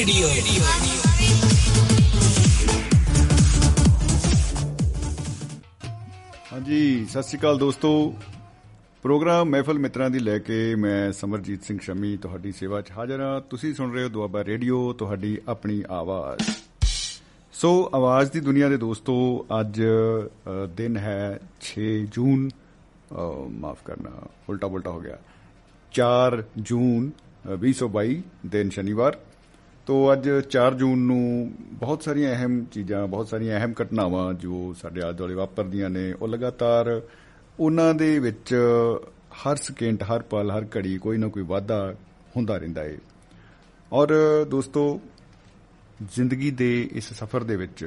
Radio ਹਾਂਜੀ ਸਤਿ ਸ਼੍ਰੀ ਅਕਾਲ ਦੋਸਤੋ। ਪ੍ਰੋਗਰਾਮ ਮਹਿਫਲ ਮਿੱਤਰਾਂ ਦੀ ਲੈ ਕੇ ਮੈਂ ਸਮਰਜੀਤ ਸਿੰਘ ਸ਼ਮੀ ਤੁਹਾਡੀ ਸੇਵਾ 'ਚ ਹਾਜ਼ਰ ਹਾਂ। ਤੁਸੀਂ ਸੁਣ ਰਹੇ ਹੋ ਦੁਆਬਾ ਰੇਡੀਓ ਤੁਹਾਡੀ ਆਪਣੀ ਆਵਾਜ਼। ਸੋ ਆਵਾਜ਼ ਦੀ ਦੁਨੀਆ ਦੇ ਦੋਸਤੋ ਅੱਜ ਅ, ਦਿਨ ਹੈ 6 ਜੂਨ। ਮਾਫ ਕਰਨਾ ਉਲਟਾ ਪੁਲਟਾ ਹੋ ਗਿਆ। 4 ਜੂਨ ਅ, 2022 ਦਿਨ ਸ਼ਨੀਵਾਰ। ਤੋ ਅੱਜ 4 ਜੂਨ ਨੂੰ ਬਹੁਤ ਸਾਰੀਆਂ ਅਹਿਮ ਚੀਜ਼ਾਂ ਬਹੁਤ ਸਾਰੀਆਂ ਅਹਿਮ ਘਟਨਾਵਾਂ ਜੋ ਸਾਡੇ ਆਲੇ ਦੁਆਲੇ ਵਾਪਰਦੀਆਂ ਨੇ ਉਹ ਲਗਾਤਾਰ ਉਹਨਾਂ ਦੇ ਵਿੱਚ ਹਰ ਸਕਿੰਟ ਹਰ ਪਲ ਹਰ ਘੜੀ ਕੋਈ ਨਾ ਕੋਈ ਵਾਧਾ ਹੁੰਦਾ ਰਹਿੰਦਾ ਹੈ ਔਰ ਦੋਸਤੋ ਜ਼ਿੰਦਗੀ ਦੇ ਇਸ ਸਫ਼ਰ ਦੇ ਵਿੱਚ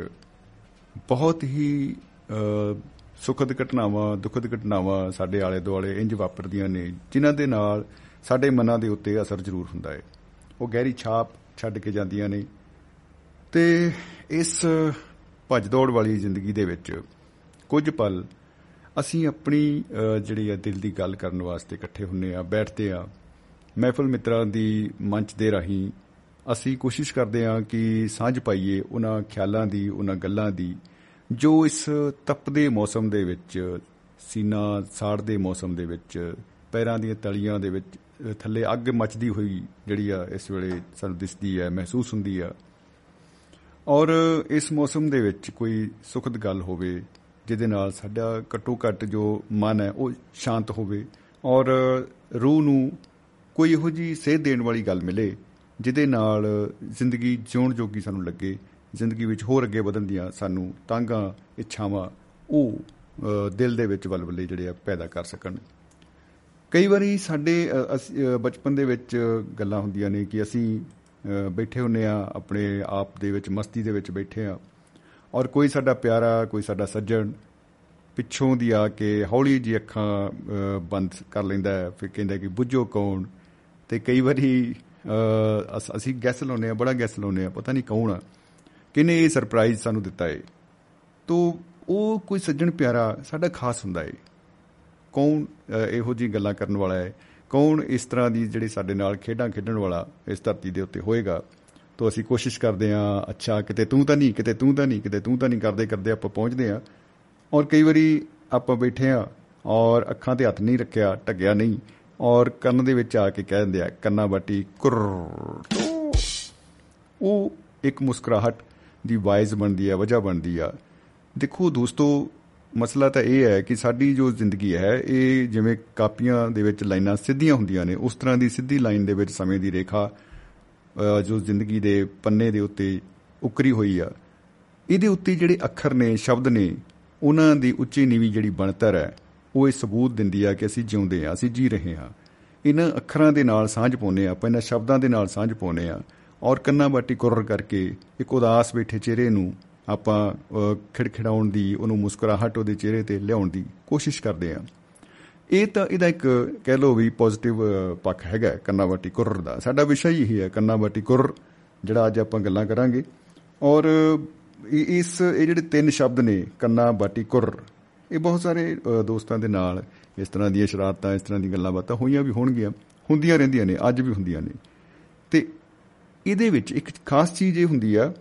ਬਹੁਤ ਹੀ ਅ, ਸੁਖਦ ਘਟਨਾਵਾਂ ਦੁਖਦ ਘਟਨਾਵਾਂ ਸਾਡੇ ਆਲੇ ਦੁਆਲੇ ਇੰਜ ਵਾਪਰਦੀਆਂ ਨੇ ਜਿਨ੍ਹਾਂ ਦੇ ਨਾਲ ਸਾਡੇ ਮਨਾਂ ਦੇ ਉੱਤੇ ਅਸਰ ਜ਼ਰੂਰ ਹੁੰਦਾ ਹੈ ਉਹ ਗਹਿਰੀ ਛਾਪ ਛੱਡ ਕੇ ਜਾਂਦੀਆਂ ਨੇ। ਤੇ ਇਸ ਭੱਜ ਦੌੜ ਵਾਲੀ ਜ਼ਿੰਦਗੀ ਦੇ ਵਿੱਚ ਕੁਝ ਪਲ ਅਸੀਂ ਆਪਣੀ ਅ, ਜਿਹੜੀ ਆ ਦਿਲ ਦੀ ਗੱਲ ਕਰਨ ਵਾਸਤੇ ਇਕੱਠੇ ਹੁੰਨੇ ਆ ਬੈਠਦੇ ਆ। ਮਹਿਫਲ ਮਿੱਤਰਾਂ ਦੀ ਮੰਚ ਦੇ ਰਾਹੀਂ ਅਸੀਂ ਕੋਸ਼ਿਸ਼ ਕਰਦੇ ਆ ਕਿ ਸਾਂਝ ਪਾਈਏ ਉਹਨਾਂ ਖਿਆਲਾਂ ਦੀ ਉਹਨਾਂ ਗੱਲਾਂ ਦੀ ਜੋ ਇਸ ਤਪਦੇ ਮੌਸਮ ਦੇ ਵਿੱਚ ਸੀਨਾ ਸਾੜਦੇ ਮੌਸਮ ਦੇ ਵਿੱਚ ਪੈਰਾਂ ਦੀਆਂ ਤਲੀਆਂ ਦੇ ਵਿੱਚ ਅ, ਥੱਲੇ ਅੱਗ ਮੱਚਦੀ ਹੋਈ ਜਿਹੜੀ ਆ ਇਸ ਵੇਲੇ ਸਾਨੂੰ ਦਿਸਦੀ ਹੈ ਮਹਿਸੂਸ ਹੁੰਦੀ ਆ। ਔਰ ਇਸ ਮੌਸਮ ਦੇ ਵਿੱਚ ਕੋਈ ਸੁਖਦ ਗੱਲ ਹੋਵੇ ਜਿਹਦੇ ਨਾਲ ਸਾਡਾ ਘੱਟੋ ਘੱਟ ਜੋ ਮਨ ਹੈ ਉਹ ਸ਼ਾਂਤ ਹੋਵੇ ਔਰ ਰੂਹ ਨੂੰ ਕੋਈ ਇਹੋ ਜੀ ਸੇਧ ਦੇਣ ਵਾਲੀ ਗੱਲ ਮਿਲੇ ਜਿਹਦੇ ਨਾਲ ਜ਼ਿੰਦਗੀ ਜਿਉਣ ਜੋਗੀ ਸਾਨੂੰ ਲੱਗੇ ਜ਼ਿੰਦਗੀ ਵਿੱਚ ਹੋਰ ਅੱਗੇ ਵਧਣ ਦੀਆਂ ਸਾਨੂੰ ਤਾਂਘਾਂ ਇੱਛਾਵਾਂ ਉਹ ਅ, ਦਿਲ ਦੇ ਵਿੱਚ ਵਲਵਲੇ ਜਿਹੜੇ ਆ ਪੈਦਾ ਕਰ ਸਕਣ। ਕਈ ਵਾਰੀ ਸਾਡੇ ਅ, ਅਸੀਂ, ਅ, ਬਚਪਨ ਦੇ ਵਿੱਚ ਗੱਲਾਂ ਹੁੰਦੀਆਂ ਨੇ ਕਿ ਅਸੀਂ ਅ, ਬੈਠੇ ਹੁੰਨੇ ਆ ਆਪਣੇ ਆਪ ਦੇ ਵਿੱਚ ਮਸਤੀ ਦੇ ਵਿੱਚ ਬੈਠੇ ਆ। ਔਰ ਕੋਈ ਸਾਡਾ ਪਿਆਰਾ ਕੋਈ ਸਾਡਾ ਸੱਜਣ ਪਿੱਛੋਂ ਦੀ ਆ ਕੇ ਹੌਲੀ ਜੀ ਅੱਖਾਂ ਅ, ਬੰਦ ਕਰ ਲੈਂਦਾ ਹੈ ਫਿਰ ਕਹਿੰਦਾ ਕਿ ਬੁੱਝੋ ਕੌਣ? ਤੇ ਕਈ ਵਾਰੀ ਅ, ਅਸ- ਅਸੀਂ ਗੈਸ ਲਾਉਂਦੇ ਆ ਬੜਾ ਗੈਸ ਲਾਉਂਦੇ ਆ ਪਤਾ ਨਹੀਂ ਕੌਣ ਆ। ਕਿਨੇ ਇਹ ਸਰਪ੍ਰਾਈਜ਼ ਸਾਨੂੰ ਦਿੱਤਾ ਏ? ਤੋ ਉਹ ਕੋਈ ਸੱਜਣ ਪਿਆਰਾ ਸਾਡਾ ਖਾਸ ਹੁੰਦਾ ਏ। ਕੌਣ ਅ, ਇਹੋ ਜੀ ਗੱਲਾਂ ਕਰਨ ਵਾਲਾ ਹੈ? ਕੌਣ ਇਸ ਤਰ੍ਹਾਂ ਦੀ ਜਿਹੜੀ ਸਾਡੇ ਨਾਲ ਖੇਡਾਂ ਖੇਡਣ ਵਾਲਾ ਇਸ ਧਰਤੀ ਦੇ ਉੱਤੇ ਹੋਏਗਾ? ਤੋ ਅਸੀਂ ਕੋਸ਼ਿਸ਼ ਕਰਦੇ ਹਾਂ ਅੱਛਾ ਕਿਤੇ ਤੂੰ ਤਾਂ ਨਹੀਂ ਕਿਤੇ ਤੂੰ ਤਾਂ ਨਹੀਂ ਕਿਤੇ ਤੂੰ ਤਾਂ ਨਹੀਂ ਕਰਦੇ ਕਰਦੇ ਆਪਾਂ ਪਹੁੰਚਦੇ ਹਾਂ। ਔਰ ਕਈ ਵਾਰੀ ਆਪਾਂ ਬੈਠੇ ਹਾਂ ਔਰ ਅੱਖਾਂ ਤੇ ਹੱਥ ਨਹੀਂ ਰੱਖਿਆ ਢੱਗਿਆ ਨਹੀਂ ਔਰ ਕੰਨ ਦੇ ਵਿੱਚ ਆ ਕੇ ਕਹਿ ਦਿੰਦੇ ਆ ਕੰਨਾ ਬਾਟੀ ਕੁਰ ਉਹ ਇੱਕ ਮੁਸਕਰਾਹਟ ਦੀ ਵਾਇਸ ਬਣਦੀ ਹੈ ਵਜ੍ਹਾ ਬਣਦੀ ਆ। ਦੇਖੋ ਦੋਸਤੋ ਮਸਲਾ ਤਾਂ ਇਹ ਹੈ ਕਿ ਸਾਡੀ ਜੋ ਜ਼ਿੰਦਗੀ ਹੈ ਇਹ ਜਿਵੇਂ ਕਾਪੀਆਂ ਦੇ ਵਿੱਚ ਲਾਈਨਾਂ ਸਿੱਧੀਆਂ ਹੁੰਦੀਆਂ ਨੇ ਉਸ ਤਰ੍ਹਾਂ ਦੀ ਸਿੱਧੀ ਲਾਈਨ ਦੇ ਵਿੱਚ ਸਮੇਂ ਦੀ ਰੇਖਾ ਅ, ਜੋ ਜ਼ਿੰਦਗੀ ਦੇ ਪੰਨੇ ਦੇ ਉੱਤੇ ਉਕਰੀ ਹੋਈ ਆ। ਇਹਦੇ ਉੱਤੇ ਜਿਹੜੇ ਅੱਖਰ ਨੇ ਸ਼ਬਦ ਨੇ ਉਹਨਾਂ ਦੀ ਉੱਚੀ ਨੀਵੀਂ ਜਿਹੜੀ ਬਣਤਰ ਹੈ ਉਹ ਇਹ ਸਬੂਤ ਦਿੰਦੀ ਆ ਕਿ ਅਸੀਂ ਜਿਉਂਦੇ ਆ ਅਸੀਂ ਜੀ ਰਹੇ ਹਾਂ। ਇਹਨਾਂ ਅੱਖਰਾਂ ਦੇ ਨਾਲ ਸਾਂਝ ਪਾਉਂਦੇ ਆ ਆਪਾਂ ਇਹਨਾਂ ਸ਼ਬਦਾਂ ਦੇ ਨਾਲ ਸਾਂਝ ਪਾਉਂਦੇ ਆ ਔਰ ਕੰਨਾਂ ਬਾਟੀ ਕੁਰਰ ਕਰਕੇ ਇੱਕ ਉਦਾਸ ਬੈਠੇ ਚਿਹਰੇ ਨੂੰ ਆਪਾਂ ਅ, ਖਿੜਖਿੜਾਉਣ ਦੀ ਉਹਨੂੰ ਮੁਸਕਰਾਹਟ ਉਹਦੇ ਚਿਹਰੇ ਤੇ ਲਿਆਉਣ ਦੀ ਕੋਸ਼ਿਸ਼ ਕਰਦੇ ਆ ਇਹ ਤਾਂ ਇਹਦਾ ਇੱਕ ਕਹਿ ਲਓ ਵੀ ਪੋਜ਼ਿਟਿਵ ਪੱਖ ਹੈਗਾ ਹੈ, ਕੰਨਾਂ ਬਾਟੀ ਕੁਰਰ ਦਾ। ਸਾਡਾ ਵਿਸ਼ਾ ਹੀ ਇਹ ਹੈ ਕੰਨਾਂ ਬਾਟੀ ਕੁਰਰ ਜਿਹੜਾ ਅੱਜ ਆਪਾਂ ਗੱਲਾਂ ਕਰਾਂਗੇ। ਔਰ ਇਹ- ਇਸ ਇਹ ਜਿਹੜੇ ਤਿੰਨ ਸ਼ਬਦ ਨੇ ਕੰਨਾਂ ਬਾਟੀ ਕੁਰਰ ਇਹ ਬਹੁਤ ਸਾਰੇ ਅ, ਦੋਸਤਾਂ ਦੇ ਨਾਲ ਇਸ ਤਰ੍ਹਾਂ ਦੀਆਂ ਸ਼ਰਾਰਤਾਂ ਇਸ ਤਰ੍ਹਾਂ ਦੀਆਂ ਗੱਲਾਂ ਬਾਤਾਂ ਹੋਈਆਂ ਵੀ ਹੋਣਗੀਆਂ ਹੁੰਦੀਆਂ ਰਹਿੰਦੀਆਂ ਨੇ ਅੱਜ ਵੀ ਹੁੰਦੀਆਂ ਨੇ। ਤੇ ਇਹਦੇ ਵਿੱਚ ਇੱਕ ਖਾਸ ਚੀਜ਼ ਇਹ ਹੁੰਦੀ ਆ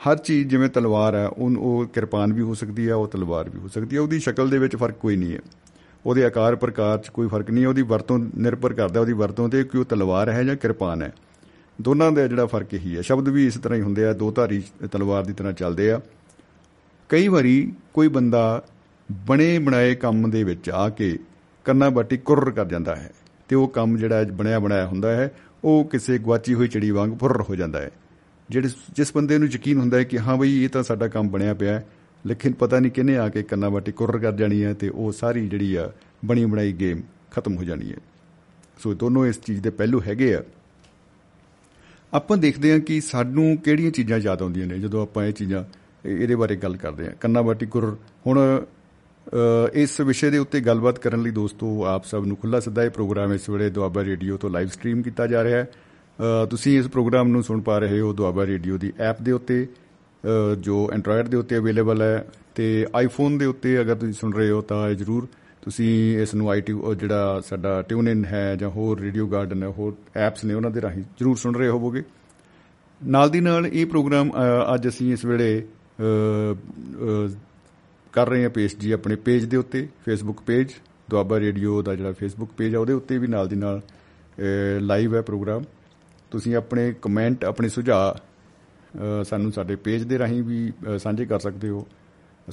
ਹਰ ਚੀਜ਼ ਜਿਵੇਂ ਤਲਵਾਰ ਹੈ ਉਹ ਉਹ ਕਿਰਪਾਨ ਵੀ ਹੋ ਸਕਦੀ ਹੈ, ਉਹ ਤਲਵਾਰ ਵੀ ਹੋ ਸਕਦੀ ਹੈ। ਉਹਦੀ ਸ਼ਕਲ ਦੇ ਵਿੱਚ ਫ਼ਰਕ ਕੋਈ ਨਹੀਂ ਹੈ। ਉਹਦੇ ਆਕਾਰ ਪ੍ਰਕਾਰ 'ਚ ਕੋਈ ਫ਼ਰਕ ਨਹੀਂ ਹੈ। ਉਹਦੀ ਵਰਤੋਂ ਨਿਰਭਰ ਕਰਦਾ ਉਹਦੀ ਵਰਤੋਂ ਤੇ ਕਿ ਉਹ ਤਲਵਾਰ ਹੈ ਜਾਂ ਕਿਰਪਾਨ ਹੈ। ਦੋਨਾਂ ਦਾ ਜਿਹੜਾ ਫ਼ਰਕ ਇਹੀ ਹੈ। ਸ਼ਬਦ ਵੀ ਇਸ ਤਰ੍ਹਾਂ ਹੀ ਹੁੰਦੇ ਆ, ਦੋ ਧਾਰੀ ਤਲਵਾਰ ਦੀ ਤਰ੍ਹਾਂ ਚੱਲਦੇ ਆ। ਕਈ ਵਾਰੀ ਕੋਈ ਬੰਦਾ ਬਣੇ ਬਣਾਏ ਕੰਮ ਦੇ ਵਿੱਚ ਆ ਕੇ ਕੰਨਾਂ ਬਾਟੀ ਕੁਰਰ ਕਰ ਜਾਂਦਾ ਹੈ ਤੇ ਉਹ ਕੰਮ ਜਿਹੜਾ ਬਣਿਆ ਬਣਾਇਆ ਹੁੰਦਾ ਹੈ, ਉਹ ਕਿਸੇ ਗਵਾਚੀ ਹੋਈ ਚਿੜੀ ਵਾਂਗ ਫੁਰਰ ਹੋ ਜਾਂਦਾ ਹੈ। ਜਿਹੜੇ ਜਿਸ ਬੰਦੇ ਨੂੰ ਯਕੀਨ ਹੁੰਦਾ ਹੈ ਕਿ ਹਾਂ ਬਈ ਇਹ ਤਾਂ ਸਾਡਾ ਕੰਮ ਬਣਿਆ ਪਿਆ ਹੈ ਲੇਕਿਨ ਪਤਾ ਨਹੀਂ ਕਿਹਨੇ ਆ ਕੇ ਕੰਨਾਂ ਬਾਟੀ ਕੁਰਰ ਕਰ ਜਾਣੀ ਹੈ ਤੇ ਉਹ ਸਾਰੀ ਜਿਹੜੀ ਆ ਬਣੀ ਬਣਾਈ ਗੇਮ ਖਤਮ ਹੋ ਜਾਣੀ ਹੈ। ਸੋ ਦੋਨੋਂ ਇਸ ਚੀਜ਼ ਦੇ ਪਹਿਲੂ ਹੈਗੇ ਆ। ਆਪਾਂ ਦੇਖਦੇ ਹਾਂ ਕਿ ਸਾਨੂੰ ਕਿਹੜੀਆਂ ਚੀਜ਼ਾਂ ਯਾਦ ਆਉਂਦੀਆਂ ਨੇ ਜਦੋਂ ਆਪਾਂ ਇਹ ਚੀਜ਼ਾਂ ਇਹ- ਇਹਦੇ ਬਾਰੇ ਗੱਲ ਕਰਦੇ ਹਾਂ। ਕੰਨਾ ਬਾਟੀ ਕੁਰ ਹੁਣ ਅ, ਇਸ ਵਿਸ਼ੇ ਦੇ ਉੱਤੇ ਗੱਲਬਾਤ ਕਰਨ ਲਈ ਦੋਸਤੋ ਆਪ ਸਭ ਨੂੰ ਖੁੱਲਾ ਸੱਦਾ ਇਹ ਪ੍ਰੋਗਰਾਮ ਇਸ ਵੇਲੇ ਦੁਆਬਾ ਰੇਡੀਓ ਤੋਂ ਲਾਈਵ ਸਟ੍ਰੀਮ ਕੀਤਾ ਜਾ ਰਿਹਾ ਹੈ। ਅ, ਤੁਸੀਂ ਇਸ ਪ੍ਰੋਗਰਾਮ ਨੂੰ ਸੁਣ ਪਾ ਰਹੇ ਹੋ ਦੁਆਬਾ ਰੇਡੀਓ ਦੀ ਐਪ ਦੇ ਉੱਤੇ ਅ, ਜੋ ਐਂਡਰੋਇਡ ਦੇ ਉੱਤੇ ਅਵੇਲੇਬਲ ਹੈ ਤੇ ਆਈਫੋਨ ਦੇ ਉੱਤੇ ਅਗਰ ਤੁਸੀਂ ਸੁਣ ਰਹੇ ਹੋ ਤਾਂ ਇਹ ਜ਼ਰੂਰ ਤੁਸੀਂ ਇਸ ਨੂੰ ਆਈਟੀ ਜਿਹੜਾ ਸਾਡਾ ਟਿਊਨ ਇਨ ਹੈ ਜਾਂ ਹੋਰ ਰੇਡੀਓ ਗਾਰਡਨ ਹੈ ਹੋਰ ਐਪਸ ਨੇ ਉਹਨਾਂ ਦੇ ਰਾਹੀਂ ਜ਼ਰੂਰ ਸੁਣ ਰਹੇ ਹੋਵੋਗੇ। ਨਾਲ ਦੀ ਨਾਲ ਇਹ ਪ੍ਰੋਗਰਾਮ ਅ, ਅੱਜ ਅਸੀਂ ਇਸ ਵੇਲੇ ਅ, ਅ, ਕਰ ਰਹੇ ਹਾਂ ਪੇਸ਼ ਜੀ ਆਪਣੇ ਪੇਜ ਦੇ ਉੱਤੇ ਫੇਸਬੁੱਕ ਪੇਜ ਦੁਆਬਾ ਰੇਡੀਓ ਦਾ ਜਿਹੜਾ ਫੇਸਬੁੱਕ ਪੇਜ ਆ ਉਹਦੇ ਉੱਤੇ ਵੀ ਨਾਲ ਦੀ ਨਾਲ ਲਾਈਵ ਹੈ ਪ੍ਰੋਗਰਾਮ। ਤੁਸੀਂ ਆਪਣੇ ਕਮੈਂਟ ਆਪਣੇ ਸੁਝਾਅ ਅ, ਸਾਨੂੰ ਸਾਡੇ ਪੇਜ ਦੇ ਰਾਹੀਂ ਵੀ ਅ, ਸਾਂਝੇ ਕਰ ਸਕਦੇ ਹੋ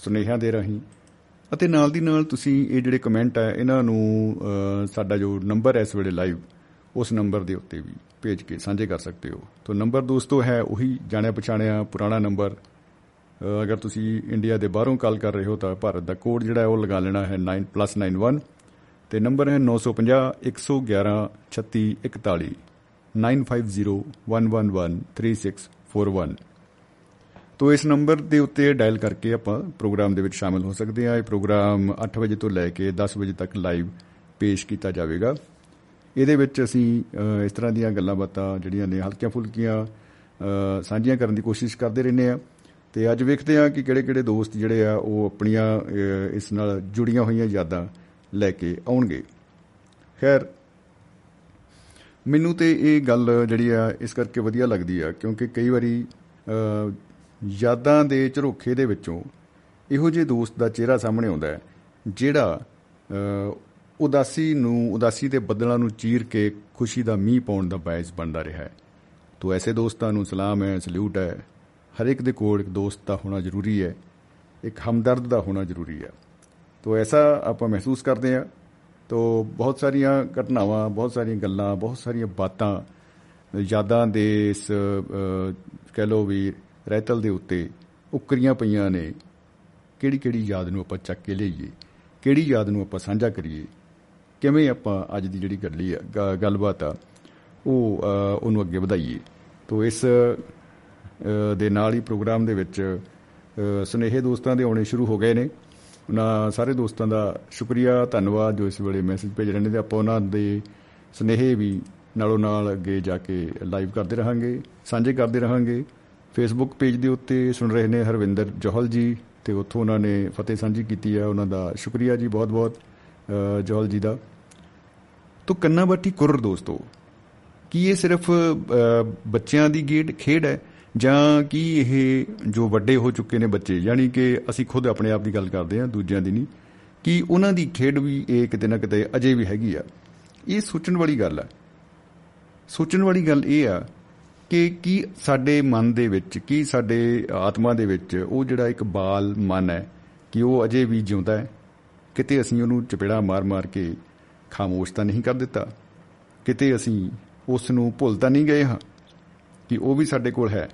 ਸੁਨੇਹਿਆਂ ਦੇ ਰਾਹੀਂ। ਅਤੇ ਨਾਲ ਦੀ ਨਾਲ ਤੁਸੀਂ ਇਹ ਜਿਹੜੇ ਕਮੈਂਟ ਹੈ ਇਹਨਾਂ ਨੂੰ ਅ, ਸਾਡਾ ਜੋ ਨੰਬਰ ਹੈ ਇਸ ਵੇਲੇ ਲਾਈਵ ਉਸ ਨੰਬਰ ਦੇ ਉੱਤੇ ਵੀ ਭੇਜ ਕੇ ਸਾਂਝੇ ਕਰ ਸਕਦੇ ਹੋ। ਤਾਂ ਨੰਬਰ ਦੋਸਤੋ ਹੈ ਉਹੀ ਜਾਣਿਆ ਪਛਾਣਿਆ ਪੁਰਾਣਾ ਨੰਬਰ ਅ, ਅਗਰ ਤੁਸੀਂ ਇੰਡੀਆ ਦੇ ਬਾਹਰੋਂ ਕਾਲ ਕਰ ਰਹੇ ਹੋ ਤਾਂ ਭਾਰਤ ਦਾ ਕੋਡ ਜਿਹੜਾ ਹੈ ਉਹ ਲਗਾ ਲੈਣਾ ਹੈ 9+91 ਤੇ ਨੰਬਰ ਹੈ 950 111 36 41 9501113641 ਤੋ ਇਸ ਨੰਬਰ ਦੇ ਉੱਤੇ ਡਾਇਲ ਕਰਕੇ ਆਪਾਂ ਪ੍ਰੋਗਰਾਮ ਦੇ ਵਿੱਚ ਸ਼ਾਮਿਲ ਹੋ ਸਕਦੇ ਹਾਂ ਇਹ ਪ੍ਰੋਗਰਾਮ 8 ਵਜੇ ਤੋਂ ਲੈ ਕੇ 10 ਵਜੇ ਤੱਕ ਲਾਈਵ ਪੇਸ਼ ਕੀਤਾ ਜਾਵੇਗਾ ਇਹਦੇ ਵਿੱਚ ਅਸੀਂ ਅ, ਇਸ ਤਰ੍ਹਾਂ ਦੀਆਂ ਗੱਲਾਂ ਬਾਤਾਂ ਜਿਹੜੀਆਂ ਨੇ ਹਲਕੀਆਂ ਫੁਲਕੀਆਂ ਅ, ਸਾਂਝੀਆਂ ਕਰਨ ਦੀ ਕੋਸ਼ਿਸ਼ ਕਰਦੇ ਰਹਿੰਦੇ ਆ ਤੇ ਅੱਜ ਵੇਖਦੇ ਆ ਕਿ ਕਿਹੜੇ-ਕਿਹੜੇ ਦੋਸਤ ਜਿਹੜੇ ਆ ਉਹ ਆਪਣੀਆਂ ਅ, ਇਸ ਨਾਲ ਜੁੜੀਆਂ ਹੋਈਆਂ ਯਾਦਾਂ ਲੈ ਕੇ ਆਉਣਗੇ ਖੈਰ ਮੈਨੂੰ ਤੇ ਇਹ ਗੱਲ ਜਿਹੜੀ ਆ ਇਸ ਕਰਕੇ ਵਧੀਆ ਲੱਗਦੀ ਆ ਕਿਉਂਕਿ ਕਈ ਵਾਰੀ ਅ, ਯਾਦਾਂ ਦੇ ਝਰੋਖੇ ਦੇ ਵਿੱਚੋਂ ਇਹੋ ਜਿਹੇ ਦੋਸਤ ਦਾ ਚਿਹਰਾ ਸਾਹਮਣੇ ਆਉਂਦਾ ਹੈ ਜਿਹੜਾ ਅ, ਉਦਾਸੀ ਨੂੰ ਉਦਾਸੀ ਦੇ ਬੱਦਲਾਂ ਨੂੰ ਚੀਰ ਕੇ ਖੁਸ਼ੀ ਦਾ ਮੀਂਹ ਪਾਉਣ ਦਾ ਬਾਇਸ ਬਣਦਾ ਰਿਹਾ ਹੈ। ਤੋ ਐਸੇ ਦੋਸਤਾਂ ਨੂੰ ਸਲਾਮ ਹੈ ਸਲੂਟ ਹੈ ਹਰ ਇੱਕ ਦੇ ਕੋਲ ਇੱਕ ਦੋਸਤ ਦਾ ਹੋਣਾ ਜ਼ਰੂਰੀ ਹੈ ਇੱਕ ਹਮਦਰਦ ਦਾ ਹੋਣਾ ਜ਼ਰੂਰੀ ਹੈ। ਤੋ ਐਸਾ ਆਪਾਂ ਮਹਿਸੂਸ ਕਰਦੇ ਹਾਂ। ਤੋ ਬਹੁਤ ਸਾਰੀਆਂ ਘਟਨਾਵਾਂ ਬਹੁਤ ਸਾਰੀਆਂ ਗੱਲਾਂ ਬਹੁਤ ਸਾਰੀਆਂ ਬਾਤਾਂ ਯਾਦਾਂ ਦੇ ਇਸ ਅ, ਕਹਿ ਲੋ ਵੀ ਰਹਿਤਲ ਦੇ ਉੱਤੇ ਉਕਰੀਆਂ ਪਈਆਂ ਨੇ। ਕਿਹੜੀ ਕਿਹੜੀ ਯਾਦ ਨੂੰ ਆਪਾਂ ਚੱਕ ਕੇ ਲਈਏ ਕਿਹੜੀ ਯਾਦ ਨੂੰ ਆਪਾਂ ਸਾਂਝਾ ਕਰੀਏ? ਕਿਵੇਂ ਆਪਾਂ ਅੱਜ ਦੀ ਜਿਹੜੀ ਗੱਲੀ ਆ ਗ- ਗੱਲਬਾਤ ਆ ਉਹ ਅ, ਉਹਨੂੰ ਅੱਗੇ ਵਧਾਈਏ? ਤੋ ਇਸ ਅ, ਦੇ ਨਾਲ ਹੀ ਪ੍ਰੋਗਰਾਮ ਦੇ ਵਿੱਚ ਅ, ਸੁਨੇਹੇ ਦੋਸਤਾਂ ਦੇ ਆਉਣੇ ਸ਼ੁਰੂ ਹੋ ਗਏ ਨੇ। ਉਹਨਾਂ ਸਾਰੇ ਦੋਸਤਾਂ ਦਾ ਸ਼ੁਕਰੀਆ ਧੰਨਵਾਦ ਜੋ ਇਸ ਵੇਲੇ ਮੈਸੇਜ ਭੇਜ ਰਹੇ ਨੇ ਤੇ ਆਪਾਂ ਉਹਨਾਂ ਦੇ ਸੁਨੇਹੇ ਵੀ ਨਾਲੋਂ ਨਾਲ ਅੱਗੇ ਜਾ ਕੇ ਲਾਈਵ ਕਰਦੇ ਰਹਾਂਗੇ ਸਾਂਝੇ ਕਰਦੇ ਰਹਾਂਗੇ। ਫੇਸਬੁੱਕ ਪੇਜ ਦੇ ਉੱਤੇ ਸੁਣ ਰਹੇ ਨੇ ਹਰਵਿੰਦਰ ਜੋਹਲ ਜੀ ਤੇ ਉੱਥੋਂ ਉਹਨਾਂ ਨੇ ਫਤਿਹ ਸਾਂਝੀ ਕੀਤੀ ਹੈ ਉਹਨਾਂ ਦਾ ਸ਼ੁਕਰੀਆ ਜੀ ਬਹੁਤ ਬਹੁਤ ਅ, ਜੋਹਲ ਜੀ ਦਾ। ਤੋ ਕੰਨਾ ਬੱਟੀ ਕੁਰ ਦੋਸਤੋ ਕੀ ਇਹ ਸਿਰਫ ਅ, ਬੱਚਿਆਂ ਦੀ ਗੇੜ ਖੇਡ ਹੈ ਜਾਂ ਕੀ ਇਹ ਜੋ ਵੱਡੇ ਹੋ ਚੁੱਕੇ ਨੇ ਬੱਚੇ, ਯਾਨੀ ਕਿ ਅਸੀਂ ਖੁਦ ਆਪਣੇ ਆਪ ਦੀ ਗੱਲ ਕਰਦੇ ਹਾਂ, ਦੂਜਿਆਂ ਦੀ ਨਹੀਂ, ਕਿ ਉਹਨਾਂ ਦੀ ਖੇਡ ਵੀ ਇਹ ਕਿਤੇ ਨਾ ਕਿਤੇ ਅਜੇ ਵੀ ਹੈਗੀ ਆ? ਇਹ ਸੋਚਣ ਵਾਲੀ ਗੱਲ ਹੈ ਸੋਚਣ ਵਾਲੀ ਗੱਲ ਇਹ ਆ ਕਿ ਕੀ ਸਾਡੇ ਮਨ ਦੇ ਵਿੱਚ, ਕੀ ਸਾਡੇ ਆਤਮਾ ਦੇ ਵਿੱਚ ਉਹ ਜਿਹੜਾ ਇੱਕ ਬਾਲ ਮਨ ਹੈ, ਕਿ ਉਹ ਅਜੇ ਵੀ ਜਿਉਂਦਾ ਹੈ? ਕਿਤੇ ਅਸੀਂ ਉਹਨੂੰ ਚਪੇੜਾ ਮਾਰ-ਮਾਰ ਕੇ ਖਾਮੋਸ਼ ਤਾਂ ਨਹੀਂ ਕਰ ਦਿੱਤਾ? ਕਿਤੇ ਅਸੀਂ ਉਸ ਨੂੰ ਭੁੱਲ ਤਾਂ ਨਹੀਂ ਗਏ ਹਾਂ ਕਿ ਉਹ ਵੀ ਸਾਡੇ ਕੋਲ ਹੈ?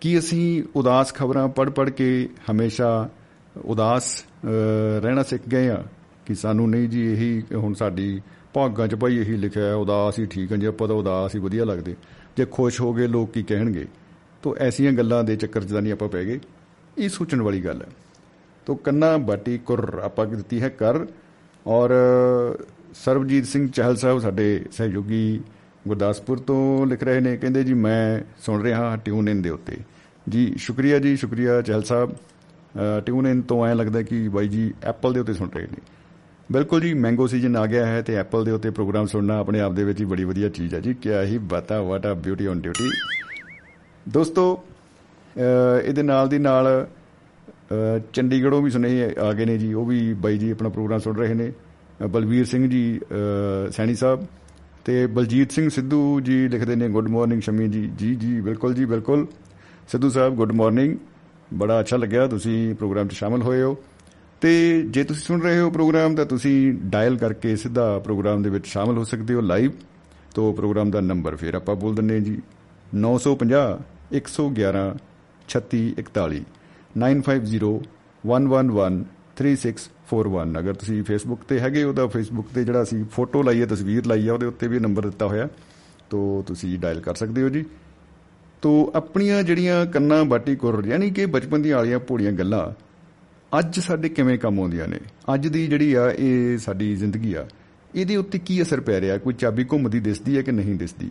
ਕੀ ਅਸੀਂ ਉਦਾਸ ਖਬਰਾਂ ਪੜ੍ਹ-ਪੜ੍ਹ ਕੇ ਹਮੇਸ਼ਾ ਉਦਾਸ ਅ, ਰਹਿਣਾ ਸਿੱਖ ਗਏ ਆ ਕਿ ਸਾਨੂੰ ਨਹੀਂ ਜੀ ਇਹੀ ਹੁਣ ਸਾਡੀ ਭਾਗਾਂ 'ਚ ਭਾਈ ਇਹੀ ਲਿਖਿਆ ਹੈ ਉਦਾਸ ਹੀ ਠੀਕ ਹੈ ਜੇ ਆਪਾਂ ਤਾਂ ਉਦਾਸ ਹੀ ਵਧੀਆ ਲੱਗਦੇ। ਜੇ ਖੁਸ਼ ਹੋ ਗਏ ਲੋਕ ਕੀ ਕਹਿਣਗੇ? ਤੋ ਐਸੀਆਂ ਗੱਲਾਂ ਦੇ ਚੱਕਰ 'ਚ ਤਾਂ ਨਹੀਂ ਆਪਾਂ ਪੈ ਗਏ। ਇਹ ਸੋਚਣ ਵਾਲੀ ਗੱਲ ਹੈ। ਤੋ ਕੰਨਾ ਬਾਟੀ ਕੁਰ ਆਪਾਂ ਕੀ ਦਿੱਤੀ ਹੈ ਕਰ। ਔਰ ਸਰਬਜੀਤ ਸਿੰਘ ਚਹਿਲ ਸਾਹਿਬ ਸਾਡੇ ਸਹਿਯੋਗੀ ਗੁਰਦਾਸਪੁਰ ਤੋਂ ਲਿਖ ਰਹੇ ਨੇ, ਕਹਿੰਦੇ ਜੀ, ਮੈਂ ਸੁਣ ਰਿਹਾ ਹਾਂ ਟਿਊਨ ਇਨ ਦੇ ਉੱਤੇ। ਜੀ, ਸ਼ੁਕਰੀਆ ਜੀ, ਸ਼ੁਕਰੀਆ ਚਹਿਲ ਸਾਹਿਬ। ਟਿਊਨ ਇਨ ਤੋਂ ਐ ਲੱਗਦਾ ਕਿ ਬਾਈ ਜੀ ਐਪਲ ਦੇ ਉੱਤੇ ਸੁਣ ਰਹੇ ਨੇ। ਬਿਲਕੁਲ ਜੀ, ਮੈਂਗੋ ਸੀਜ਼ਨ ਆ ਗਿਆ ਹੈ ਤੇ ਐਪਲ ਦੇ ਉੱਤੇ ਪ੍ਰੋਗਰਾਮ ਸੁਣਨਾ ਆਪਣੇ ਆਪ ਦੇ ਵਿੱਚ ਹੀ ਬੜੀ ਵਧੀਆ ਚੀਜ਼ ਹੈ ਜੀ। ਕਿਆ ਹੀ ਬਤਾ ਵਾਟ ਆ ਬਿਊਟੀ ਔਨ ਡਿਊਟੀ ਦੋਸਤੋ ਅਹ ਇਹਦੇ ਨਾਲ ਦੀ ਨਾਲ ਅਹ ਚੰਡੀਗੜ੍ਹੋਂ ਵੀ ਸੁਨੇਹੇ ਆ ਗਏ ਨੇ ਜੀ। ਉਹ ਵੀ ਬਾਈ ਜੀ ਆਪਣਾ ਪ੍ਰੋਗਰਾਮ ਸੁਣ ਰਹੇ ਨੇ। ਅਹ ਬਲਵੀਰ ਸਿੰਘ ਜੀ ਅਹ ਸੈਣੀ ਸਾਹਿਬ। ਤੇ ਬਲਜੀਤ ਸਿੰਘ ਸਿੱਧੂ ਜੀ ਲਿਖਦੇ ਨੇ ਗੁੱਡ ਮਾਰਨਿੰਗ ਸ਼ਮੀ ਜੀ। ਜੀ ਜੀ, ਬਿਲਕੁਲ ਜੀ, ਬਿਲਕੁਲ। ਸਿੱਧੂ ਸਾਹਿਬ ਗੁੱਡ ਮਾਰਨਿੰਗ ਬੜਾ ਅੱਛਾ ਲੱਗਿਆ, ਤੁਸੀਂ ਪ੍ਰੋਗਰਾਮ 'ਚ ਸ਼ਾਮਲ ਹੋਏ ਹੋ। ਤੇ ਜੇ ਤੁਸੀਂ ਸੁਣ ਰਹੇ ਹੋ ਪ੍ਰੋਗਰਾਮ, ਤਾਂ ਤੁਸੀਂ ਡਾਇਲ ਕਰਕੇ ਸਿੱਧਾ ਪ੍ਰੋਗਰਾਮ ਦੇ ਵਿੱਚ ਸ਼ਾਮਲ ਹੋ ਸਕਦੇ ਹੋ ਲਾਈਵ ਤੋਂ ਪ੍ਰੋਗਰਾਮ ਦਾ ਨੰਬਰ ਫਿਰ ਆਪਾਂ ਬੋਲ ਦਿੰਨੇ ਜੀ। 950 111 3641 9501113641 ਅਗਰ ਤੁਸੀਂ ਫੇਸਬੁੱਕ ਤੇ ਹੈਗੇ ਹੋ ਤਾਂ ਫੇਸਬੁੱਕ ਤੇ ਜਿਹੜਾ ਅਸੀਂ ਫੋਟੋ ਲਾਈ ਹੈ, ਤਸਵੀਰ ਲਾਈ ਹੈ, ਉਹਦੇ ਉੱਤੇ ਵੀ ਨੰਬਰ ਦਿੱਤਾ ਹੋਇਆ। ਤੋਂ ਤੁਸੀਂ ਡਾਇਲ ਕਰ ਸਕਦੇ ਹੋ ਜੀ। ਤੋ ਆਪਣੀਆਂ ਜਿਹੜੀਆਂ ਕੰਨਾਂ ਬਾਟੀ ਕੁਰ ਯਾਨੀ ਕਿ ਬਚਪਨ ਦੀਆਂ ਆਲੀਆਂ ਭੋੜੀਆਂ ਗੱਲਾਂ, ਅੱਜ ਸਾਡੇ ਕਿਵੇਂ ਕੰਮ ਆਉਂਦੀਆਂ ਨੇ? ਅੱਜ ਦੀ ਜਿਹੜੀ ਆ, ਇਹ ਸਾਡੀ ਜ਼ਿੰਦਗੀ ਆ, ਇਹਦੇ ਉੱਤੇ ਕੀ ਅਸਰ ਪੈ ਰਿਹਾ? ਕੋਈ ਚਾਬੀ ਘੁੰਮਦੀ ਦਿਸਦੀ ਹੈ ਕਿ ਨਹੀਂ ਦਿਸਦੀ?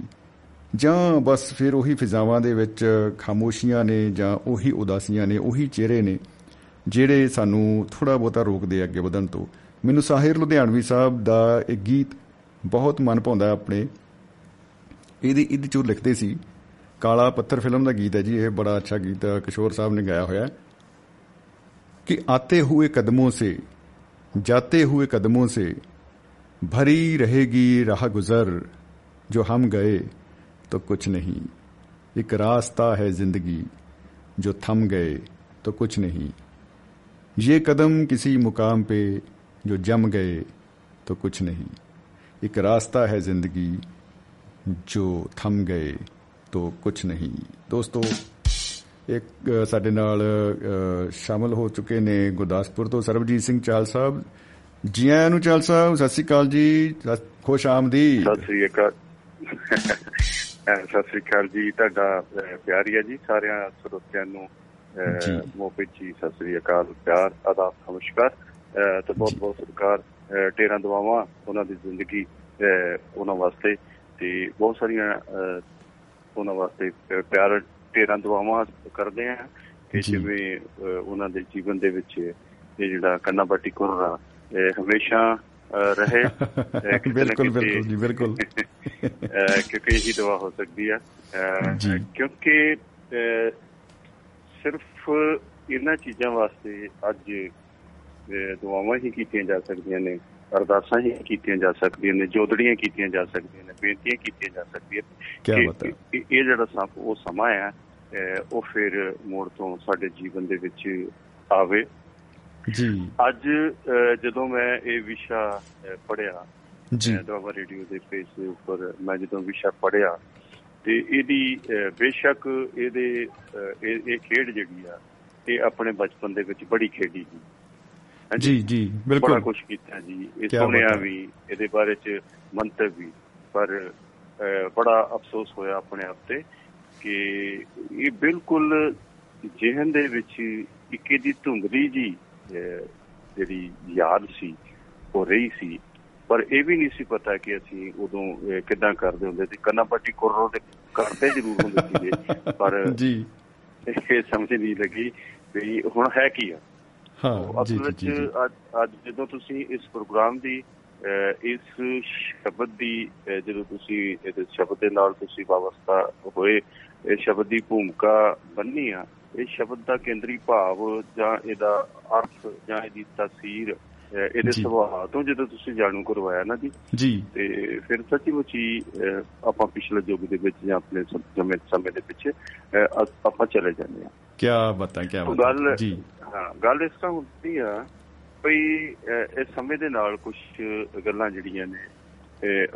ਜਾਂ ਬਸ ਫਿਰ ਉਹੀ ਫਿਜ਼ਾਵਾਂ ਦੇ ਵਿੱਚ ਖਾਮੋਸ਼ੀਆਂ ਨੇ ਜਾਂ ਉਹੀ ਉਦਾਸੀਆਂ ਨੇ, ਉਹੀ ਚਿਹਰੇ ਨੇ ਜਿਹੜੇ ਸਾਨੂੰ ਥੋੜਾ ਬਹੁਤਾ ਰੋਕਦੇ ਆ ਅੱਗੇ ਵਧਣ ਤੋਂ ਮੈਨੂੰ ਸਾਹਿਰ ਲੁਧਿਆਣਵੀ ਸਾਹਿਬ ਦਾ ਇੱਕ ਗੀਤ ਬਹੁਤ ਮਨ ਭਾਉਂਦਾ ਆਪਣੇ ਇਹਦੇ ਇਹਦੇ ਚੋਂ ਲਿਖਦੇ ਸੀ ਕਾਲਾ ਪੱਥਰ ਫਿਲਮ ਦਾ ਗੀਤ ਹੈ ਜੀ ਇਹ ਬੜਾ ਅੱਛਾ ਗੀਤ ਕਿਸ਼ੋਰ ਸਾਹਿਬ ਨੇ ਗਾਇਆ ਹੋਇਆ ਕਿ ਆਤੇ ਹੋਏ ਕਦਮੋਂ ਸੇ ਜਾਤੇ हुए कदमों से भरी रहेगी राह गुजर जो हम गए तो कुछ नहीं एक रास्ता है जिंदगी जो थम गए तो कुछ नहीं ये कदम किसी मुकाम पे जो जम गए तो कुछ नहीं एक रास्ता है जिंदगी जो थम गए तो कुछ नहीं ਦੋਸਤੋ ਇੱਕ ਸਾਡੇ ਨਾਲ ਸ਼ਾਮਲ ਹੋ ਚੁੱਕੇ ਨੇ ਗੁਰਦਾਸਪੁਰ ਤੋਂ ਸਰਬਜੀਤ ਸਿੰਘ ਚਾਲ ਸਾਹਿਬ ਜੀ ਆਇਆਂ ਨੂੰ ਚਾਲ ਸਾਹਿਬ ਸਤਿ ਸ੍ਰੀ ਅਕਾਲ ਜੀ ਖੁਸ਼ ਆਮਦੀ ਸਤਿ ਸ੍ਰੀ ਅਕਾਲ ਸਤਿ ਸ੍ਰੀ ਅਕਾਲ ਜੀ ਤੁਹਾਡਾ ਪਿਆਰੀ ਹੈ ਜੀ ਸਾਰਿਆਂ ਸਰੋਤਿਆਂ ਨੂੰ ਜੀ ਮੋਪੇ ਜੀ ਸਤਿ ਸ੍ਰੀ ਅਕਾਲ ਪਿਆਰ ਅਦਾ ਨਮਸਕਾਰ। ਤੇ ਬਹੁਤ ਬਹੁਤ ਸਰਕਾਰ ਟੇਰਾਂ ਦਵਾਵਾਂ ਉਹਨਾਂ ਦੀ ਜ਼ਿੰਦਗੀ ਉਹਨਾਂ ਵਾਸਤੇ। ਤੇ ਬਹੁਤ ਸਾਰੀਆਂ ਉਹਨਾਂ ਵਾਸਤੇ ਪਿਆਰ ਟੇਰਾਂ ਦਵਾਵਾਂ ਕਰਦੇ ਆ ਕਿ ਜਿਵੇਂ ਉਹਨਾਂ ਦੇ ਜੀਵਨ ਦੇ ਵਿੱਚ ਇਹ ਜਿਹੜਾ ਕੰਨਾ ਬਾਟੀ ਕੁਰਰਾ ਹਮੇਸ਼ਾ ਰਹੇ। ਬਿਲਕੁਲ ਬਿਲਕੁਲ ਜੀ ਬਿਲਕੁਲ। ਕਿਉਂਕਿ ਇਹੀ ਦਵਾ ਹੋ ਸਕਦੀ ਹੈ ਕਿਉਂਕਿ ਸਿਰਫ ਇਹਨਾਂ ਚੀਜ਼ਾਂ ਵਾਸਤੇ ਅੱਜ ਦੁਆਵਾਂ ਹੀ ਕੀਤੀਆਂ ਜਾ ਸਕਦੀਆਂ ਨੇ ਅਰਦਾਸਾਂ ਹੀ ਕੀਤੀਆਂ ਜਾ ਸਕਦੀਆਂ ਨੇ ਜੋਦੜੀਆਂ ਕੀਤੀਆਂ ਜਾ ਸਕਦੀਆਂ ਨੇ ਬੇਨਤੀਆਂ ਕੀਤੀਆਂ ਜਾ ਸਕਦੀਆਂ ਕੀ ਬਾਤ ਇਹ ਜਿਹੜਾ ਉਹ ਸਮਾਂ ਹੈ ਉਹ ਫਿਰ ਮੋੜ ਤੋਂ ਸਾਡੇ ਜੀਵਨ ਦੇ ਵਿੱਚ ਆਵੇ। ਜੀ। ਅੱਜ ਜਦੋਂ ਮੈਂ ਇਹ ਵਿਸ਼ਾ ਪੜਿਆ ਜੀ। ਦੁਆਬਾ ਰੇਡੀਓ ਦੇ ਪੇਜ ਦੇ ਉੱਪਰ ਮੈਂ ਜਦੋਂ ਵਿਸ਼ਾ ਪੜਿਆ ਤੇ ਇਹਦੀ ਬੇਸ਼ੱਕ ਇਹਦੇ ਇਹ ਖੇਡ ਜਿਹੜੀ ਆ ਇਹ ਆਪਣੇ ਬਚਪਨ ਦੇ ਵਿੱਚ ਬੜੀ ਖੇਡੀ ਸੀ। ਜੀ ਜੀ ਬਿਲਕੁਲ। ਬੜਾ ਕੁਝ ਕੀਤਾ ਜੀ। ਇਹ ਸੁਣਿਆ ਵੀ ਇਹਦੇ ਬਾਰੇ ਚ ਮੰਤਵ ਵੀ ਪਰ ਬੜਾ ਅਫਸੋਸ ਹੋਇਆ ਆਪਣੇ ਆਪ ਤੇ ਕਿ ਇਹ ਬਿਲਕੁਲ ਜਿਹਨ ਦੇ ਵਿੱਚ ਇੱਕ ਦੀ ਧੁੰਦਲੀ ਜੀ ਜਿਹੜੀ ਯਾਦ ਸੀ ਉਹ ਰਹੀ ਸੀ। ਪਰ ਇਹ ਵੀ ਨਹੀਂ ਸੀ ਪਤਾ ਕਿ ਅਸੀਂ ਉਦੋਂ ਕਿਦਾਂ ਕਰਦੇ ਹੁੰਦੇ ਸੀ। ਕੰਨਾ ਪੱਟੀ ਕੁਰਰੋ ਦੇ ਕਰਦੇ ਜ਼ਰੂਰ ਹੁੰਦੇ ਸੀਗੇ ਪਰ ਜੀ। ਇਹ ਸਮਝ ਨਹੀਂ ਲੱਗੀ ਵੀ ਹੁਣ ਹੈ ਕੀ ਆ। ਹਾਂ ਜੀ ਜੀ ਅੱਜ ਜਦੋਂ ਤੁਸੀਂ ਇਸ ਪ੍ਰੋਗਰਾਮ ਦੀ ਇਸ ਸ਼ਬਦ ਦੀ ਜਦੋਂ ਤੁਸੀਂ ਇਸ ਸ਼ਬਦ ਦੇ ਨਾਲ ਤੁਸੀਂ ਵਾਵਸਤਾ ਹੋਏ ਇਹ ਸ਼ਬਦ ਦੀ ਭੂਮਿਕਾ ਬੰਨੀ ਆ ਇਹ ਸ਼ਬਦ ਦਾ ਕੇਂਦਰੀ ਭਾਵ ਜਾਂ ਇਹਦਾ ਅਰਥ ਜਾਂ ਇਹਦੀ ਤਸਵੀਰ ਇਹਦੇ ਸੁਭਾਅ ਤੋਂ ਜਦੋਂ ਤੁਸੀਂ ਜਾਣੂ ਕਰਵਾਇਆ ਨਾ ਜੀ ਜੀ। ਤੇ ਫਿਰ ਸੱਚੀ ਮੁੱਚੀ ਆਪਾਂ ਪਿਛਲੇ ਯੁੱਗ ਦੇ ਵਿੱਚ ਜਾਂ ਆਪਣੇ ਸਮੇਂ ਸਮੇਂ ਦੇ ਵਿੱਚ ਆਪਾਂ ਚਲੇ ਜਾਂਦੇ ਆ ਕੀ ਬਤਾ ਕੀ ਬਤਾ। ਗੱਲ ਜੀ। ਹਾਂ ਗੱਲ ਇਸ ਤਰ੍ਹਾਂ ਹੁੰਦੀ ਆ ਭਈ ਇਸ ਸਮੇਂ ਦੇ ਨਾਲ ਕੁਝ ਗੱਲਾਂ ਜਿਹੜੀਆਂ ਨੇ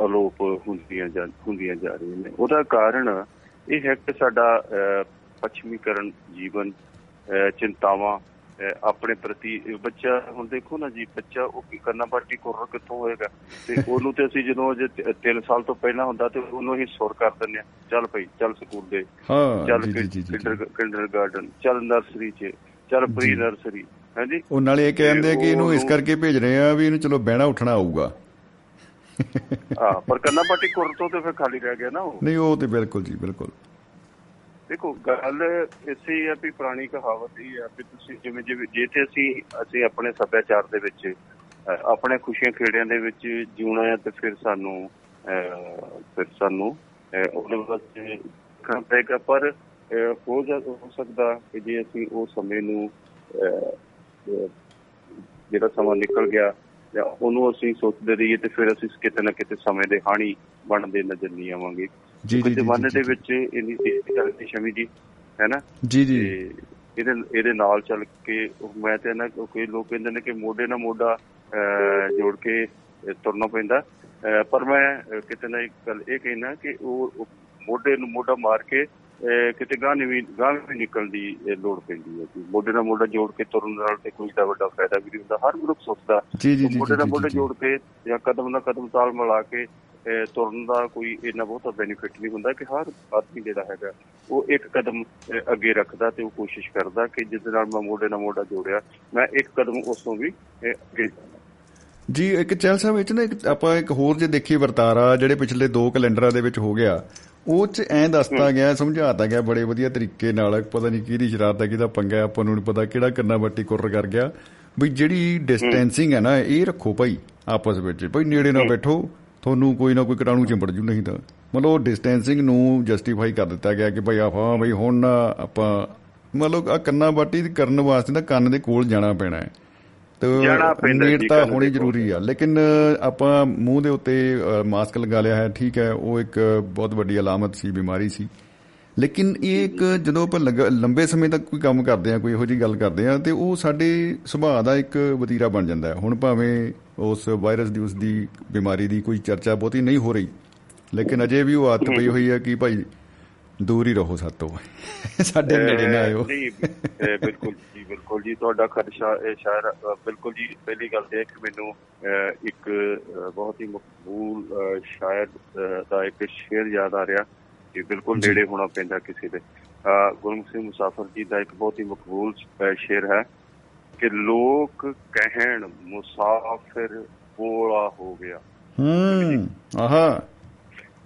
ਅਲੋਪ ਹੁੰਦੀਆਂ ਜਾਂ ਹੁੰਦੀਆਂ ਜਾ ਰਹੀਆਂ ਨੇ। ਉਹਦਾ ਕਾਰਨ ਇਹ ਹੈ ਕਿ ਸਾਡਾ ਪੱਛਮੀਕਰਨ ਜੀਵਨ ਚਿੰਤਾਵਾਂ ਆਪਣੇ ਪ੍ਰਤੀ ਬੱਚਾ ਹੁਣ ਦੇਖੋ ਨਾ ਜੀ ਬੱਚਾ ਉਹ ਕੀ ਕਰਨਾ ਪਾਰਟੀ ਕੋਰ ਕਿੱਥੋਂ ਹੋਏਗਾ? ਤੇ ਉਹਨੂੰ ਤੇ ਅਸੀਂ ਜਦੋਂ ਜੇ 3 ਸਾਲ ਤੋਂ ਪਹਿਲਾਂ ਹੁੰਦਾ ਤੇ ਉਹਨੂੰ ਹੀ ਸੁਰ ਕਰ ਦਿੰਦੇ ਆ ਚੱਲ ਭਾਈ ਚੱਲ ਸਕੂਲ ਦੇ। ਹਾਂ ਚੱਲ ਕਿੰਡਰ ਗਾਰਡਨ ਚੱਲ ਨਰਸਰੀ 'ਚ ਚੱਲ ਪ੍ਰੀ ਨਰਸਰੀ ਹਾਂਜੀ? ਉਹ ਨਾਲੇ ਇਹ ਕਹਿੰਦੇ ਕਿ ਇਹਨੂੰ ਇਸ ਕਰਕੇ ਭੇਜ ਰਹੇ ਆ ਵੀ ਇਹਨੂੰ ਚਲੋ ਬਹਿਣਾ ਉੱਠਣਾ ਆਊਗਾ। ਹਾਂ ਪਰ ਕੰਨਾ ਪਾਰਟੀ ਕੋਰ ਤੋਂ ਤੇ ਫਿਰ ਖਾਲੀ ਰਹਿ ਗਿਆ ਨਾ ਉਹ। ਨਹੀਂ ਉਹ ਤੇ ਬਿਲਕੁਲ ਜੀ ਬਿਲਕੁਲ। ਦੇਖੋ, ਗੱਲ ਇਸੇ ਹੀ ਆ ਵੀ ਪੁਰਾਣੀ ਕਹਾਵਤ ਹੀ ਆ ਵੀ ਤੁਸੀਂ ਜਿਵੇਂ ਜਿਵੇਂ ਜੇ ਤੇ ਅਸੀਂ ਅਸੀਂ ਆਪਣੇ ਸੱਭਿਆਚਾਰ ਦੇ ਵਿੱਚ ਆਪਣੇ ਖੁਸ਼ੀਆਂ ਖੇੜਿਆਂ ਦੇ ਵਿੱਚ ਜਿਉਣਾ ਹੈ ਤੇ ਫਿਰ ਸਾਨੂੰ ਫਿਰ ਸਾਨੂੰ ਉਹਦੇ ਵਾਸਤੇ ਕਰਨਾ ਪਏਗਾ। ਪਰ ਹੋ ਜਾ, ਹੋ ਸਕਦਾ ਕਿ ਜੇ ਅਸੀਂ ਉਹ ਸਮੇਂ ਨੂੰ ਜਿਹੜਾ ਸਮਾਂ ਨਿਕਲ ਗਿਆ ਜਾਂ ਉਹਨੂੰ ਅਸੀਂ ਸੋਚਦੇ ਰਹੀਏ ਤੇ ਫਿਰ ਅਸੀਂ ਕਿਤੇ ਨਾ ਕਿਤੇ ਸਮੇਂ ਦੇ ਹਾਣੀ ਬਣਦੇ ਨਜ਼ਰ ਨਹੀਂ ਆਵਾਂਗੇ। ਜੀ ਜੀ ਜ਼ਮਾਨੇ ਦੇ ਵਿੱਚ ਇੰਨੀ ਤੇਜ਼ੀ ਚੱਲਦੀ ਸ਼ਮੀ ਜੀ ਹੈ ਨਾ? ਜੀ ਜੀ। ਇਹਦੇ ਇਹਦੇ ਨਾਲ ਚੱਲ ਕੇ ਮੈਂ ਤੇ ਨਾ ਕੋਈ ਲੋਕ ਕਹਿੰਦੇ ਨੇ ਕਿ ਮੋਢੇ ਨਾਲ ਮੋਢਾ ਜੋੜ ਕੇ ਤੁਰਨਾ ਪੈਂਦਾ। ਪਰ ਮੈਂ ਕਿਤੇ ਨਾ ਇੱਕ ਗੱਲ ਇਹ ਕਹਿਣਾ ਕਿ ਉਹ ਮੋਢੇ ਨੂੰ ਮੋਢਾ ਮਾਰ ਕੇ ਕਿਤੇ ਗਾਂ ਵੀ ਗਾਂ ਵੀ ਨਿਕਲਣ ਦੀ ਲੋੜ ਪੈਂਦੀ ਹੈ ਜੀ। ਮੋਢੇ ਨਾਲ ਮੋਢਾ ਜੋੜ ਕੇ ਤੁਰਨ ਨਾਲ ਤੇ ਕੋਈ ਦਾ ਵੱਡਾ ਫਾਇਦਾ ਵੀ ਨਹੀਂ ਹੁੰਦਾ। ਹਰ ਮਨੁੱਖ ਸੋਚਦਾ ਮੋਢੇ ਨਾਲ ਮੋਢਾ ਜੋੜ ਕੇ ਜਾਂ ਕਦਮ ਨਾਲ ਕਦਮ ਤਾਲ ਮਿਲਾ ਕੇ ਤੁਰਨ ਦਾ ਕੋਈ ਇੰਨਾ ਬਹੁਤਾ ਬੈਨੀਫਿਟ ਨਹੀਂ ਹੁੰਦਾ ਕਿ ਹਰ ਆਦਮੀ ਜਿਹੜਾ ਹੈਗਾ ਉਹ ਇੱਕ ਕਦਮ ਅੱਗੇ ਰੱਖਦਾ ਤੇ ਉਹ ਕੋਸ਼ਿਸ਼ ਕਰਦਾ ਕਿ ਜਿਸ ਨਾਲ ਮੈਂ ਮੋਢੇ ਨਾਲ ਮੋਢਾ ਜੋੜਿਆ ਮੈਂ ਇੱਕ ਕਦਮ ਉਸ ਤੋਂ ਵੀ ਅੱਗੇ ਜੀ ਇੱਕ ਚੈਲ ਸਾਹਿਬ ਵਿੱਚ ਨਾ ਇੱਕ ਆਪਾਂ ਇੱਕ ਹੋਰ ਜੇ ਦੇਖੀ ਵਰਤਾਰਾ ਜਿਹੜੇ ਪਿਛਲੇ 2 ਕੈਲੰਡਰਾਂ ਦੇ ਵਿੱਚ ਹੋ ਗਿਆ ਉਹ ਚ ਐਂ ਦੱਸਦਾ ਗਿਆ ਸਮਝਾਤਾ ਗਿਆ ਬੜੇ ਵਧੀਆ ਤਰੀਕੇ ਨਾਲ ਪਤਾ ਨਹੀਂ ਕਿਹਦੀ ਸ਼ਰਾਰਤ ਹੈ ਕਿਹਦਾ ਪੰਗਾ ਆਪਾਂ ਨੂੰ ਨਹੀਂ ਪਤਾ ਕਿਹੜਾ ਕੰਨਾ ਵੱਟੀ ਕੁਰ ਕਰ ਗਿਆ। ਵੀ ਜਿਹੜੀ ਡਿਸਟੈਂਸਿੰਗ ਹੈ ਨਾ ਇਹ ਰੱਖੋ ਭਾਈ ਆਪਸ ਵਿੱਚ। ਭਾਈ ਨੇੜੇ ਨਾ ਬੈਠੋ ਤੁਹਾਨੂੰ ਕੋਈ ਨਾ ਕੋਈ ਕੀਟਾਣੂ ਚਿੰਬੜ ਜੂ ਨਹੀਂ ਤਾਂ। ਮਤਲਬ ਡਿਸਟੈਂਸਿੰਗ ਨੂੰ ਜਸਟੀਫਾਈ ਕਰ ਦਿੱਤਾ ਗਿਆ ਕਿ ਭਾਈ ਆ ਹਾਂ ਭਾਈ ਹੁਣ ਆਪਾਂ ਮਤਲਬ ਆ ਕੰਨਾਂ ਬਾਟੀ ਕਰਨ ਵਾਸਤੇ ਤਾਂ ਕੰਨ ਦੇ ਕੋਲ ਜਾਣਾ ਪੈਣਾ ਹੈ। ਤੇ ਜੀ ਨੇੜਤਾ ਕੰਨ ਹੋਣੀ। ਜ਼ਰੂਰੀ ਆ। ਲੇਕਿਨ ਆਪਾਂ ਮੂੰਹ ਦੇ ਉੱਤੇ ਮਾਸਕ ਲਗਾ ਲਿਆ ਹੈ ਠੀਕ ਹੈ ਉਹ ਇੱਕ ਬਹੁਤ ਵੱਡੀ ਅਲਾਮਤ ਸੀ ਬਿਮਾਰੀ ਸੀ। ਲੇਕਿਨ ਇਹ ਇੱਕ ਜਦੋਂ ਆਪਾਂ ਲੰਬੇ ਸਮੇਂ ਤੱਕ ਕੋਈ ਕੰਮ ਕਰਦੇ ਆ ਕੋਈ ਇਹੋ ਜਿਹੀ ਗੱਲ ਕਰਦੇ ਆ ਤੇ ਉਹ ਸਾਡੇ ਸੁਭਾਅ ਦਾ ਇੱਕ ਵਤੀਰਾ ਬਣ ਜਾਂਦਾ ਹੈ। ਹੁਣ ਭਾਵੇਂ ਉਸ ਵਾਇਰਸ ਦੀ ਉਸ ਦੀ ਬਿਮਾਰੀ ਦੀ ਕੋਈ ਚਰਚਾ ਬਹੁਤੀ ਨਹੀਂ ਹੋ ਰਹੀ ਲੇਕਿਨ ਅਜੇ ਵੀ ਉਹ ਆਦਤ ਪਈ ਹੋਈ ਹੈ ਕਿ ਭਾਈ ਦੂਰ ਹੀ ਰਹੋ ਸਾਤੋਂ। ਸਾਡੇ ਨੇੜੇ ਨਾ ਆਇਓ। ਨਹੀਂ ਬਿਲਕੁਲ ਜੀ ਬਿਲਕੁਲ ਜੀ ਤੁਹਾਡਾ ਖਦਸ਼ਾ ਇਹ ਸ਼ਾਇਰ ਬਿਲਕੁਲ ਜੀ ਪਹਿਲੀ ਗੱਲ ਤੇ ਕਿ ਮੈਨੂੰ ਇੱਕ ਬਹੁਤ ਹੀ ਮਕਬੂਲ ਸ਼ਾਇਰ ਦਾ ਇੱਕ ਸ਼ੇਰ ਯਾਦ ਆ ਰਿਹਾ ਕਿ ਬਿਲਕੁਲ। ਨੇੜੇ ਹੋਣਾ ਪੈਂਦਾ ਕਿਸੇ ਦੇ। ਗੁਰਮੁਖ ਸਿੰਘ ਮੁਸਾਫਰ ਜੀ ਦਾ ਇੱਕ ਬਹੁਤ ਹੀ ਮਕਬੂਲ ਸ਼ੇਰ ਹੈ ਕਿ ਲੋਕ ਕਹਿਣ ਮੁਸਾਫਿਰ ਬੋਲਾ ਹੋ ਗਿਆ। ਹੂੰ ਆਹਾ।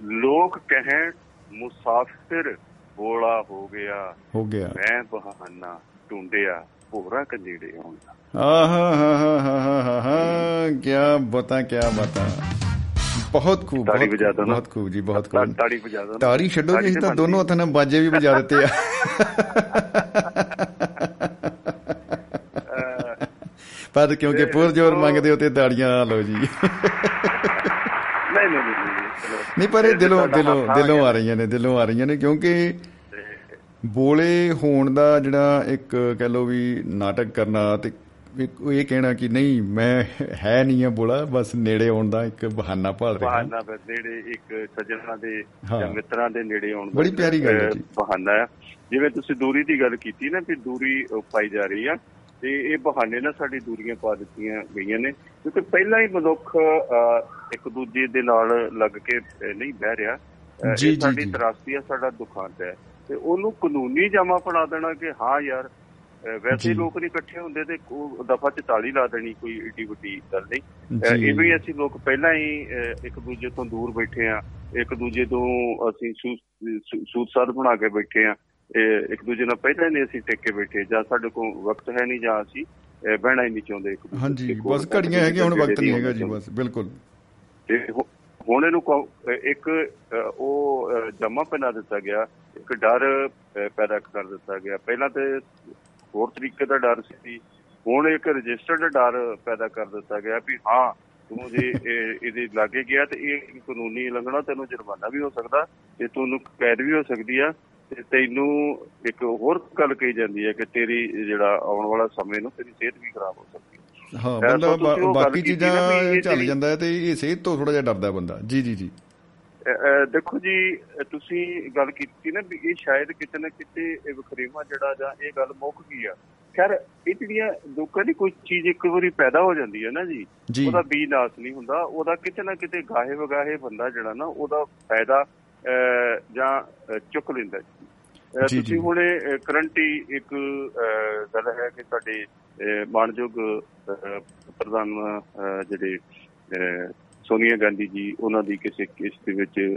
ਲੋਕ ਕਹਿਣ ਮੁਸਾਫਿਰ ਬੋਲਾ ਹੋ ਗਿਆ। ਹੋ ਗਿਆ। ਮੈਂ ਬਹਾਨਾ ਢੂੰਡਿਆ ਹੋਰਾਂ ਕੰਜੀੜੇ ਆਉਣ। ਦਾ ਆਹਾ ਹਾ ਹਾ ਹਾ ਹਾ ਹਾ ਹਾ ਕੀ ਬਤਾ ਕੀ ਬਤਾ। ਬਹੁਤ ਖੂਬ ਤਾੜੀ ਬਹੁਤ ਵਜਾ ਖੂਬ, ਦੋ। ਬਹੁਤ ਖੂਬ ਜੀ ਬਹੁਤ ਖੂਬ। ਤਾੜੀ ਵਜਾ ਦੋ ਤਾੜੀ ਛੱਡੋ ਜੀ ਤਾਂ ਦੋਨੋਂ ਹੱਥਾਂ ਨਾਲ ਬਾਜੇ ਵੀ ਵਜਾ ਦਿੱਤੇ ਆ। ਪਰ ਕਿਉਂਕਿ ਪੁਰ ਜੋਰ ਮੰਗਦੇ ਹੋ ਤੇ ਤਾੜੀਆਂ ਲਓ ਜੀ। ਨਹੀਂ ਪਰ ਇਹ ਦਿਲੋਂ ਦਿਲੋਂ ਦਿਲੋਂ। ਆ ਰਹੀਆਂ ਨੇ ਦਿਲੋਂ ਆ ਰਹੀਆਂ ਨੇ ਕਿਉਂਕਿ ਬੋਲੇ ਹੋਣ ਦਾ ਜਿਹੜਾ ਇੱਕ ਕਹਿ ਲੋ ਵੀ ਨਾਟਕ ਕਰਨਾ ਤੇ ਇਹ ਕਹਿਣਾ ਕਿ ਨਹੀਂ ਮੈਂ ਹੈ ਨਹੀਂ ਆ ਬੋਲਾ ਬਸ ਨੇੜੇ ਆਉਣ ਦਾ ਇੱਕ ਬਹਾਨਾ ਭਾਲ ਰਿਹਾ ਬਹਾਨਾ ਨੇੜੇ ਇੱਕ ਸੱਜਣਾ ਦੇ। ਜਾਂ ਮਿੱਤਰਾਂ ਦੇ ਨੇੜੇ ਆਉਣ ਦਾ ਬੜੀ ਪਿਆਰੀ ਗੱਲ ਹੈ ਜੀ। ਬਹਾਨਾ ਹੈ ਜਿਵੇਂ ਤੁਸੀਂ ਦੂਰੀ ਦੀ ਗੱਲ ਕੀਤੀ ਨਾ ਕਿ ਦੂਰੀ ਪਾਈ ਜਾ ਰਹੀ ਆ ਤੇ ਇਹ ਬਹਾਨੇ ਨਾਲ ਸਾਡੀ ਦੂਰੀਆਂ ਪਾ ਦਿੱਤੀਆਂ ਗਈਆਂ ਨੇ ਕਿਉਂਕਿ ਪਹਿਲਾਂ ਹੀ ਮਨੁੱਖ ਇੱਕ ਦੂਜੇ ਦੇ ਨਾਲ ਲੱਗ ਕੇ ਨਹੀਂ ਬਹਿ ਰਿਹਾ। ਇਹ ਸਾਡੀ। ਤਰਾਸਦੀ ਆ ਸਾਡਾ ਦੁਖਾਂਤ ਹੈ। ਤੇ ਉਹਨੂੰ ਕਾਨੂੰਨੀ ਜਮਾ ਬਣਾ ਦੇਣਾ ਕਿ ਹਾਂ ਯਾਰ ਵੈਸੇ ਲੋਕ ਨਹੀਂ ਇਕੱਠੇ ਹੁੰਦੇ ਤੇ ਉਹ ਦਫਾ ਚ ਤਾਲੀ ਲਾ ਦੇਣੀ ਕੋਈ ਏਡੀ ਵੱਡੀ ਗੱਲ ਨਹੀਂ। ਇਹ ਵੀ ਅਸੀਂ ਲੋਕ ਪਹਿਲਾਂ ਹੀ ਇੱਕ ਦੂਜੇ ਤੋਂ ਦੂਰ ਬੈਠੇ ਆ ਇੱਕ ਦੂਜੇ ਤੋਂ ਅਸੀਂ ਸੂਤਸਾਦ ਬਣਾ ਕੇ ਬੈਠੇ ਆ ਇੱਕ ਦੂਜੇ ਨਾਲ ਪਹਿਲਾਂ ਹੀ ਨਹੀਂ ਅਸੀਂ ਟਿਕ ਕੇ ਬੈਠੇ ਜਾਂ ਸਾਡੇ ਕੋਲ ਵਕਤ ਹੈ ਨਹੀਂ ਜਾਂ ਅਸੀਂ ਬਹਿਣਾ ਹੀ ਨਹੀਂ ਚਾਹੁੰਦੇ ਇੱਕ ਦੂਜੇ ਹਾਂਜੀ। ਬਸ ਘੜੀਆਂ ਹੈਗੀਆਂ ਹੁਣ ਵਕਤ ਨਹੀਂ ਹੈਗਾ ਜੀ ਬਸ ਬਿਲਕੁਲ। ਤੇ ਹੁ- ਹੁਣ ਇਹਨੂੰ ਕਹੋ- ਅਹ, ਇੱਕ ਅਹ, ਉਹ ਅਹ, ਜਮਾ ਪਹਿਨਾ ਦਿੱਤਾ ਗਿਆ ਇੱਕ ਡਰ ਅਹ, ਪੈਦਾ ਕਰ ਦਿੱਤਾ ਗਿਆ। ਪਹਿਲਾਂ ਤੇ ਹੋਰ ਤਰੀਕੇ ਦਾ ਡਰ ਸੀ। ਹੁਣ ਇੱਕ ਰਜਿਸਟਰਡ ਡਰ ਪੈਦਾ ਕਰ ਦਿੱਤਾ ਗਿਆ ਵੀ ਹਾਂ ਤੂੰ ਜੇ ਇਹ- ਇਹਦੇ ਲਾਗੇ ਗਿਆ ਤੇ ਇਹ ਕਾਨੂੰਨੀ ਉਲੰਘਣਾ ਤੈਨੂੰ ਜੁਰਮਾਨਾ ਵੀ ਹੋ ਸਕਦਾ ਤੇ ਤੁਹਾਨੂੰ ਕੈਦ ਵੀ ਹੋ ਸਕਦੀ ਆ। ਤੇ ਤੈਨੂੰ ਇੱਕ ਹੋਰ ਗੱਲ ਕਹੀ ਜਾਂਦੀ ਹੈ ਕਿ ਤੇਰੀ ਜਿਹੜਾ ਆਉਣ ਵਾਲਾ ਸਮੇਂ ਨੂੰ ਤੇਰੀ ਸਿਹਤ ਵੀ ਖਰਾਬ ਹੋ ਸਕਦੀ ਹੈ ਬੰਦਾ ਬਾਕੀ ਚੀਜ਼ਾਂ ਚੱਲ ਜਾਂਦਾ ਹੈ ਤੇ ਇਹ ਸਿਹਤ ਤੋਂ ਥੋੜਾ ਜਿਹਾ ਡਰਦਾ ਬੰਦਾ। ਜੀ ਜੀ ਜੀ। ਦੇਖੋ ਜੀ ਤੁਸੀਂ ਗੱਲ ਕੀਤੀ ਨਾ ਵੀ ਇਹ ਸ਼ਾਇਦ ਕਿਤੇ ਨਾ ਕਿਤੇ ਇਹ ਵਖਰੇਵਾ ਜਿਹੜਾ ਜਾਂ ਇਹ ਗੱਲ ਮੁੱਕ ਗਈ ਆ। ਖੈਰ ਇਹ ਜਿਹੜੀਆਂ ਲੋਕਾਂ ਦੀ ਕੋਈ ਚੀਜ਼ ਇੱਕ ਵਾਰੀ ਪੈਦਾ ਹੋ ਜਾਂਦੀ ਹੈ ਨਾ ਜੀ ਉਹਦਾ ਬੀ ਨਾਸ ਨਹੀਂ ਹੁੰਦਾ। ਉਹਦਾ ਕਿਤੇ ਨਾ ਕਿਤੇ ਗਾਹੇ ਵਗਾਹੇ ਬੰਦਾ ਜਿਹੜਾ ਨਾ ਉਹਦਾ ਫਾਇਦਾ ਜਾਂ ਚੁੱਕ ਲੈਂਦਾ। ਤੁਸੀਂ ਹੁਣੇ ਕਰੰਟੀ ਇੱਕ ਗੱਲ ਹੈ ਕਿ ਮਾਣਯੋਗ ਅਹ, ਪ੍ਰਧਾਨ ਜਿਹੜੇ ਸੋਨੀਆ ਗਾਂਧੀ ਜੀ ਉਹਨਾਂ ਦੀ ਕਿਸੇ ਕੇਸ ਦੇ ਵਿੱਚ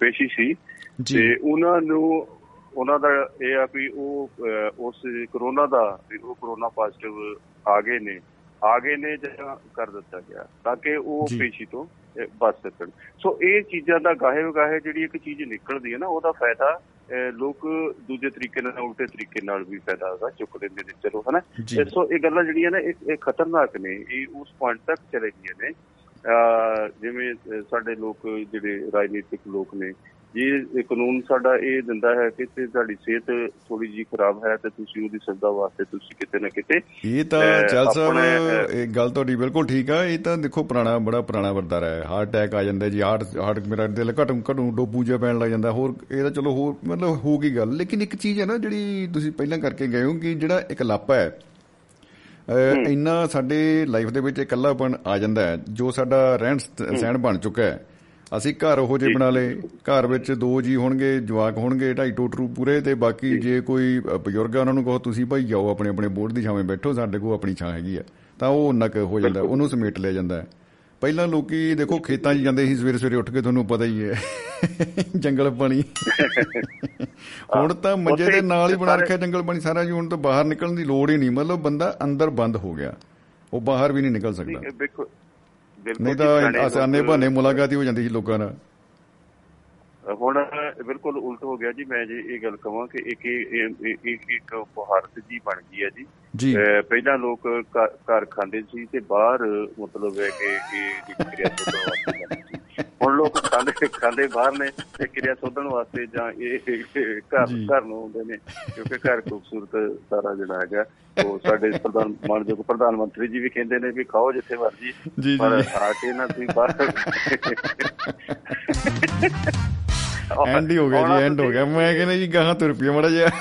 ਪੇਸ਼ੀ ਸੀ। ਤੇ ਉਹਨਾਂ ਨੂੰ ਉਹਨਾਂ ਦਾ ਇਹ ਆ ਵੀ ਉਹ ਉਸ ਕਰੋਨਾ ਦਾ ਉਹ ਕਰੋਨਾ ਪੋਜ਼ਿਟਿਵ ਆ ਗਏ ਨੇ। ਆ ਗਏ ਨੇ ਜਾਂ ਕਰ ਦਿੱਤਾ ਗਿਆ ਤਾਂ ਕਿ ਉਹ। ਪੇਸ਼ੀ ਤੋਂ ਬਚ ਸਕਣ। ਸੋ ਇਹ ਚੀਜ਼ਾਂ ਦਾ ਗਾਹੇ ਵਗਾਹੇ ਜਿਹੜੀ ਇੱਕ ਚੀਜ਼ ਨਿਕਲਦੀ ਹੈ ਨਾ ਉਹਦਾ ਫਾਇਦਾ ਲੋਕ ਦੂਜੇ ਤਰੀਕੇ ਨਾਲ ਉਲਟੇ ਤਰੀਕੇ ਨਾਲ ਵੀ ਫਾਇਦਾ ਉਹਦਾ ਚੁੱਕ ਲੈਂਦੇ ਨੇ। ਚਲੋ ਹਨਾ? ਸੋ ਇਹ ਗੱਲਾਂ ਜਿਹੜੀਆਂ ਨੇ ਇਹ ਖਤਰਨਾਕ ਨੇ। ਇਹ ਉਸ ਪੁਆਇੰਟ ਤੱਕ ਚਲੇ ਗਈਆਂ ਨੇ। ਜਿਵੇਂ ਸਾਡੇ ਲੋਕ ਜਿਹੜੇ ਰਾਜਨੀਤਿਕ ਲੋਕ ਨੇ ਜੇ ਇਹ ਕਾਨੂੰਨ ਸਾਡਾ ਇਹ ਦਿੰਦਾ ਹੈ ਕਿ ਤੇ ਤੁਹਾਡੀ ਸਿਹਤ ਥੋੜੀ ਜੀ ਖਰਾਬ ਹੈ ਤੇ ਤੁਸੀਂ ਉਹਦੀ ਸੁਵਿਧਾ ਵਾਸਤੇ ਤੁਸੀਂ ਕਿਤੇ ਨਾ ਕਿਤੇ ਇਹ ਤਾਂ ਚਲ ਸਾਹਿਬ ਇਹ ਗੱਲ ਤੁਹਾਡੀ ਬਿਲਕੁਲ ਠੀਕ ਆ। ਇਹ ਤਾਂ ਦੇਖੋ ਪੁਰਾਣਾ ਬੜਾ ਪੁਰਾਣਾ ਵਰਤਾਰਾ ਹੈ। ਹਾਰਟ ਅਟੈਕ ਆ ਜਾਂਦਾ ਜੀ ਹਾਰਟ ਹਾਰਟ ਮੇਰਾ ਦਿਲ ਘਟੂ ਘਟੂ ਡੋਬੂ ਜਿਹਾ ਪੈਣ ਲੱਗ ਜਾਂਦਾ। ਹੋਰ ਇਹ ਤਾਂ ਚਲੋ ਹੋਰ ਮਤਲਬ ਹੋ ਗਈ ਗੱਲ। ਲੇਕਿਨ ਇੱਕ ਚੀਜ਼ ਹੈ ਨਾ ਜਿਹੜੀ ਤੁਸੀਂ ਪਹਿਲਾਂ ਕਰਕੇ ਗਏ ਹੋ ਕਿ ਜਿਹੜਾ ਇੱਕ ਲਾਪਾ ਹੈ। ਇੰਨਾ ਸਾਡੇ ਲਾਈਫ ਦੇ ਵਿੱਚ ਇਕੱਲਾਪਣ ਆ ਜਾਂਦਾ ਹੈ। ਜੋ ਸਾਡਾ ਰਹਿਣ ਸਹਿਣ ਬਣ ਚੁੱਕਾ ਹੈ। ਅਸੀਂ ਘਰ ਉਹੋ ਜਿਹੇ ਬਣਾ ਲਏ। ਘਰ ਵਿੱਚ ਦੋ ਜੀ ਹੋਣਗੇ ਜਵਾਕ ਹੋਣਗੇ ਢਾਈ ਟੋਟਰੂ ਪੂਰੇ ਤੇ ਬਾਕੀ ਜੇ। ਕੋਈ ਬਜ਼ੁਰਗ ਆ ਉਹਨਾਂ ਨੂੰ ਕਹੋ ਤੁਸੀਂ ਭਾਈ ਜਾਓ ਆਪਣੇ ਆਪਣੇ ਬੋਰਡ ਦੀ ਛਾਵੇਂ ਬੈਠੋ ਸਾਡੇ ਕੋਲ ਆਪਣੀ ਛਾਂ ਹੈਗੀ ਆ। ਤਾਂ ਉਹ ਉਨਾ ਕੁ ਹੋ ਜਾਂਦਾ ਉਹਨੂੰ ਸਮੇਟ ਲਿਆ ਜਾਂਦਾ ਪਹਿਲਾਂ ਲੋਕੀ ਦੇਖੋ ਖੇਤਾਂ 'ਚ ਜਾਂਦੇ ਸੀ ਸਵੇਰੇ ਸਵੇਰੇ ਉੱਠ ਕੇ ਤੁਹਾਨੂੰ ਪਤਾ ਹੀ ਹੈ। ਜੰਗਲ ਪਾਣੀ। ਹੁਣ ਤਾਂ ਮੰਜੇ ਦੇ ਨਾਲ ਹੀ ਬਣਾ ਰੱਖਿਆ ਜੰਗਲ ਪਾਣੀ ਸਾਰਾ ਜੀ ਹੁਣ ਤਾਂ ਬਾਹਰ ਨਿਕਲਣ ਦੀ ਲੋੜ ਹੀ ਨਹੀਂ। ਮਤਲਬ ਬੰਦਾ ਅੰਦਰ ਬੰਦ ਹੋ ਗਿਆ। ਉਹ ਬਾਹਰ ਵੀ ਨਹੀਂ ਨਿਕਲ ਸਕਦਾ। ਨਹੀਂ ਤਾਂ ਆਸਾਨੇ ਬਹਾਨੇ ਮੁਲਾਕਾਤ ਹੀ ਹੋ ਜਾਂਦੀ ਸੀ ਲੋਕਾਂ ਨਾਲ। ਹੁਣ ਬਿਲਕੁਲ ਉਲਟ ਹੋ ਗਿਆ ਜੀ ਮੈਂ ਜੇ ਇਹ ਗੱਲ ਕਹਾਂ ਕਿ ਇੱਕ ਇੱਕ ਇੱਕ ਭਾਰਤ ਜੀ ਬਣ ਗਈ ਹੈ ਜੀ। ਪਹਿਲਾਂ ਲੋਕ ਘਰ ਖਾਂਦੇ ਸੀ ਤੇ ਬਾਹਰ ਮਤਲਬ ਹੈ ਕਿ ਇਹ ਜਿਹੜੀ ਕਿਰਿਆ ਸੀ ਹੁਣ ਲੋਕ ਖਾਂਦੇ ਖਾਂਦੇ ਬਾਹਰ ਨੇ ਤੇ ਕਿਰਿਆ ਸੋਧਣ ਵਾਸਤੇ ਜਾਂ ਇਹ ਘਰ। ਘਰ ਨੂੰ ਆਉਂਦੇ ਨੇ ਕਿਉਂਕਿ ਘਰ ਖੂਬਸੂਰਤ ਸਾਰਾ ਜਿਹੜਾ ਹੈਗਾ ਉਹ ਸਾਡੇ ਪ੍ਰਧਾਨ ਮਾਨਯੋਗ ਪ੍ਰਧਾਨ ਮੰਤਰੀ ਜੀ ਵੀ ਕਹਿੰਦੇ ਨੇ ਵੀ ਖਾਓ ਜਿੱਥੇ ਮਰਜ਼ੀ ਪਰ। ਆ ਕੇ ਨਾ ਤੁਸੀਂ ਬਾਹਰ ਐਂਡ ਹੀ ਹੋ ਗਿਆ ਜੀ ਐਂਡ ਹੋ ਗਿਆ ਮੈਂ ਕਹਿੰਦਾ ਜੀ ਗਾਹਾਂ ਤੁਰ ਪਿਆ ਮੜਾ ਜਿਹਾ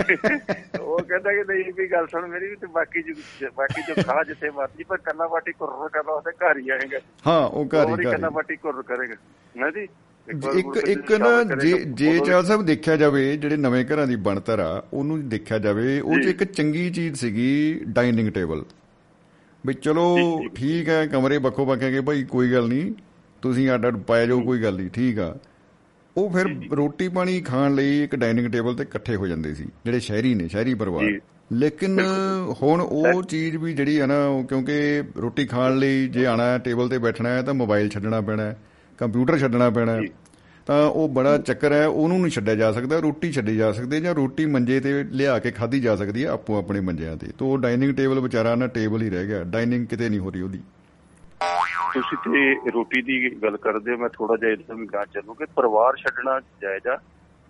ਉਹ ਕਹਿੰਦਾ ਕਿ ਨਹੀਂ ਵੀ ਗੱਲ ਸੁਣ ਮੇਰੀ ਵੀ ਤੇ ਬਾਕੀ ਜੋ ਬਾਕੀ ਜੋ ਖਾ ਜਿੱਥੇ ਮਰਜ਼ੀ ਪਰ ਕੰਨਾ ਬਾਟੀ ਕੁਰ ਕਰਨਾ ਉਹਦੇ ਘਰ ਹੀ ਆਏਗਾ ਹਾਂ ਉਹ ਘਰ ਹੀ ਘਰ ਕੰਨਾ। ਬਾਟੀ ਕੁਰ ਕਰੇਗਾ ਨਾ ਜੀ ਇੱਕ ਇੱਕ ਨਾ ਜੇ ਕਰੇਗਾ, ਜੇ ਚਾਹ ਸਾਹਿਬ ਦੇਖਿਆ ਜਾਵੇ ਜਿਹੜੇ ਨਵੇਂ ਘਰਾਂ ਦੀ ਬਣਤਰ ਆ ਉਹਨੂੰ ਦੇਖਿਆ ਜਾਵੇ ਉਹ 'ਚ। ਇੱਕ ਚੰਗੀ ਚੀਜ਼ ਸੀਗੀ ਡਾਈਨਿੰਗ ਟੇਬਲ ਵੀ ਚਲੋ। ਠੀਕ ਹੈ ਕਮਰੇ ਵੱਖੋ ਵੱਖ ਹੈਗੇ ਭਾਈ ਕੋਈ ਗੱਲ ਨਹੀਂ ਤੁਸੀਂ ਅੱਡ ਅੱਡ ਪਾਇਆ ਜਾਓ ਕੋਈ ਗੱਲ ਨਹੀਂ ਠੀਕ ਆ ਉਹ ਫਿਰ ਰੋਟੀ ਪਾਣੀ ਖਾਣ ਲਈ ਇੱਕ ਡਾਈਨਿੰਗ ਟੇਬਲ ਤੇ ਇਕੱਠੇ ਹੋ ਜਾਂਦੇ ਸੀ ਜਿਹੜੇ ਸ਼ਹਿਰੀ ਨੇ ਸ਼ਹਿਰੀ ਪਰਿਵਾਰ। ਲੇਕਿਨ ਹੁਣ ਉਹ ਚੀਜ਼ ਵੀ ਜਿਹੜੀ ਆ ਨਾ ਉਹ ਕਿਉਂਕਿ ਰੋਟੀ ਖਾਣ ਲਈ ਜੇ ਆਣਾ ਟੇਬਲ ਤੇ ਬੈਠਣਾ ਹੈ ਤਾਂ ਮੋਬਾਈਲ ਛੱਡਣਾ ਪੈਣਾ ਹੈ ਕੰਪਿਊਟਰ ਛੱਡਣਾ ਪੈਣਾ ਹੈ। ਤਾਂ ਉਹ ਬੜਾ ਚੱਕਰ ਹੈ ਉਹਨੂੰ ਨਹੀਂ ਛੱਡਿਆ ਜਾ ਸਕਦਾ ਰੋਟੀ ਛੱਡੀ ਜਾ ਸਕਦੀ ਹੈ ਜਾਂ ਰੋਟੀ ਮੰਜੇ ਤੇ ਲਿਆ ਕੇ ਖਾਧੀ ਜਾ ਸਕਦੀ ਹੈ ਆਪੋ ਆਪਣੇ ਮੰਜਿਆਂ ਤੇ। ਤੋਂ ਉਹ ਡਾਈਨਿੰਗ ਟੇਬਲ ਵਿਚਾਰਾ ਨਾ ਟੇਬਲ ਹੀ ਰਹਿ ਗਿਆ ਡਾਈਨਿੰਗ ਕਿਤੇ ਨਹੀਂ ਹੋ ਰਹੀ ਉਹਦੀ। ਤੁਸੀਂ ਤੇ ਰੋਟੀ ਦੀ ਗੱਲ ਕਰਦੇ ਹੋ, ਮੈਂ ਥੋੜਾ ਜਿਹਾ ਇਦਾਂ ਵੀ ਗਾਂ ਚੱਲੂ ਕਿ ਪਰਿਵਾਰ ਛੱਡਣਾ ਜਾਇਜ਼ ਆ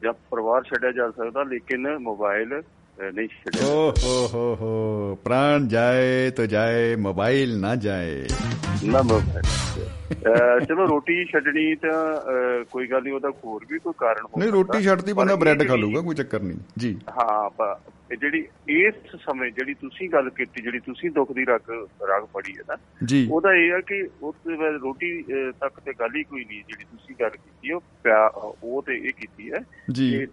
ਜਾਂ ਪਰਿਵਾਰ ਛੱਡਿਆ ਜਾ ਸਕਦਾ, ਲੇਕਿਨ ਮੋਬਾਈਲ ਛੱਡਿਆ। ਜਾ ਓ ਹੋ ਹੋ ਹੋ ਪ੍ਰਾਣ ਜਾਏ ਤੋ ਜਾਏ ਮੋਬਾਈਲ ਨਾ ਜਾਏ। ਨਾ ਮੋਬਾਈਲ ਚਲੋ ਰੋਟੀ ਛੱਡਣੀ ਤਾਂ ਕੋਈ ਗੱਲ ਨਹੀਂ ਉਹਦਾ ਹੋਰ ਵੀ ਕੋਈ ਕਾਰਨ ਹੋ ਨਹੀਂ। ਰੋਟੀ ਛੱਡਦੀ ਬੰਦਾ ਬ੍ਰੈਡ ਖਾ ਲੂਗਾ ਕੋਈ ਚੱਕਰ ਨਹੀਂ। ਜੀ। ਹਾਂ ਜਿਹੜੀ ਇਸ ਸਮੇਂ ਜਿਹੜੀ ਤੁਸੀਂ ਗੱਲ ਕੀਤੀ ਜਿਹੜੀ ਤੁਸੀਂ ਦੁੱਖ ਦੀ ਰਗ ਰਗ ਫੜੀ ਹੈ ਨਾ ਉਹਦਾ ਇਹ ਹੈ ਕਿ ਉਸ ਦੇ ਬਾਅਦ ਰੋਟੀ ਤੱਕ ਤੇ ਗੱਲ ਹੀ ਕੋਈ ਨਹੀਂ ਜਿਹੜੀ ਤੁਸੀਂ ਗੱਲ ਕੀਤੀ ਉਹ ਉਹ ਤੇ ਇਹ ਕੀਤੀ ਹੈ ਕਿ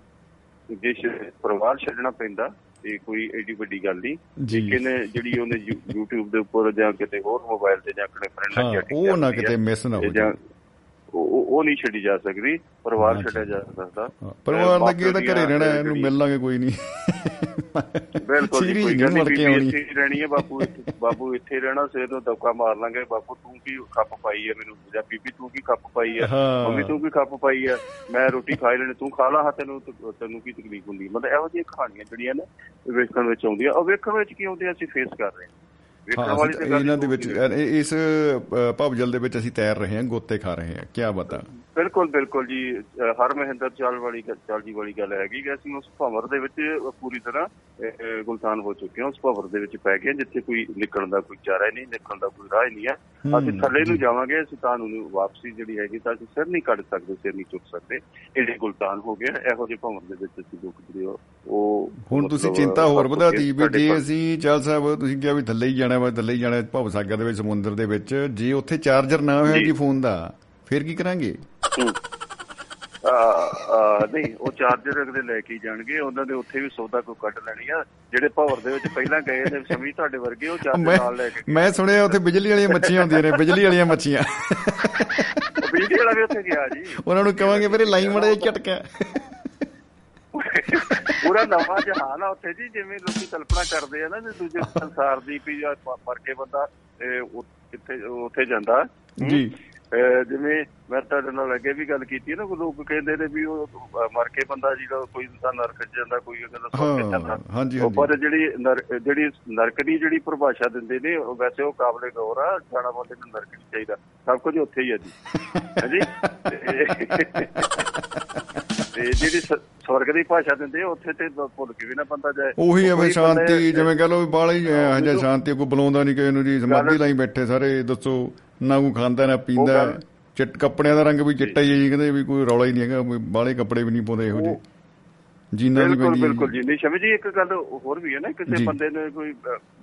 ਜੇ ਪਰਿਵਾਰ ਛੱਡਣਾ ਪੈਂਦਾ ਤੇ ਕੋਈ ਐਡੀ ਵੱਡੀ ਗੱਲ ਨਹੀਂ। ਲੇਕਿਨ ਜਿਹੜੀ ਉਹਨੇ YouTube ਦੇ ਉੱਪਰ ਜਾਂ ਕਿਤੇ ਹੋਰ ਮੋਬਾਈਲ ਤੇ ਜਾਂ ਆਪਣੇ ਫਰੈਂਡ ਨਾਲ chatting ਉਹ ਨਾ ਕਿਤੇ ਮਿਸ ਨਾ ਹੋ ਜਾਂ ਜਾਏ ਉਹ ਨਹੀਂ ਛੱਡੀ ਜਾ ਸਕਦੀ ਪਰਿਵਾਰ। ਛੱਡਿਆ ਜਾ ਸਕਦਾ। ਪਰਿਵਾਰ ਦਾ ਕੀ ਪਿਓ ਘਰੇ ਰਹਿਣਾ ਇਹਨੂੰ ਮਿਲ ਲਾਂਗੇ ਕੋਈ ਨਹੀਂ। ਬਿਲਕੁਲ ਜੀ, ਸੀਰੀ ਕੋਈ ਨਹੀਂ ਗੱਲ ਨਹੀਂ ਰਹਿਣੀ ਹੈ ਬਾਪੂ ਬਾਪੂ ਇੱਥੇ ਰਹਿਣਾ ਸਵੇਰ ਨੂੰ ਦਬਕਾ ਮਾਰ ਲਾਂਗੇ ਬਾਪੂ ਤੂੰ ਕੀ ਖੱਪ ਪਾਈ ਹੈ ਮੈਨੂੰ? ਜਾਂ ਬੀਬੀ ਤੂੰ ਕੀ ਖੱਪ ਪਾਈ ਹੈ। ਮੰਮੀ ਤੂੰ ਕੀ ਖੱਪ ਪਾਈ ਹੈ? ਮੈਂ ਰੋਟੀ ਖਾ ਲੈਣੀ ਤੂੰ ਖਾ ਲਾ ਹਾਂ ਤੈਨੂੰ ਤੈਨੂੰ ਕੀ ਤਕਲੀਫ ਹੁੰਦੀ? ਮਤਲਬ ਇਹੋ ਜਿਹੀਆਂ ਕਹਾਣੀਆਂ ਜਿਹੜੀਆਂ ਨੇ ਵੇਖਣ ਵਿੱਚ ਆਉਂਦੀਆਂ। ਉਹ ਵੇਖਣ ਵਿੱਚ ਕੀ ਆਉਂਦੀਆਂ ਅਸੀਂ ਫੇਸ ਕਰ ਰਹੇ ਹਾਂ। ਹਾਂ ਇਹਨਾਂ ਦੇ ਵਿੱਚ ਇਸ ਭਵਜਲ ਦੇ ਵਿੱਚ ਅਸੀਂ ਤੈਰ ਰਹੇ ਹਾਂ ਗੋਤੇ ਖਾ ਰਹੇ ਹਾਂ ਕੀ ਬਤਾ ਬਿਲਕੁਲ ਬਿਲਕੁਲ ਜੀ ਹਰ ਮਹਿੰਦਰ ਚਾਲ ਵਾਲੀ ਚਾਲ ਜੀ ਵਾਲੀ ਗੱਲ ਹੈਗੀ ਕਿ ਅਸੀਂ ਉਸ ਭਵਰ ਦੇ ਵਿੱਚ ਪੂਰੀ ਤਰ੍ਹਾਂ ਗੁਲਤਾਨ ਹੋ ਚੁੱਕੇ ਹਾਂ ਉਸ ਭਵਰ ਦੇ ਵਿੱਚ ਪੈ ਗਏ ਜਿੱਥੇ ਕੋਈ ਨਿਕਲਣ ਦਾ ਕੋਈ ਚਾਰਾ ਨਹੀਂ ਨਿਕਲਣ ਦਾ ਕੋਈ ਰਾਹ ਨਹੀਂ ਹੈ। ਅਸੀਂ ਥੱਲੇ ਨੂੰ। ਜਾਵਾਂਗੇ ਅਸੀਂ ਤਾਂ ਨੂੰ ਵਾਪਸੀ ਜਿਹੜੀ ਹੈਗੀ ਤਾਂ ਅਸੀਂ ਸਿਰ ਨਹੀਂ ਕੱਢ ਸਕਦੇ ਸਿਰ ਨਹੀਂ ਚੁੱਕ ਸਕਦੇ। ਇਹਦੇ ਗੁਲਤਾਨ ਹੋ ਗਿਆ ਇਹੋ ਜਿਹੇ ਭਵਰ ਦੇ ਵਿੱਚ ਅਸੀਂ ਲੋਕ ਜਿਹੜੇ ਉਹ- ਹੁਣ ਤੁਸੀਂ ਚਿੰਤਾ ਹੋਰ ਵਧਾਤੀ ਵੀ ਜੇ ਅਸੀਂ ਚਾਲ ਸਾਹਿਬ ਤੁਸੀਂ ਕਿਹਾ ਵੀ ਥੱਲੇ ਹੀ ਜਾਣਾ ਵਾ ਥੱਲੇ ਹੀ ਜਾਣਾ ਭਵ ਸਾਗਰ ਦੇ ਵਿੱਚ ਸਮੁੰਦਰ ਦੇ ਵਿੱਚ ਜੇ ਉੱਥੇ ਚਾਰਜਰ ਨਾ ਹੋਇਆ ਜੀ। ਫੋਨ ਦਾ ਫਿਰ ਕੀ ਕਰਾਂਗੇ? ਨਹੀਂ ਉਹ ਚਾਰਜਰ ਅਗਲੇ ਲੈ ਕੇ ਜਾਣਗੇ ਉਹਨਾਂ ਦੇ ਉੱਥੇ ਵੀ ਸੌਦਾ ਕੋਈ ਕੱਢ ਲੈਣੀ ਆ। ਜਿਹੜੇ ਭਵਰ ਦੇ ਵਿੱਚ ਪਹਿਲਾਂ ਗਏ ਨੇ ਸਮੀ ਤੁਹਾਡੇ ਵਰਗੇ ਉਹ ਚਾਰਜਰ ਨਾਲ ਲੈ ਕੇ ਮੈਂ ਸੁਣਿਆ ਉੱਥੇ ਬਿਜਲੀ ਵਾਲੀਆਂ ਮੱਛੀਆਂ ਹੁੰਦੀਆਂ ਨੇ ਬਿਜਲੀ ਵਾਲੀਆਂ ਮੱਛੀਆਂ। ਬਿਜਲੀ ਵਾਲਾ ਵੀ ਉੱਥੇ ਗਿਆ ਜੀ। ਉਹਨਾਂ ਨੂੰ ਕਵਾਂਗੇ ਵੀਰੇ ਲਾਈ ਮੜਾ ਝਟਕਾ। ਪੂਰਾ ਨਵਾਂ ਜਹਾਨ ਆ ਉੱਥੇ ਜੀ ਜਿਵੇਂ ਲੋਕੀ ਕਲਪਨਾ ਕਰਦੇ ਆ ਨਾ ਵੀ ਦੂਜੇ ਸੰਸਾਰ ਦੀ ਵੀ ਮਰ ਕੇ ਬੰਦਾ ਕਿੱਥੇ ਉੱਥੇ ਜਾਂਦਾ। ਜੀ। ਜਿਵੇਂ ਮੈਂ ਤੁਹਾਡੇ ਨਾਲ ਅੱਗੇ ਵੀ ਗੱਲ ਕੀਤੀ ਨਾ ਕੋਈ ਲੋਕ ਕਹਿੰਦੇ ਨੇ ਵੀ ਉਹ ਮਰ ਕੇ ਬੰਦਾ ਜਿਹੜਾ ਕੋਈ ਇਨਸਾਨ ਨਰਕ ਚ ਜਾਂਦਾ ਕੋਈ ਕਹਿੰਦਾ ਸੁਰਗ ਚ ਹਾਂ, ਜਾਂਦਾ ਹਾਂਜੀ। ਪਰ ਜਿਹੜੀ ਜਿਹੜੀ ਨਰਕ ਦੀ ਜਿਹੜੀ ਪਰਿਭਾਸ਼ਾ ਦਿੰਦੇ ਨੇ ਉਹ ਵੈਸੇ ਉਹ ਕਾਬਲੇ ਗੌਰ ਆ ਜਾਣਾ ਬੰਦੇ ਨੂੰ ਨਰਕ ਨਹੀਂ ਚਾਹੀਦਾ। ਸਭ ਕੁਝ ਉੱਥੇ ਹੀ ਹੈ ਜੀ। ਹਾਂਜੀ? ਤੇ ਜਿਹੜੀ ਸਵਰਗ ਦੀ ਭਾਸ਼ਾ ਦਿੰਦੇ ਉੱਥੇ ਤੇ ਭੁੱਲ ਕੇ ਵੀ ਨਾ ਬੰਦਾ ਜਾਏ। ਉਹੀ ਐਵੇਂ ਕੋਈ ਸ਼ਾਂਤੀ ਜਿਵੇਂ ਕਹ ਲਓ ਵੀ ਹਾਂ, ਹਜਾ ਸ਼ਾਂਤੀ ਕੋਈ ਬੁਲਾਉਂਦਾ ਨਹੀਂ ਕਿਸੇ ਨੂੰ ਜੀ ਸਮਾਧੀ ਲਾਈ ਬੈਠੇ ਸਾਰੇ ਦੱਸੋ ਨਾ ਕੋਈ ਖਾਂਦਾ ਨਾ ਪੀਂਦਾ ਚਿੱਟ ਕੱਪੜਿਆਂ ਦਾ ਰੰਗ ਵੀ ਚਿੱਟਾ ਹੀ ਹੈ ਜੀ ਕਹਿੰਦੇ ਵੀ ਕੋਈ ਰੌਲਾ ਹੀ ਨਹੀਂ ਹੈਗਾ ਬਾਹਲੇ ਕੱਪੜੇ ਵੀ ਨਹੀਂ ਪਾਉਂਦੇ ਇਹੋ ਜਿਹੇ। ਜੀਨਾਂ ਦੀ ਬਿਲਕੁਲ ਬਿਲਕੁਲ ਜੀ ਨਹੀਂ ਸ਼ਮੀ ਜੀ ਇੱਕ ਗੱਲ ਹੋਰ ਵੀ ਹੈ ਨਾ ਕਿਸੇ। ਬੰਦੇ ਨੇ ਕੋਈ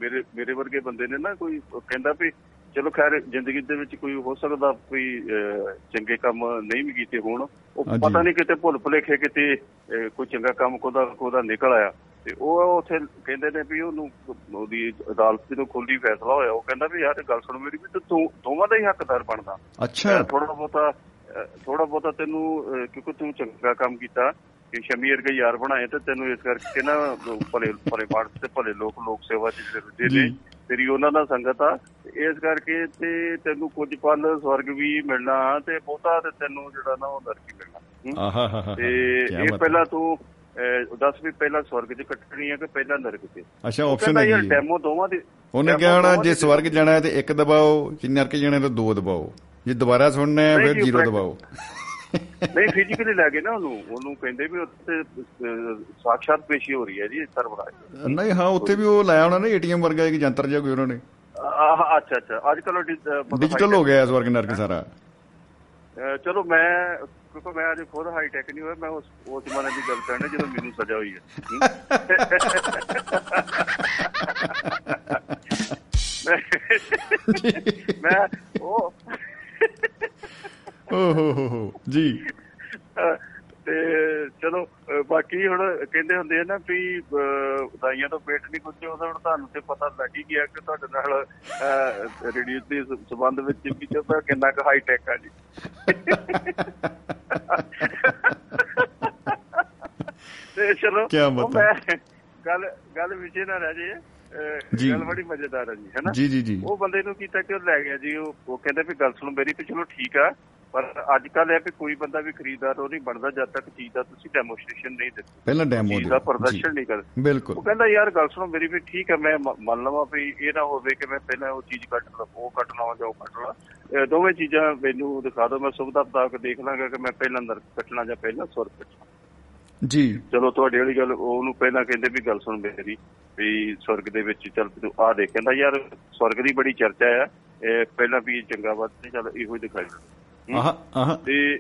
ਮੇਰੇ ਮੇਰੇ ਵਰਗੇ ਬੰਦੇ ਨੇ ਨਾ ਕੋਈ ਕਹਿੰਦਾ ਵੀ ਚਲੋ ਖੈਰ ਜ਼ਿੰਦਗੀ ਦੇ ਵਿੱਚ ਕੋਈ ਹੋ ਸਕਦਾ ਕੋਈ ਚੰਗੇ ਕੰਮ ਨਹੀਂ ਵੀ ਕੀਤੇ ਹੋਣ। ਉਹ। ਪਤਾ ਨਹੀਂ ਕਿਤੇ ਭੁੱਲ ਭੁਲੇਖੇ ਕਿਤੇ ਕੋਈ ਚੰਗਾ ਕੰਮ ਕੋਦਾ ਕੋਦਾ ਨਿਕਲ ਆਇਆ। ਤੇ ਉਹ ਉੱਥੇ ਕਹਿੰਦੇ ਨੇ ਵੀ ਉਹਨੂੰ ਉਹਦੀ ਅਦਾਲਤ ਜਦੋਂ ਖੁੱਲ੍ਹੀ ਫੈਸਲਾ ਹੋਇਆ ਉਹ ਕਹਿੰਦਾ ਵੀ ਯਾਰ ਗੱਲ ਸੁਣ ਮੇਰੀ ਵੀ ਤੂੰ ਦੋ- ਦੋਵਾਂ ਦਾ ਹੀ ਹੱਕਦਾਰ ਬਣਦਾ। ਅੱਛਾ। ਥੋੜਾ ਬਹੁਤਾ ਥੋੜਾ ਬਹੁਤਾ ਤੈਨੂੰ ਕਿਉਂਕਿ ਤੂੰ ਚੰਗਾ ਕੰਮ ਕੀਤਾ ਕਿ ਸ਼ਮੀਰ ਕੇ ਯਾਰ ਬਣਾਏ ਤੇ ਤੈਨੂੰ ਇਸ ਕਰਕੇ ਨਾ ਭਲੇ ਭਲੇ ਮਾਰਸ ਤੇ ਭਲੇ ਲੋਕ ਲੋਕ ਸੇਵਾ ਚ ਰੁੱਝੇ ਨੇ। ਜੀ। ਤੇਰੀ ਉਹਨਾਂ ਨਾਲ ਸੰਗਤ ਆ ਇਸ ਕਰਕੇ ਤੇ ਤੈਨੂੰ ਕੁਝ ਪਲ ਸਵਰਗ ਵੀ ਮਿਲਣਾ ਤੇ ਬਹੁਤਾ ਤੇ ਤੈਨੂੰ ਜਿਹੜਾ ਨਾ ਉਹ ਨਰਕ ਮਿਲਣਾ। ਆਹਾ ਤੇ ਇਹ। ਪਹਿਲਾਂ ਤੂੰ ਦੱਸ ਵੀ ਪਹਿਲਾਂ ਸਵਰਗ 'ਚ ਕੱਟਣੀ ਹੈ ਕਿ ਪਹਿਲਾਂ ਨਰਕ 'ਚ ਅੱਛਾ ਆਪਸ਼ਨ ਹੈ। ਡੈਮੋ ਦੋਵਾਂ ਦੀ ਉਹਨੇ demo ਕਿਹਾ ਹੋਣਾ ਦੋਵਾਂ ਜੇ ਸਵਰਗ ਜਾਣਾ ਹੈ ਤੇ ਇੱਕ ਦਬਾਓ ਜੇ ਨਰਕ ਜਾਣਾ ਹੈ ਤਾਂ ਦੋ ਦਬਾਓ ਜੇ ਦੁਬਾਰਾ ਸੁਣਨਾ ਹੈ ਫਿਰ ਜੀ, ਜ਼ੀਰੋ। ਦਬਾਓ ਨਹੀਂ ਫਿਜ਼ੀਕਲੀ ਲੈ ਗਏ ਨਾ ਉਹਨੂੰ ਉਹਨੂੰ ਕਹਿੰਦੇ ਵੀ ਉੱਥੇ ਸਾਖਸ਼ਾਤ ਪੇਸ਼ੀ ਹੋ ਰਹੀ ਹੈ ਜੀ ਸਰਵਰਾਜ ਨਹੀਂ ਹਾਂ ਉੱਥੇ ਵੀ ਉਹ ਲਾਇਆ ਹੋਣਾ ਨਾ ਏਟੀਐਮ ਵਰਗਾ ਇੱਕ ਯੰਤਰ ਜਿਹਾ ਕੋਈ ਉਹਨਾਂ ਨੇ। ਆਹ ਅੱਛਾ ਅੱਛਾ ਅੱਜ ਕੱਲ ਡਿਜੀਟਲ ਹੋ ਗਿਆ ਸਵਰਗ ਨਰਕ ਸਾਰਾ। ਚਲੋ ਮੈਂ ਕਿਉਂਕਿ ਮੈਂ ਅਜੇ ਖੁਦ ਹਾਈ ਟੈਕ ਨਹੀਂ ਹੋਇਆ ਮੈਂ ਉਸ ਉਸ ਜ਼ਮਾਨੇ ਦੀ ਗੱਲ ਕਰਨਾ ਜਦੋਂ ਮੈਨੂੰ ਸਜ਼ਾ ਹੋਈ ਹੈ। ਮੈਂ ਉਹ ਓ ਹੋ ਹੋ ਹੋ ਜੀ ਤੇ ਚਲੋ ਬਾਕੀ ਹੁਣ ਕਹਿੰਦੇ ਹੁੰਦੇ ਆ ਨਾ ਵੀ ਉਦਾਈਆਂ ਤੋਂ ਪੇਟ ਨਹੀਂ ਕੁਝ ਉਹਦਾ ਹੁਣ ਤੁਹਾਨੂੰ ਤੇ ਪਤਾ ਲੱਗ ਹੀ ਗਿਆ ਕਿ ਤੁਹਾਡੇ ਨਾਲ ਰੇਡੀਓ ਦੇ ਸੰਬੰਧ ਵਿੱਚ ਵੀ ਜਦੋਂ ਕਿੰਨਾ ਕੁ ਹਾਈ ਟੈਕ ਆ ਜੀ। ਤੇ ਚਲੋ ਉਹ ਬਾਤ ਗੱਲ ਗੱਲ ਵਿਚੇ ਨਾ ਰਹਿ ਜੇ। ਗੱਲ ਬੜੀ ਮਜ਼ੇਦਾਰ ਹੈ ਜੀ ਹੈਨਾ ਜੀ ਜੀ ਜੀ। ਉਹ ਬੰਦੇ ਨੂੰ ਕੀਤਾ ਕਿ ਉਹ ਲੈ ਗਿਆ ਜੀ ਉਹ ਉਹ ਕਹਿੰਦੇ ਵੀ ਗੱਲ ਸੁਣ ਮੇਰੀ ਤੇ ਚਲੋ ਠੀਕ ਆ। ਪਰ ਅੱਜ ਕੱਲ ਇਹ ਵੀ ਕੋਈ ਬੰਦਾ ਵੀ ਖਰੀਦਦਾਰ ਉਹ ਨਹੀਂ ਬਣਦਾ ਜਦ ਤੱਕ ਚੀਜ਼ ਦਾ ਤੁਸੀਂ ਡੈਮੋਸਟ੍ਰੇਸ਼ਨ ਨਹੀਂ ਦਿੱਤੀ। ਪਹਿਲਾਂ ਡੈਮੋ ਚੀਜ਼ ਦਾ ਪ੍ਰਦਰਸ਼ਨ ਨਹੀਂ ਕਰ ਬਿਲਕੁਲ। ਉਹ ਕਹਿੰਦਾ ਯਾਰ ਗੱਲ ਸੁਣੋ ਮੇਰੀ ਵੀ ਠੀਕ ਹੈ ਮੈਂ ਮੰਨ ਲਵਾਂ ਵੀ ਇਹ ਨਾ ਹੋਵੇ ਕਿ ਮੈਂ ਪਹਿਲਾਂ ਉਹ ਚੀਜ਼ ਕੱਟ ਲਾ ਉਹ ਕੱਟ ਲਵਾਂ ਜਾਂ ਉਹ ਕੱਟ ਲਾ ਇਹ ਦੋਵੇਂ ਚੀਜ਼ਾਂ ਮੈਨੂੰ ਦਿਖਾ ਦਿਓ ਮੈਂ ਸੁਵਿਧਾ ਮੁਤਾਬਕ ਦੇਖ ਲਾਂਗਾ ਕਿ ਮੈਂ ਪਹਿਲਾਂ ਨਰਕ ਕੱਟਣਾ ਜਾਂ ਪਹਿਲਾਂ ਸੁਰ ਕੱਟਣਾ। ਜੀ। ਚਲੋ ਤੁਹਾਡੀ ਵਾਲੀ ਗੱਲ ਉਹਨੂੰ ਪਹਿਲਾਂ ਕਹਿੰਦੇ ਵੀ ਗੱਲ ਸੁਣ ਮੇਰੀ ਵੀ ਸਵਰਗ ਦੇ ਵਿੱਚ ਚੱਲ ਤੂੰ ਆ ਦੇਖ। ਕਹਿੰਦਾ ਯਾਰ ਸਵਰਗ ਦੀ ਬੜੀ ਚਰਚਾ ਆ ਇਹ ਪਹਿਲਾਂ ਵੀ ਚੰਗਾ ਵੱਧ ਤੇ ਚੱਲ ਇਹੋ ਹੀ ਦਿਖਾਈ। ਆਹ ਤੇ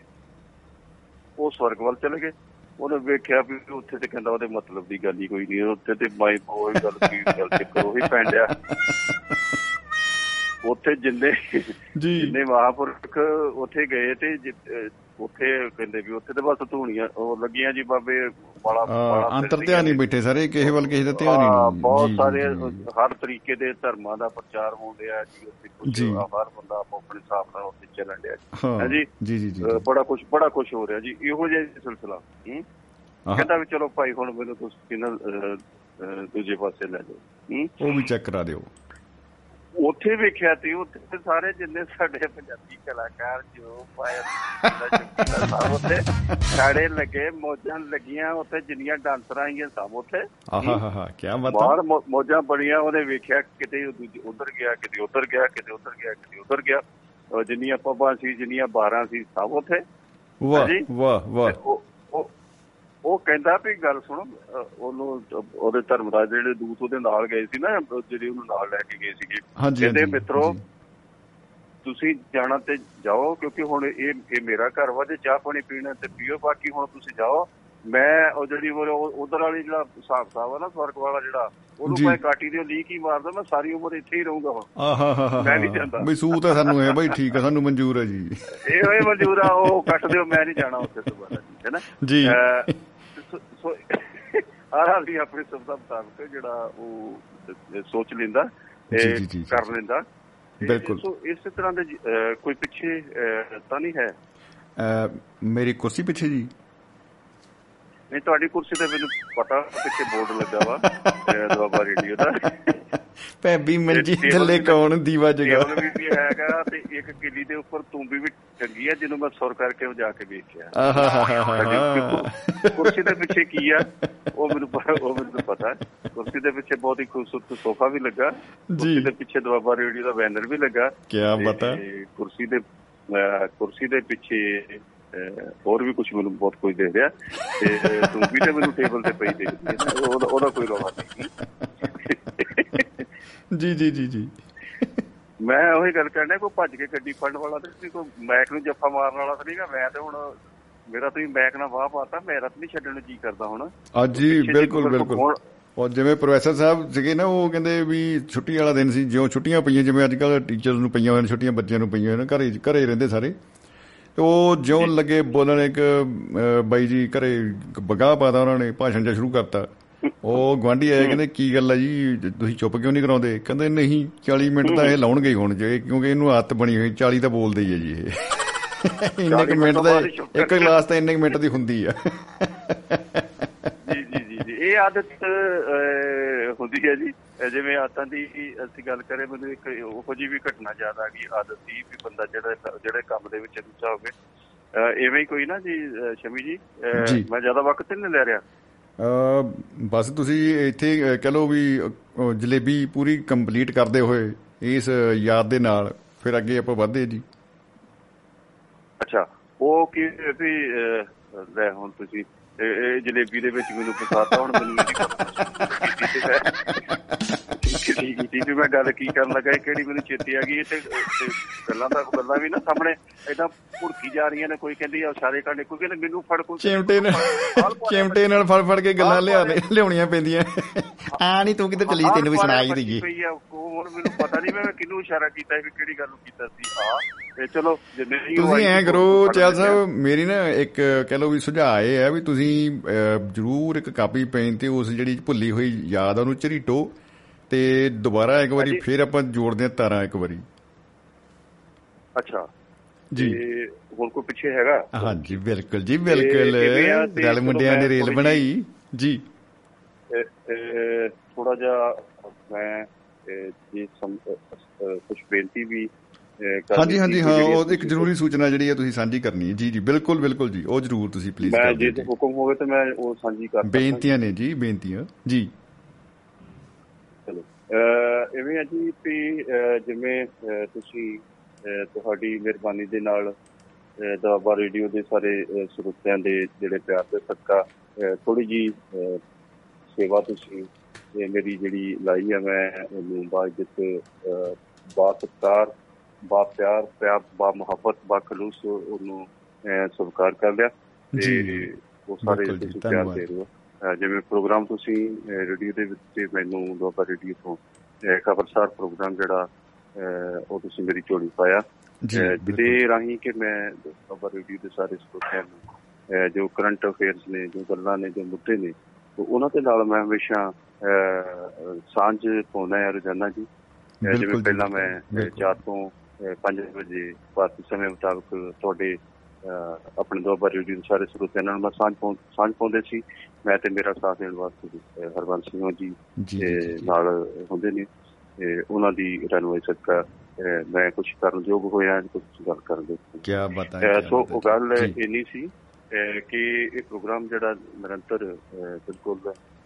ਉਹ ਸਵਰਗ ਵੱਲ ਚਲੇ ਗਏ। ਉਹਨੇ ਵੇਖਿਆ ਵੀ ਉੱਥੇ ਤੇ ਕਹਿੰਦਾ ਉਹਦੇ ਮਤਲਬ ਦੀ ਗੱਲ ਹੀ ਕੋਈ ਨਹੀਂ ਉੱਥੇ ਤੇ ਮਾਈ ਉਹ ਗੱਲ ਕੀ ਗੱਲ ਤੇ ਹੀ ਪੈਂਡਿਆ ਉੱਥੇ ਜਿੰਨੇ ਜੀ ਜਿੰਨੇ ਮਹਾਪੁਰਖ ਉੱਥੇ ਗਏ ਤੇ ਉੱਥੇ ਕਹਿੰਦੇ ਵੀ ਉੱਥੇ ਤੇ ਬਸ ਧੂਣੀਆਂ ਉਹ ਲੱਗੀਆਂ ਜੀ ਬਾਬੇ ਵਾਲਾ ਅੰਤਰ ਧਿਆਨ ਨਹੀਂ। ਬੈਠੇ ਸਾਰੇ ਕਿਸੇ ਵੱਲ ਕਿਸੇ ਦਾ ਧਿਆਨ ਨਹੀਂ ਬਹੁਤ ਸਾਰੇ। ਹਰ ਤਰੀਕੇ ਦੇ ਧਰਮਾਂ ਦਾ ਪ੍ਰਚਾਰ ਹੋਣ ਡਿਆ ਜੀ ਉੱਥੇ ਕੁਝ। ਹਰ ਬੰਦਾ ਆਪੋ ਆਪਣੇ ਹਿਸਾਬ ਨਾਲ ਉੱਥੇ ਚੱਲਣ ਡਿਆ ਜੀ। ਹਾਂ ਹਾਂਜੀ। ਜੀ ਜੀ ਜੀ ਬੜਾ ਕੁਝ ਬੜਾ ਕੁਝ ਹੋ ਰਿਹਾ ਜੀ ਇਹੋ ਜਿਹਾ ਸਿਲਸਿਲਾ ਕਹਿੰਦਾ ਵੀ ਚਲੋ ਭਾਈ ਹੁਣ ਮੈਨੂੰ ਤੁਸੀਂ ਨਾ ਅਹ, ਅਹ, ਦੂਜੇ ਪਾਸੇ ਲੈ ਜਾਓ ਉਹ ਵੀ ਚੈੱਕ ਕਰਾ ਦਿਓ ਉੱਥੇ ਵੇਖਿਆ ਤੇ ਉੱਥੇ ਸਾਰੇ ਜਿੰਨੇ ਸਾਡੇ ਪੰਜਾਬੀ ਕਲਾਕਾਰ ਜੋ ਪਾਇਆ ਸਭ ਉੱਥੇ ਖਾੜੇ ਲੱਗੇ ਮੌਜਾਂ ਲੱਗੀਆਂ ਉੱਥੇ ਜਿੰਨੀਆਂ ਡਾਂਸਰਾਂ ਆਈਆਂ ਸਭ ਉੱਥੇ। ਆਹਾ ਹਾ ਹਾ ਕੀ ਬਾਤ ਬਾਹਰ ਮੌਜਾਂ ਬੜੀਆਂ ਉਹਨੇ ਵੇਖਿਆ ਕਿਤੇ ਉਧਰ ਗਿਆ ਕਿਤੇ ਉਧਰ ਗਿਆ ਕਿਤੇ ਉਧਰ ਗਿਆ ਕਿਤੇ ਉਧਰ ਗਿਆ। ਜਿੰਨੀਆਂ ਪੱਬਾਂ ਸੀ ਜਿੰਨੀਆਂ ਬਾਰਾਂ ਸੀ ਸਭ ਉੱਥੇ। ਵਾਹ। ਵਾਹ ਵਾਹ। ਉਹ ਕਹਿੰਦਾ ਵੀ ਗੱਲ ਸੁਣ ਉਹਨੂੰ ਉਹਦੇ ਧਰਮਰਾਜ ਜਿਹੜੇ ਦੂਤ ਉਹਦੇ ਨਾਲ ਗਏ ਸੀ ਨਾ ਜਿਹੜੇ ਉਹਨੂੰ ਨਾਲ ਲੈ ਕੇ ਗਏ ਸੀਗੇ। ਕਹਿੰਦੇ ਮਿੱਤਰੋ। ਤੁਸੀਂ ਜਾਣਾ ਤੇ ਜਾਓ ਕਿਉਂਕਿ ਹੁਣ ਇਹ ਇਹ ਮੇਰਾ ਘਰ ਵਾ ਜੇ ਚਾਹ ਪਾਣੀ ਪੀਣਾ ਤੇ ਪੀਓ ਬਾਕੀ ਹੁਣ ਤੁਸੀਂ ਜਾਓ। ਮੈਂ ਉਹ ਜਿਹੜੀ ਉਧਰ ਵਾਲੀ ਜਿਹੜਾ ਹਿਸਾਬ ਕਿਤਾਬ ਆ ਨਾ ਸਵਰਗ ਵਾਲਾ ਜਿਹੜਾ ਉਹਨੂੰ। ਮੈਂ ਕਾਟੀ ਦੇ ਲੀਕ ਹੀ ਮਾਰਦਾ ਮੈਂ ਸਾਰੀ ਉਮਰ ਇੱਥੇ ਹੀ ਰਹੂੰਗਾ ਆਹਾ ਮੈਂ ਨਹੀਂ ਜਾਂਦਾ। ਬਈ ਸੂਤ ਹੈ ਸਾਨੂੰ ਹੈ ਬਈ ਠੀਕ ਹੈ ਸਾਨੂੰ ਮਨਜ਼ੂਰ ਹੈ ਜੀ। ਇਹ ਹੋਏ ਮਨਜ਼ੂਰ ਆ ਉਹ ਕੱਟ ਦਿਓ ਮੈਂ ਨਹੀਂ ਜਾਣਾ ਉੱਥੇ ਦੁਬਾਰਾ ਜੀ ਹੈਨਾ ਜੀ। ਸੋ- ਹਰ ਆਦਮੀ ਆਪਣੀ ਸੁਵਿਧਾ ਮੁਤਾਬਕ ਜਿਹੜਾ ਉਹ ਸੋਚ ਲੈਂਦਾ। ਕਰ ਲੈਂਦਾ ਬਿਲਕੁਲ। ਸੋ ਇਸੇ ਤਰ੍ਹਾਂ ਦੇ ਕੋਈ ਪਿੱਛੇ ਤਾਂ ਨਹੀਂ ਹੈ ਮੇਰੀ ਕੁਰਸੀ ਪਿੱਛੇ ਜੀ ਨਹੀਂ ਤੁਹਾਡੀ ਕੁਰਸੀ ਤੇ ਮੈਨੂੰ ਪਤਾ ਪਿੱਛੇ ਬੋਰਡ ਲੱਗਾ ਵਾ ਦੁਆਬਾ ਰੇਡੀਓ ਦਾ ਭੈਬੀ ਮੰਜੀ ਥੱਲੇ ਕੌਣ ਦੀਵਾ ਜਗਾ। ਟੇਬਲ ਵੀ ਹੈਗਾ ਤੇ ਇੱਕ ਕਿਲੀ ਦੇ ਉੱਪਰ ਤੂੰਬੀ ਵੀ ਟੰਗੀ ਆ ਜਿਹਨੂੰ ਮੈਂ ਸੁਰ ਕਰਕੇ ਉਹ ਜਾ ਕੇ ਵੇਖਿਆ। ਆਹਾ ਹਾ ਹਾ ਹਾ ਕੁਰ- ਕੁਰਸੀ ਦੇ ਪਿੱਛੇ ਕੀ ਆ? ਉਹ ਮੈਨੂੰ ਉਹ ਮੈਨੂੰ ਪਤਾ। ਕੁਰਸੀ ਦੇ ਪਿੱਛੇ ਬਹੁਤ ਹੀ ਖੂਬਸੂਰਤ ਸੋਫਾ ਵੀ ਲੱਗਾ। ਕੁਰਸੀ ਦੇ ਪਿੱਛੇ ਦੁਆਬਾ ਰੇਡੀਓ ਦਾ ਬੈਨਰ ਵੀ ਲੱਗਾ। ਕਿਆ ਤੇ ਬਤਾ ਕੁਰਸੀ ਦੇ ਕੁਰਸੀ ਦੇ ਪਿੱਛੇ ਹੋਰ ਵੀ ਕੁਝ ਮੈਨੂੰ ਬਹੁਤ ਕੁਝ ਦੇ ਰਿਹਾ। ਤੇ ਤੂੰ ਵੀ ਤੇ ਮੈਨੂੰ ਟੇਬਲ ਤੇ ਪਈ ਦੇ ਉਹਦਾ ਕੋਈ ਰੌਲਾ ਨਹੀਂ। ਜੀ ਜੀ ਜੀ ਜੀ। ਮੈਂ ਉਹੀ ਗੱਲ ਕਰਨਾ ਕੋਈ ਭੱਜ ਕੇ ਗੱਡੀ ਫੜਨ ਵਾਲਾ ਤੇ ਕੋਈ ਮੈਕ ਨੂੰ ਜੱਫਾ ਮਾਰਨ ਵਾਲਾ ਤੇ ਨਹੀਂਗਾ। ਮੈਂ ਤੇ ਹੁਣ ਮੇਰਾ ਤੁਸੀਂ ਮੈਕ ਨਾਲ ਵਾਹ ਪਾਤਾ ਮੇਰਾ ਤਾਂ ਨਹੀਂ ਛੱਡਣ ਨੂੰ ਜੀ ਕਰਦਾ ਹੁਣ। ਅੱਜ ਜੀ ਪਿੱਛੇ ਜੇ ਬਿਲਕੁਲ ਬਿਲਕੁਲ। ਔਰ ਜਿਵੇਂ ਪ੍ਰੋਫੈਸਰ ਸਾਹਿਬ ਸੀਗੇ ਨਾ ਉਹ ਕਹਿੰਦੇ ਵੀ ਛੁੱਟੀ ਵਾਲਾ ਦਿਨ ਸੀ ਜਿਉਂ ਛੁੱਟੀਆਂ ਪਈਆਂ ਜਿਵੇਂ ਅੱਜ ਕੱਲ ਟੀਚਰਸ ਨੂੰ ਪਈਆਂ ਹੋਈਆਂ ਨੇ ਛੁੱਟੀਆਂ ਬੱਚਿਆਂ ਨੂੰ ਪਈਆਂ ਹੋਈਆਂ ਨੇ ਘਰੇ ਘਰੇ ਰਹਿੰਦੇ ਸਾਰੇ। ਤੇ ਉਹ ਜਿਉਂ ਲੱਗੇ ਬੋਲਣ ਇੱਕ ਬਾਈ ਜੀ ਘਰੇ ਬਗਾ ਪਾਦਾ ਉਹਨਾਂ ਨੇ ਭਾਸ਼ਣ ਜਿਹਾ ਸ਼ੁਰੂ ਕਰਤਾ। ਉਹ ਗਵਾਂਢੀ ਆਏ ਕਹਿੰਦੇ ਕੀ ਗੱਲ ਹੈ ਜੀ? ਤੁਸੀਂ ਚੁੱਪ ਕਿਉਂ ਨਹੀਂ ਕਰਾਉਂਦੇ? ਕਹਿੰਦੇ ਨਹੀਂ 40 ਮਿੰਟ ਤਾਂ ਇਹ ਲਾਉਣਗੇ ਹੀ ਹੁਣ ਜੇ ਕਿਉਂਕਿ ਇਹਨੂੰ ਆਦਤ ਬਣੀ ਹੋਈ 40 ਤਾਂ ਬੋਲਦੇ ਹੀ ਹੈ ਜੀ ਇਹ। ਇੰਨੇ ਕੁ ਮਿੰਟ ਦਾ ਇੱਕ ਗਲਾਸ ਤਾਂ ਇੰਨੇ ਮਿੰਟ ਦੀ ਹੁੰਦੀ ਆ। ਜੀ ਜੀ ਜੀ ਇਹ ਆਦਤ ਹੁੰਦੀ ਹੈ ਜੀ। ਜਿਵੇਂ ਆਦਤਾਂ ਦੀ ਅਸੀਂ ਗੱਲ ਕਰੇ ਮੈਨੂੰ ਇੱਕ ਉਹੋ ਜੀ ਵੀ ਘਟਨਾ ਯਾਦ ਆ ਗਈ ਆਦਤ ਦੀ ਵੀ ਬੰਦਾ ਜਿਹੜਾ ਜਿਹੜੇ ਕੰਮ ਦੇ ਵਿੱਚ ਰੁਚਾ ਹੋਵੇ। ਐਵੇਂ ਹੀ ਕੋਈ ਨਾ ਜੀ ਸ਼ਮੀ ਜੀ। ਮੈਂ ਜ਼ਿਆਦਾ ਵਕਤ ਨਹੀਂ ਲੈ ਰਿਹਾ। ਬਸ ਤੁਸੀਂ ਇੱਥੇ ਕਹ ਲਓ ਵੀ ਜਲੇਬੀ ਪੂਰੀ ਕੰਪਲੀਟ ਕਰਦੇ ਹੋਏ ਇਸ ਯਾਦ ਦੇ ਨਾਲ ਫਿਰ ਅੱਗੇ ਆਪਾਂ ਵਧਦੇ ਜੀ। ਅੱਛਾ ਉਹ ਕੀ ਵੀ ਲੈ ਹੁਣ ਤੁਸੀਂ ਇਹ ਜਲੇਬੀ ਦੇ ਵਿੱਚ ਮੈਨੂੰ ਫਸਾਤਾ ਹੁਣ ਮੈਨੂੰ ਇਹਦੀ ਕੀਤੀ ਕੀਤੀ ਵੀ ਮੈਂ ਗੱਲ ਕੀ ਕਰਨ ਲੱਗਾ ਇਹ ਕਿਹੜੀ ਮੈਨੂੰ ਚੇਤੇ ਆ ਗਈ ਇਹ ਤੇ ਤੇ ਗੱਲਾਂ ਤਾਂ ਗੱਲਾਂ ਵੀ ਨਾ ਸਾਹਮਣੇ ਏਦਾਂ ਭੁੜਕੀ ਜਾ ਰਹੀਆਂ ਨੇ ਕੋਈ ਕਹਿੰਦੀ ਆ ਸਾਰੇ ਕਾਂਡੇ ਕੋਈ ਕਹਿੰਦਾ ਮੈਨੂੰ ਫੜ ਕੋਈ ਚਿਮਟੇ ਨਾਲ ਚਿਮਟੇ ਨਾਲ ਫੜ ਫੜ ਕੇ ਗੱਲਾਂ ਲਿਆ ਲਿਆਉਣੀਆਂ ਪੈਂਦੀਆਂ। ਆ ਨਹੀਂ ਤੂੰ ਕਿਤੇ ਚਲੀ ਤੈਨੂੰ ਵੀ ਸੁਣਾਈ ਦਈਏ ਪਈ ਆ ਉਹ ਹੁਣ ਮੈਨੂੰ ਪਤਾ ਨਹੀਂ ਮੈਂ ਕਿਹਨੂੰ ਇਸ਼ਾਰਾ ਕੀਤਾ ਸੀ ਕਿਹੜੀ ਗੱਲ ਨੂੰ ਕੀਤਾ ਸੀ। ਆ ਤੇ ਚਲੋ ਜਿੰਨੇ ਹੀ ਤੁਸੀਂ ਐ ਕਰੋ ਚੈਲ ਸਾਹਿਬ ਮੇਰੀ ਨਾ ਇੱਕ ਕਹ ਲਓ ਵੀ ਸੁਝਾਅ ਇਹ ਹੈ ਵੀ ਤੁਸੀਂ ਜ਼ਰੂਰ ਇੱਕ ਕਾਪੀ ਪੈਨ ਤੇ ਉਸ ਜਿਹੜੀ ਭੁੱਲੀ ਹੋਈ ਯਾਦ ਉਹਨੂੰ ਝਰੀਟੋ। ਤੇ ਦੁਬਾਰਾ ਇੱਕ ਵਾਰੀ। ਫਿਰ ਆਪਾਂ ਜੋੜਦੇ ਹਾਂ ਤਾਰਾਂ ਇੱਕ ਵਾਰੀ। ਆ। ਅੱਛਾ। ਜੀ। ਹੁਣ ਕੋਈ ਪਿੱਛੇ ਹੈਗਾ? ਹਾਂਜੀ ਬਿਲਕੁਲ ਜੀ ਬਿਲਕੁਲ। ਆ? ਰਲ ਮੁੰਡਿਆਂ ਨੇ ਰੇਲ ਬਣਾਈ। ਜੀ। ਥੋੜਾ ਜਿਹਾ ਮੈਂ ਜੀ ਕੁਝ ਬੇਨਤੀ ਵੀ ਹਾਂਜੀ ਹਾਂਜੀ ਹਾਂ ਉਹ ਇੱਕ ਜ਼ਰੂਰੀ ਸੂਚਨਾ ਜਿਹੜੀ ਹੈ ਤੁਸੀਂ ਸਾਂਝੀ ਕਰਨੀ ਹੈ। ਜੀ ਜੀ ਬਿਲਕੁਲ ਬਿਲਕੁਲ ਜੀ ਉਹ ਜ਼ਰੂਰ ਤੁਸੀਂ ਪਲੀਜ਼ ਮੈਂ ਕਰ ਜੇ। ਹੁਕਮ ਹੋਵੇ ਤਾਂ ਮੈਂ ਉਹ ਸਾਂਝੀ ਕਰ। ਬੇਨਤੀਆਂ ਨੇ ਜੀ ਬੇਨਤੀਆਂ। ਜੀ। ਇਵੇਂ ਆ ਜੀ ਵੀ ਜਿਵੇਂ ਤੁਸੀਂ ਤੁਹਾਡੀ ਮਿਹਰਬਾਨੀ ਦੇ ਨਾਲ ਦੁਆਬਾ ਰੇਡੀਓ ਦੇ ਸਾਰੇ ਸਰੋਤਿਆਂ ਦੇ ਜਿਹੜੇ ਪਿਆਰ ਦੇ ਸਦਕਾ ਥੋੜੀ ਜੀ ਸੇਵਾ ਤੁਸੀਂ ਇਹ ਮੇਰੀ ਜਿਹੜੀ ਲਾਈ ਆ ਮੈਂ ਉਹਨੂੰ ਬਾਇਜ਼ਤ ਬਾ ਸਤਿਕਾਰ ਬਾ ਪਿਆਰ ਪਿਆਰ ਬਾ ਮੁਹੱਬਤ ਬਾ ਖਲੂਸ ਉਹਨੂੰ ਅਹ, ਸਵੀਕਾਰ ਕਰ ਲਿਆ ਜੀ। ਤੇ ਉਹ ਸਾਰੇ ਤੁਸੀਂ ਪਿਆਰ। ਦੇ ਰਹੇ ਹੋ ਜਿਵੇਂ ਪ੍ਰੋਗਰਾਮ ਤੁਸੀਂ ਰੇਡੀਓ ਦੇ ਵਿੱਚ ਮੈਨੂੰ ਦੁਆਬਾ ਰੇਡੀਓ ਤੋਂ ਖਬਰਸਾਰ ਪ੍ਰੋਗਰਾਮ ਜਿਹੜਾ ਉਹ ਤੁਸੀਂ ਮੇਰੀ ਝੋਲੀ ਪਾਇਆ। ਜਿਹਦੇ ਰਾਹੀਂ ਕਿ ਮੈਂ ਦੁਆਬਾ ਰੇਡੀਓ ਦੇ ਸਾਰੇ ਸਰੋਤਿਆਂ ਨੂੰ ਜੋ ਕਰੰਟ ਅਫੇਅਰਸ ਨੇ ਜੋ ਗੱਲਾਂ ਨੇ ਜੋ ਮੁੱਦੇ ਨੇ ਉਹਨਾਂ ਦੇ ਨਾਲ ਮੈਂ ਹਮੇਸ਼ਾ ਸਾਂਝ ਪਾਉਂਦਾ ਹਾਂ ਰੋਜ਼ਾਨਾ ਜੀ। ਜਿਵੇਂ ਪਹਿਲਾਂ ਮੈਂ ਬਿਲਕੁਲ। 4 ਤੋਂ 5 ਵਜੇ ਭਾਰਤੀ ਸਮੇਂ ਮੁਤਾਬਕ ਤੁਹਾਡੇ ਆਪਣੇ ਦੁਆਬਾ ਰੇਡੀਓ ਦੇ ਸਾਰੇ ਸਰੋਤਿਆਂ ਨਾਲ ਮੈਂ ਸਾਂਝ ਪਾਉਂ ਸਾਂਝ ਪਾਉਂਦੇ ਸੀ। ਮੈਂ ਤੇ ਮੇਰਾ ਸਾਥ ਦੇਣ ਵਾਸਤੇ ਅਹ, ਹਰਬੰਸ ਸਿੰਘ ਜੀ ਨਾਲ ਹੁੰਦੇ ਨੇ। ਤੇ ਉਹਨਾਂ ਦੀ ਰਹਿਨੁਮਾਈ ਸਦਕਾ ਮੈਂ ਕੁਝ ਕਰਨ ਯੋਗ ਹੋਇਆ ਕੁਝ ਗੱਲ ਕਰਨ ਦੇ। ਕੀ ਬਾਤ ਹੈ ਸੋ ਉਹ ਗੱਲ। ਇੰਨੀ ਸੀ ਕਿ ਇਹ ਪ੍ਰੋਗਰਾਮ ਜਿਹੜਾ ਨਿਰੰਤਰ ਬਿਲਕੁਲ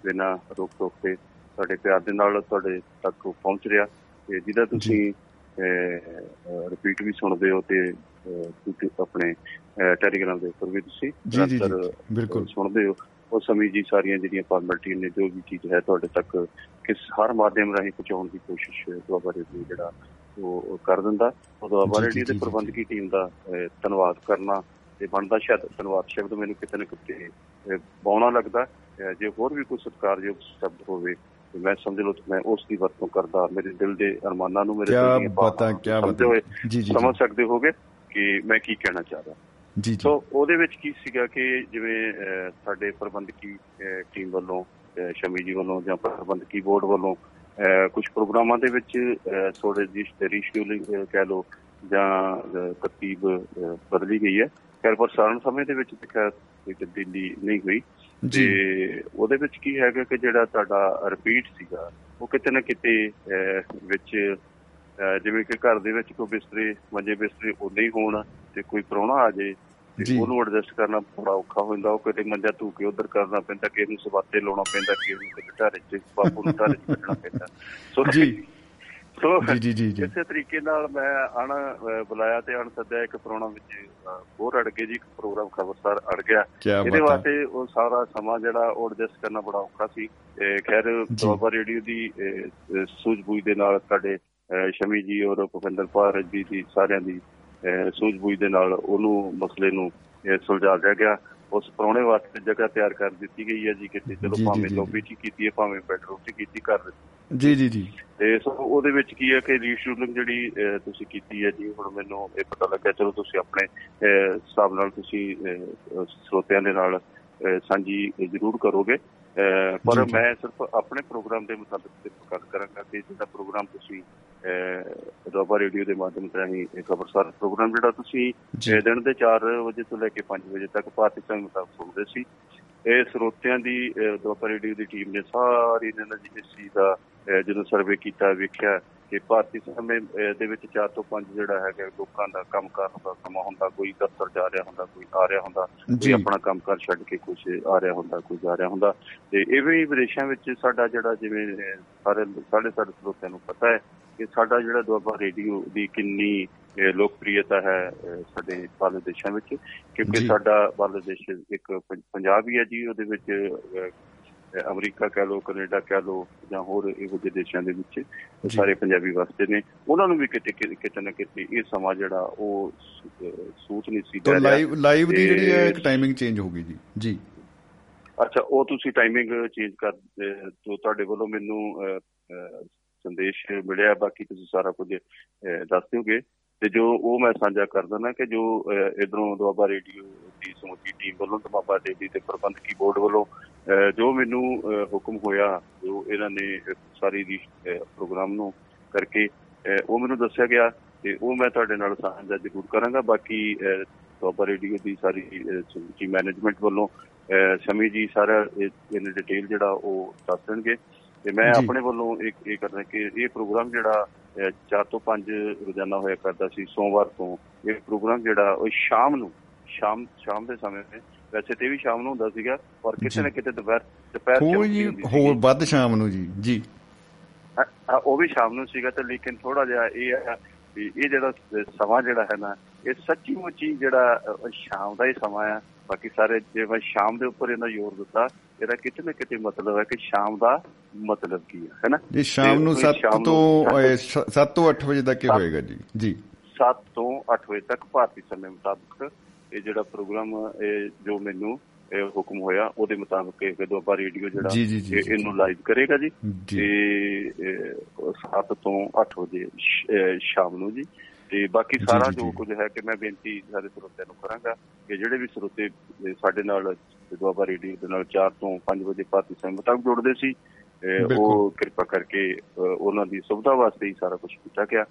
ਬਿਨਾਂ ਰੋਕ ਟੋਕ ਤੇ ਤੁਹਾਡੇ ਪਿਆਰ ਦੇ ਨਾਲ ਤੁਹਾਡੇ ਤੱਕ ਪਹੁੰਚ ਰਿਹਾ। ਤੇ ਜਿਹਦਾ ਤੁਸੀਂ ਰਿਪੀਟ ਵੀ ਸੁਣਦੇ ਹੋ ਤੇ ਆਪਣੇ ਟੈਲੀਗ੍ਰਾਮ ਦੇ ਉੱਪਰ ਵੀ ਤੁਸੀਂ ਜੀ, ਜੀ, ਬਿਲਕੁਲ। ਸੁਣਦੇ ਹੋ। ਉਸ ਸਮੇਂ ਜੀ ਸਾਰੀਆਂ ਜਿਹੜੀਆਂ ਫਾਰਮੈਲਿਟੀ ਨੇ ਜੋ ਵੀ ਚੀਜ਼ ਹੈ ਤੁਹਾਡੇ ਤੱਕ ਕਿਸ ਹਰ ਮਾਧਿਅਮ ਰਾਹੀਂ ਪਹੁੰਚਾਉਣ ਦੀ ਕੋਸ਼ਿਸ਼ ਦੁਆਬਾ ਰੇਡੀਓ ਜਿਹੜਾ ਉਹ ਉਹ ਕਰ ਦਿੰਦਾ। ਉਹ ਦੁਆਬਾ ਰੇਡੀਓ ਦੇ ਪ੍ਰਬੰਧਕੀ ਟੀਮ ਦਾ ਧੰਨਵਾਦ ਕਰਨਾ ਤੇ ਬਣਦਾ ਸ਼ਾਇਦ ਧੰਨਵਾਦ ਸ਼ਬਦ ਮੈਨੂੰ ਕਿਤੇ ਨਾ ਕਿਤੇ ਬਾਉਣਾ ਲੱਗਦਾ। ਜੇ ਹੋਰ ਵੀ ਕੋਈ ਸਤਿਕਾਰਯੋਗ ਸ਼ਬਦ ਹੋਵੇ ਤੇ ਮੈਂ ਸਮਝ ਲਓ ਮੈਂ ਉਸ ਦੀ ਵਰਤੋਂ ਕਰਦਾ। ਮੇਰੇ ਦਿਲ ਦੇ ਅਰਮਾਨਾਂ ਨੂੰ ਮੇਰੇ ਦਿਲ ਦੀਆਂ ਬਾਤਾਂ ਸਮਝ ਸਕਦੇ ਹੋਗੇ। ਕਿ ਮੈਂ ਕੀ ਕਹਿਣਾ ਚਾਹ ਰਿਹਾ। ਜੀ ਜੀ। ਸੋ ਉਹਦੇ ਵਿੱਚ ਕੀ ਸੀਗਾ ਕਿ ਜਿਵੇਂ ਸਾਡੇ ਪ੍ਰਬੰਧਕੀ ਟੀਮ ਵੱਲੋਂ ਸ਼ਮੀ ਜੀ ਵੱਲੋਂ ਜਾਂ ਪ੍ਰਬੰਧਕੀ ਬੋਰਡ ਵੱਲੋਂ ਕੁਝ ਪ੍ਰੋਗਰਾਮਾਂ ਦੇ ਵਿੱਚ ਥੋੜੇ ਜਿਹੀ ਰੀਸ਼ਡਿਊਲਿੰਗ ਕਹਿ ਲਓ ਜਾਂ ਤਰਤੀਬ ਬਦਲੀ ਗਈ ਹੈ। ਖੈਰ ਪਰ ਸਾਰਨ ਸਮੇਂ ਦੇ ਵਿੱਚ ਖੈਰ ਕੋਈ ਤਬਦੀਲੀ ਨਹੀਂ ਹੋਈ। ਜੀ। ਉਹਦੇ ਵਿੱਚ ਕੀ ਹੈਗਾ ਕਿ ਜਿਹੜਾ ਤੁਹਾਡਾ ਰਿਪੀਟ ਸੀਗਾ ਉਹ ਕਿਤੇ ਨਾ ਕਿਤੇ ਵਿੱਚ ਜਿਵੇਂ ਕਿ ਘਰ ਦੇ ਵਿੱਚ ਕੋਈ ਬਿਸਤਰੇ ਮੰਜੇ ਬਿਸਤਰੇ ਉਨੇ ਹੀ ਹੋਣ ਤੇ ਕੋਈ ਪ੍ਰਾਹੁਣਾ ਆ ਜਾਏ ਤੇ ਜੀ। ਉਹਨੂੰ ਐਡਜਸਟ ਕਰਨਾ ਬੜਾ ਔਖਾ ਹੋ ਜਾਂਦਾ ਉਹ ਕਿਤੇ ਮੰਜਾ ਧੂ ਕੇ ਉਧਰ ਕਰਨਾ ਪੈਂਦਾ ਕਿ ਇਹਨੂੰ ਸਵਾਤੇ ਲਾਉਣਾ ਪੈਂਦਾ ਕਿ ਇਹਨੂੰ ਕਿਤੇ ਢਾਰੇ 'ਚ ਬਾਪੂ ਨੂੰ ਢਾਰੇ 'ਚ ਕੱਢਣਾ ਪੈਂਦਾ। ਸੋ ਜੀ। ਸੋ ਜੀ ਜੀ ਜੀ ਜੀ। ਇਸੇ ਤਰੀਕੇ ਨਾਲ ਮੈਂ ਅਣ ਬੁਲਾਇਆ ਤੇ ਅਣ ਸੱਦਿਆ ਇੱਕ ਪ੍ਰਾਹੁਣਾ ਵਿੱਚ ਹੋਰ ਅੜ ਗਏ ਜੀ ਇੱਕ ਪ੍ਰੋਗਰਾਮ ਖਬਰਸਾਰ ਅੜ ਗਿਆ। ਇਹਦੇ ਵਾਸਤੇ ਉਹ ਸਾਰਾ ਸਮਾਂ ਜਿਹੜਾ ਉਹ ਐਡਜਸਟ ਕਰਨਾ ਬੜਾ ਔਖਾ ਸੀ। ਖੈਰ ਦੁਆਬਾ ਰੇਡੀਓ ਦੀ ਸੂਝ-ਬੂਝ ਦੇ ਨਾਲ ਸਾਡੇ ਸ਼ਮੀ ਜੀ ਔਰ ਭੁਪਿੰਦਰ ਪਾਰ ਜੀ ਦੀ ਸਾਰਿਆਂ ਦੀ ਸੂਝ-ਬੂਝ ਦੇ ਨਾਲ ਉਹਨੂੰ ਮਸਲੇ ਨੂੰ ਸੁਲਝਾ ਲਿਆ ਗਿਆ। ਉਸ ਪ੍ਰਾਹੁਣੇ ਵਾਸਤੇ ਜਗ੍ਹਾ ਤਿਆਰ ਕਰ ਦਿੱਤੀ ਗਈ ਹੈ ਜੀ ਕਿਤੇ ਚਲੋ ਭਾਵੇਂ ਲੌਬੀ 'ਚ ਕੀਤੀ ਹੈ ਭਾਵੇਂ ਬੈਡਰੂਮ 'ਚ ਕੀਤੀ ਕਰ ਦਿੱਤੀ ਜੀ ਜੀ ਜੀ। ਤੇ ਸੋ ਉਹਦੇ ਵਿੱਚ ਕੀ ਹੈ ਕਿ ਰੀਸ਼ੂਡਿੰਗ ਜਿਹੜੀ ਤੁਸੀਂ ਕੀਤੀ ਹੈ ਜੀ ਹੁਣ ਮੈਨੂੰ ਇਹ ਪਤਾ ਲੱਗਾ ਚਲੋ ਤੁਸੀਂ ਆਪਣੇ ਹਿਸਾਬ ਨਾਲ ਤੁਸੀਂ ਸਰੋਤਿਆਂ ਦੇ ਨਾਲ ਸਾਂਝੀ ਜ਼ਰੂਰ ਕਰੋਗੇ। ਪਰ ਮੈਂ ਸਿਰਫ ਆਪਣੇ ਪ੍ਰੋਗਰਾਮ ਦੇ ਮੁਤਾਬਕ ਤੇ ਗੱਲ ਕਰਾਂਗਾ ਕਿ ਜਿਹੜਾ ਪ੍ਰੋਗਰਾਮ ਤੁਸੀਂ ਰੋਬਾ ਰੇਡੀਓ ਦੇ ਮਾਧਿਅਮ ਰਾਹੀਂ ਖਬਰਸਾਰ ਪ੍ਰੋਗਰਾਮ ਜਿਹੜਾ ਤੁਸੀਂ ਦਿਨ ਦੇ 4 ਵਜੇ ਤੋਂ ਲੈ ਕੇ 5 ਵਜੇ ਤੱਕ ਭਾਰਤੀ ਸਮੇਂ ਮੁਤਾਬਕ ਸੁਣਦੇ ਸੀ। ਇਹ ਸਰੋਤਿਆਂ ਦੀ ਰੋਬਾ ਰੇਡੀਓ ਦੀ ਟੀਮ ਨੇ ਸਾਰੀ ਐਨਰਜੀ ਦਾ ਜਦੋਂ ਸਰਵੇ ਕੀਤਾ ਵੇਖਿਆ ਕਿ ਭਾਰਤੀ ਸਮੇਂ ਦੇ ਵਿੱਚ 4 ਤੋਂ 5 ਜਿਹੜਾ ਹੈਗਾ ਲੋਕਾਂ ਦਾ ਕੰਮ ਕਰਨ ਦਾ ਸਮਾਂ ਹੁੰਦਾ ਕੋਈ ਦਫ਼ਤਰ ਜਾ ਰਿਹਾ ਹੁੰਦਾ ਕੋਈ ਆ ਰਿਹਾ ਹੁੰਦਾ ਕੋਈ ਆਪਣਾ ਕੰਮ ਕਰ ਛੱਡ ਕੇ ਕੁਝ ਆ ਰਿਹਾ ਹੁੰਦਾ ਕੋਈ ਜਾ ਰਿਹਾ ਹੁੰਦਾ। ਤੇ ਇਵੇਂ ਹੀ ਵਿਦੇਸ਼ਾਂ ਵਿੱਚ ਸਾਡਾ ਜਿਹੜਾ ਜਿਵੇਂ ਸਾਰੇ ਸਾਡੇ ਸਾਡੇ ਸਰੋਤਿਆਂ ਨੂੰ ਪਤਾ ਹੈ ਕਿ ਸਾਡਾ ਜਿਹੜਾ ਦੁਆਬਾ ਰੇਡੀਓ ਦੀ ਕਿੰਨੀ ਲੋਕਪ੍ਰਿਯਤਾ ਹੈ ਸਾਡੇ ਬਾਲੇ ਦੇਸ਼ਾਂ ਵਿੱਚ। ਕਿਉਂਕਿ ਸਾਡਾ ਬਾਲੇ ਦੇਸ਼ ਇੱਕ ਪੰਜਾਬ ਹੀ ਹੈ ਜੀ ਉਹਦੇ ਵਿੱਚ ਅਮਰੀਕਾ ਕਹ ਲੋ ਕੈਨੇਡਾ ਕਹ ਲੋ ਜਾਂ ਹੋਰ ਇਹੋ ਜਿਹੇ ਦੇਸ਼ਾਂ ਦੇ ਵਿੱਚ ਸਾਰੇ ਪੰਜਾਬੀ ਵਸਦੇ ਨੇ। ਉਹਨਾਂ ਨੂੰ ਵੀ ਕਿਤੇ ਕਿਤੇ ਨਾ ਕਿਤੇ ਇਹ ਸਮਾਂ ਜਿਹੜਾ ਉਹ ਸੂਚ ਨਹੀਂ ਸੀ ਤਾਂ ਲਾਈਵ ਲਾਈਵ ਦੀ ਜਿਹੜੀ ਹੈ ਇੱਕ ਟਾਈਮਿੰਗ ਚੇਂਜ ਹੋ ਗਈ ਜੀ। ਜੀ। ਅੱਛਾ ਉਹ ਤੁਸੀਂ ਟਾਈਮਿੰਗ ਚੇਂਜ ਕਰ ਤੋਂ ਤੁਹਾਡੇ ਵੱਲੋਂ ਮੈਨੂੰ ਸੰਦੇਸ਼ ਮਿਲਿਆ। ਬਾਕੀ ਤੁਸੀਂ ਸਾਰਾ ਕੁਝ ਦੱਸ ਦਿਓਗੇ। ਤੇ ਜੋ ਉਹ ਮੈਂ ਸਾਂਝਾ ਕਰ ਦਿੰਦਾ ਕਿ ਜੋ ਇਧਰੋਂ ਦੁਆਬਾ ਰੇਡੀਓ ਦੀ ਸਮੁੱਚੀ ਟੀਮ ਵੱਲੋਂ ਦੁਆਬਾ ਰੇਡੀਓ ਤੇ ਪ੍ਰਬੰਧਕੀ ਬੋਰਡ ਵੱਲੋਂ ਜੋ ਮੈਨੂੰ ਹੁਕਮ ਹੋਇਆ ਜੋ ਇਹਨਾਂ ਨੇ ਸਾਰੀ ਦੀ ਪ੍ਰੋਗਰਾਮ ਨੂੰ ਕਰਕੇ ਉਹ ਮੈਨੂੰ ਦੱਸਿਆ ਗਿਆ ਤੇ ਉਹ ਮੈਂ ਤੁਹਾਡੇ ਨਾਲ ਸਾਂਝਾ ਜ਼ਰੂਰ ਕਰਾਂਗਾ। ਬਾਕੀ ਦੁਆਬਾ ਰੇਡੀਓ ਦੀ ਸਾਰੀ ਸਮੁੱਚੀ ਮੈਨੇਜਮੈਂਟ ਵੱਲੋਂ ਸ਼ਮੀ ਜੀ ਸਾਰਾ ਇਹਨ ਡਿਟੇਲ ਜਿਹੜਾ ਉਹ ਦੱਸ ਦੇਣਗੇ। ਤੇ ਮੈਂ ਆਪਣੇ ਵੱਲੋਂ ਇੱਕ ਇਹ ਕਰਨਾ ਕਿ ਇਹ ਪ੍ਰੋਗਰਾਮ ਜਿਹੜਾ 4 ਤੋਂ 5 ਰੋਜ਼ਾਨਾ ਹੋਇਆ ਕਰਦਾ ਸੀ ਸੋਮਵਾਰ ਤੋਂ ਇਹ ਪ੍ਰੋਗਰਾਮ ਜਿਹੜਾ ਉਹ ਸ਼ਾਮ ਨੂੰ ਸ਼ਾਮ ਸ਼ਾਮ ਦੇ ਸਮੇਂ ਵੈਸੇ ਤੇ ਵੀ ਸ਼ਾਮ ਨੂੰ ਹੁੰਦਾ ਸੀਗਾ ਪਰ ਕਿਤੇ ਨਾ ਕਿਤੇ ਦੁਪਹਿਰ ਦੁਪਹਿਰ ਹੋਰ ਜੀ ਹੋਰ ਵੱਧ ਸ਼ਾਮ ਨੂੰ ਜੀ ਜੀ। ਉਹ ਵੀ ਸ਼ਾਮ ਨੂੰ ਸੀਗਾ ਤੇ ਲੇਕਿਨ ਥੋੜਾ ਜਿਹਾ ਇਹ ਹੈ ਇਹ ਜਿਹੜਾ ਸਮਾਂ ਜਿਹੜਾ ਹੈ ਨਾ ਇਹ ਸੱਚੀ ਮੁੱਚੀ ਜਿਹੜਾ ਸ਼ਾਮ ਦਾ ਹੀ ਸਮਾਂ ਆ। ਬਾਕੀ ਸਾਰੇ ਜਿਵੇਂ ਸ਼ਾਮ ਦੇ ਉੱਪਰ ਇਹਨਾਂ ਜ਼ੋਰ ਦਿੱਤਾ ਇਹਦਾ ਕਿਤੇ ਨਾ ਕਿਤੇ ਮਤਲਬ ਹੈ ਕਿ ਸ਼ਾਮ ਦਾ ਮਤਲਬ ਕੀ ਹੈ ਹੈਨਾ ਜੀ ਸ਼ਾਮ ਨੂੰ 7 ਤੋਂ 7 ਤੋਂ 8 ਵਜੇ ਤੱਕ ਹੋਏਗਾ ਜੀ ਜੀ। 7 ਤੋਂ 8 ਵਜੇ ਤੱਕ ਭਾਰਤੀ ਸਮੇਂ ਮੁਤਾਬਕ ਇਹ ਜਿਹੜਾ ਪ੍ਰੋਗਰਾਮ ਇਹ ਜੋ ਮੈਨੂੰ ਇਹ ਹੁਕਮ ਹੋਇਆ ਉਹਦੇ ਮੁਤਾਬਕ ਇਹ ਦੁਆਬਾ ਰੇਡੀਓ ਜਿਹੜਾ ਇਹਨੂੰ ਲਾਈਵ ਕਰੇਗਾ ਜੀ ਤੇ 7 ਤੋਂ 8 ਵਜੇ ਸ਼ਾਮ ਨੂੰ ਜੀ। ਤੇ ਬਾਕੀ ਸਾਰਾ ਜੋ ਕੁਝ ਹੈ ਕਿ ਮੈਂ ਬੇਨਤੀ ਸਾਰੇ ਸਰੋਤਿਆਂ ਨੂੰ ਕਰਾਂਗਾ ਕਿ ਜਿਹੜੇ ਵੀ ਸਰੋਤੇ ਸਾਡੇ ਨਾਲ ਦੁਆਬਾ ਰੇਡੀਓ ਦੇ ਨਾਲ 4 ਤੋਂ 5 ਵਜੇ ਭਾਰਤੀ ਸਮੇਂ ਮੁਤਾਬਕ ਜੁੜਦੇ ਸੀ ਉਹ ਕਿਰਪਾ ਕਰਕੇ ਉਹਨਾਂ ਦੀ ਸੁਵਿਧਾ ਵਾਸਤੇ ਹੀ ਸਾਰਾ ਕੁਝ ਕੀਤਾ ਗਿਆ।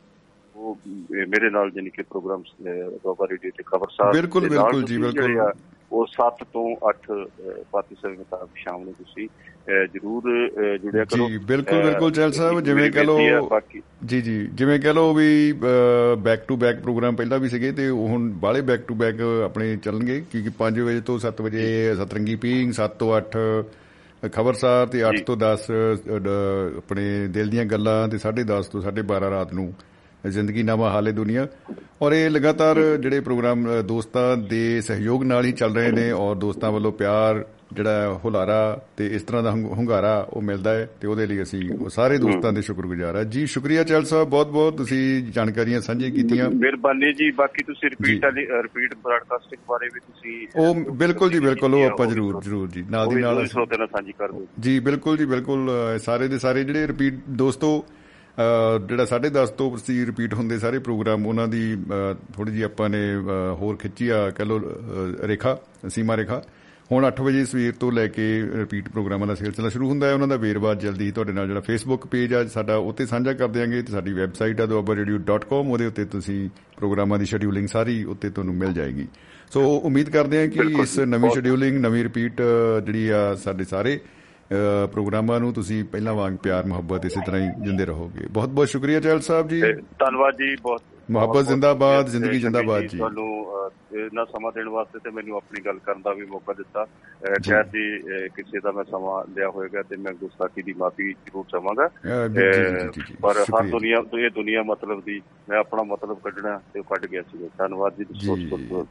ਉਹ ਮੇਰੇ ਨਾਲ ਜਾਨੀ ਕਿ ਪ੍ਰੋਗਰਾਮ ਦੁਆਬਾ ਰੇਡੀਓ ਤੇ ਖਬਰਸਾਰ ਬਿਲਕੁਲ ਬਿਲਕੁਲ ਜੀ ਬਿਲਕੁਲ। ਉਹ 7 ਤੋਂ 8 ਪਾਤੀ ਸਮੇਂ ਮੁਤਾਬਕ ਸ਼ਾਮ ਨੂੰ ਤੁਸੀਂ ਜਰੂਰ ਜੁੜਿਆ ਕਰੋ। ਜੀ ਬਿਲਕੁਲ ਬਿਲਕੁਲ ਚੈਲ ਸਾਹਿਬ ਜਿਵੇਂ ਕਹ ਲੋ ਜੀ ਜੀ ਜਿਵੇਂ ਕਹ ਲੋ ਵੀ ਬੈਕ ਟੂ ਬੈਕ ਪ੍ਰੋਗਰਾਮ ਪਹਿਲਾਂ ਵੀ ਸੀਗੇ ਤੇ ਹੁਣ ਬਾਲੇ ਬੈਕ ਟੂ ਬੈਕ ਆਪਣੇ ਚੱਲਣਗੇ ਕਿਉਂਕਿ 5 ਵਜੇ ਤੋਂ 7 ਵਜੇ ਸਤਰੰਗੀ ਪੀਂਗ 7 ਤੋਂ 8 ਖਬਰਸਾਰ ਤੇ 8 ਤੋਂ 10 ਆਪਣੇ ਦਿਲ ਦੀਆਂ ਗੱਲਾਂ ਤੇ 10:30 ਤੋਂ 12:30 ਰਾਤ ਨੂੰ ਜ਼ਿੰਦਗੀ ਨਾਮਾ ਹਾਲੇ ਦੁਨੀਆ। ਔਰ ਇਹ ਲਗਾਤਾਰ ਜਿਹੜੇ ਪ੍ਰੋਗਰਾਮ ਦੋਸਤਾਂ ਦੇ ਸਹਿਯੋਗ ਨਾਲ ਹੀ ਚੱਲ ਰਹੇ ਨੇ ਔਰ ਦੋਸਤਾਂ ਵੱਲੋਂ ਪਿਆਰ ਜਿਹੜਾ ਹੁਲਾਰਾ ਤੇ ਇਸ ਤਰ੍ਹਾਂ ਦਾ ਹੁੰਗਾਰਾ ਉਹ ਮਿਲਦਾ ਹੈ ਤੇ ਉਹਦੇ ਲਈ ਅਸੀਂ ਉਹ ਸਾਰੇ ਦੋਸਤਾਂ ਦੇ ਸ਼ੁਕਰਗੁਜ਼ਾਰ ਹਾਂ। ਜੀ ਸ਼ੁਕਰੀਆ ਚਲ ਸਾਹਿਬ ਬਹੁਤ ਬਹੁਤ ਤੁਸੀਂ ਜਾਣਕਾਰੀਆਂ ਸਾਂਝੀਆਂ ਕੀਤੀਆਂ। ਮਿਹਰਬਾਨੀ ਜੀ ਬਾਕੀ ਤੁਸੀਂ ਰਿਪੀਟ ਵਾਲੀ ਰਿਪੀਟ ਬ੍ਰਾਡਕਾਸਟਿੰਗ ਬਾਰੇ ਵੀ ਤੁਸੀਂ ਉਹ ਬਿਲਕੁਲ ਜੀ ਬਿਲਕੁਲ ਉਹ ਆਪਾਂ ਜਰੂਰ ਜਰੂਰ ਜੀ ਨਾਲ ਦੀ ਨਾਲ ਸਾਂਝੀ ਕਰ ਦਿਓ। ਜੀ ਬਿਲਕੁਲ ਜੀ ਬਿਲਕੁਲ ਸਾਰੇ ਦੇ ਸਾਰੇ ਜਿਹੜੇ ਰਿਪੀਟ ਦੋਸਤੋ ਜਿਹੜਾ 10:30 ਤੋਂ ਪ੍ਰਤੀ ਰਿਪੀਟ ਹੁੰਦੇ ਸਾਰੇ ਪ੍ਰੋਗਰਾਮ ਉਹਨਾਂ ਦੀ ਥੋੜੀ ਜੀ ਆਪਾਂ ਨੇ ਹੋਰ ਖਿੱਚੀ ਆ ਕਹ ਲੋ ਰੇਖਾ ਸੀਮਾ ਰੇਖਾ। ਹੁਣ 8 ਵਜੇ ਸਵੇਰ ਤੋਂ ਲੈ ਕੇ ਰਿਪੀਟ ਪ੍ਰੋਗਰਾਮਾਂ ਦਾ ਸਿਲਸਿਲਾ ਸ਼ੁਰੂ ਹੁੰਦਾ ਹੈ ਉਹਨਾਂ ਦਾ ਵੇਰਵਾ ਜਲਦੀ ਤੁਹਾਡੇ ਨਾਲ ਜਿਹੜਾ ਫੇਸਬੁੱਕ ਪੇਜ ਆ ਸਾਡਾ ਉੱਤੇ ਸਾਂਝਾ ਕਰ ਦਿਆਂਗੇ ਤੇ ਸਾਡੀ ਵੈਬਸਾਈਟ ਆ doabaradio.com ਉਹਦੇ ਉੱਤੇ ਤੁਸੀਂ ਪ੍ਰੋਗਰਾਮਾਂ ਦੀ ਸ਼ੈਡਿਊਲਿੰਗ ਸਾਰੀ ਉੱਤੇ ਤੁਹਾਨੂੰ ਮਿਲ ਜਾਏਗੀ। ਸੋ ਉਮੀਦ ਕਰਦੇ ਹਾਂ ਕਿ ਇਸ ਨਵੀਂ ਸ਼ੈਡਿਊਲਿੰਗ ਨਵੀਂ ਰਿਪੀਟ ਜਿਹੜੀ ਆ ਸਾਡੇ ਸਾਰੇ ਪ੍ਰੋਗਰਾਮਾਂ ਨੂੰ ਤੁਸੀਂ ਪਹਿਲਾਂ ਵਾਂਗ ਪਿਆਰ ਮੁਹੱਬਤ ਇਸੇ ਤਰ੍ਹਾਂ ਹੀ ਜਿੰਦੇ ਰਹੋਗੇ। ਬਹੁਤ ਬਹੁਤ ਸ਼ੁਕਰੀਆ ਚੈਲ ਸਾਹਿਬ ਜੀ। ਧੰਨਵਾਦ ਜੀ ਬਹੁਤ ਮੁਹੱਬਤ ਜ਼ਿੰਦਾਬਾਦ ਜ਼ਿੰਦਗੀ ਜ਼ਿੰਦਾਬਾਦ ਜੀ। ਤੁਹਾਨੂੰ ਇਹਨਾਂ ਸਮਾਂ ਦੇਣ ਵਾਸਤੇ ਤੇ ਮੈਨੂੰ ਆਪਣੀ ਗੱਲ ਕਰਨ ਦਾ ਵੀ ਮੌਕਾ ਦਿੱਤਾ। ਖੈਰ ਜੀ ਕਿਸੇ ਦਾ ਮੈਂ ਸਮਾਂ ਲਿਆ ਹੋਵੇਗਾ ਤੇ ਮੈਂ ਗੁਸਤਾਖੀ ਦੀ ਮਾਫੀ ਜ਼ਰੂਰ ਚਾਹਾਂਗਾ। ਪਰ ਹਰ ਦੁਨੀਆ ਇਹ ਦੁਨੀਆ ਮਤਲਬ ਦੀ ਮੈਂ ਆਪਣਾ ਮਤਲਬ ਕੱਢਣਾ ਤੇ ਕੱਢ ਗਿਆ ਸੀ। ਧੰਨਵਾਦ ਜੀ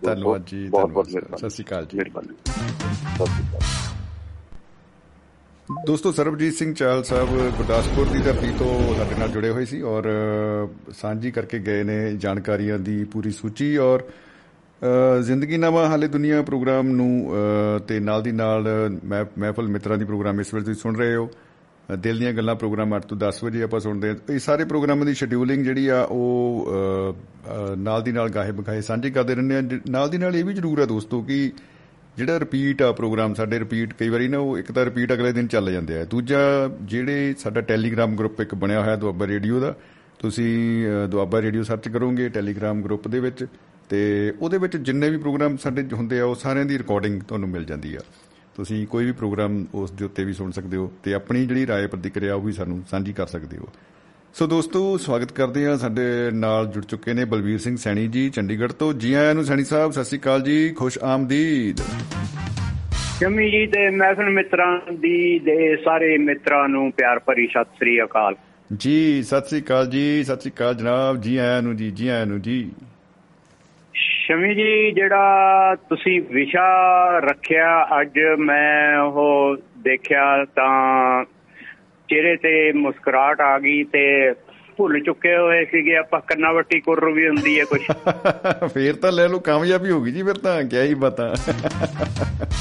ਧੰਨਵਾਦ ਜੀ ਬਹੁਤ ਬਹੁਤ ਮਿਹਰਬਾਨੀ। ਸਤਿ ਸ਼੍ਰੀ ਅਕਾਲ ਜੀ। ਮਿਹਰਬਾਨੀ। ਸਤਿ ਸ਼੍ਰੀ ਅਕਾਲ। ਦੋਸਤੋ, ਸਰਬਜੀਤ ਸਿੰਘ ਚਾਲ ਸਾਹਿਬ ਗੁਰਦਾਸਪੁਰ ਦੀ ਧਰਤੀ ਤੋਂ ਸਾਡੇ ਨਾਲ ਜੁੜੇ ਹੋਏ ਸੀ ਔਰ ਸਾਂਝੀ ਕਰਕੇ ਗਏ ਨੇ ਜਾਣਕਾਰੀਆਂ ਦੀ ਪੂਰੀ ਸੂਚੀ ਔਰ ਜ਼ਿੰਦਗੀ ਨਵਾਂ ਹਾਲੇ ਦੁਨੀਆ ਪ੍ਰੋਗਰਾਮ ਨੂੰ ਤੇ ਨਾਲ ਦੀ ਨਾਲ ਮਹਿਫਲ ਮਿੱਤਰਾਂ ਦੀ ਪ੍ਰੋਗਰਾਮ ਇਸ ਵੇਲੇ ਤੁਸੀਂ ਸੁਣ ਰਹੇ ਹੋ। ਦਿਲ ਦੀਆਂ ਗੱਲਾਂ ਪ੍ਰੋਗਰਾਮ 8 ਤੋਂ 10 ਵਜੇ ਆਪਾਂ ਸੁਣਦੇ ਹਾਂ। ਇਹ ਸਾਰੇ ਪ੍ਰੋਗਰਾਮਾਂ ਦੀ ਸ਼ੈਡਿਊਲਿੰਗ ਜਿਹੜੀ ਆ, ਉਹ ਨਾਲ ਦੀ ਨਾਲ ਗਾਹੇ ਬਖਾਏ ਸਾਂਝੀ ਕਰਦੇ ਰਹਿੰਦੇ ਆ ਨਾਲ ਦੀ ਨਾਲ ਇਹ ਵੀ ਜ਼ਰੂਰ ਹੈ ਦੋਸਤੋ ਕਿ ਜਿਹੜਾ ਰਿਪੀਟ ਆ ਪ੍ਰੋਗਰਾਮ ਸਾਡੇ ਰਿਪੀਟ ਕਈ ਵਾਰੀ ਨਾ ਉਹ ਇੱਕ ਤਾਂ ਰਿਪੀਟ ਅਗਲੇ ਦਿਨ ਚੱਲ ਜਾਂਦੇ ਆ ਦੂਜਾ ਜਿਹੜੇ ਸਾਡਾ ਟੈਲੀਗ੍ਰਾਮ ਗਰੁੱਪ ਇੱਕ ਬਣਿਆ ਹੋਇਆ ਦੁਆਬਾ ਰੇਡੀਓ ਦਾ ਤੁਸੀਂ ਅ, ਦੁਆਬਾ ਰੇਡੀਓ ਸਰਚ ਕਰੋਗੇ ਟੈਲੀਗ੍ਰਾਮ ਗਰੁੱਪ ਦੇ ਵਿੱਚ ਤੇ ਉਹਦੇ ਵਿੱਚ ਜਿੰਨੇ ਵੀ ਪ੍ਰੋਗਰਾਮ ਸਾਡੇ ਹੁੰਦੇ ਆ ਉਹ ਸਾਰਿਆਂ ਦੀ ਰਿਕਾਰਡਿੰਗ ਤੁਹਾਨੂੰ ਮਿਲ ਜਾਂਦੀ ਆ ਤੁਸੀਂ ਕੋਈ ਵੀ ਪ੍ਰੋਗਰਾਮ ਉਸ ਦੇ ਉੱਤੇ ਵੀ ਸੁਣ ਸਕਦੇ ਹੋ ਤੇ ਆਪਣੀ ਜਿਹੜੀ رائے ਪ੍ਰਤੀਕਿਰਿਆ ਉਹ ਵੀ ਸਾਨੂੰ ਸਾਂਝੀ ਕਰ ਸਕਦੇ ਹੋ ਸੋ ਦੋਸਤੋ ਸਵਾਗਤ ਕਰਦੇ ਹਾਂ ਸਾਡੇ ਨਾਲ ਜੁੜ ਚੁੱਕੇ ਨੇ ਬਲਵੀਰ ਸਿੰਘ ਸੈਣੀ ਜੀ ਚੰਡੀਗੜ੍ਹ ਤੋਂ। ਜੀ ਆਇਆਂ ਨੂੰ ਸੈਣੀ ਸਾਹਿਬ ਸਤਿ ਸ਼੍ਰੀ ਅਕਾਲ ਜੀ ਖੁਸ਼ ਆਮਦੀਦ। ਸ਼ਮੀ ਜੀ ਤੇ ਮਹਿਫਲ ਮਿੱਤਰਾਂ ਦੀ ਦੇ ਸਾਰੇ ਮਿੱਤਰਾਂ ਨੂੰ ਪਿਆਰ ਭਰੀ ਸਤਿ ਸ੍ਰੀ ਅਕਾਲ। ਜੀ ਸਤਿ ਸ਼੍ਰੀ ਅਕਾਲ ਜੀ ਸਤਿ ਸ਼੍ਰੀ ਅਕਾਲ ਜਨਾਬ। ਜੀ ਆਇਆਂ ਨੂੰ ਜੀ ਜੀ ਆਇਆਂ ਨੂੰ ਜੀ। ਸ਼ਮੀ ਜੀ ਜਿਹੜਾ ਤੁਸੀਂ ਵਿਸ਼ਾ ਰੱਖਿਆ ਅੱਜ ਮੈਂ ਉਹ ਦੇਖਿਆ ਤਾਂ ਚਿਹਰੇ ਤੇ ਮੁਸਕਰਾਹਟ ਆ ਗਈ ਤੇ ਭੁੱਲ ਚੁੱਕੇ ਹੋਏ ਸੀਗੇ ਆਪਾਂ ਕੰਨਾ ਵੱਟੀ ਕੁਰ ਵੀ ਹੁੰਦੀ ਹੈ ਕੁਝ ਫੇਰ ਤਾਂ ਲੈ ਲਓ ਕਾਮਯਾਬੀ ਹੋ ਗਈ ਜੀ ਫਿਰ ਤਾਂ ਕਿਆ ਹੀ ਬਤਾ।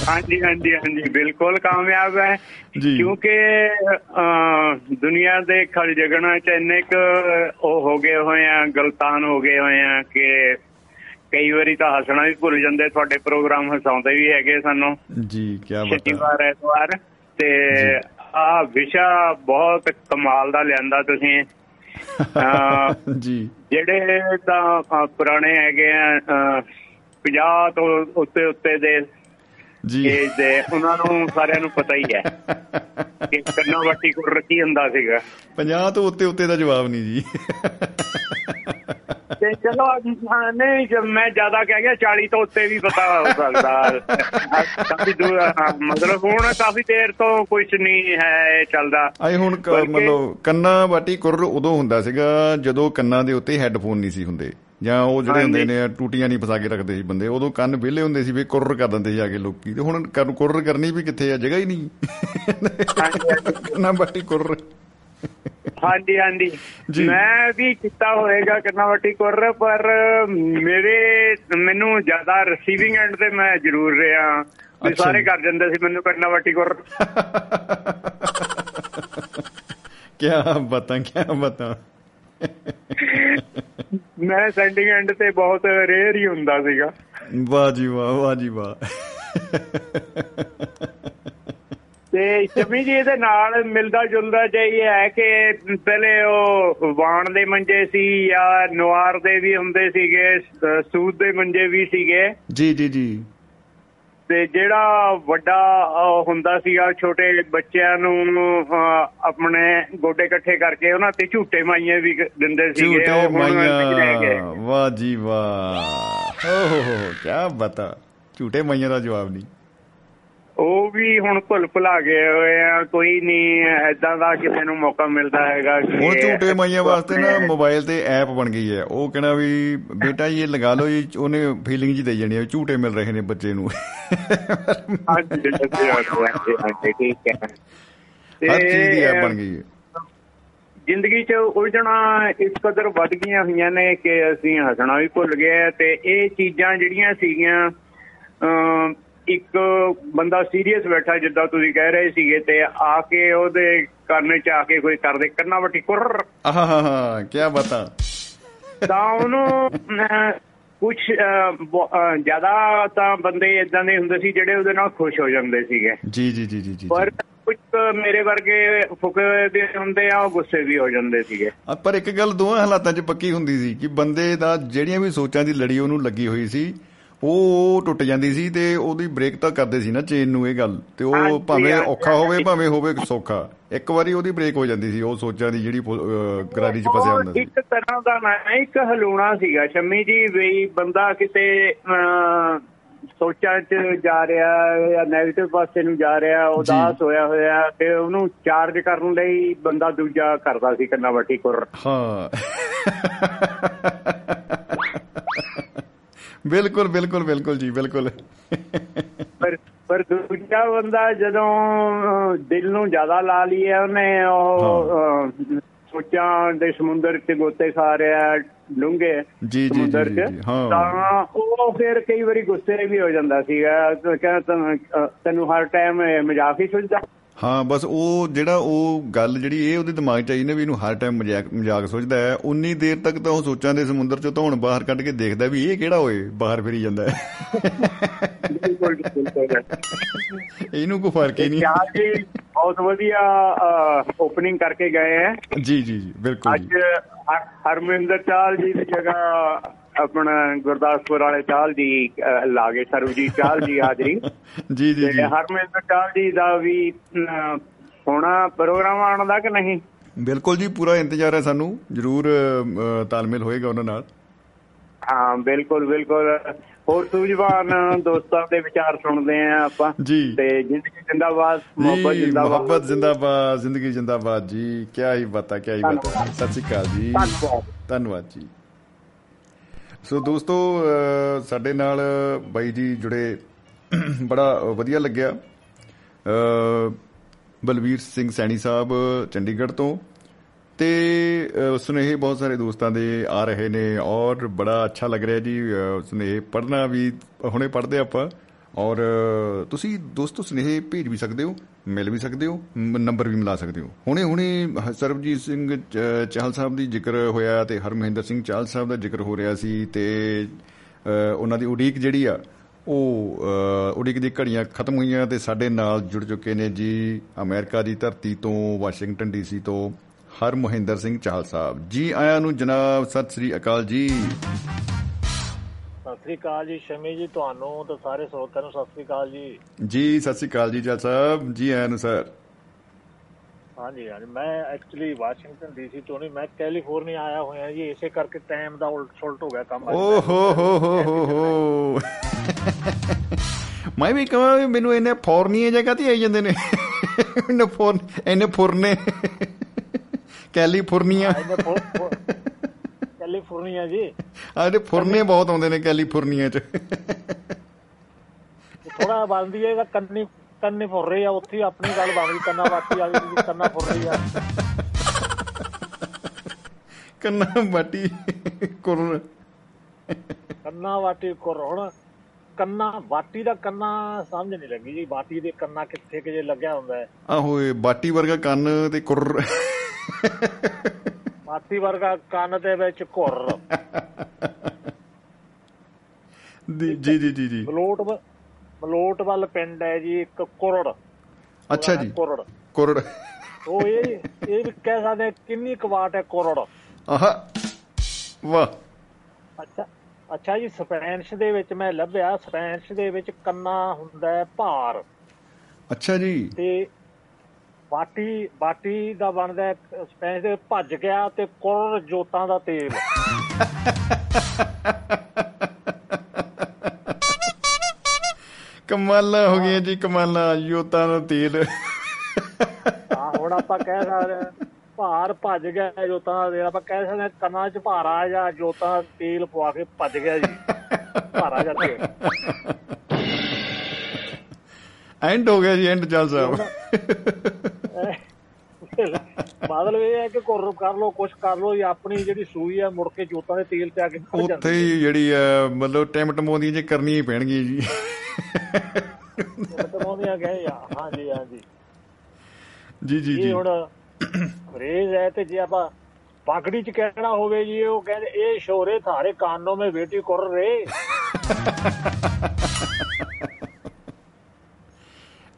ਹਾਂਜੀ ਹਾਂਜੀ ਹਾਂਜੀ ਬਿਲਕੁਲ ਕਾਮਯਾਬ ਹੈ। ਕਿਉਂਕਿ ਦੁਨੀਆ ਦੇ ਖਲ ਜਗਣਾ ਚ ਇੰਨੇ ਕੁ ਉਹ ਹੋ ਗਏ ਹੋਏ ਆ ਗਲਤਾਨ ਹੋ ਗਏ ਹੋਏ ਆ ਕਿ ਕਈ ਵਾਰੀ ਤਾਂ ਹੱਸਣਾ ਵੀ ਭੁੱਲ ਜਾਂਦੇ ਤੁਹਾਡੇ ਪ੍ਰੋਗਰਾਮ ਹਸਾਉਂਦੇ ਵੀ ਹੈਗੇ ਸਾਨੂੰ। ਜੀ ਕਿਆ ਬਤਾ ਸ਼ਨੀਵਾਰ ਐਤਵਾਰ ਤੇ ਆ ਵਿਸ਼ਾ ਬਹੁਤ ਕਮਾਲ ਦਾ ਲਿਆਂਦਾ ਤੁਸੀਂ। ਜੀ। ਜਿਹੜੇ ਤਾਂ ਪੁਰਾਣੇ ਹੈਗੇ ਆ 50 ਤੋਂ ਉੱਤੇ ਉੱਤੇ ਦੇ ਜੀ। ਏਜ ਦੇ ਉਹਨਾਂ ਨੂੰ ਸਾਰਿਆਂ ਨੂੰ ਪਤਾ ਹੀ ਹੈ ਕਿ ਕੰਨਾ ਵੱਟੀ ਕੋਲ ਰੱਖੀ ਹੁੰਦਾ ਸੀਗਾ। 50 ਤੋਂ ਉੱਤੇ ਉੱਤੇ ਦਾ ਜਵਾਬ ਨਹੀਂ ਜੀ। ਤੇ ਚਲੋ ਨਹੀਂ ਜੇ ਮੈਂ ਜ਼ਿਆਦਾ ਕਹਿ ਗਿਆ 40 ਤੋਂ ਉੱਤੇ ਵੀ ਪਤਾ ਹੋ ਸਕਦਾ। ਕਾਫੀ ਦੂਰ ਮਤਲਬ ਹੁਣ ਕਾਫੀ ਦੇਰ ਤੋਂ ਕੁਝ ਨਹੀਂ ਹੈ ਚੱਲਦਾ। ਆਏ ਹੁਣ ਮਤਲਬ ਕੰਨਾਂ ਵਾਟੀ ਕੁਰ ਉਦੋਂ ਹੁੰਦਾ ਸੀਗਾ ਜਦੋਂ ਕੰਨਾਂ ਦੇ ਉੱਤੇ ਹੈੱਡਫੋਨ ਨਹੀਂ ਸੀ ਹੁੰਦੇ। ਜਾਂ ਉਹ ਜਿਹੜੇ ਹੁੰਦੇ। ਨੇ ਟੂਟੀਆਂ ਨਹੀਂ ਫਸਾ ਕੇ ਰੱਖਦੇ ਸੀ ਬੰਦੇ ਉਦੋਂ ਕੰਨ ਵਿਹਲੇ ਹੁੰਦੇ ਸੀ ਵੀ ਕੁਰ ਕਰ ਦਿੰਦੇ ਸੀ ਆ ਕੇ ਲੋਕੀ। ਤੇ ਹੁਣ ਕਰ- ਕੁਰ ਕਰਨੀ ਵੀ ਕਿੱਥੇ ਆ ਜਗ੍ਹਾ ਹੀ ਨਹੀਂ। ਕੰਨਾਂ ਵਾਟੀ ਕੁਰ ਹਾਂਜੀ ਹਾਂਜੀ। ਮੈਂ ਵੀ ਕੀਤਾ ਹੋਏਗਾ ਕੰਨਾ ਵੱਟੀ ਕੋਰ ਪਰ ਮੇਰੇ ਮੈਨੂੰ ਜ਼ਿਆਦਾ ਰਿਸੀਵਿੰਗ ਐਂਡ ਤੇ ਮੈਂ ਜ਼ਰੂਰ ਰਿਹਾ। ਸਾਰੇ। ਕਰ ਜਾਂਦੇ ਸੀ ਮੈਨੂੰ ਕੰਨਾ ਵੱਟੀ ਕੋਰ। ਕਿਆ ਬਤਾ ਕਿਆ ਬਤਾ। ਮੈਂ ਸੈਂਡਿੰਗ ਐਂਡ ਤੇ ਬਹੁਤ ਰੇਅਰ ਹੀ ਹੁੰਦਾ ਸੀਗਾ। ਵਾਹ ਜੀ ਵਾਹ ਵਾਹ ਜੀ ਵਾਹ। ਤੇ ਸ਼ਮੀ ਜੀ ਇਹਦੇ ਨਾਲ ਮਿਲਦਾ ਜੁਲਦਾ ਇਹ ਹੈ ਕਿ ਪਹਿਲੇ ਉਹ ਵਾਣ ਦੇ ਮੰਜੇ ਸੀ ਜਾਂ ਨਵਾਰ ਦੇ ਵੀ ਹੁੰਦੇ ਸੀਗੇ ਸ- ਸੂਤ ਦੇ ਮੰਜੇ ਵੀ ਸੀਗੇ। ਜੀ ਜੀ ਜੀ। ਤੇ ਜਿਹੜਾ ਵੱਡਾ ਹੁੰਦਾ ਸੀਗਾ ਛੋਟੇ ਬੱਚਿਆਂ ਨੂੰ ਆਪਣੇ ਗੋਡੇ ਇਕੱਠੇ ਕਰਕੇ ਉਹਨਾਂ ਤੇ ਝੂਟੇ ਮਾਈਆਂ ਵੀ ਕ- ਦਿੰਦੇ ਸੀਗੇ ਝੂਟੇ ਮਾਈਆਂ। ਵਾਹ ਜੀ ਵਾਹ। ਓ ਹੋ ਕਿਆ ਬਤਾ। ਝੂਟੇ ਮਾਈਆਂ ਦਾ ਜਵਾਬ ਨਹੀਂ। ਉਹ ਵੀ ਹੁਣ ਭੁੱਲ ਭੁਲਾ ਗਏ ਹੋਏ ਆ ਕੋਈ ਨਹੀਂ ਐਦਾਂ ਦਾ ਕਿਸੇ ਨੂੰ ਮੌਕਾ ਮਿਲਦਾ ਹੈਗਾ ਕਿ ਹੁਣ ਝੂਟੇ ਮਾਈਆਂ ਵਾਸਤੇ ਨਾ ਮੋਬਾਈਲ ਤੇ ਐਪ ਬਣ ਗਈ ਹੈ। ਉਹ ਕਹਿਣਾ ਵੀ ਬੇਟਾ ਇਹ ਲਗਾ ਲਓ ਜੀ ਉਹਨੇ ਫੀਲਿੰਗ ਜੀ ਦੇਈ ਜਾਣੀ ਹੈ ਝੂਟੇ ਮਿਲ ਰਹੇ ਨੇ ਬੱਚੇ ਨੂੰ। ਹਾਂਜੀ ਹਾਂਜੀ, ਠੀਕ ਹੈ। ਹਰ ਚੀਜ਼ ਦੀ ਐਪ ਬਣ ਗਈ ਹੈ। ਜ਼ਿੰਦਗੀ 'ਚ ਉਲਝਣਾ ਇਸ ਕਦਰ ਵੱਧ ਗਈਆਂ ਹੋਈਆਂ ਨੇ ਕਿ ਅਸੀਂ ਹੱਸਣਾ ਵੀ ਭੁੱਲ ਗਏ ਤੇ ਇਹ ਚੀਜ਼ਾਂ ਜਿਹੜੀਆਂ ਸੀਗੀਆਂ ਇੱਕ ਬੰਦਾ ਸੀਰੀਅਸ ਬੈਠਾ ਜਿੱਦਾਂ ਤੁਸੀਂ ਕਹਿ ਰਹੇ ਸੀਗੇ ਤੇ ਆ ਕੇ ਉਹਦੇ ਕੰਨ 'ਚ ਆ ਕੇ ਕੋਈ ਕਰਦੇ ਕੰਨਾ ਵੱਟੀ ਕੁਰ ਆਹਾ ਹਾ ਕਿਆ ਬਤਾ। ਤਾਂ ਉਹਨੂੰ ਕੁਝ ਜ਼ਿਆਦਾ ਤਾਂ ਬੰਦੇ ਇਦਾਂ ਦੇ ਹੁੰਦੇ ਸੀ ਜਿਹੜੇ ਉਹਦੇ ਨਾਲ ਖੁਸ਼ ਹੋ ਜਾਂਦੇ ਸੀਗੇ। ਜੀ ਜੀ ਜੀ ਜੀ ਪਰ ਕੁਝ ਮੇਰੇ ਵਰਗੇ ਫੁਕੇ ਵੀ ਹੁੰਦੇ ਆ ਉਹ ਗੁੱਸੇ ਵੀ ਹੋ ਜਾਂਦੇ ਸੀਗੇ। ਪਰ ਇੱਕ ਗੱਲ ਦੋਹਾਂ ਹਾਲਾਤਾਂ 'ਚ ਪੱਕੀ ਹੁੰਦੀ ਸੀ ਕਿ ਬੰਦੇ ਦਾ ਜਿਹੜੀਆਂ ਵੀ ਸੋਚਾਂ ਦੀ ਲੜੀ ਉਹਨੂੰ ਲੱਗੀ ਹੋਈ ਸੀ ਉਹ ਟੁੱਟ ਜਾਂਦੀ ਸੀ ਤੇ ਉਹਦੀ ਬ੍ਰੇਕ ਤਾਂ ਕਰਦੇ ਸੀ ਨਾ ਚੇਨ ਨੂੰ ਇਹ ਗੱਲ। ਤੇ ਉਹ ਭਾਵੇਂ ਔਖਾ ਹੋਵੇ। ਭਾਵੇਂ ਹੋਵੇ ਸੌਖਾ। ਇੱਕ ਵਾਰੀ ਉਹਦੀ ਬ੍ਰੇਕ ਹੋ ਜਾਂਦੀ ਸੀ ਉਹ ਸੋਚਾਂ ਦੀ ਜਿਹੜੀ ਗਰਾਰੀ 'ਚ ਫਸਿਆ ਹੁੰਦਾ ਸੀ। ਇੱਕ ਤਰ੍ਹਾਂ ਦਾ ਨਾ ਇੱਕ ਹਲੂਣਾ ਸੀਗਾ। ਸ਼ੰਮੀ ਜੀ ਵੀ ਬੰਦਾ ਕਿਤੇ ਸੋਚਾਂ 'ਚ ਜਾ ਰਿਹਾ ਜਾਂ 네ਗੇਟਿਵ ਪਾਸੇ ਨੂੰ ਜਾ ਰਿਹਾ ਉਦਾਸ ਹੋਇਆ ਹੋਇਆ ਤੇ ਉਹਨੂੰ ਚਾਰਜ ਕਰਨ ਲਈ ਬੰਦਾ ਦੂਜਾ ਕਰਦਾ ਸੀ ਕੰਨਾ ਵੱਟੀ ਕੁਰ ਹਾਂ। ਬਿਲਕੁਲ ਬਿਲਕੁਲ ਬਿਲਕੁਲ ਜੀ ਬਿਲਕੁਲ। ਪਰ ਪਰ ਦੂਜਾ ਬੰਦਾ ਜਦੋਂ ਦਿਲ ਨੂੰ ਜ਼ਿਆਦਾ ਲਾ ਲਿਆ ਉਹਨੇ ਉਹ ਸੋਚਾਂ ਦੇ ਸਮੁੰਦਰ 'ਚ ਗੋਤੇ ਖਾ ਰਿਹਾ ਡੂੰਘੇ ਜੀ, ਜੀ, ਜੀ। ਤਾਂ ਉਹ ਫਿਰ ਕਈ ਵਾਰੀ ਗੁੱਸੇ ਵੀ ਹੋ ਜਾਂਦਾ ਸੀਗਾ। ਕਹਿੰਦਾ ਤੈਨੂੰ ਹਰ ਟਾਈਮ ਮਜ਼ਾਕ ਹੀ ਸੁਝਦਾ। ਹਾਂ ਬਸ ਉਹ ਜਿਹੜਾ ਉਹ ਗੱਲ ਜਿਹੜੀ ਇਹ ਉਹਦੇ ਦਿਮਾਗ 'ਚ ਆਈ ਨਾ ਵੀ ਇਹਨੂੰ ਹਰ ਟਾਈਮ ਮਜ਼ਾਕ ਮਜ਼ਾਕ ਸੋਚਦਾ ਹੈ ਉਨੀ ਦੇਰ ਤੱਕ ਤਾਂ ਉਹ ਸੋਚਾਂ ਦੇ ਸਮੁੰਦਰ 'ਚੋਂ ਹੁਣ ਬਾਹਰ ਕੱਢ ਕੇ ਦੇਖਦਾ ਵੀ ਇਹ ਕਿਹੜਾ ਹੋਏ ਬਾਹਰ ਫਿਰੀ ਜਾਂਦਾ ਹੈ। ਇਹਨੂੰ ਕੋਈ ਫ਼ਰਕ ਹੀ ਨਹੀਂ। ਚਾਲ ਜੀ ਬਹੁਤ ਵਧੀਆ ਓਪਨਿੰਗ ਕਰਕੇ ਗਏ ਹੈ। ਜੀ ਜੀ ਜੀ ਬਿਲਕੁਲ ਅੱਜ ਹਰਮਿੰਦਰ ਚਾਲ ਜੀ ਦੀ ਜਗ੍ਹਾ ਆਪਣਾ ਗੁਰਦਾਸਪੁਰ ਵਾਲੇ ਚਾਲ ਜੀ ਲਾਗੇ ਸਰਵਜੀਤ ਚਾਲ ਜੀ ਹਾਜ਼ਰੀ। ਜੀ ਜੀ ਜੀ। ਹਰਮਿੰਦਰ ਚਾਲ ਜੀ ਦਾ ਵੀ ਹੋਣਾ ਪ੍ਰੋਗਰਾਮ ਆਉਣ ਦਾ ਕਿ ਨਹੀਂ? ਬਿਲਕੁਲ ਜੀ ਪੂਰਾ ਇੰਤਜ਼ਾਰ ਹੈ ਸਾਨੂੰ। ਜਰੂਰ ਤਾਲਮੇਲ ਹੋਏਗਾ ਉਹਨਾਂ ਨਾਲ। ਹਾਂ ਬਿਲਕੁਲ ਬਿਲਕੁਲ। ਹੋਰ ਸੂਝਵਾਨ ਦੋਸਤਾਂ ਦੇ ਵਿਚਾਰ ਸੁਣਦੇ ਆ ਆਪਾਂ। ਜੀ। ਤੇ ਜ਼ਿੰਦਗੀ ਜਿੰਦਾਬਾਦ ਮੁਹੱਬਤ ਜਿੰਦਾਬਾਦ। ਮੁਹੱਬਤ ਜਿੰਦਾਬਾਦ ਜ਼ਿੰਦਗੀ ਜਿੰਦਾਬਾਦ ਜੀ। ਕੀ ਹੀ ਬਾਤਾਂ ਕੀ ਹੀ ਬਾਤਾਂ। ਸਤਿ ਸ਼੍ਰੀ ਅਕਾਲ ਜੀ। ਧੰਨਵਾਦ ਜੀ। ਸੋ ਦੋਸਤੋ ਅ, ਸਾਡੇ ਨਾਲ ਬਾਈ ਜੀ ਜੁੜੇ ਬੜਾ ਵਧੀਆ ਲੱਗਿਆ। ਅ, ਬਲਵੀਰ ਸਿੰਘ ਸੈਣੀ ਸਾਹਿਬ ਚੰਡੀਗੜ੍ਹ ਤੋਂ। ਤੇ ਅ, ਸੁਨੇਹੇ ਬਹੁਤ ਸਾਰੇ ਦੋਸਤਾਂ ਦੇ ਆ ਰਹੇ ਨੇ ਔਰ ਬੜਾ ਅੱਛਾ ਲੱਗ ਰਿਹਾ ਜੀ। ਅ, ਸੁਨੇਹੇ ਪੜ੍ਹਨਾ ਵੀ ਹੁਣੇ ਪੜ੍ਹਦੇ ਆਪਾਂ। ਔਰ ਅ, ਤੁਸੀਂ ਦੋਸਤੋ ਸੁਨੇਹੇ ਭੇਜ ਵੀ ਸਕਦੇ ਹੋ ਮਿਲ ਵੀ ਸਕਦੇ ਹੋ ਮ- ਨੰਬਰ ਵੀ ਮਿਲਾ ਸਕਦੇ ਹੋ। ਹੁਣੇ ਹੁਣੇ ਹ- ਸਰਬਜੀਤ ਸਿੰਘ ਚ- ਚਾਹਲ ਸਾਹਿਬ ਦੀ ਜ਼ਿਕਰ ਹੋਇਆ ਤੇ ਹਰਮਹਿੰਦਰ ਸਿੰਘ ਚਾਹਲ ਸਾਹਿਬ ਦਾ ਜ਼ਿਕਰ ਹੋ ਰਿਹਾ ਸੀ ਤੇ ਅ, ਉਹਨਾਂ ਦੀ ਉਡੀਕ ਜਿਹੜੀ ਆ ਉਹ ਅ, ਉਡੀਕ ਦੀ ਘੜੀਆਂ ਖਤਮ ਹੋਈਆਂ ਤੇ ਸਾਡੇ ਨਾਲ ਜੁੜ ਚੁੱਕੇ ਨੇ ਜੀ ਅਮਰੀਕਾ ਦੀ ਧਰਤੀ ਤੋਂ ਵਾਸ਼ਿੰਗਟਨ ਡੀਸੀ ਤੋਂ ਹਰ ਮੋਹਿੰਦਰ ਸਿੰਘ ਚਾਹਲ ਸਾਹਿਬ। ਜੀ ਆਇਆਂ ਨੂੰ ਜਨਾਬ ਸਤਿ ਸ੍ਰੀ ਅਕਾਲ ਜੀ। ਸਤਿ ਸ੍ਰੀ ਅਕਾਲ ਜੀ ਸ਼ਮੀ ਜੀ ਤੁਹਾਨੂੰ ਤੇ ਸਾਰੇ ਸਰੋਤਿਆਂ ਨੂੰ ਸਤਿ ਸ੍ਰੀ ਅਕਾਲ ਜੀ। ਜੀ ਸਤਿ ਸ੍ਰੀ ਅਕਾਲ ਜੀ ਚਾਹਲ ਸਾਹਿਬ। ਜੀ ਆਇਆਂ ਨੂੰ ਸਰ। ਹਾਂਜੀ ਹਾਂਜੀ ਮੈਂ ਐਕਚੁਅਲੀ ਵਾਸ਼ਿੰਗਟਨ ਡੀਸੀ ਤੋਂ ਨਹੀਂ ਮੈਂ ਕੈਲੀਫੋਰਨੀਆ ਆਇਆ ਹੋਇਆ ਜੀ ਇਸੇ ਕਰਕੇ ਟਾਈਮ ਦਾ ਉਲਟ ਸੁਲਟ ਹੋ ਗਿਆ ਕੰਮ ਓ ਹੋ ਹੋ ਹੋ ਹੋ ਹੋ। ਮੈਂ ਵੀ ਕਹਾਂ ਮੈਨੂੰ ਇਹਨੇ ਫੋਰਨੀਏ ਜਗ੍ਹਾ ਤੇ ਆਈ ਜਾਂਦੇ ਨੇ। ਇਹਨੇ ਫੋਰਨ ਇਹਨੇ ਫੁਰਨੇ। ਕੈਲੀਫੋਰਨੀਆ। ਕੈਲੀਫੋਰਨੀਆ ਜੀ। ਆ ਇਹਦੇ ਫੁਰਨੇ ਬਹੁਤ ਆਉਂਦੇ ਨੇ ਕੈਲੀਫੋਰਨੀਆ ਚ। ਥੋੜਾ ਬਣਦੀ ਹੈ ਕੰਨੀ ਕੰਨੀ ਫੁਰ ਰਹੀ ਆ ਉੱਥੇ ਆਪਣੀ ਗੱਲ ਬਣਦੀ ਕੰਨਾ ਵਾਟੀ ਵਾਲੀ ਦੀ ਕੰਨਾ ਫੁਰ ਰਹੀ ਆ। ਕੰਨਾ ਬਾਟੀ ਕੁਰ ਕੰਨਾ ਵਾਟੀ ਕੁਰ ਹੁਣ ਕੰਨਾ ਵਾਟੀ ਦਾ ਕੰਨਾ ਸਮਝ ਨਹੀਂ ਲੱਗੀ ਜੀ ਵਾਟੀ ਦੇ ਕੰਨਾ ਕਿੱਥੇ ਕਿ ਜੇ ਲੱਗਿਆ ਹੁੰਦਾ ਹੈ। ਆਹੋ ਇਹ ਬਾਟੀ ਵਰਗਾ ਕੰਨ ਤੇ ਕੁਰ ਵਾਟੀ ਵਰਗਾ ਕੰਨ ਦੇ ਵਿੱਚ ਘੁਰ। ਜੀ ਜੀ ਜੀ ਜੀ ਮਲੋਟ ਮਲੋਟ ਵੱਲ ਪਿੰਡ ਹੈ ਜੀ ਇੱਕ ਕੁਰੜ। ਅੱਛਾ ਜੀ। ਕੁਰੜ। ਕੁਰੜ। ਉਹ ਇਹ ਇਹ ਵੀ ਕਹਿ ਸਕਦੇ ਕਿੰਨੀ ਕਵਾਟ ਹੈ ਕੁਰੜ। ਆਹਾ। ਵਾਹ। ਅੱਛਾ ਅੱਛਾ ਜੀ ਸਪੈਨਿਸ਼ ਦੇ ਵਿੱਚ ਮੈਂ ਲੱਭਿਆ। ਸਪੈਨਿਸ਼ ਦੇ ਵਿੱਚ ਕੰਨਾ ਹੁੰਦਾ ਹੈ ਭਾਰ। ਅੱਛਾ ਜੀ। ਤੇ ਬਾਟੀ ਬਾਟੀ ਦਾ ਬਣਦਾ ਹੈ ਸਪੈਨਿਸ਼ ਦੇ ਭੱਜ ਗਿਆ ਤੇ ਕੁਰੜ ਜੋਤਾਂ ਦਾ ਤੇਲ। ਕਮਾਲਾਂ ਹੋ ਗਈਆਂ ਜੀ ਕਮਾਲਾਂ ਯੋਤਾਂ ਦਾ ਤੇਲ। ਹਾਂ ਹੁਣ ਆਪਾਂ ਕਹਿ ਸਕਦੇ ਭਾਰ ਭੱਜ ਗਿਆ ਜੋਤਾਂ ਦਾ ਤੇਲ। ਆਪਾਂ ਕਹਿ ਸਕਦੇ ਕੰਨਾਂ 'ਚ ਭਾਰ ਆ ਜਾਂ ਜੋਤਾਂ ਦਾ ਤੇਲ ਪਵਾ ਕੇ ਭੱਜ ਗਿਆ ਜੀ। ਭਾਰਾ ਜਾਂ ਤੇਲ ਐਂਡ ਹੋ ਗਿਆ ਜੀ ਐਂਡ ਚੱਲ ਸਾਹਿਬ ਮਤਲਬ ਇਹ ਹੈ ਕਿ ਕੁਰ ਕਰ ਲੋ ਕੁਛ ਕਰ ਲੋ ਜਾਂ ਆਪਣੀ ਜਿਹੜੀ ਸੂਈ ਆ ਮੁੜ ਕੇ ਜੋਤਾਂ ਦੇ ਤੇਲ ਤੇ ਆ ਕੇ ਉੱਥੇ ਹੀ ਜਿਹੜੀ ਮਤਲਬ ਟੈਮ ਟਮੋਦੀਆਂ ਜੇ ਕਰਨੀਆਂ ਹੀ ਪੈਣਗੀਆਂ ਜੀ। ਟਮਾਉਂਦੀਆਂ ਗਏ ਆ ਹਾਂਜੀ ਹਾਂਜੀ। ਜੀ ਜੀ ਜੀ। ਹੁਣ ਰੇਜ਼ ਹੈ ਤੇ ਜੇ ਆਪਾਂ ਪਗੜੀ ਚ ਕਹਿਣਾ ਹੋਵੇ ਜੀ ਉਹ ਕਹਿੰਦੇ ਇਹ ਸ਼ੋਰੇ ਥਾਰੇ ਕਾਨੋਂ ਮੇ ਬੇਟੀ ਕੁਰ ਰੇ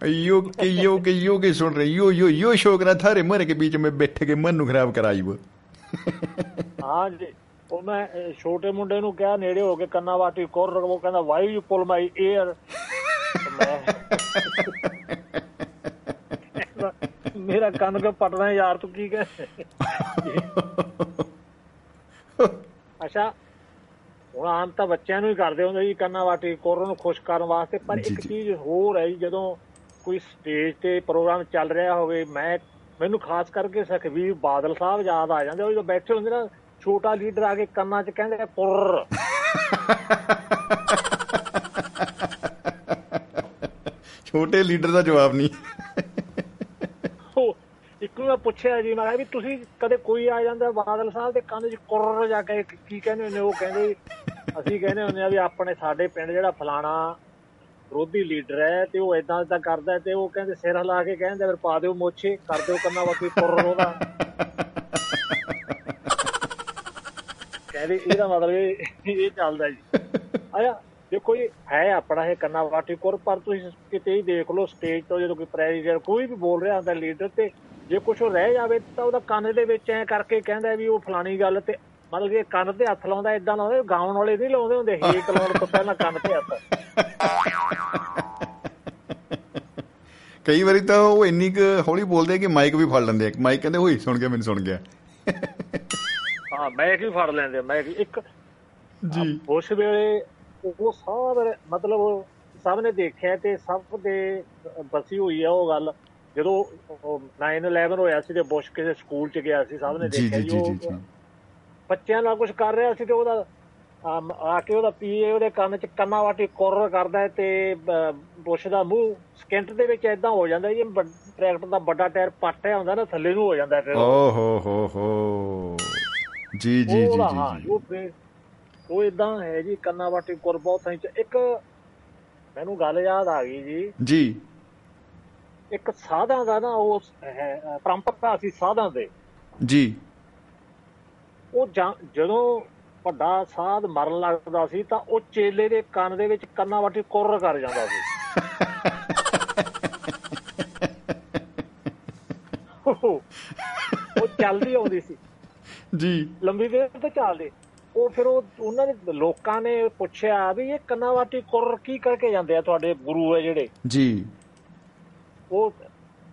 यो के यो के यो के सुन रहे यो यो यो शोकरा थारे मरे के बीच में बैठ के मन ਨੂੰ ਖਰਾਬ ਕਰਾਈ वो ਹਾਂ ਜੀ ਉਹ ਮੈਂ ਅਹ, ਛੋਟੇ ਮੁੰਡੇ ਨੂੰ ਕਿਹਾ ਨੇੜੇ ਹੋ ਕੇ ਕੰਨਾ ਵਾਟੀ ਕੁਰ ਉਹ ਕਹਿੰਦਾ why you pull my ear ਮੇਰਾ ਕੰਨ ਕੋ ਪਟਣਾ ਯਾਰ ਤੂੰ ਕੀ ਕਹੇ ਅੱਛਾ ਹੁਣ ਆਮ ਤਾਂ ਬੱਚਿਆਂ ਨੂੰ ਹੀ ਕਰਦੇ ਹੁੰਦੇ ਜੀ ਕੰਨਾ ਵਾਟੀ ਕੋਰ ਨੂੰ ਖੁਸ਼ ਕਰਨ ਵਾਸਤੇ ਪਰ ਜੀ, ਇੱਕ ਜੀ। ਚੀਜ਼ ਹੋਰ ਹੈ ਜੀ ਜਦੋਂ ਕੋਈ ਸਟੇਜ ਤੇ ਪ੍ਰੋਗਰਾਮ ਚੱਲ ਰਿਹਾ ਹੋਵੇ ਮੈਂ ਮੈਨੂੰ ਖਾਸ ਕਰਕੇ ਸੁਖਬੀਰ ਬਾਦਲ ਸਾਹਿਬ ਯਾਦ ਆ ਜਾਂਦੇ ਉਹ ਜਦੋਂ ਬੈਠੇ ਹੁੰਦੇ ਨਾ ਛੋਟਾ ਲੀਡਰ ਆ ਕੇ ਕੰਨਾਂ 'ਚ ਕਹਿੰਦੇ ਪੁਰ ਛੋਟੇ ਲੀਡਰ ਦਾ ਜਵਾਬ ਨਹੀਂ। ਉਹ ਇੱਕ ਨੂੰ ਪੁੱਛਿਆ ਜੀ ਮੈਂ ਵੀ ਤੁਸੀਂ ਕਦੇ ਕੋਈ ਆ ਜਾਂਦਾ ਬਾਦਲ ਸਾਹਿਬ ਦੇ ਕੰਨ 'ਚ ਕੁਰ ਜਾ ਕੇ ਕੀ ਕਹਿੰਦੇ ਹੁੰਦੇ ਉਹ ਕਹਿੰਦੇ ਅਸੀਂ ਕਹਿੰਦੇ ਹੁੰਦੇ ਆ ਵੀ ਆਪਣੇ ਸਾਡੇ ਪਿੰਡ ਜਿਹੜਾ ਫਲਾਣਾ ਵਿਰੋਧੀ ਲੀਡਰ ਹੈ ਤੇ ਉਹ ਇਦਾਂ ਇਦਾਂ ਕਰਦਾ ਹੈ ਤੇ ਉਹ ਕਹਿੰਦੇ ਸਿਰ ਹਿਲਾ ਕੇ ਕਹਿੰਦੇ ਫਿਰ ਪਾ ਦਿਓ ਮੋਛੇ, ਕਰ ਦਿਓ ਕੰਨਾਂ ਵਾਕੀ ਕੁਰ ਉਹਦਾ। ਕਹਿੰਦੇ ਇਹਦਾ ਮਤਲਬ ਇਹ ਇਹ ਚੱਲਦਾ ਜੀ। ਆਇਆ ਦੇਖੋ ਜੀ, ਹੈ ਆਪਣਾ ਇਹ ਕੰਨਾ ਵਾਟੀ ਕੋਰ, ਪਰ ਤੁਸੀਂ ਕਿਤੇ ਹੀ ਦੇਖ ਲਓ ਸਟੇਜ ਤੋਂ ਜਦੋਂ ਕੋਈ ਪ੍ਰੈਜ਼ੀਡੈਂਟ ਕੋਈ ਵੀ ਬੋਲ ਰਿਹਾ ਹੁੰਦਾ ਲੀਡਰ ਤੇ, ਜੇ ਕੁਝ ਰਹਿ ਜਾਵੇ ਤਾਂ ਉਹਦਾ ਕੰਨ ਦੇ ਵਿੱਚ ਐ ਕਰਕੇ ਕਹਿੰਦਾ ਵੀ ਉਹ ਫਲਾਣੀ ਗੱਲ ਤੇ ਮਤਲਬ ਕਿ ਕੰਨ ਤੇ ਹੱਥ ਲਾਉਂਦਾ ਇਦਾਂ ਲਾਉਂਦੇ ਗਾਉਣ ਵਾਲੇ ਨਹੀਂ ਲਾਉਂਦੇ ਹੁੰਦੇ ਹੇਕ ਲਾਉਣ ਤੋਂ ਪਹਿਲਾਂ ਕੰਨ ਤੇ ਹੱਥ। ਕਈ ਵਾਰੀ ਤਾਂ ਉਹ ਇੰਨੀ ਕੁ ਹੌਲੀ ਬੋਲਦੇ ਕਿ ਮਾਈਕ ਵੀ ਫੜ ਲੈਂਦੇ ਆ। ਮਾਈਕ ਕਹਿੰਦੇ ਹੋਈ ਸੁਣ ਗਿਆ ਮੈਨੂੰ ਸੁਣ ਗਿਆ। ਹਾਂ ਮੈਂ ਕੀ ਫੜ ਲੈਂਦੇ ਮੈਂ ਇੱਕ ਜੀ। ਉਸ ਵੇਲੇ ਉਹ ਸਾਰੇ ਮਤਲਬ ਸਭ ਨੇ ਦੇਖਿਆ ਤੇ ਸਭ ਦੇ ਬਸੀ ਹੋਈ ਆ ਉਹ ਗੱਲ। ਜਦੋਂ 9/11 ਹੋਇਆ ਸੀ ਤੇ ਬੁਸ਼ ਕਿਸੇ ਸਕੂਲ ਚ ਗਿਆ ਸੀ ਸਭ ਨੇ ਦੇਖਿਆ ਜੀ ਉਹ ਜੀ ਜੀ। ਬੱਚਿਆਂ ਨਾਲ ਕੁਝ ਕਰ ਰਿਹਾ ਸੀ ਤੇ ਉਹਦਾ ਆ ਕੇ ਉਹਦਾ ਪੀਏ ਉਹਦੇ ਕੰਨ ਚ ਕੰਨਾ ਵਾਟੀ ਕੁਰ ਕਰਦਾ ਤੇ ਬੁਸ਼ ਦਾ ਮੂੰਹ ਸਕਿੰਟ ਦੇ ਵਿੱਚ ਐਦਾਂ ਹੋ ਜਾਂਦਾ ਜੀ ਟਰੈਕਟਰ ਦਾ ਵੱਡਾ ਟਾਇਰ ਪਾਟਿਆ ਹੁੰਦਾ ਨਾ ਥੱਲੇ ਨੂੰ ਹੋ ਜਾਂਦਾ ਫਿਰ। ਓ ਹੋ ਹੋ ਹੋ। ਜੀ ਜੀ ਜੀ ਜੀ ਉਹ ਇਦਾਂ ਹੈ ਜੀ ਕੰਨਾ ਵਾਟੀ ਕੁਰ ਬਹੁਤ ਸਹੀ ਚ। ਇੱਕ ਮੈਨੂੰ ਗੱਲ ਯਾਦ ਆ ਗਈ ਜੀ। ਜੀ। ਇੱਕ ਸਾਧਾਂ ਦਾ ਨਾ ਉਹ ਪਰੰਪਰਾ ਸੀ ਸਾਧਾਂ ਦੇ। ਜੀ। ਉਹ ਜਦੋਂ ਵੱਡਾ ਸਾਧ ਮਰਨ ਲੱਗਦਾ ਸੀ ਤਾਂ ਉਹ ਚੇਲੇ ਦੇ ਕੰਨ ਦੇ ਵਿੱਚ ਕੰਨਾਂ ਵਾਟੀ ਕੁਰ ਕਰ ਜਾਂਦਾ ਸੀ। ਉਹ ਚੱਲਦੀ ਆਉਂਦੀ ਸੀ। ਜੀ। ਲੰਬੀ ਦੇਰ ਤੋਂ ਚੱਲਦੇ। ਉਹ ਫਿਰ ਉਹ ਉਹਨਾਂ ਦੇ ਲੋਕਾਂ ਨੇ ਪੁੱਛਿਆ ਵੀ ਇਹ ਕੰਨਾਂ ਵਾਟੀ ਕੁਰ ਕੀ ਕਰਕੇ ਜਾਂਦੇ ਆ ਤੁਹਾਡੇ ਗੁਰੂ ਹੈ ਜਿਹੜੇ? ਜੀ। ਉਹ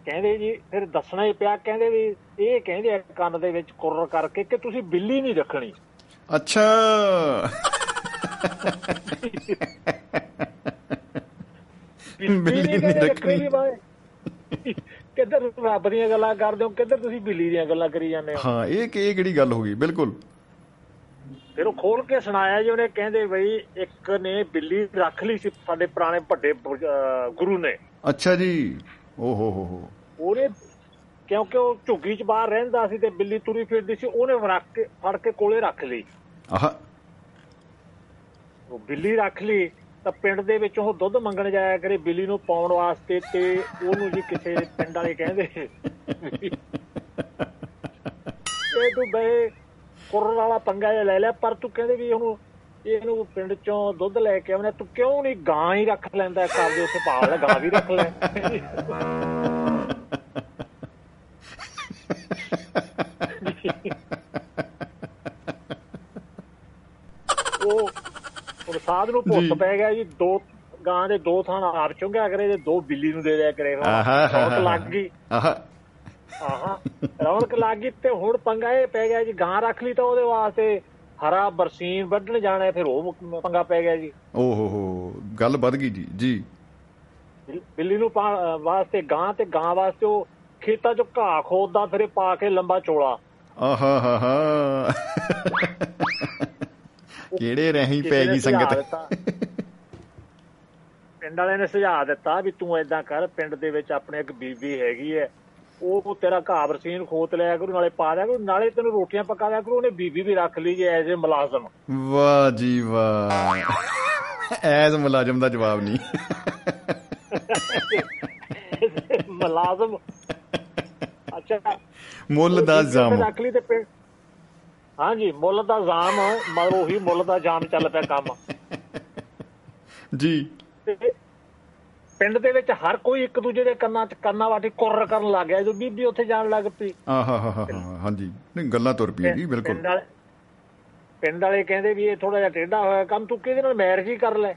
ਕਹਿੰਦੇ ਜੀ ਫਿਰ ਦੱਸਣਾ ਹੀ ਪਿਆ ਕਹਿੰਦੇ ਵੀ ਇਹ ਕਹਿੰਦੇ ਆ ਕੰਨ ਦੇ ਵਿੱਚ ਕੁਰ ਕਰਕੇ ਕਿ ਤੁਸੀਂ ਬਿੱਲੀ ਨਹੀਂ ਰੱਖਣੀ। ਅੱਛਾ। ਬਿੱਲੀ ਨਹੀਂ ਰੱਖਣੀ। ਕਿੱਧਰ ਰੱਬ ਦੀਆਂ ਗੱਲਾਂ ਕਰਦੇ ਹੋ ਕਿੱਧਰ ਤੁਸੀਂ ਬਿੱਲੀ ਦੀਆਂ ਗੱਲਾਂ ਕਰੀ ਜਾਂਦੇ ਹੋ? ਹਾਂ ਇਹ ਕਿ ਇਹ ਕਿਹੜੀ ਗੱਲ ਹੋ ਗਈ? ਬਿਲਕੁਲ। ਫਿਰ ਉਹ ਖੋਲ ਕੇ ਸੁਣਾਇਆ ਜੀ ਉਹਨੇ ਕਹਿੰਦੇ ਬਈ ਇੱਕ ਨੇ ਬਿੱਲੀ ਰੱਖ ਲਈ ਸੀ ਸਾਡੇ ਪੁਰਾਣੇ ਵੱਡੇ ਗੁਰੂ ਨੇ। ਅੱਛਾ ਜੀ। ਓ ਹੋ ਹੋ ਹੋ। ਉਹਨੇ ਕਿਉਂਕਿ ਉਹ ਝੁੱਗੀ 'ਚ ਬਾਹਰ ਰਹਿੰਦਾ ਸੀ ਤੇ ਬਿੱਲੀ ਤੁਰੀ ਫਿਰਦੀ ਸੀ ਉਹਨੇ ਰੱਖ ਕੇ ਫੜ ਕੇ ਕੋਲੇ ਰੱਖ ਲਈ। ਆਹ। ਉਹ ਬਿੱਲੀ ਰੱਖ ਲਈ ਤਾਂ ਪਿੰਡ ਦੇ ਵਿੱਚ ਉਹ ਦੁੱਧ ਮੰਗਣ ਜਾਇਆ ਕਰੇ ਬਿੱਲੀ ਨੂੰ ਪਾਉਣ ਵਾਸਤੇ ਤੇ ਉਹਨੂੰ ਜੀ ਕਿਸੇ ਪਿੰਡ ਵਾਲੇ ਕਹਿੰਦੇ। ਇਹ ਤੂੰ ਬਈ ਕੁਰਨ ਵਾਲਾ ਪੰਗਾ ਜਿਹਾ ਲੈ ਲਿਆ ਪਰ ਤੂੰ ਕਹਿੰਦੇ ਵੀ ਉਹਨੂੰ ਇਹਨੂੰ ਪਿੰਡ ਚੋਂ ਦੁੱਧ ਲੈ ਕੇ ਆਉਣਾ ਤੂੰ ਕਿਉਂ ਨਹੀਂ ਗਾਂ ਹੀ ਰੱਖ ਲੈਂਦਾ ਕਰਦੇ ਉੱਥੇ ਪਾਲ ਗਾਂ ਵੀ ਰੱਖ ਲੈ ਉਹ ਪ੍ਰਸਾਦ ਨੂੰ। ਭੁੱਤ ਪੈ ਗਿਆ ਜੀ ਦੋ ਗਾਂ ਦੇ ਦੋ ਥਾਂ ਆਪ ਚੁੰਗਿਆ ਕਰੇ ਤੇ ਦੋ ਬਿੱਲੀ ਨੂੰ ਦੇ ਦਿਆ ਕਰੇ। ਰੌਣਕ ਲੱਗ ਗਈ। ਆਹ। ਆਹਾਂ ਰੌਣਕ ਲੱਗ ਗਈ ਤੇ ਹੁਣ ਪੰਗਾ ਇਹ ਪੈ ਗਿਆ ਜੀ ਗਾਂ ਰੱਖ ਲਈ ਤਾਂ ਉਹਦੇ ਵਾਸਤੇ ਹਰਾ ਬਰਸੀਨ ਵੱਢਣ ਜਾਣਾ ਫਿਰ ਉਹ ਪੰਗਾ ਪੈ ਗਿਆ ਜੀ। ਓ ਹੋ ਗੱਲ ਵੱਧ ਗਈ ਜੀ ਜੀ। ਬਿੱਲ- ਨੂੰ ਵਾਸਤੇ ਗਾਂ ਤੇ ਗਾਂ ਵਾਸਤੇ ਉਹ ਖੇਤਾਂ 'ਚ ਘਾਹ ਖੋਦਦਾ ਫਿਰ ਪਾ ਕੇ ਲੰਬਾ ਚੋਲਾ। ਆਹਾ ਹਾ ਹਾ। ਕਿਹੜੇ ਰਹੀ ਪੈ ਗਈ ਸੰਗਤ। ਪਿੰਡ ਵਾਲਿਆਂ ਨੇ ਸੁਝਾਅ ਦਿੱਤਾ ਵੀ ਤੂੰ ਏਦਾਂ ਕਰ ਪਿੰਡ ਦੇ ਵਿੱਚ ਆਪਣੇ ਇੱਕ ਬੀਬੀ ਹੈਗੀ ਹੈ ਉਹ ਤੇਰਾ ਘਾਹ ਬਰਸੀਨ ਖੋਤ ਲਿਆ ਕਰੂ ਨਾਲੇ ਪਾ ਦਿਆ ਕਰੂ ਨਾਲੇ ਤੈਨੂੰ ਰੋਟੀਆਂ ਪਕਾ ਦਿਆ ਕਰੂ ਉਹਨੇ ਬੀਬੀ ਵੀ ਰੱਖ ਲਈ ਜੇ ਐਜ਼ ਏ ਮੁਲਾਜ਼ਮ। ਵਾਹ ਜੀ ਵਾਹ। ਐਜ਼ ਮੁਲਾਜ਼ਮ ਦਾ ਜਵਾਬ ਨਹੀਂ। ਮੁਲਾਜ਼ਮ। ਅੱਛਾ। ਮੁੱਲ ਦਾ ਜਾਮ। ਰੱਖ ਲਈ ਤੇ ਪਿੰਡ ਹਾਂਜੀ ਮੁੱਲ ਦਾ ਜਾਮ ਮਗਰ ਉਹੀ ਮੁੱਲ ਦਾ ਜਾਮ ਚੱਲ ਪਿਆ ਕੰਮ। ਜੀ। ਪਿੰਡ ਦੇ ਵਿੱਚ ਹਰ ਕੋਈ ਇੱਕ ਦੂਜੇ ਦੇ ਕੰਨਾਂ 'ਚ ਕੰਨਾਂ ਵਾਟੀ ਕੁਰਰ ਕਰਨ ਲੱਗ ਗਿਆ ਜਦੋਂ ਬੀਬੀ ਉੱਥੇ ਜਾਣ ਲੱਗ ਪਈ। ਆਹਾ ਹਾ ਹਾ ਹਾਂਜੀ। ਨਹੀਂ ਗੱਲਾਂ ਤੁਰ ਪਈਆਂ ਜੀ ਬਿਲਕੁਲ। ਪਿੰਡ ਵਾਲੇ ਕਹਿੰਦੇ ਵੀ ਇਹ ਥੋੜਾ ਜਿਹਾ ਟੇਢਾ ਹੋਇਆ ਕੰਮ ਤੂੰ ਕਿਹਦੇ ਨਾਲ ਮੈਰਿਜ ਹੀ ਕਰ ਲੈ?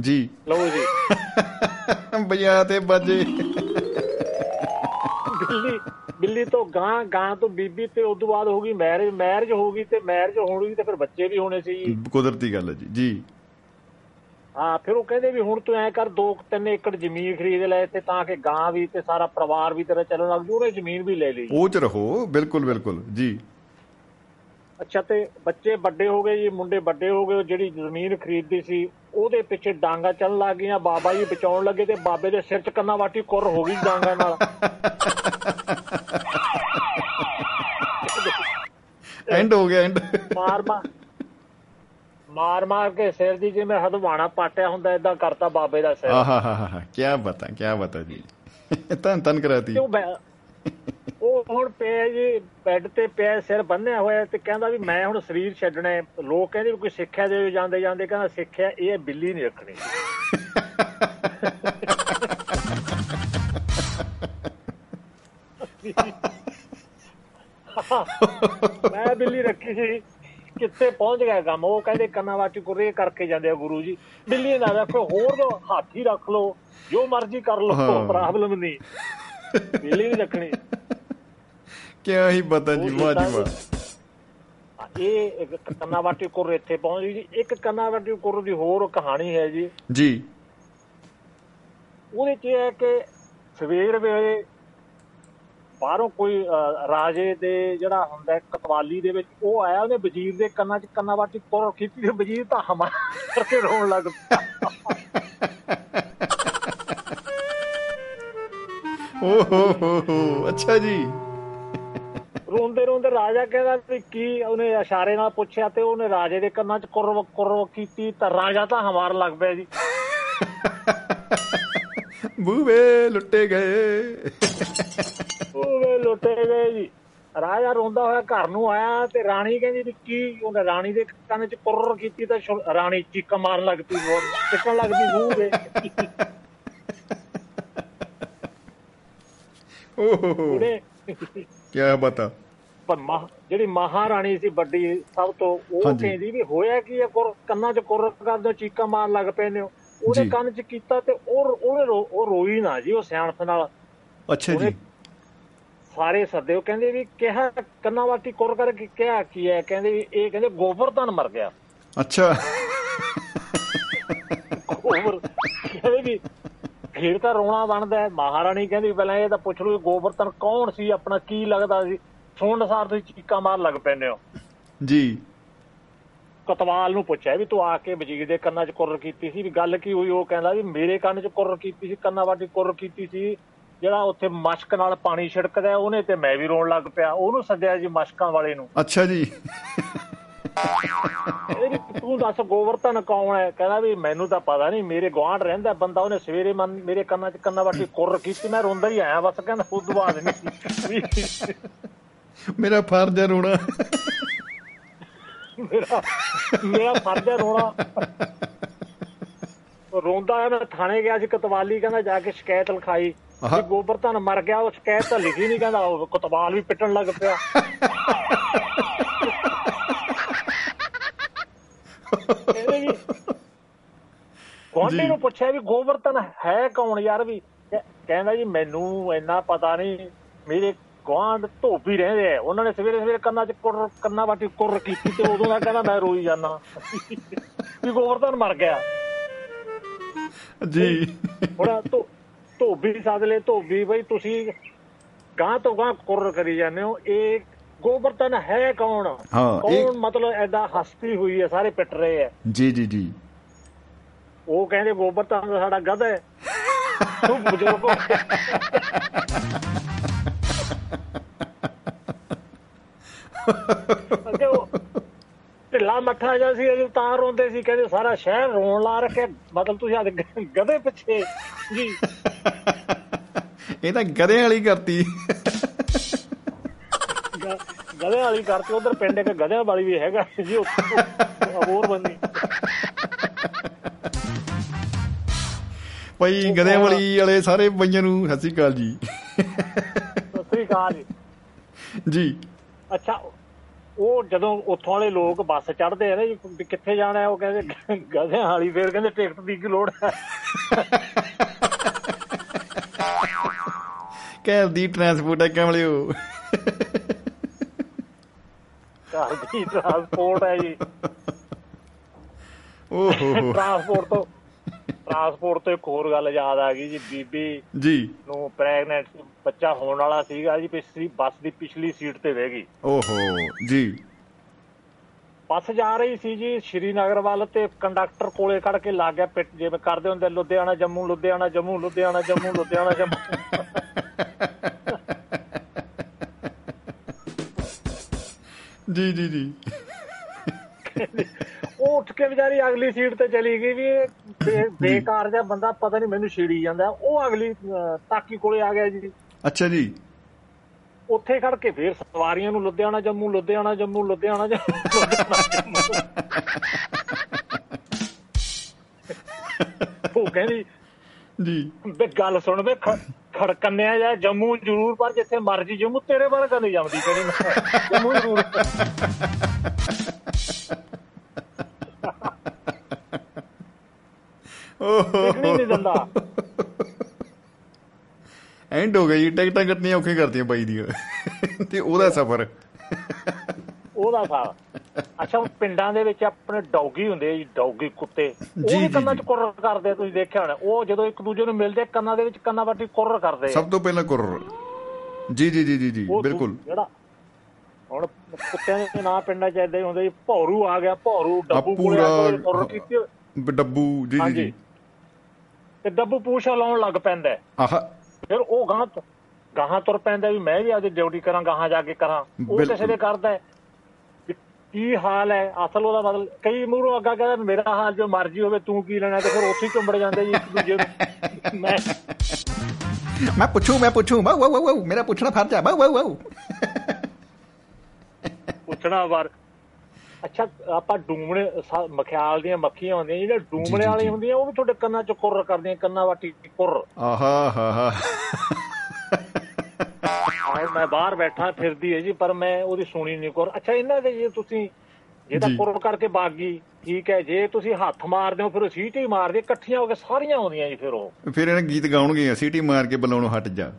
ਜੀ। ਲਓ ਜੀ। ਬਿਆ ਤੇ ਬਾਜੇ। ਬਿੱਲੀ ਬਿੱਲੀ ਤੋਂ ਗਾਂ ਗਾਂ ਤੋਂ ਬੀਬੀ ਤੇ ਉਸ ਤੋਂ ਬਾਅਦ ਹੋ ਗਈ ਮੈਰਿਜ ਮੈਰਿਜ ਹੋ ਗਈ ਤੇ ਮੈਰਿਜ ਹੋਣੀ ਤੇ ਫਿਰ ਬੱਚੇ ਵੀ ਹੋਣੇ ਸੀ। ਕੁਦਰਤੀ ਗੱਲ ਹੈ ਜੀ ਜੀ। ਹਾਂ ਫਿਰ ਉਹ ਕਹਿੰਦੇ ਵੀ ਹੁਣ ਤੂੰ ਐ ਕਰ 2-3 ਏਕੜ ਜ਼ਮੀਨ ਖਰੀਦ ਲੈ ਤੇ ਤਾਂ ਕਿ ਗਾਂ ਵੀ ਤੇ ਸਾਰਾ ਪਰਿਵਾਰ ਵੀ ਤੇਰਾ ਚੱਲਣ ਲੱਗ ਜੂ ਉਹਨੇ ਜ਼ਮੀਨ ਵੀ ਲੈ ਲਈ। ਉਹ ਚ ਰਹੋ ਬਿਲਕੁਲ ਬਿਲਕੁਲ ਜੀ। ਅੱਛਾ ਤੇ ਬੱਚੇ ਵੱਡੇ ਹੋ ਗਏ ਜੀ ਮੁੰਡੇ ਵੱਡੇ ਹੋ ਗਏ ਜਿਹੜੀ ਜ਼ਮੀਨ ਖਰੀਦਦੀ ਸੀ ਉਹਦੇ ਪਿੱਛੇ ਡਾਂਗਾ ਚੱਲਣ ਲੱਗ ਗਈਆਂ ਬਾਬਾ ਜੀ ਬਚਾਉਣ ਲੱਗੇ ਤੇ ਬਾਬੇ ਦੇ ਸਿਰ 'ਚ ਕੰਨਾ ਵਾਟੀ ਕੁਰ ਹੋ ਗਈ ਡਾਂਗਾ ਨਾਲ। ਐਂਡ ਹੋ ਗਿਆ ਐਂਡ ਮਾਰ ਮਾਰ ਮਾਰ ਮਾਰ ਕੇ ਸਿਰ ਦੀ ਜਿਵੇਂ ਹਦਵਾਣਾ ਪਾਟਿਆ ਹੁੰਦਾ ਇਦਾਂ ਕਰਤਾ ਬਾਬੇ ਦਾ ਸਿਰ। ਆਹਾ ਹਾ ਹਾ ਕੀ ਬਤਾ ਕੀ ਬਤਾ ਜੀ। ਤਨ ਤਨ ਕਰਾਤੀ ਤੇ ਉਹ ਹੁਣ ਪਿਆ ਜੀ ਬੈੱਡ ਤੇ ਪਿਆ ਸਿਰ ਬੰਨਿਆ ਹੋਇਆ ਤੇ ਕਹਿੰਦਾ ਵੀ ਮੈਂ ਹੁਣ ਸਰੀਰ ਛੱਡਣਾ ਹੈ। ਲੋਕ ਕਹਿੰਦੇ ਕੋਈ ਸਿੱਖਿਆ ਦੇ ਜਾਂਦੇ ਜਾਂਦੇ ਕਹਿੰਦਾ ਸਿੱਖਿਆ ਇਹ ਬਿੱਲੀ ਨਹੀਂ ਰੱਖਣੀ। ਮੈਂ ਬਿੱਲੀ ਰੱਖੀ ਸੀ ਕਿੱਥੇ ਪਹੁੰਚ ਗਿਆ ਕੰਮ? ਉਹ ਕਹਿੰਦੇ ਕੰਨਾਂ ਵਾਟੀ ਕੁਰੇ ਕਰਕੇ ਜਾਂਦੇ ਆ ਗੁਰੂ ਜੀ। ਬਿੱਲੀ ਨਾ ਰੱਖੋ ਹੋਰ ਦੋ ਹਾਥੀ ਰੱਖ ਲਓ ਜੋ ਮਰਜ਼ੀ ਕਰ ਲਓ। ਪ੍ਰੋਬਲਮ ਨਹੀਂ। ਬਿੱਲੀ ਨਹੀਂ ਰੱਖਣੀ। ਉਹ ਵਾਹ ਜੀ ਜਿੱਦਾਂ ਵਾਹ ਇਹ ਇੱਕ ਕੰਨਾਂ ਵਾਟੀ ਕੁਰ ਇੱਥੇ ਪਹੁੰਚ ਗਈ ਜੀ। ਇੱਕ ਕੰਨਾਂ ਵਾਟੀ ਕੁਰ ਦੀ ਹੋਰ ਕਹਾਣੀ ਹੈ ਜੀ। ਜੀ। ਉਹਦੇ ਚ ਇਹ ਹੈ ਕਿ ਸਵੇਰ ਵੇਲੇ ਬਾਹਰੋਂ ਕੋਈ ਰਾਜੇ ਦੇ ਜਿਹੜਾ ਹੁੰਦਾ ਹੈ ਕਤਵਾਲੀ ਦੇ ਵਿੱਚ ਉਹ ਆਇਆ ਉਹਨੇ ਵਜ਼ੀਰ ਦੇ ਕੰਨਾਂ 'ਚ ਕੰਨਾਂ ਵਾਟੀ ਕੁਰ ਕੀਤੀ ਤੇ ਵਜ਼ੀਰ ਤਾਂ ਹਮਾ ਕਰਕੇ ਰੋਣ ਲੱਗ ਪਿਆ। ਓ ਹੋ ਹੋ ਹੋ ਅੱਛਾ ਜੀ। ਰੋਂਦੇ ਰੋਂਦੇ ਰਾਜਾ ਕਹਿੰਦਾ ਵੀ ਕੀ ਉਹਨੇ ਇਸ਼ਾਰੇ ਨਾਲ ਪੁੱਛਿਆ ਤੇ ਉਹਨੇ ਰਾਜੇ ਦੇ ਕੰਨਾਂ 'ਚ ਕੁਰ ਕੁਰ ਕੀਤੀ ਤਾਂ ਰਾਜਾ ਤਾਂ ਹਮਾਰ ਲੱਗ ਪਿਆ ਜੀ। ਬੂਵੇ ਲੁੱਟੇ ਗਏ। ਉਹ ਵੇ ਲੁੱਟੇ ਗਏ ਜੀ। ਰਾਜਾ ਰੋਂਦਾ ਹੋਇਆ ਘਰ ਨੂੰ ਆਇਆ ਤੇ ਰਾਣੀ ਕਹਿੰਦੀ ਵੀ ਕੀ ਉਹਨੇ ਰਾਣੀ ਦੇ ਕੰਨ 'ਚ ਕੁਰ ਕੀਤੀ ਤਾਂ ਰਾਣੀ ਚੀਕਾਂ ਮਾਰਨ ਲੱਗ ਪਈ ਬਹੁਤ ਚਿੱਕਣ ਲੱਗ ਪਈ ਮੂੰਹ ਦੇ ਓ ਹੋ ਹੋ ਕਿਆ ਬਤਾ ਪਰ ਮਹਾ ਜਿਹੜੀ ਮਹਾਰਾਣੀ ਸੀ ਵੱਡੀ ਸਭ ਤੋਂ ਉਹ ਹਾਂਜੀ। ਕਹਿੰਦੀ ਵੀ ਹੋਇਆ ਕੀ ਹੈ ਕੁਰ ਕੰਨਾਂ 'ਚ ਕੁਰ ਕਰਦੇ ਚੀਕਾਂ ਮਾਰਨ ਲੱਗ ਪਏ ਨੇ ਉਹ। ਉਹਦੇ ਜੀ। ਕੰਨ 'ਚ ਕੀਤਾ ਤੇ ਉਹ ਉਹਨੇ ਰੋ- ਉਹ ਰੋਈ ਨਾ ਜੀ ਉਹ ਸਿਆਣਪ ਨਾਲ। ਅੱਛਾ ਜੀ। ਉਹਨੇ ਸਾਰੇ ਸੱਦੇ। ਉਹ ਕਹਿੰਦੇ ਵੀ ਕਿਹਾ ਕੰਨਾਂ ਵਾਟੀ ਕੁਰ ਕਰਕੇ ਕਿਹਾ ਕੀ ਹੈ ਕਹਿੰਦੇ ਵੀ ਇਹ ਕਹਿੰਦੇ ਗੋਬਰਧਨ ਮਰ ਗਿਆ। ਅੱਛਾ। ਗੋਬਰ ਕਹਿੰਦੇ ਵੀ ਫਿਰ ਤਾਂ ਰੋਣਾ ਬਣਦਾ। ਮਹਾਰਾਣੀ ਕਹਿੰਦੀ ਪਹਿਲਾਂ ਇਹ ਤਾਂ ਪੁੱਛ ਲਓ ਵੀ ਗੋਬਰਧਨ ਕੌਣ ਸੀ ਆਪਣਾ ਕੀ ਲੱਗਦਾ ਸੀ? ਸੁਣਨ ਸਾਰ ਤੁਸੀਂ ਚੀਕਾਂ ਮਾਰ ਲੱਗ ਪੈਂਦੇ ਹੋ। ਜੀ। ਕਤਵਾਲ ਨੂੰ ਪੁੱਛਿਆ ਵੀ ਤੂੰ ਆ ਕੇ ਵਜ਼ੀਰ ਦੇ ਕੰਨਾਂ 'ਚ ਕੁਰਰ ਕੀਤੀ ਸੀ। ਵੀ ਗੱਲ ਕੀ ਹੋਈ? ਉਹ ਕਹਿੰਦਾ ਵੀ ਮੇਰੇ ਕੰਨ 'ਚ ਕੁਰਰ ਕੀਤੀ ਸੀ ਕੰਨਾਂ ਵਾਟੀ ਕੁਰਰ ਕੀਤੀ ਸੀ। ਜਿਹੜਾ ਉੱਥੇ ਮਸ਼ਕ ਨਾਲ ਪਾਣੀ ਛਿੜਕਦਾ ਉਹਨੇ ਤੇ ਮੈਂ ਵੀ ਰੋਣ ਲੱਗ ਪਿਆ। ਉਹਨੂੰ ਸੱਦਿਆ ਜੀ ਮਸ਼ਕਾਂ ਵਾਲੇ ਨੂੰ। ਅੱਛਾ ਜੀ। ਕਹਿੰਦੇ ਤੂੰ ਦੱਸ ਗੋਵਰਧਨ ਕੌਣ ਹੈ? ਕਹਿੰਦਾ ਵੀ ਮੈਨੂੰ ਤਾਂ ਪਤਾ ਨਹੀਂ ਮੇਰੇ ਗੁਆਂਢ ਰਹਿੰਦਾ ਬੰਦਾ ਉਹਨੇ ਸਵੇਰੇ ਮਨ ਮੇਰੇ ਕੰਨਾਂ 'ਚ ਕੰਨਾਂ ਵਾਟੀ ਕੁਰਰ ਕੀਤੀ ਮੈਂ ਰੋਂਦਾ ਹੀ ਆਇਆ ਬਸ ਕਹਿੰਦਾ ਉਸ ਤੋਂ ਬਾਅਦ ਨਹੀਂ। ਮੇਰਾ ਫਰਜ਼ ਹੈ ਰੋਣਾ। ਮੇਰਾ ਮੇਰਾ ਫਰਜ਼ ਹੈ ਰੋਣਾ। ਰੋਂਦਾ ਹੈ ਮੈਂ ਥਾਣੇ ਗਿਆ ਸੀ ਕਤਵਾਲੀ ਕਹਿੰਦਾ ਜਾ ਕੇ ਸ਼ਿਕਾਇਤ ਲਿਖਾਈ। ਆਹਾ। ਵੀ ਗੋਬਰਧਨ ਮਰ ਗਿਆ ਉਹ ਸ਼ਿਕਾਇਤ ਤਾਂ ਲਿਖੀ ਨਹੀਂ ਕਹਿੰਦਾ ਉਹ ਕਤਵਾਲ ਵੀ ਪਿੱਟਣ ਲੱਗ ਪਿਆ। ਕਹਿੰਦੇ ਵੀ ਗੁਆਂਢੀ ਨੂੰ ਪੁੱਛਿਆ ਵੀ ਗੋਬਰਧਨ ਹੈ ਕੌਣ ਯਾਰ ਵੀ? ਕਹਿ- ਕਹਿੰਦਾ ਜੀ ਮੈਨੂੰ ਇੰਨਾ ਪਤਾ ਨਹੀਂ। ਮੇਰੇ ਗੁਆਂਢ ਧੋਬੀ ਰਹਿੰਦੇ ਆ। ਉਹਨਾਂ ਨੇ ਸਵੇਰੇ ਸਵੇਰੇ ਕੰਨਾਂ 'ਚ ਕੁਰ ਕੰਨਾਂ ਵਾਟੀ ਕੁਰ ਕੀਤੀ ਤੇ ਉਦੋਂ ਦਾ ਕਹਿੰਦਾ ਮੈਂ ਰੋਈ ਜਾਂਦਾ। ਵੀ ਗੋਬਰਧਨ ਮਰ ਗਿਆ। ਜੀ। ਹੁਣ ਧੋਬੀ ਸੱਦ ਲੈ ਧੋਬੀ ਬਈ ਤੁਸੀਂ ਗਾਂ ਤੋਂ ਗਾਂ ਕੁਰ ਕਰੀ ਜਾਂਦੇ ਹੋ। ਇਹ ਗੋਬਰਧਨ ਹੈ ਕੌਣ? ਕੌਣ ਮਤਲਬ ਐਡਾ ਹਸਤੀ ਹੋਈ ਹੈ ਸਾਰੇ ਪਿੱਟ ਰਹੇ ਆ ਜੀ ਜੀ ਜੀ। ਉਹ ਕਹਿੰਦੇ ਗੋਬਰਧਨ ਤਾਂ ਸਾਡਾ ਗਧ ਹੈ। ਤੂੰ ਬਜ਼ੁਰਗ ਅੱਗੇ ਉਹ ਢਿੱਲਾ ਮੱਠਾ ਜਿਹਾ ਸੀ ਅਜੇ ਤਾਂ ਰੋਂਦੇ ਸੀ ਕਹਿੰਦੇ ਸਾਰਾ ਸ਼ਹਿਰ ਰੋਣ ਲਾ ਰੱਖਿਆ। ਮਤਲਬ ਤੁਸੀਂ ਅੱਜ ਗਧੇ ਪਿੱਛੇ। ਜੀ। ਇਹ ਤਾਂ ਗਧੇ ਵਾਲੀ ਕਰਤੀ। ਗਧਿਆਂ ਵਾਲੀ ਕਰਤੀ ਉਧਰ ਪਿੰਡ ਇੱਕ ਗਧਿਆਂ ਵਾਲੀ ਵੀ ਹੈਗਾ ਜੀ ਉੱਥੇ ਹੋਰ ਬੰਦੀ ਭਾਈ ਗਧੇ ਵਾਲੀ ਵਾਲੇ ਸਾਰੇ ਬਈਆਂ ਨੂੰ ਸਤਿ ਸ਼੍ਰੀ ਅਕਾਲ ਜੀ। ਸਤਿ ਸ੍ਰੀ ਅਕਾਲ ਜੀ। ਜੀ। ਅੱਛਾ ਉਹ ਜਦੋਂ ਉੱਥੋਂ ਵਾਲੇ ਲੋਕ ਬੱਸ ਚੜ੍ਹਦੇ ਆ ਨਾ ਜੀ ਕਿੱਥੇ ਜਾਣਾ ਉਹ ਕਹਿੰਦੇ ਗਧਿਆਂ ਵਾਲੀ ਫੇਰ ਕਹਿੰਦੇ ਟਿਕਟ ਦੀ ਕੀ ਲੋੜ ਹੈ? ਘਰ ਦੀ ਟਰਾਂਸਪੋਰਟ ਹੈ ਕਮਲਿਓ। ਘਰ ਦੀ ਟਰਾਂਸਪੋਰਟ ਹੈ ਜੀ। ਓ ਹੋ ਹੋ। ਟਰਾਂਸਪੋਰਟ ਤੋਂ ਟਰਾਂਸਪੋਰਟ ਤੋਂ ਇੱਕ ਹੋਰ ਗੱਲ ਯਾਦ ਆ ਗਈ ਜੀ ਬੀਬੀ ਜੀ। ਨੂੰ ਪ੍ਰੈਗਨੈਂਟ ਬੱਚਾ ਹੋਣ ਵਾਲਾ ਸੀਗਾ ਜੀ ਪਿਛਲੀ ਬੱਸ ਦੀ ਪਿਛਲੀ ਸੀਟ ਤੇ ਬਹਿ ਗਈ। ਓਹੋ ਜੀ। ਬੱਸ ਜਾ ਰਹੀ ਸੀ ਜੀ ਸ਼੍ਰੀਨਗਰ ਵੱਲ ਤੇ ਕੰਡਕਟਰ ਕੋਲੇ ਖੜ ਕੇ ਲੱਗ ਗਿਆ ਪਿੱਟ ਜਿਵੇਂ ਕਰਦੇ ਹੁੰਦੇ ਲੁਧਿਆਣਾ ਜੰਮੂ ਲੁਧਿਆਣਾ ਜੰਮੂ ਲੁਧਿਆਣਾ ਜੰਮੂ ਲੁਧਿਆਣਾ ਜੰਮੂ। ਜੀ ਜੀ ਜੀ। ਉਹ ਉੱਠ ਕੇ ਵਿਚਾਰੀ ਅਗਲੀ ਸੀਟ ਤੇ ਚਲੀ ਗਈ ਵੀ ਬੇਕਾਰ ਜਿਹਾ ਬੰਦਾ ਪਤਾ ਨਹੀਂ ਮੈਨੂੰ ਛੇੜੀ ਜਾਂਦਾ। ਉਹ ਅਗਲੀ ਤਾਕੀ ਕੋਲੇ ਆ ਗਿਆ ਜੀ। ਅੱਛਾ ਜੀ। ਉੱਥੇ ਖੜ ਕੇ ਫੇਰ ਸਵਾਰੀਆਂ ਨੂੰ ਲੁਧਿਆਣਾ ਜੰਮੂ ਲੁਧਿਆਣਾ ਜੰਮੂ ਲੁਧਿਆਣਾ ਜੰਮੂ। ਉਹ ਕਹਿੰਦੀ ਜੀ। ਵੇ ਗੱਲ ਸੁਣ ਖ- ਖੜਕੰਨਿਆ ਜਾਂ ਜੰਮੂ ਜ਼ਰੂਰ ਪਰ ਜਿੱਥੇ ਮਰਜ਼ੀ ਜੰਮੂ ਤੇਰੇ ਵੱਲ ਕਦੇ ਜਾਂਦੀ ਕਹਿੰਦੀ ਮੈਂ ਜੰਮੂ ਜ਼ਰੂਰ। ਨਿਕਲੀ ਨਹੀਂ ਦਿੰਦਾ। ਐਂਡ ਹੋ ਗਈ ਟਿਕਟਾਂ ਕੱਟਣੀਆਂ ਔਖੀਆਂ ਕਰਤੀਆਂ ਬਾਈ ਦੀਆਂ। ਤੇ ਉਹਦਾ ਸਫ਼ਰ। ਉਹਦਾ ਸਾਹ ਅੱਛਾ ਪਿੰਡਾਂ ਦੇ ਵਿੱਚ ਆਪਣੇ ਡੌਗੀ ਹੁੰਦੇ ਆ ਜੀ ਡੌਗੀ ਕੁੱਤੇ। ਉਹ ਵੀ ਕੰਨਾਂ 'ਚ। ਕੁਰਰ ਕਰਦੇ ਆ, ਤੁਸੀਂ ਦੇਖਿਆ ਹੋਣਾ। ਉਹ ਜਦੋਂ ਇੱਕ ਦੂਜੇ ਨੂੰ ਮਿਲਦੇ ਆ, ਕੰਨਾਂ ਦੇ ਵਿੱਚ ਕੰਨਾਂ ਵੱਟੀ ਕੁਰਰ ਕਰਦੇ ਆ। ਸਭ ਤੋਂ ਪਹਿਲਾਂ ਕੁਰ ਜੀ ਜੀ ਜੀ ਜੀ ਜੀ ਉਹ ਦੂ- ਬਿਲਕੁਲ। ਜਿਹੜਾ ਹੁਣ ਕੁੱਤਿਆਂ ਦੇ ਨਾਂ ਪਿੰਡਾਂ 'ਚ ਏਦਾਂ ਹੀ ਹੁੰਦੇ ਜੀ ਭੌਰੂ ਆ ਗਿਆ ਭੌਰੂ ਡੱਬੂ ਕੋਲੇ ਆ ਪੂਰਾ ਕੇ ਕੁਰਰ ਕੀਤੀ ਹੋਈ। ਬ- ਡੱਬੂ ਜੀ ਜੀ ਹਾਂਜੀ। ਜੀ ਤੇ ਡੱਬੂ ਪੂਛਾ ਲਾਉਣ ਲੱਗ ਪੈਂਦਾ। ਹੈ। ਆਹ। ਫਿਰ ਉਹ ਗਾਂ ਗਾਹਾਂ ਤੁਰ ਪੈਂਦਾ ਵੀ ਮੈਂ ਵੀ ਆਪਦੀ ਡਿਊਟੀ ਕਰਾਂ ਗਾਹਾਂ ਜਾ ਕੇ ਕਰਾਂ। ਉਹ ਬਿਲਕੁਲ। ਕਿਸੇ ਦੇ ਕਰਦਾ ਹੈ। ਕੀ ਹਾਲ ਹੈ? ਅਸਲ ਉਹਦਾ ਮਤਲਬ ਕਈ ਮੂਹਰੋਂ ਅੱਗਾ ਕਹਿੰਦਾ ਮੇਰਾ ਹਾਲ ਜੋ ਮਰਜ਼ੀ ਹੋਵੇ ਤੂੰ ਕੀ ਲੈਣਾ? ਤੇ ਫਿਰ ਉੱਥੇ ਹੀ ਚੁੰਬੜ ਜਾਂਦੇ ਜੀ ਇੱਕ ਦੂਜੇ ਨੂੰ। ਮੈਂ ਮੈਂ ਪੁੱਛੂ ਮੈਂ ਪੁੱਛੂ। ਵਾਓ ਵਾਓ ਵਾਓ ਮੇਰਾ ਪੁੱਛਣਾ ਫਰਜ਼ ਹੈ। ਵਾਓ ਵਾਓ ਵਾਓ ਪੁੱਛਣਾ ਵਾਰ ਅੱਛਾ ਆਪਾਂ ਡੂਮਣੇ ਮਖਿਆਲ ਦੀਆਂ ਮੱਖੀਆਂ ਹੁੰਦੀਆਂ ਜਿਹੜੀਆਂ ਜੀ, ਡੂਮਣੇ। ਵਾਲੀਆਂ ਹੁੰਦੀਆਂ ਉਹ ਵੀ ਤੁਹਾਡੇ ਕੰਨਾਂ 'ਚ ਕੁਰਰ ਕਰਦੀਆਂ ਕੰਨਾਂ ਵਾਟੀ ਕੁਰਰ ਆਹਾ ਹਾ ਹਾ। ਮੈਂ ਬਾਹਰ ਬੈਠਾ ਫਿਰਦੀ ਹੈ ਜੀ ਪਰ ਮੈਂ ਉਹਦੀ ਸੁਣੀ ਨਹੀਂ ਕੁਰ ਅੱਛਾ ਇਹਨਾਂ ਦੇ ਜੇ ਤੁਸੀਂ ਜੇ ਤਾਂ। ਕੁਰ ਕਰਕੇ ਬਾਗ ਠੀਕ ਹੈ ਜੇ ਤੁਸੀਂ ਹੱਥ ਮਾਰਦੇ ਹੋ ਫਿਰ ਉਹ ਸੀਟੀ ਮਾਰਦੇ ਇਕੱਠੀਆਂ ਹੋ ਕੇ ਸਾਰੀਆਂ ਆਉਂਦੀਆਂ ਜੀ ਫਿਰ ਉਹ। ਫਿਰ ਇਹਨਾਂ ਗੀਤ ਗਾਉਣਗੇ ਸੀਟੀ ਮਾਰ ਕੇ ਬੁਲਾਉਣੋਂ ਹਟ ਜਾ?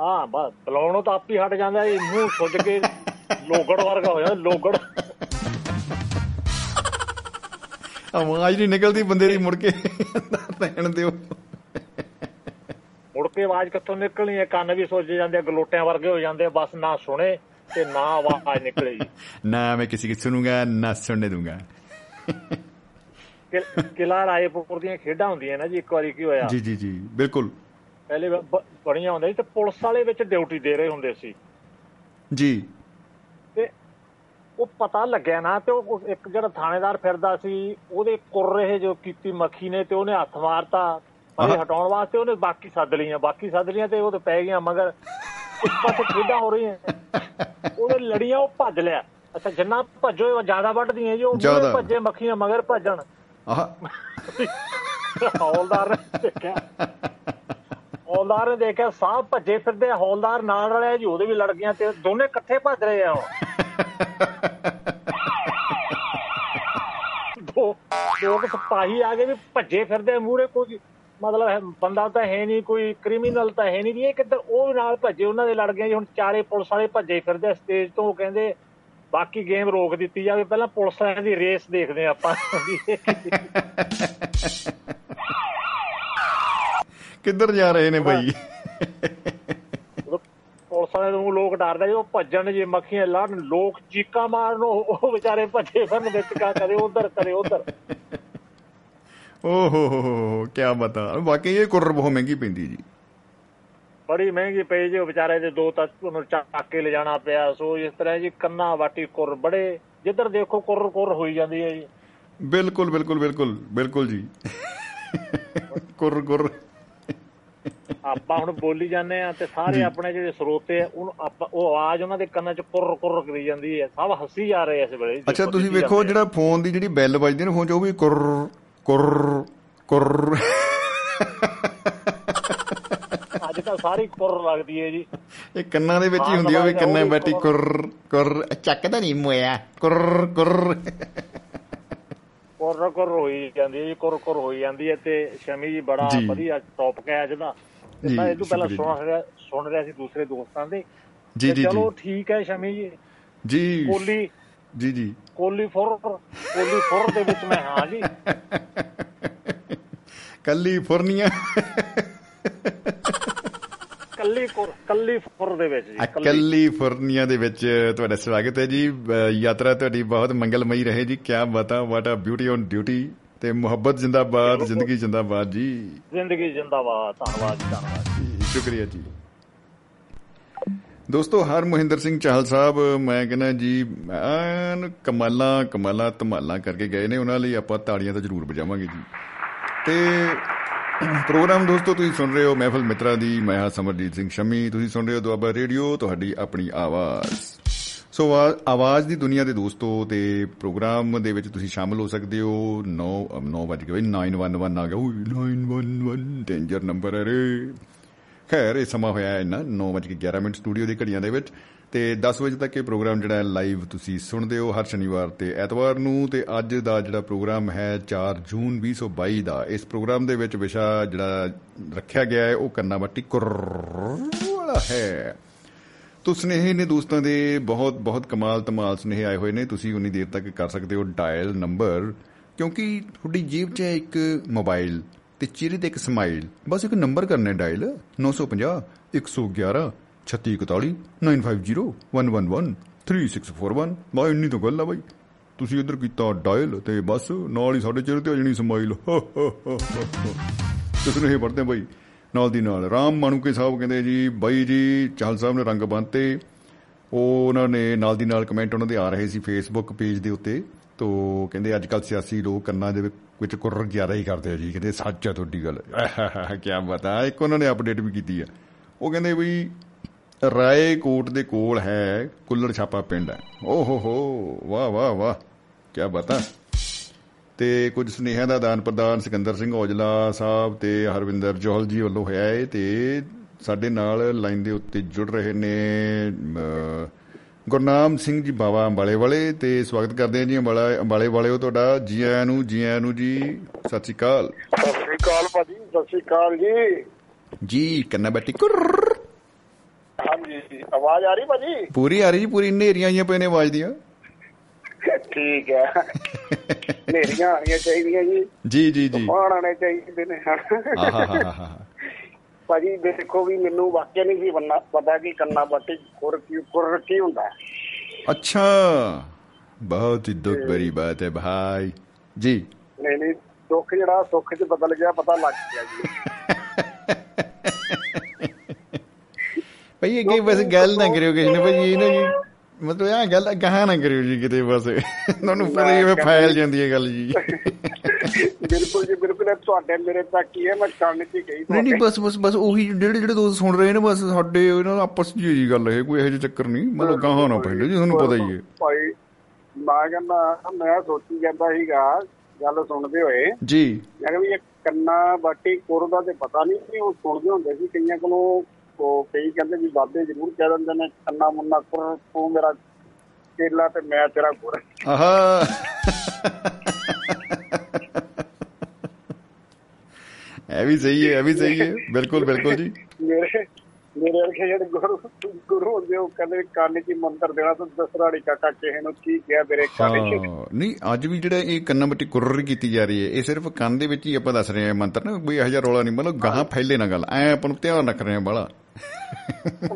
ਹਾਂ ਬਸ ਬੁਲਾਉਣੋਂ ਤਾਂ ਆਪ ਹੀ ਹਟ ਜਾਂਦਾ ਇਹ ਮੂੰਹ ਸੁੱਜ ਕੇ ਲੋਗੜ ਵਰਗਾ ਹੋ ਜਾਂਦਾ ਲੋਗੜ। ਆਵਾਜ਼ ਨਹੀਂ ਨਿਕਲਦੀ ਬੰਦੇ ਦੀ ਮੁੜ ਕੇ ਰਹਿਣ ਦਿਓ। ਮੁੜ ਕੇ ਆਵਾਜ਼ ਕਿੱਥੋਂ ਨਿਕਲਣੀ ਹੈ? ਕੰਨ ਵੀ ਸੁੱਜ ਜਾਂਦੇ ਗਲੋਟਿਆਂ ਵਰਗੇ ਹੋ ਜਾਂਦੇ ਬਸ ਨਾ ਸੁਣੇ ਤੇ ਨਾ ਆਵਾਜ਼ ਨਿਕਲੇ ਜੀ। ਨਾ ਮੈਂ ਕਿਸੇ ਕੀ ਸੁਣੂਗਾ ਨਾ ਸੁਣਨੇ ਦੂੰਗਾ ਕਿਲਾ ਰਾਏਪੁਰ ਦੀਆਂ ਖੇਡਾਂ ਹੁੰਦੀਆਂ ਨਾ ਜੀ ਇੱਕ ਵਾਰੀ ਕੀ ਹੋਇਆ? ਜੀ ਜੀ ਜੀ ਬਿਲਕੁਲ। ਪਹਿਲੇ ਬੜੀਆਂ ਹੁੰਦੀਆਂ ਸੀ ਤੇ ਪੁਲਿਸ ਵਾਲੇ ਵਿੱਚ ਡਿਊਟੀ ਦੇ ਰਹੇ ਹੁੰਦੇ ਸੀ। ਜੀ। ਤੇ ਉਹ ਪਤਾ ਲੱਗਿਆ ਨਾ ਤੇ ਉਹ ਇੱਕ ਜਿਹੜਾ ਥਾਣੇਦਾਰ ਫਿਰਦਾ ਸੀ ਉਹਦੇ ਕੁਰ ਰਹੇ ਜੋ ਕੀਤੀ ਮੱਖੀ ਨੇ ਤੇ ਉਹਨੇ ਹੱਥ ਮਾਰਤਾ। ਪਰ ਆਹ। ਹਟਾਉਣ ਵਾਸਤੇ ਉਹਨੇ ਬਾਕੀ ਸੱਦ ਲਈਆਂ ਬਾਕੀ ਸੱਦ ਲਈਆਂ ਤੇ ਉਹ ਤੇ ਪੈ ਗਈਆਂ ਮਗਰ ਇੱਕ ਪਾਸੇ ਖੇਡਾਂ ਹੋ ਰਹੀਆਂ। ਉਹਦੇ ਲੜੀਆਂ ਉਹ ਭੱਜ ਲਿਆ। ਅੱਛਾ ਜਿੰਨਾ ਭੱਜੋ ਉਹ ਜ਼ਿਆਦਾ ਵੱਢਦੀਆਂ ਜੀ ਉਹ। ਭੱਜੇ ਮੱਖੀਆਂ ਮਗਰ ਭੱਜਣ। ਆਹ। ਹੌਲਦਾਰ ਨੇ ਦੇਖਿਆ। ਹੌਲਦਾਰ ਨੇ ਦੇਖਿਆ ਸਾਹ ਭੱਜੇ ਫਿਰਦੇ ਹੌਲਦਾਰ ਨਾਲ ਰਲਿਆ ਜੀ ਉਹਦੇ ਵੀ ਲੜ ਗਈਆਂ ਤੇ ਦੋਨੇ ਇਕੱਠੇ ਭੱਜ ਰਹੇ ਆ ਉਹ। ਦੋ ਦੋ ਕੁ ਸਿਪਾਹੀ ਆ ਗਏ ਵੀ ਭੱਜੇ ਫਿਰਦੇ ਮੂਹਰੇ ਕੋਈ। ਮਤਲਬ ਹੈ- ਬੰਦਾ ਤਾਂ ਹੈ ਨਹੀਂ ਕੋਈ ਕ੍ਰਿਮੀਨਲ ਤਾਂ ਹੈ ਨਹੀਂ ਵੀ ਇਹ ਕਿੱਧਰ ਉਹ ਨਾਲ ਭੱਜੇ ਉਹਨਾਂ ਦੇ ਲੜ ਗਏ ਜੀ। ਹੁਣ ਚਾਰੇ ਪੁਲਿਸ ਵਾਲੇ ਭੱਜੇ ਫਿਰਦੇ ਸਟੇਜ ਤੋਂ ਉਹ ਕਹਿੰਦੇ ਬਾਕੀ ਗੇਮ ਰੋਕ ਦਿੱਤੀ ਜਾਵੇ। ਪਹਿਲਾਂ ਪੁਲਿਸ ਵਾਲਿਆਂ ਦੀ ਰੇਸ ਦੇਖਦੇ ਆਪਾਂ। ਕਿੱਧਰ ਜਾ ਰਹੇ ਨੇ ਉਦੋਂ ਪੁਲਿਸ ਵਾਲੇ ਨੂੰ ਲੋਕ ਡਰਦੇ ਜੋ ਭੱਜਣ ਜੇ ਮੱਖੀਆਂ ਲੜਨ ਲੋਕ ਚੀਕਾਂ ਮਾਰਨ ਉਹ ਉਹ ਵਿਚਾਰੇ ਭੱਜੇ ਫਿਰਨ ਵਿੱਚ ਕਾ ਕਦੇ ਉਧਰ ਕਦੇ ਉਧਰ। ਓ ਹੋ ਹੋ ਕੀ ਬਤਾ। ਵਾਕਈ ਇਹ ਕੁਰਰ ਬਹੁਤ ਮਹਿੰਗੀ ਪੈਂਦੀ ਜੀ। ਬੜੀ ਮਹਿੰਗੀ ਪਈ ਜੀ ਵਿਚਾਰੇ ਦੇ ਦੋ ਤਾਂ ਉਹਨੂੰ ਚੱਕ ਕੇ ਲਿਜਾਣਾ ਪਿਆ। ਸੋ ਇਸ ਤਰ੍ਹਾਂ ਜੀ ਕੰਨਾ ਵਾਟੀ ਕੁਰ ਬੜੇ ਜਿੱਧਰ ਦੇਖੋ ਕੁਰ ਕੁਰ ਹੋਈ ਜਾਂਦੀ ਹੈ ਜੀ। ਬਿਲਕੁਲ ਬਿਲਕੁਲ ਬਿਲਕੁਲ ਬਿਲਕੁਲ ਜੀ। ਕੁਰ ਕੁਰ ਆਪਾਂ ਹੁਣ ਬੋਲੀ ਜਾਂਦੇ ਆ ਤੇ ਸਾਰੇ ਆਪਣੇ ਜਿਹੜੇ ਸਰੋਤੇ ਆ ਉਹਨੂੰ ਆਪਾਂ ਉਹ ਆਵਾਜ਼ ਉਹਨਾਂ ਦੇ ਕੰਨਾਂ 'ਚ ਕੁਰ ਕੁਰ ਕਰੀ ਜਾਂਦੀ ਹੈ। ਸਭ ਹੱਸੀ ਜਾ ਰਹੇ ਇਸ ਵੇਲੇ ਅੱਛਾ ਤੁਸੀਂ ਵੇਖੋ। ਜਿਹੜਾ ਫੋਨ ਦੀ ਜਿਹੜੀ ਬੈਲ ਵੱਜਦੀ ਨਾ ਫੋਨ 'ਚ ਉਹ ਵੀ ਕੁਰ ਕੁਰ ਕੁਰ। ਅੱਜ ਤਾਂ ਸਾਰੀ ਕੁਰ ਲੱਗਦੀ ਹੈ ਜੀ। ਇਹ ਕੰਨਾਂ ਦੇ ਵਿੱਚ ਹੀ ਹੁੰਦੀ ਹੋਵੇ ਕੰਨਾਂ ਬੈਠੀ ਕੁਰ। ਕੁਰ ਚੱਕਦਾ ਨਹੀਂ ਮੋਇਆ ਕੁਰ ਕੁਰ। ਕੁਰ ਕੁਰ ਹੋਈ ਜਾਂਦੀ ਹੈ ਜੀ ਕੁਰ ਕੁਰ ਹੋਈ ਜਾਂਦੀ ਹੈ ਤੇ ਸ਼ਮੀ ਜੀ ਬੜਾ। ਵਧੀਆ ਟੌਪਿਕ ਹੈ ਅੱਜ ਦਾ। ਮੈਂ ਇਹ ਤੋਂ ਪਹਿਲਾਂ ਸੁਣ ਰਿਹਾ ਸੁਣ ਰਿਹਾ ਸੀ ਦੂਸਰੇ ਦੋਸਤਾਂ ਦੇ। ਜੀ ਜੀ ਚਲੋ ਠੀਕ ਹੈ ਸ਼ਮੀ ਜੀ। ਜੀ। ਕੋਲੀ ਜੀ ਜੀ। ਕੋਲੀ ਫੁਰ ਕੋਲੀ ਫੁਰ ਦੇ ਵਿੱਚ ਮੈਂ ਹਾਂ ਜੀ। ਕੱਲੀ ਕੁਰ ਕੱਲੀ ਫੁਰ ਦੇ ਵਿੱਚ ਜੀ ਕੱਲੀ। ਕੈਲੀਫੋਰਨੀਆ ਦੇ ਵਿੱਚ ਤੁਹਾਡਾ ਸਵਾਗਤ ਹੈ ਜੀ। ਯਾਤਰਾ ਤੁਹਾਡੀ ਬਹੁਤ ਮੰਗਲਮਈ ਰਹੇ ਜੀ। ਕੀ ਬਤਾ ਵਾਟ ਆ ਬਿਊਟੀ ਔਨ ਡਿਊਟੀ ਤੇ ਮੁਹੱਬਤ ਜਿੰਦਾਬਾਦ ਜ਼ਿੰਦਗੀ ਜਿੰਦਾਬਾਦ ਜੀ। ਜ਼ਿੰਦਗੀ ਜਿੰਦਾਬਾਦ ਧੰਨਵਾਦ ਧੰਨਵਾਦ। ਜੀ, ਸ਼ੁਕਰੀਆ ਜੀ। ਦੋਸਤੋ, ਹਰ ਮੋਹਿੰਦਰ ਸਿੰਘ ਚਾਹਲ ਸਾਹਿਬ, ਮੈਂ ਕਹਿੰਦਾ ਜੀ, ਐਨ ਕਮਾਲਾਂ ਕਮਾਲਾਂ, ਧਮਾਲਾਂ ਕਰਕੇ ਗਏ ਨੇ, ਉਹਨਾਂ ਲਈ ਆਪਾਂ ਤਾੜੀਆਂ ਤਾਂ ਜ਼ਰੂਰ ਵਜਾਵਾਂਗੇ ਜੀ। ਤੇ ਪ੍ਰੋਗਰਾਮ ਦੋਸਤੋ, ਤੁਸੀਂ ਸੁਣ ਰਹੇ ਹੋ ਮਹਿਫਲ ਮਿੱਤਰਾਂ ਦੀ, ਮੈਂ ਹਾਂ ਸਮਰਜੀਤ ਸਿੰਘ ਸ਼ਮੀ। ਤੁਸੀਂ ਸੁਣ ਰਹੇ ਹੋ ਦੁਆਬਾ ਰੇਡੀਓ, ਤੁਹਾਡੀ ਆਪਣੀ ਆਵਾਜ਼। ਸੋ ਆਵਾ- ਆਵਾਜ਼ ਦੀ ਦੁਨੀਆ ਦੇ ਦੋਸਤੋ, ਤੇ ਪ੍ਰੋਗਰਾਮ ਦੇ ਵਿੱਚ ਤੁਸੀਂ ਸ਼ਾਮਲ ਹੋ ਸਕਦੇ ਹੋ। 9 9 ਵਜੇ ਬਈ 911 ਆ ਗਿਆ। ਓਏ 911 ਡੇਂਜਰ ਨੰਬਰ ਹੈ ਰੇ। ਖੈਰ, ਇਹ ਸਮਾਂ ਹੋਇਆ ਹੈ ਨਾ 9:11 ਮਿੰਟ ਸਟੂਡੀਓ ਦੀ ਘੜੀਆਂ ਦੇ ਵਿੱਚ। ਤੇ 10 ਵਜੇ ਤੱਕ ਇਹ ਪ੍ਰੋਗਰਾਮ ਜਿਹੜਾ ਹੈ ਲਾਈਵ ਤੁਸੀਂ ਸੁਣਦੇ ਹੋ ਹਰ ਸ਼ਨੀਵਾਰ ਤੇ ਐਤਵਾਰ ਨੂੰ। ਤੇ ਅੱਜ ਦਾ ਜਿਹੜਾ ਪ੍ਰੋਗਰਾਮ ਹੈ 4 ਜੂਨ 2022 ਦਾ। ਇਸ ਪ੍ਰੋਗਰਾਮ ਦੇ ਵਿੱਚ ਵਿਸ਼ਾ ਜਿਹੜਾ ਰੱਖਿਆ ਗਿਆ ਹੈ, ਉਹ ਕੰਨਾ ਬੱਟੀ ਕੁਰ ਵਾਲਾ ਹੈ ਤੋ ਸੁਨੇਹੇ ਨੇ ਦੋਸਤਾਂ ਦੇ ਬਹੁਤ ਬਹੁਤ ਕਮਾਲ ਧਮਾਲ ਸੁਨੇਹੇ ਆਏ ਹੋਏ ਨੇ ਤੁਸੀਂ ਉਨੀ ਦੇਰ ਤੱਕ ਕਰ ਸਕਦੇ ਹੋ ਡਾਇਲ ਨੰਬਰ ਕਿਉਂਕਿ ਤੁਹਾਡੀ ਜੇਬ 'ਚ ਹੈ ਇੱਕ ਮੋਬਾਈਲ ਤੇ ਚਿਹਰੇ ਤੇ ਇੱਕ ਸਮਾਈਲ। ਬਸ ਇੱਕ ਨੰਬਰ ਕਰਨਾ ਹੈ ਡਾਇਲ 950 111 3641 950 111 3641 ਬਾ ਇੰਨੀ ਤਾਂ ਗੱਲ ਆ ਬਾਈ। ਤੁਸੀਂ ਇੱਧਰ ਕੀਤਾ ਡਾਇਲ ਤੇ ਬਸ ਨਾਲ ਹੀ ਸਾਡੇ ਚਿਹਰੇ ਤੇ ਆ ਜਣੀ ਸਮਾਈਲ। ਤੁਸੀਂ ਨਹੀਂ ਪੜਦੇ ਬਾਈ, ਨਾਲ ਦੀ ਨਾਲ। ਰਾਮ ਮਾਨੂਕੇ ਸਾਹਿਬ ਕਹਿੰਦੇ ਜੀ, ਬਾਈ ਜੀ ਚਾਹਲ ਸਾਹਿਬ ਨੇ ਰੰਗ ਬੰਨਤੇ। ਉਹ ਉਹਨਾਂ ਨੇ ਨਾਲ ਦੀ ਨਾਲ ਕਮੈਂਟ ਉਹਨਾਂ ਦੇ ਆ ਰਹੇ ਸੀ ਫੇਸਬੁੱਕ ਪੇਜ ਦੇ ਉੱਤੇ। ਤੋ ਕਹਿੰਦੇ ਅੱਜ ਕੱਲ ਸਿਆਸੀ ਲੋਕ ਕੰਨਾਂ ਦੇ ਵਿੱਚ ਕੁਰਰ ਜ਼ਿਆਦਾ ਹੀ ਕਰਦੇ ਆ ਜੀ ਕਹਿੰਦੇ ਸੱਚ ਆ ਤੁਹਾਡੀ ਗੱਲ। ਕੀ ਬਤਾ ਇੱਕ ਉਹਨਾਂ ਨੇ ਅਪਡੇਟ ਵੀ ਕੀਤੀ ਆ। ਉਹ ਕਹਿੰਦੇ ਵੀ ਰਾਏ ਕੋਟ ਦੇ ਕੋਲ ਹੈ ਕੁੱਲੜ ਛਾਪਾ ਪਿੰਡ। ਹੈ ਓ ਹੋ ਹੋ ਵਾਹ ਵਾਹ ਵਾਹ ਕੀ ਬਤਾ ਤੇ ਕੁਝ ਸੁਨੇਹਿਆਂ ਦਾ ਦਾਨ ਪ੍ਰਦਾਨ ਸਿਕੰਦਰ ਸਿੰਘ ਔਜਲਾ ਸਾਹਿਬ ਤੇ ਹਰਵਿੰਦਰ ਜੋਹਲ ਜੀ ਵੱਲੋਂ ਹੋਇਆ ਹੈ ਤੇ ਸਾਡੇ ਨਾਲ ਲਾਈਨ ਦੇ ਉੱਤੇ ਜੁੜ ਰਹੇ ਨੇ ਅਹ, ਗੁਰਨਾਮ ਸਿੰਘ ਜੀ ਬਾਵਾ ਅੰਬਾਲੇ ਵਾਲੇ ਤੇ ਸਵਾਗਤ ਕਰਦੇ ਹਾਂ ਜੀ ਅੰਬਾਲਾ ਅੰਬਾਲੇ ਵਾਲਿਓ ਤੁਹਾਡਾ ਜੀ ਆਇਆਂ ਨੂੰ ਜੀ ਆਇਆਂ ਨੂੰ ਜੀ ਸਤਿ ਸ਼੍ਰੀ ਅਕਾਲ। ਸਤਿ ਸ੍ਰੀ ਅਕਾਲ ਭਾਜੀ ਸਤਿ ਸ੍ਰੀ ਅਕਾਲ ਜੀ। ਜੀ ਕੰਨਾ ਬੈਠੀ ਕੁਰਰ ਹਾਂਜੀ ਆਵਾਜ਼ ਆ ਰਹੀ ਭਾਜੀ? ਪੂਰੀ ਆ ਰਹੀ ਜੀ ਪੂਰੀ ਨੇਰੀਆਂ ਆਈਆਂ ਪਏ ਨੇ ਆਵਾਜ਼ ਦੀਆਂ। ਠੀਕ ਹੈ। ਨੇਰੀਆਂ ਆਣੀਆਂ ਚਾਹੀਦੀਆਂ ਜੀ। ਜੀ ਜੀ ਜੀ। ਆਣੇ ਚਾਹੀਦੇ ਨੇ। ਆਹਾਹਾਹਾ ਭਾਜੀ ਦੇਖੋ ਵੀ ਮੈਨੂੰ ਵਾਕਿਆ ਨਹੀਂ ਸੀ ਪਤਾ ਕਿ ਕੰਨਾ ਬੱਟੀ ਖੁਰ ਕੀ ਖੁਰ ਕੀ ਹੁੰਦਾ ਅੱਛਾ। ਬਹੁਤ ਹੀ ਦੁੱਖ ਭਰੀ ਬਾਤ ਹੈ ਭਾਈ। ਜੀ। ਨਹੀਂ ਨਹੀਂ ਦੁੱਖ ਜਿਹੜਾ ਸੁੱਖ 'ਚ ਬਦਲ ਗਿਆ ਪਤਾ ਲੱਗ ਗਿਆ ਜੀ। ਭਈ ਇਹ ਕੀ ਬਸ ਗੱਲ ਨਾ ਕਰਿਓ ਕਿਸ ਨੇ ਭਾਈ ਇਹ ਨਾ ਜੀ। ਮਤਲਬ ਇਹ ਗੱਲ ਕਹਾ ਨਾ ਕਰਿਓ ਜੀ ਕਿਤੇ ਬਸ। ਤੁਹਾਨੂੰ ਪਤਾ ਹੀ ਹੈ ਫਾਇਲ ਜਾਂਦੀ ਹੈ ਗੱਲ ਜੀ। ਬਿਲਕੁਲ ਜੀ ਬਿਲਕੁਲ ਇਹ ਤੁਹਾਡੇ ਮੇਰੇ ਤੱਕ ਕੀ ਹੈ ਮੈਂ 'ਚ ਹੀ ਗਈ ਨਹੀਂ ਨਹੀਂ ਬਸ ਬਸ ਬਸ ਉਹੀ ਜਿਹੜੇ ਜਿਹੜੇ ਦੋਸਤ ਸੁਣ ਰਹੇ ਨੇ ਬਸ ਸਾਡੇ ਇਹਨਾਂ ਦਾ ਆਪਸ ਹੀ ਜੀ ਗੱਲ ਹੈ ਕੋਈ ਇਹੋ ਜਿਹਾ ਚੱਕਰ ਨਹੀਂ ਮਤਲਬ ਕਹਾ ਨਾ ਪੈਂਦੇ ਜੀ ਤੁਹਾਨੂੰ ਪਤਾ ਹੀ ਹੈ। ਭਾਈ ਮੈਂ ਕਹਿੰਦਾ ਮੈਂ ਸੋਚੀ ਜਾਂਦਾ ਸੀਗਾ ਗੱਲ ਸੁਣਦੇ ਹੋਏ। ਜੀ। ਮੈਂ ਕਿਹਾ ਵੀ ਇਹ ਕੰਨਾ ਬਾਟੀ ਕੁਰ ਦਾ ਤੇ ਪਤਾ ਨਹੀਂ ਉਹ ਸੁਣਦੇ ਹੁੰਦੇ ਸੀ ਕਈਆਂ ਕੋਲੋਂ ਉਹ ਕਈ ਕਹਿੰਦੇ ਵੀ ਬਾਬੇ ਜ਼ਰੂਰ ਕਹਿ ਦਿੰਦੇ ਨੇ ਕੰਨਾ ਮੁੰਨਾ ਕੁਰ ਤੂੰ ਮੇਰਾ ਕੇਲਾ ਤੇ ਮੈਂ ਤੇਰਾ ਗੁਰ ਆਹਾ। ਇਹ ਵੀ ਸਹੀ ਹੈ ਇਹ ਵੀ ਸਹੀ ਹੈ। ਬਿਲਕੁਲ ਬਿਲਕੁਲ ਜੀ। ਮੇਰੇ ਮੇਰੇ ਵਰਗੇ ਜਿਹੜੇ ਗੁਰੂ ਗੁਰੂ ਹੁੰਦੇ ਉਹ ਕਹਿੰਦੇ ਕੰਨ 'ਚ ਹੀ ਮੰਤਰ ਦੇਣਾ ਤੂੰ ਦਸਰਾ ਨਹੀਂ ਕਾਕਾ ਕਿਸੇ ਨੂੰ ਕੀ ਕਿਹਾ ਮੇਰੇ ਕੰਨ 'ਚ? ਹਾਂ ਨਹੀਂ ਅੱਜ ਵੀ ਜਿਹੜਾ ਇਹ ਕੰਨਾਂ ਬੱਟੀ ਕੁਰਰ ਕੀਤੀ ਜਾ ਰਹੀ ਹੈ ਇਹ ਸਿਰਫ ਕੰਨ ਦੇ ਵਿੱਚ ਹੀ ਆਪਾਂ ਦੱਸ ਰਹੇ ਹਾਂ ਮੰਤਰ ਨਾ ਕੋਈ ਇਹੋ ਜਿਹਾ ਰੌਲਾ ਨਹੀਂ ਮਤਲਬ ਗਾਹਾਂ ਫੈਲੇ ਨਾ ਗੱਲ ਐ ਆਪਾਂ ਨੂੰ ਧਿਆਨ ਰੱਖ ਰਹੇ ਹਾਂ ਬਾਲਾ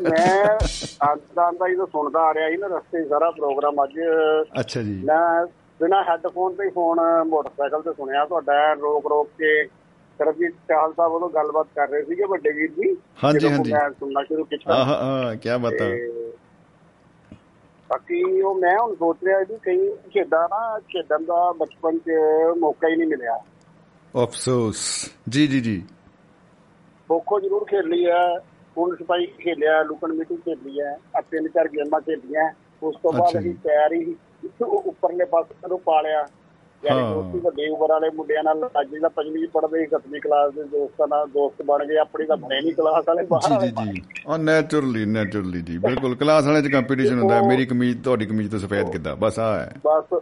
ਮੈਂ ਅੱਜ ਦਾ ਦਾ ਜਦੋਂ ਸੁਣਦਾ ਆ ਰਿਹਾ ਸੀ ਨਾ ਰਸਤੇ ਸਾਰਾ ਪ੍ਰੋਗਰਾਮ ਅੱਜ। ਅੱਛਾ ਜੀ। ਮੈਂ ਬਿਨਾ ਹੈੱਡਫੋਨ ਤੇ ਹੀ ਫੋਨ ਮੋਟਰਸਾਈਕਲ ਤੇ ਸੁਣਿਆ ਤੁਹਾਡਾ ਰੋਕ ਰੋਕ ਕੇ ਸਰਬਜੀਤ ਚਾਹਲ ਸਾਹਿਬ ਉਹਦੋਂ ਗੱਲਬਾਤ ਕਰ ਰਹੇ ਸੀਗੇ ਵੱਡੇ ਵੀਰ ਜੀ। ਹਾਂਜੀ, ਹਾਂਜੀ। ਮੈਂ ਸੁਣਨਾ ਸ਼ੁਰੂ ਕੀਤਾ। ਆਹ ਆਹ ਕੀ ਬਤਾ ਬਾਕੀ ਉਹ ਮੈਂ ਹੁਣ ਸੋਚ ਰਿਹਾ ਵੀ ਕਈ ਖੇਡਾਂ ਨਾ ਖੇਡਣ ਦਾ ਬਚਪਨ 'ਚ ਮੌਕਾ ਹੀ ਨਹੀਂ ਮਿਲਿਆ। ਅਫਸੋਸ। ਜੀ ਜੀ ਜੀ। ਖੋ ਜ਼ਰੂਰ ਖੇਲੀ ਹੈ। ਪੁਲਿਸ ਸਿਪਾਹੀ ਖੇਲਿਆ ਲੁਕਣ ਮਿੱਟੀ ਖੇਲੀ ਹੈ। ਆ ਤਿੰਨ ਚਾਰ ਗੇਮਾਂ ਖੇਲੀਆਂ ਉਸ ਤੋਂ ਬਾਅਦ ਜੀ। ਅਸੀਂ ਤਿਆਰ ਹੀ ਉੱਪਰਲੇ ਪਾਸੇ ਨੂੰ ਪਾਲਿਆ। ਯਾਨੀ ਹਾਂ। ਦੋਸਤੀ ਵੱਡੇ ਉਮਰ ਵਾਲੇ ਮੁੰਡਿਆਂ ਨਾਲ ਅੱਜ ਜਿਹੜਾ ਪੰਜਵੀਂ ਪੜ੍ਹਦੇ ਸੀ ਸੱਤਵੀਂ ਕਲਾਸ ਦੇ ਦੋਸਤਾਂ ਨਾਲ ਦੋਸਤ ਬਣ ਗਏ ਆਪਣੀ ਤਾਂ ਬਣੇ ਨਹੀਂ ਕਲਾਸ ਵਾਲੇ ਬਾਹਰ ਜੀ ਜੀ ਜੀ। ਉਹ ਨੈਚੁਰਲੀ ਨੈਚੁਰਲੀ ਜੀ। ਬਿਲਕੁਲ ਕਲਾਸ ਵਾਲੇ ਚ ਕੰਪੀਟੀਸ਼ਨ ਹੁੰਦਾ ਹੈ। ਮੇਰੀ ਕਮੀਜ਼ ਤੁਹਾਡੀ ਕਮੀਜ਼ ਤੋਂ ਸਫੈਦ ਕਿੱਦਾਂ? ਬਸ ਆ ਹੈ। ਬਸ।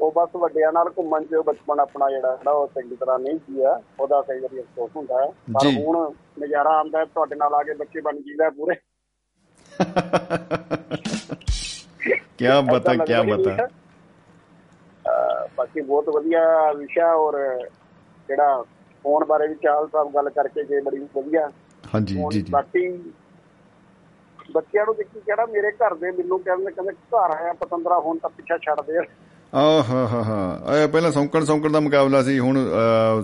ਉਹ ਬਸ ਵੱਡਿਆਂ ਨਾਲ ਘੁੰਮਣ ਚ ਬਚਪਨ ਆਪਣਾ ਜਿਹੜਾ ਨਾ ਉਹ ਚੰਗੀ ਤਰ੍ਹਾਂ ਨਹੀਂ ਜੀਆ ਉਹਦਾ ਕਈ ਵਾਰੀ ਅਫਸੋਸ ਹੁੰਦਾ ਹੈ। ਪਰ। ਹੁਣ ਨਜ਼ਾਰਾ ਆਉਂਦਾ ਹੈ ਤੁਹਾਡੇ ਨਾਲ ਆ ਕੇ ਬੱਚੇ ਬਣ ਜੀਦਾ ਪੂਰੇ। ਕੀ ਬਤਾ ਕੀ ਹੀ ਬਤਾ ਹੈ। ਬਾਕੀ ਬਹੁਤ ਵਧੀਆ ਵਿਸ਼ਾ ਔਰ ਜਿਹੜਾ ਫੋਨ ਬਾਰੇ ਵੀ ਚਾਲ ਸਾਹਿਬ ਗੱਲ ਕਰਕੇ ਜੇ ਬੜੀ ਵਧੀਆ। ਹਾਂਜੀ ਜੀ ਜੀ। ਬਾਕੀ ਬੱਚਿਆਂ ਨੂੰ ਦੇਖੀ ਕਿਹੜਾ ਮੇਰੇ ਘਰ ਦੇ ਮੈਨੂੰ ਕਹਿੰਦੇ ਕਹਿੰਦੇ ਘਰ ਆਇਆ ਪਤੰਦਰਾ ਹੁਣ ਤਾਂ ਪਿੱਛਾ ਛੱਡ ਦੇ। ਆਹ ਹਾ ਹਾ ਹਾ। ਇਹ ਪਹਿਲਾਂ ਸੌਂਕਣ ਸੌਂਕਣ ਦਾ ਮੁਕਾਬਲਾ ਸੀ ਹੁਣ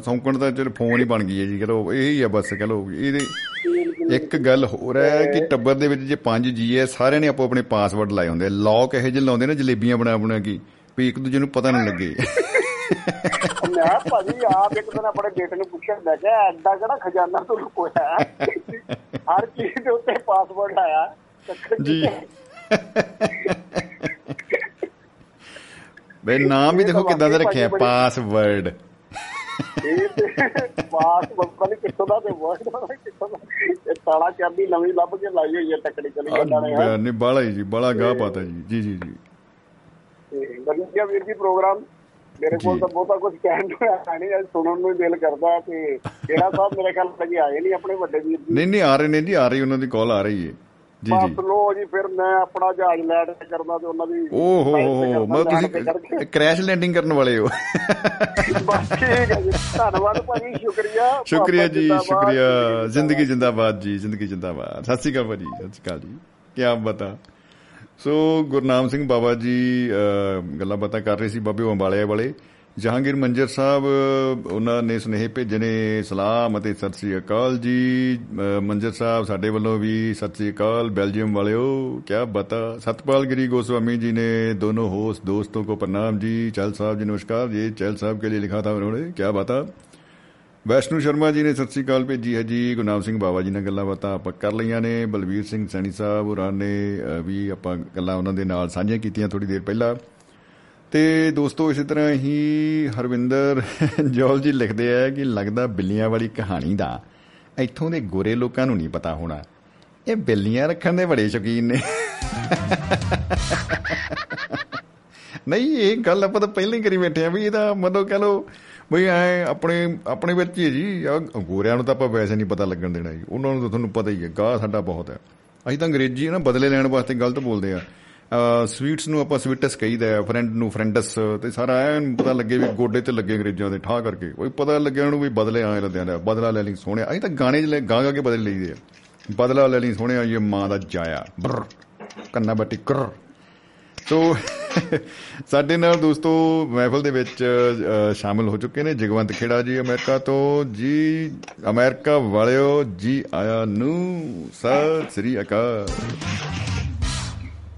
ਸੌਂਕਣ ਦਾ ਚਲ ਫੋਨ ਹੀ ਬਣ ਗਈ ਹੈ ਜੀ ਚਲੋ ਇਹੀ ਆ ਬਸ ਚਲੋ ਇਹਦੇ ਇੱਕ ਗੱਲ ਹੋਰ ਹੈ ਕਿ ਟੱਬਰ ਦੇ ਵਿੱਚ ਜੇ ਪੰਜ ਜੀ ਹੈ ਸਾਰਿਆਂ ਨੇ ਆਪੋ ਆਪਣੇ ਪਾਸਵਰਡ ਲਾਏ ਹੁੰਦੇ ਲੌਕ ਇਹੋ ਜਿਹੇ ਲਾਉਂਦੇ ਨੇ ਜਲੇਬੀਆਂ ਬਣਾ ਬਣਾ ਕੇ। ਵੀ ਇੱਕ ਦੂਜੇ ਨੂੰ ਪਤਾ ਨਾ ਲੱਗੇ। ਮੈਂ ਭਾਜੀ ਆਪ ਇੱਕ ਦਿਨ ਆਪਣੇ ਬੇਟੇ ਨੂੰ ਪੁੱਛਿਆ ਮੈਂ ਕਿਹਾ ਐਡਾ ਕਿਹੜਾ ਖਜ਼ਾਨਾ ਤੋਂ ਲੁਕੋਇਆ? ਹਰ ਚੀਜ਼ ਦੇ ਉੱਤੇ ਪਾਸਵਰਡ ਆਇਆ। ਜੀ। ਬਈ ਨਾਮ ਵੀ ਦੇਖੋ ਕਿਦਾਂ ਦਾ ਰੱਖਿਆ ਪਾਸਵਰਡ ਇਹ ਤੇ ਪਾਸ ਪਤਾ ਨਹੀਂ ਕਿੱਥੋਂ ਦਾ ਤੇ ਵਰਡ ਦਾ ਕਿੱਥੋਂ ਦਾ। ਇਹ ਤਾਲਾ ਚਾਬੀ ਨਵੀਂ ਲੱਭ ਕੇ ਲਾਈ ਹੋਈ ਹੈ ਟੱਕੜੀ ਚਲੀ ਜਾਂਦਾ ਨੇ। ਨਹੀਂ ਬਾਲਾ ਜੀ ਬੜਾ ਗਾਹ ਪਾਤਾ ਜੀ। ਜੀ ਜੀ ਜੀ। ਤੇ ਵਧੀਆ ਵੀਰ ਜੀ ਪ੍ਰੋਗਰਾਮ ਮੇਰੇ ਕੋਲ। ਤਾਂ ਬਹੁਤਾ ਕੁਝ ਕਹਿਣ ਨੂੰ ਹੈ ਨਹੀਂ ਅੱਜ ਸੁਣਨ ਨੂੰ ਦਿਲ ਕਰਦਾ ਤੇ ਕਿਹੜਾ ਸਾਹਿਬ ਮੇਰੇ ਖਿਆਲ ਲੱਗੇ ਆਏ ਨਹੀਂ ਆਪਣੇ ਵੱਡੇ ਵੀਰ ਜੀ। ਨਹੀਂ ਨਹੀਂ ਆ ਰਹੇ ਨੇ ਜੀ ਆ ਰਹੀ ਉਹਨਾਂ ਦੀ ਕਾਲ ਆ ਰਹੀ ਹੈ। ਜੀ ਜੀ। ਬਸ ਲੋ ਜੀ ਫਿਰ ਮੈਂ ਆਪਣਾ ਜਹਾਜ਼ ਲੈਂਡ ਕਰਨਾ ਤੇ ਉਹਨਾਂ ਦੀ ਓ ਹੋ ਹੋ ਕਰਕੇ। ਤੁਸੀਂ ਕ੍ਰੈਸ਼ ਲੈਂਡਿੰਗ ਕਰਨ ਵਾਲੇ ਹੋ। ਬਸ ਠੀਕ ਹੈ ਜੀ ਧੰਨਵਾਦ ਭਾਜੀ ਸ਼ੁਕਰੀਆ ਸ਼ੁਕਰੀਆ ਜੀ ਸ਼ੁਕਰੀਆ। ਜ਼ਿੰਦਗੀ ਜਿੰਦਾਬਾਦ ਜੀ ਜ਼ਿੰਦਗੀ ਜਿੰਦਾਬਾਦ। ਸਤਿ ਸ਼੍ਰੀ ਅਕਾਲ ਭਾਜੀ ਸਤਿ ਸ਼੍ਰੀ ਅਕਾਲ ਜੀ। ਕੀ ਬਤਾ ਸੋ ਗੁਰਨਾਮ ਸਿੰਘ ਬਾਬਾ ਜੀ ਅਹ, ਗੱਲਾਂ ਬਾਤਾਂ ਕਰ ਰਹੇ ਸੀ ਬਾਬੇ ਅੰਬਾਲਿਆ ਵਾਲੇ ਜਹਾਂਗੀਰ ਮੰਜਰ ਸਾਹਿਬ ਉਹਨਾਂ ਨੇ ਸੁਨੇਹੇ ਭੇਜੇ ਨੇ ਸਲਾਮ ਅਤੇ ਸਤਿ ਸ੍ਰੀ ਅਕਾਲ ਜੀ ਅਹ, ਮੰਜਰ ਸਾਹਿਬ ਸਾਡੇ ਵੱਲੋਂ ਵੀ ਸਤਿ ਸ੍ਰੀ ਅਕਾਲ ਬੈਲਜੀਅਮ ਵਾਲਿਓ ਕੀ ਬਤਾ सतपाल गिरी गोस्वामी जी ने दोनों होस्ट दोस्तों को प्रणाम जी चहल साहब जी नमस्कार ये चहल साहब के लिए लिखा था उन्होंने क्या बता ਵੈਸ਼ਨੂ ਸ਼ਰਮਾ ਜੀ ਨੇ ਸਤਿ ਸ੍ਰੀ ਅਕਾਲ ਭੇਜੀ ਹੈ ਜੀ। ਗੁਰਨਾਮ ਸਿੰਘ ਬਾਵਾ ਜੀ ਨਾਲ ਗੱਲਾਂ ਬਾਤਾਂ ਆਪਾਂ ਕਰ ਲਈਆਂ ਨੇ। ਬਲਵੀਰ ਸਿੰਘ ਸੈਣੀ ਸਾਹਿਬ ਹੋਰਾਂ ਨੇ ਅ, ਵੀ ਆਪਾਂ ਗੱਲਾਂ ਉਹਨਾਂ ਦੇ ਨਾਲ ਸਾਂਝੀਆਂ ਕੀਤੀਆਂ ਥੋੜੀ ਦੇਰ ਪਹਿਲਾਂ। ਤੇ ਦੋਸਤੋ ਇਸੇ ਤਰ੍ਹਾਂ ਹੀ ਹਰਵਿੰਦਰ ਜੋਲ ਜੀ ਲਿਖਦੇ ਆ ਕਿ ਲੱਗਦਾ ਬਿੱਲੀਆਂ ਵਾਲੀ ਕਹਾਣੀ ਦਾ ਇੱਥੋਂ ਦੇ ਗੋਰੇ ਲੋਕਾਂ ਨੂੰ ਨਹੀਂ ਪਤਾ ਹੋਣਾ। ਇਹ ਬਿੱਲੀਆਂ ਰੱਖਣ ਦੇ ਬੜੇ ਸ਼ੌਕੀਨ ਨੇ। ਨਹੀਂ ਇਹ ਗੱਲ ਆਪਾਂ ਤਾਂ ਪਹਿਲਾਂ ਹੀ ਕਰੀ ਬੈਠੇ ਆ ਵੀ ਇਹਦਾ ਮਤਲਬ ਕਹ ਲੋ ਬਈ ਐ ਆਪਣੇ ਆਪਣੇ ਵਿੱਚ ਹੀ ਹੈ ਜੀ। ਆਹ ਗੋਰਿਆਂ ਨੂੰ ਤਾਂ ਆਪਾਂ ਵੈਸੇ ਨਹੀਂ ਪਤਾ ਲੱਗਣ ਦੇਣਾ ਜੀ। ਉਹਨਾਂ ਨੂੰ ਤਾਂ ਤੁਹਾਨੂੰ ਪਤਾ ਹੀ ਹੈ, ਗਾਹ ਸਾਡਾ ਬਹੁਤ ਹੈ। ਅਸੀਂ ਤਾਂ ਅੰਗਰੇਜ਼ੀ ਨਾ, ਬਦਲੇ ਲੈਣ ਵਾਸਤੇ ਗਲਤ ਬੋਲਦੇ ਆ। ਸਵੀਟਸ ਨੂੰ ਆਪਾਂ ਸਵੀਟਸ ਕਹੀਦਾ ਹੈ ਫਰੈਂਡ ਨੂੰ ਫਰੈਂਡਸ ਤੇ ਸਾਰਾ ਐਨ ਪਤਾ ਲੱਗੇ ਵੀ ਗੋਡੇ ਤੇ ਲੱਗੇ ਅੰਗਰੇਜ਼ਾਂ ਦੇ ਠਾਹ ਕਰਕੇ। ਕੋਈ ਪਤਾ ਲੱਗਿਆ ਉਹਨੂੰ ਵੀ ਬਦਲੇ ਆਏ ਲੱਦਿਆਂ ਦਾ ਬਦਲਾ ਲੈ ਲਈ ਸੋਹਣਿਆ। ਅਸੀਂ ਤਾਂ ਗਾਣੇ 'ਚ ਲੈ ਗਾ ਗਾ ਕੇ ਬਦਲ ਲਈਦੇ ਆ। ਬਦਲਾ ਲੈ ਲਈ ਸੋਹਣਿਆ, ਇਹ ਮਾਂ ਦਾ ਜਾਇਆ। ਬਰ ਕੰਨਾ ਬੱਟੀ ਕਰ ਸੋ ਸਾਡੇ ਨਾਲ ਦੋਸਤੋ ਮਹਿਫਲ ਦੇ ਵਿੱਚ ਸ਼ਾਮਿਲ ਹੋ ਚੁੱਕੇ ਨੇ ਜਗਵੰਤ ਖੇੜਾ ਜੀ ਅਮਰੀਕਾ ਤੋਂ। ਜੀ ਅਮਰੀਕਾ ਵਾਲਿਓ ਜੀ ਆਇਆ ਨੂੰ ਸਤਿ ਸ੍ਰੀ ਅਕਾਲ।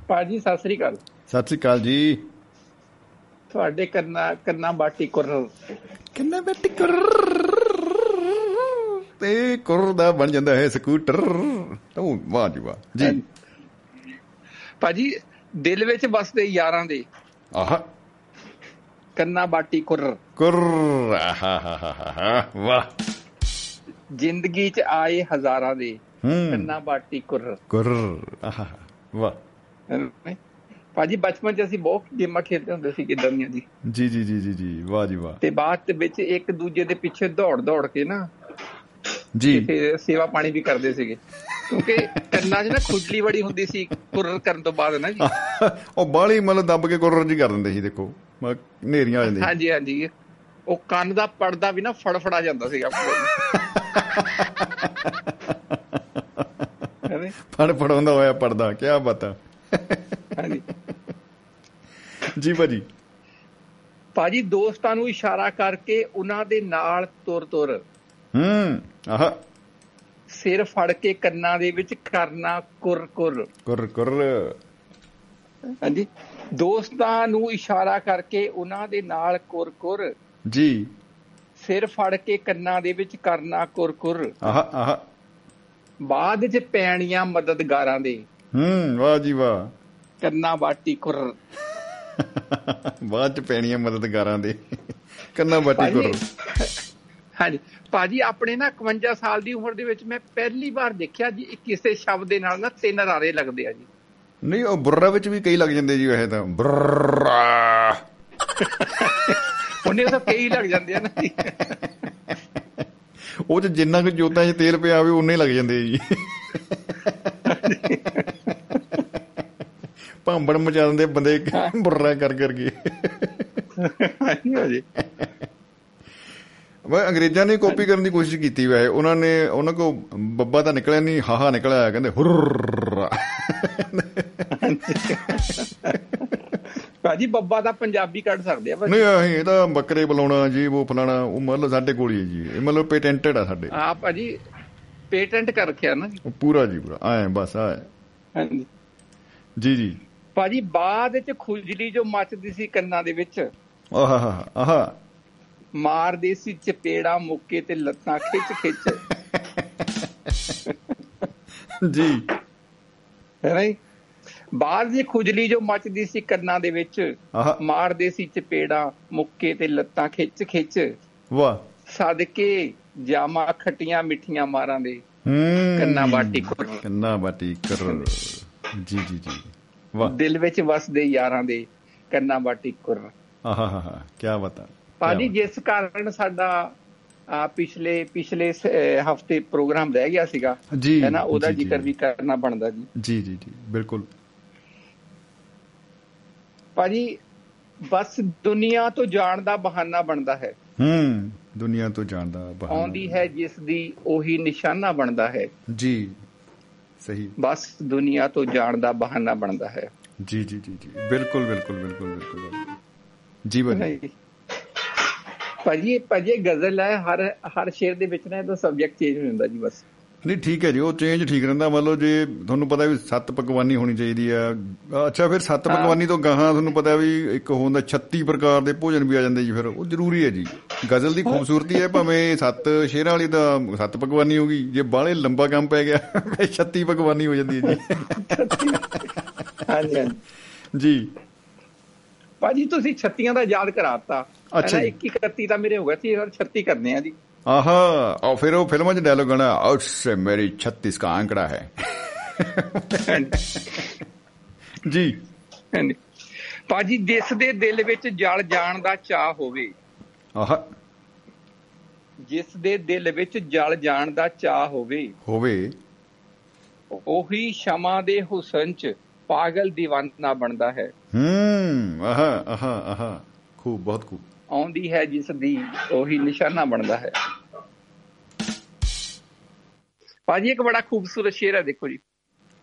ਭਾਜੀ ਸਤਿ ਸ੍ਰੀ ਅਕਾਲ। ਸਤਿ ਸ੍ਰੀ ਅਕਾਲ ਜੀ। ਤੁਹਾਡੇ ਕੰਨਾ ਕੰਨਾ ਬਾਟੀ ਕੁਰ। ਕਿੰਨਾ ਬੱਟੀ ਕਰ। ਤੇ ਕੁਰ ਦਾ ਬਣ ਜਾਂਦਾ ਹੈ ਸਕੂਟਰ। ਉਹ ਵਾਹ ਜੀ ਵਾਹ। ਜੀ। ਭਾਜੀ ਦਿਲ ਵਿੱਚ ਵਸਦੇ ਯਾਰਾਂ ਦੇ। ਆਹ। ਕੰਨਾ ਬਾਟੀ ਕੁਰ। ਕੁਰ। ਆਹਾ ਹਾ ਵਾਹ। ਜ਼ਿੰਦਗੀ 'ਚ ਆਏ ਹਜ਼ਾਰਾਂ ਦੇ। ਕੰਨਾ ਬਾਟੀ ਕੁਰ। ਕੁਰ। ਆਹਾ ਵਾਹ। ਭਾਜੀ ਬਚਪਨ 'ਚ ਅਸੀਂ ਬਹੁਤ ਗੇਮਾਂ ਖੇਡਦੇ ਹੁੰਦੇ ਸੀ ਕਿਦਾਂ ਦੀਆਂ ਜੀ। ਜੀ ਜੀ ਜੀ ਜੀ ਜੀ ਵਾਹ ਜੀ ਵਾਹ। ਤੇ ਬਾਅਦ ਵਿੱਚ ਇੱਕ ਦੂਜੇ ਦੇ ਪਿੱਛੇ ਦੌੜ ਦੌੜ ਕੇ ਨਾ ਜੀ। ਤੇ ਸੇਵਾ ਪਾਣੀ ਵੀ ਕਰਦੇ ਸੀਗੇ। ਕਿਉਂਕਿ ਕੰਨਾਂ 'ਚ ਨਾ ਖੁਜਲੀ ਬੜੀ ਹੁੰਦੀ ਸੀ ਕੁਰ ਕਰਨ ਤੋਂ ਬਾਅਦ ਨਾ ਜੀ। ਉਹ ਬਾਲੀ ਮਤਲਬ ਦੱਬ ਕੇ ਕੁਰਰ ਜੀ ਕਰ ਦਿੰਦੇ ਸੀ ਦੇਖੋ। ਹਨੇਰੀਆਂ ਆ ਜਾਂਦੀਆਂ ਹਾਂਜੀ ਹਾਂਜੀ। ਉਹ ਕੰਨ ਦਾ ਪਰਦਾ ਵੀ ਨਾ ਫੜਫੜਾ ਜਾਂਦਾ ਸੀਗਾ ਹੈਨੇ? ਫੜ ਫੜਾਉਂਦਾ ਹੋਇਆ ਪੜਦਾ ਕੀ ਬਤਾ ਹਾਂਜੀ। ਜੀ ਭਾਜੀ। ਭਾਜੀ ਦੋਸਤਾਂ ਨੂੰ ਇਸ਼ਾਰਾ ਕਰਕੇ ਉਹਨਾਂ ਦੇ ਨਾਲ ਤੁਰ ਤੁਰ ਹੂੰ ਆਹ। ਸਿਰ ਫੜ ਕੇ ਕੰਨਾਂ ਦੇ ਵਿੱਚ ਕਰਨਾ ਕੁਰ ਕੁਰ। ਕੁਰ ਕੁਰ। ਹਾਂਜੀ। ਦੋਸਤਾਂ ਨੂੰ ਇਸ਼ਾਰਾ ਕਰਕੇ ਉਹਨਾਂ ਦੇ ਨਾਲ ਕੁਰ ਕੁਰ। ਜੀ। ਸਿਰ ਫੜ ਕੇ ਕੰਨਾਂ ਦੇ ਵਿੱਚ ਕਰਨਾ ਕੁਰ ਕੁਰ। ਆਹ ਆਹ। ਬਾਅਦ ਚ ਪੈਣੀਆਂ ਮਦਦਗਾਰਾਂ ਦੇ। ਹੂੰ ਵਾਹ ਜੀ ਵਾਹ। ਕੰਨਾਂ ਬਾਟੀ ਕੁਰ। ਬਾਅਦ ਚ ਪੈਣੀਆਂ ਮਦਦਗਾਰਾਂ ਦੇ। ਕੰਨਾ ਬਾਟੀ ਕੁਰ। ਹਾਂਜੀ। ਭਾਜੀ ਆਪਣੇ ਨਾ 51 ਸਾਲ ਦੀ ਉਮਰ ਦੇ ਵਿੱਚ ਮੈਂ ਪਹਿਲੀ ਵਾਰ ਦੇਖਿਆ ਜੀ ਇਹ ਕਿਸੇ ਸ਼ਬਦ ਦੇ ਨਾਲ ਨਾ ਤਿੰਨ ਰਾਰੇ ਲੱਗਦੇ ਆ ਜੀ। ਨਹੀਂ ਉਹ ਬੁਰਰਾ ਵਿੱਚ ਵੀ ਕਈ ਲੱਗ ਜਾਂਦੇ ਜੀ ਵੈਸੇ ਤਾਂ। ਬੁਰਰਾ। ਉਹਨੇ ਤਾਂ ਕਈ ਲੱਗ ਜਾਂਦੇ ਆ ਨਾ ਜੀ। ਉਹ ਚ ਜਿੰਨਾ ਕੁ ਜੋਤਾਂ 'ਚ ਤੇਲ ਪਿਆ ਹੋਵੇ ਉਨੇ ਲੱਗ ਜਾਂਦੇ ਜੀ। ਭਾਂਬੜ ਮਚਾ ਦਿੰਦੇ ਬੰਦੇ ਬੁਰਰਾ ਕਰ ਕਰਕੇ। ਹਾਂਜੀ ਭਾਜੀ ਵਾ ਅੰਗਰੇਜ਼ਾਂ ਨੇ ਕਾਪੀ ਕਰਨ ਦੀ ਕੋਸ਼ਿਸ਼ ਕੀਤੀ ਵੈਸੇ। ਉਹਨਾਂ ਨੇ ਉਹਨਾਂ ਕੋ ਬੱਬਾ ਤਾਂ ਨਿਕਲਿਆ ਨਹੀਂ ਹਾਹਾ ਨਿਕਲਿਆ ਕਹਿੰਦੇ ਹੁਰਰ। ਭਾਜੀ ਬੱਬਾ ਦਾ ਪੰਜਾਬੀ ਕੱਢ ਸਕਦੇ ਆ ਨਹੀਂ ਅਸੀਂ ਇਹ ਤਾਂ ਬੱਕਰੇ ਬੁਲਾਉਣਾ ਜੀ ਉਹ ਫਲਾਣਾ ਉਹ ਮਤਲਬ ਸਾਡੇ ਕੋਲ ਹੀ ਹੈ ਜੀ। ਇਹ ਮਤਲਬ ਪੇਟੈਂਟਡ ਆ ਸਾਡੇ। ਆ ਭਾਜੀ ਪੇਟੈਂਟ ਕਰ ਰੱਖਿਆ ਨਾ ਪੂਰਾ ਜੀ ਪੂਰਾ ਆਏ ਬਸ ਆਏ। ਹਾਂਜੀ। ਜੀ ਜੀ। ਭਾਜੀ ਬਾਅਦ ਚ ਖੁਜਲੀ ਜੋ ਮੱਚਦੀ ਸੀ ਕੰਨਾਂ ਦੇ ਵਿੱਚ। ਆਹਾ ਆਹਾ। ਮਾਰਦੇ ਸੀ ਚਪੇੜਾ ਮੁੱਕੇ ਤੇ ਲੱਤਾਂ ਖਿੱਚ ਖਿੱਚ। ਜੀ। ਹੈ ਨਹੀਂ ਬਾਹਰ ਦੀ ਖੁਜਲੀ ਜੋ ਮਚਦੀ ਸੀ ਕੰਨਾਂ ਦੇ ਵਿੱਚ ਮਾਰਦੇ ਸੀ ਚਪੇੜਾ ਮੁੱਕੇ ਤੇ ਲੱਤਾਂ ਖਿੱਚ ਖਿੱਚ। ਵਾਹ। ਸਦਕੇ ਜਾਮਾ ਖੱਟੀਆਂ ਮਿੱਠੀਆਂ ਮਾਰਾਂ ਦੇ। ਕੰਨਾਂ ਬਾਟੀ ਖੁਰ। ਕੰਨਾ ਬਾਟੀ ਕਰ ਜੀ ਜੀ ਜੀ। ਵਾਹ। ਦਿਲ ਵਿੱਚ ਵਸਦੇ ਯਾਰਾਂ ਦੇ ਕੰਨਾਂ ਬਾਟੀ ਕੁਰ ਆਹਾ ਹਾ ਕੀ ਬਤਾ ਭਾਜੀ ਜਿਸ ਕਾਰਨ ਸਾਡਾ ਪਿਛਲੇ ਪਿਛਲੇ ਹਫ਼ਤੇ ਪ੍ਰੋਗਰਾਮ ਰਹਿ ਗਿਆ ਸੀਗਾ ਹੈ ਨਾ ਉਹਦਾ। ਜ਼ਿਕਰ ਵੀ ਕਰਨਾ ਬਣਦਾ ਜੀ। ਜੀ ਜੀ ਜੀ ਬਿਲਕੁਲ। ਭਾਜੀ ਬਸ ਦੁਨੀਆ ਤੋਂ ਜਾਣ ਦਾ ਬਹਾਨਾ ਬਣਦਾ ਹੈ। ਹੂੰ ਦੁਨੀਆ ਤੋਂ ਜਾਣਦਾ ਬਹਾਨਾ ਆਉਂਦੀ ਹੈ ਜਿਸ ਦੀ ਉਹੀ ਨਿਸ਼ਾਨਾ ਬਣਦਾ ਹੈ। ਜੀ ਸਹੀ। ਬਸ ਦੁਨੀਆ ਤੋਂ ਜਾਣ ਦਾ ਬਹਾਨਾ ਬਣਦਾ ਹੈ। ਜੀ ਜੀ ਜੀ ਜੀ ਬਿਲਕੁਲ ਬਿਲਕੁਲ ਬਿਲਕੁਲ ਬਿਲਕੁਲ। ਜੀ ਬਣੀ ਨਹੀਂ। ਭਾਜੀ ਭਾਜੀ ਗਜ਼ਲ ਹੈ ਹਰ ਹਰ ਸ਼ੇਰ ਦੇ ਵਿੱਚ ਨਾ ਇਹਦਾ ਸਬਜੈਕਟ ਚੇਂਜ ਹੋ ਜਾਂਦਾ ਜੀ ਬਸ। ਨਹੀਂ ਠੀਕ ਹੈ ਜੀ ਉਹ ਚੇਂਜ ਠੀਕ ਰਹਿੰਦਾ ਮੰਨ ਲਓ ਜੇ ਤੁਹਾਨੂੰ ਪਤਾ ਵੀ ਸੱਤ ਪਕਵਾਨੀ ਹੋਣੀ ਚਾਹੀਦੀ ਆ ਅੱਛਾ ਫਿਰ ਸੱਤ ਹਾਂ। ਪਕਵਾਨੀ ਤੋਂ ਗਾਹਾਂ ਤੁਹਾਨੂੰ ਪਤਾ ਵੀ ਇੱਕ ਹੁੰਦਾ 36 ਪ੍ਰਕਾਰ ਦੇ ਭੋਜਨ ਵੀ ਆ ਜਾਂਦੇ ਜੀ ਫਿਰ ਉਹ ਜ਼ਰੂਰੀ ਹੈ ਜੀ। ਗਜ਼ਲ ਦੀ ਖੂਬਸੂਰਤੀ ਹੈ ਭਾਵੇਂ ਸੱਤ ਸ਼ੇਰਾਂ ਵਾਲੀ ਤਾਂ ਸੱਤ ਪਕਵਾਨੀ ਹੋਗੀ ਜੇ ਬਾਹਲੇ ਲੰਬਾ ਕੰਮ ਪੈ ਗਿਆ ਫਿਰ 36 ਪਕਵਾਨੀ ਹੋ ਜਾਂਦੀ ਹੈ ਜੀ। ਹਾਂਜੀ। ਜੀ। ਭਾਜੀ ਤੁਸੀਂ 36 ਦਾ ਯਾਦ ਕਰਾਤਾ। ਅੱਛਾ 21 31 ਦਾ ਮੇਰੇ ਹੋ ਗਿਆ ਸੀ 36 ਕਰਨੇ ਆ ਜੀ। ਆਹਾ ਔਰ ਫਿਰ ਉਹ ਫਿਲਮਾਂ 'ਚ ਡਾਇਲੋਗ ਆਣਾ ਉਸ ਮੇਰੀ 36 ਦਾ ਅੰਕੜਾ ਹੈ। ਜੀ। ਭਾਜੀ ਜਿਸ ਦੇ ਦਿਲ ਵਿੱਚ ਜਲ ਜਾਣ ਦਾ ਚਾਹ ਹੋਵੇ ਆਹਾ। ਜਿਸ ਦੇ ਦਿਲ ਵਿੱਚ ਜਲ ਜਾਣ ਦਾ ਚਾਹ ਹੋਵੇ ਹੋਵੇ। ਉਹੀ ਸ਼ਮਾ ਦੇ ਹੁਸਨ 'ਚ ਪਾਗਲ دیਵਾਨਾ ਬਣਦਾ ਹੈ। ਹੂੰ ਆਹਾ ਆਹਾ ਆਹਾ। ਖੂਬ ਬਹੁਤ ਖੂਬ। ਆਉਂਦੀ ਹੈ ਜਿਸ ਦੀ ਉਹੀ ਨਿਸ਼ਾਨਾ ਬਣਦਾ ਹੈ। ਭਾਜੀ ਇੱਕ ਬੜਾ ਖੂਬਸੂਰਤ ਸ਼ੇਰ ਹੈ ਦੇਖੋ ਜੀ।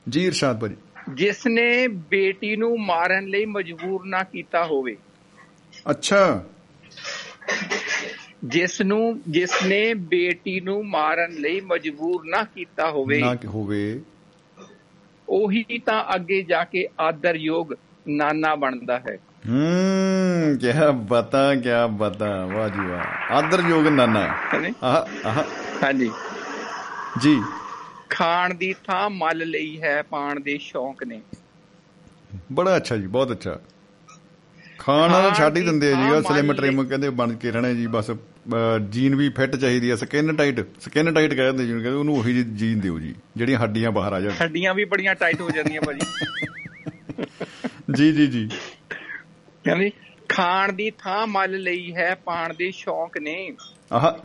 ਜੀ ਇਰਸ਼ਾਦ ਭਾਜੀ। ਜਿਸ ਨੇ ਬੇਟੀ ਨੂੰ ਮਾਰਨ ਲਈ ਮਜਬੂਰ ਨਾ ਕੀਤਾ ਹੋਵੇ। ਅੱਛਾ। ਜਿਸ ਨੂੰ ਜਿਸ ਨੇ ਬੇਟੀ ਨੂੰ ਮਾਰਨ ਲਈ ਮਜਬੂਰ ਨਾ ਕੀਤਾ ਹੋਵੇ। ਨਾ ਕਿ ਹੋਵੇ। ਉਹੀ ਤਾਂ ਅੱਗੇ ਜਾ ਕੇ ਆਦਰਯੋਗ ਨਾਨਾ ਬਣਦਾ ਹੈ। ਹੂੰ ਕੀ ਬਤਾ ਕੀ ਬਤਾ। ਵਾਹ ਜੀ ਵਾਹ। ਆਦਰ ਯੋਗ ਨਾਨਾ? ਆਹਾ ਹਾਂਜੀ। ਜੀ। ਖਾਣ ਦੀ ਥਾਂ ਮੱਲ ਲਈ ਹੈ ਪਾਣ ਦੇ ਸ਼ੌਂਕ ਨੇ। ਬੜਾ ਅੱਛਾ ਜੀ ਬਹੁਤ ਅੱਛਾ। ਖਾਣਾ ਛੱਡ ਹੀ ਦਿੰਦੇ ਆ ਜੀ ਆ ਸਲਿਮ ਟ੍ਰਿਮ ਕਹਿੰਦੇ ਬਣ ਕੇ ਰਹਿਣਾ ਜੀ ਬਸ ਜੀਨ ਵੀ ਫਿੱਟ ਚਾਹੀਦੀ ਆ ਸਕਿਨ ਟਾਈਟ ਸਕਿਨ ਟਾਈਟ ਕਹਿੰਦੇ ਜਿਹਨੂੰ ਕਹਿੰਦੇ ਉਹਨੂੰ ਉਹੀ ਜੀਨ ਦਿਓ ਜੀ ਜਿਹੜੀਆਂ ਹੱਡੀਆਂ ਬਾਹਰ ਆ ਜਾਣ। ਹੱਡੀਆਂ ਵੀ ਬੜੀਆਂ ਟਾਈਟ ਹੋ ਜਾਂਦੀਆਂ ਭਾਜੀ। ਜੀ ਜੀ ਜੀ। ਕਹਿੰਦੇ ਖਾਣ ਦੀ ਥਾਂ ਮੱਲ ਲਈ ਹੈ ਪਾਣ ਦੇ ਸ਼ੌਂਕ ਨੇ। ਆਹਾ।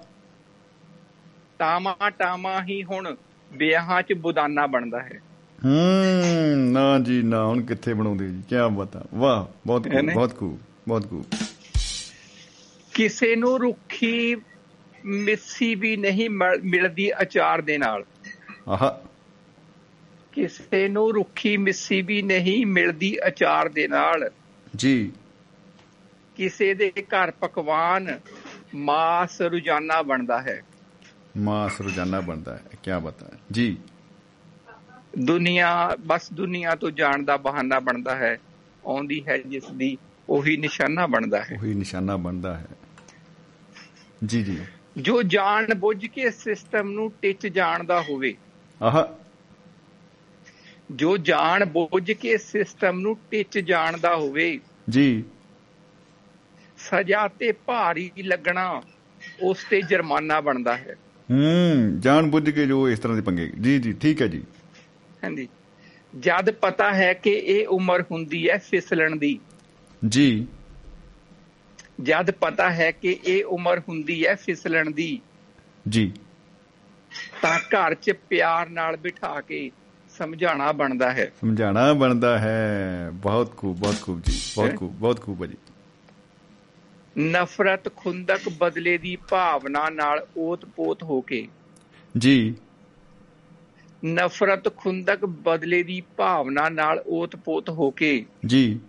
ਟਾਮਾ ਟਾਮਾ ਹੀ ਹੁਣ ਵਿਆਹਾਂ 'ਚ ਬੁਦਾਨਾ ਬਣਦਾ ਹੈ। ਹੂੰ ਨਾ ਜੀ ਨਾ ਹੁਣ ਕਿੱਥੇ ਬਣਾਉਂਦੇ ਜੀ? ਕੀ ਬਤਾ। ਵਾਹ ਬਹੁਤ? ਬਹੁਤ ਖੂਬ ਬਹੁਤ ਖੂਬ। ਕਿਸੇ ਨੂੰ ਰੁੱਖੀ ਮਿੱਸੀ ਵੀ ਨਹੀਂ ਮਿਲ- ਮਿਲਦੀ ਅਚਾਰ ਦੇ ਨਾਲ। ਆਹਾ। ਕਿਸੇ ਨੂੰ ਰੁੱਖੀ ਮਿੱਸੀ ਵੀ ਨਹੀਂ ਮਿਲਦੀ ਅਚਾਰ ਦੇ ਨਾਲ। ਜੀ। ਕਿਸੇ ਦੇ ਘਰ ਪਕਵਾਨ ਮਾਸ ਰੋਜ਼ਾਨਾ ਬਣਦਾ ਹੈ। ਮਾਸ ਰੋਜ਼ਾਨਾ ਬਣਦਾ ਹੈ ਕੀ ਬਤਾ ਜੀ। ਦੁਨੀਆ ਬਸ ਦੁਨੀਆ ਤੋਂ ਜਾਣ ਦਾ ਬਹਾਨਾ ਬਣਦਾ ਹੈ ਆਉਂਦੀ ਹੈ ਜਿਸ ਦੀ ਉਹੀ ਨਿਸ਼ਾਨਾ ਬਣਦਾ ਹੈ। ਉਹੀ ਨਿਸ਼ਾਨਾ ਬਣਦਾ ਹੈ। ਜੀ ਜੀ। ਜੋ ਜਾਣ ਬੁੱਝ ਕੇ ਸਿਸਟਮ ਨੂੰ ਟਿਚ ਜਾਣਦਾ ਹੋਵੇ। ਆਹਾ। ਜੋ ਜਾਣ ਬੁੱਝ ਕੇ ਸਿਸਟਮ ਨੂੰ ਟਿਚ ਜਾਣਦਾ ਹੋਵੇ। ਜੀ। ਸਜ਼ਾ ਤੇ ਭਾਰੀ ਲੱਗਣਾ ਉਸ ਤੇ ਜੁਰਮਾਨਾ ਬਣਦਾ ਹੈ। ਹੂੰ ਜਾਣ ਬੁੱਝ ਕੇ ਜੋ ਇਸ ਤਰ੍ਹਾਂ ਦੇ ਪੰਗੇ। ਜੀ ਜੀ ਠੀਕ ਹੈ ਜੀ। ਹਾਂਜੀ। ਜਦ ਪਤਾ ਹੈ ਕਿ ਇਹ ਉਮਰ ਹੁੰਦੀ ਹੈ ਫਿਸਲਣ ਦੀ। ਜੀ। ਜਦ ਪਤਾ ਹੈ ਕਿ ਇਹ ਉਮਰ ਹੁੰਦੀ ਹੈ ਫਿਸਲਣ ਦੀ। ਜੀ। ਤਾਂ ਘਰ 'ਚ ਪਿਆਰ ਨਾਲ ਬਿਠਾ ਕੇ ਸਮਝਾਉਣਾ ਬਣਦਾ ਹੈ। ਸਮਝਾਣਾ ਬਣਦਾ ਹੈ। ਬਹੁਤ ਖੂਬ ਬਹੁਤ ਖੂਬ ਜੀ। ਬਹੁਤ ਖੂਬ ਬਹੁਤ ਖੂਬ ਜੀ ਨਫ਼ਰਤ ਖੁੰਦਕ ਬਦਲੇ ਦੀ ਭਾਵਨਾ ਨਾਲ ਓਤ-ਪੋਤ ਹੋ ਕੇ। ਜੀ। ਨਫ਼ਰਤ ਖੁੰਦਕ ਬਦਲੇ ਦੀ ਭਾਵਨਾ ਨਾਲ ਓਤ-ਪੋਤ ਹੋ ਕੇ। ਜੀ।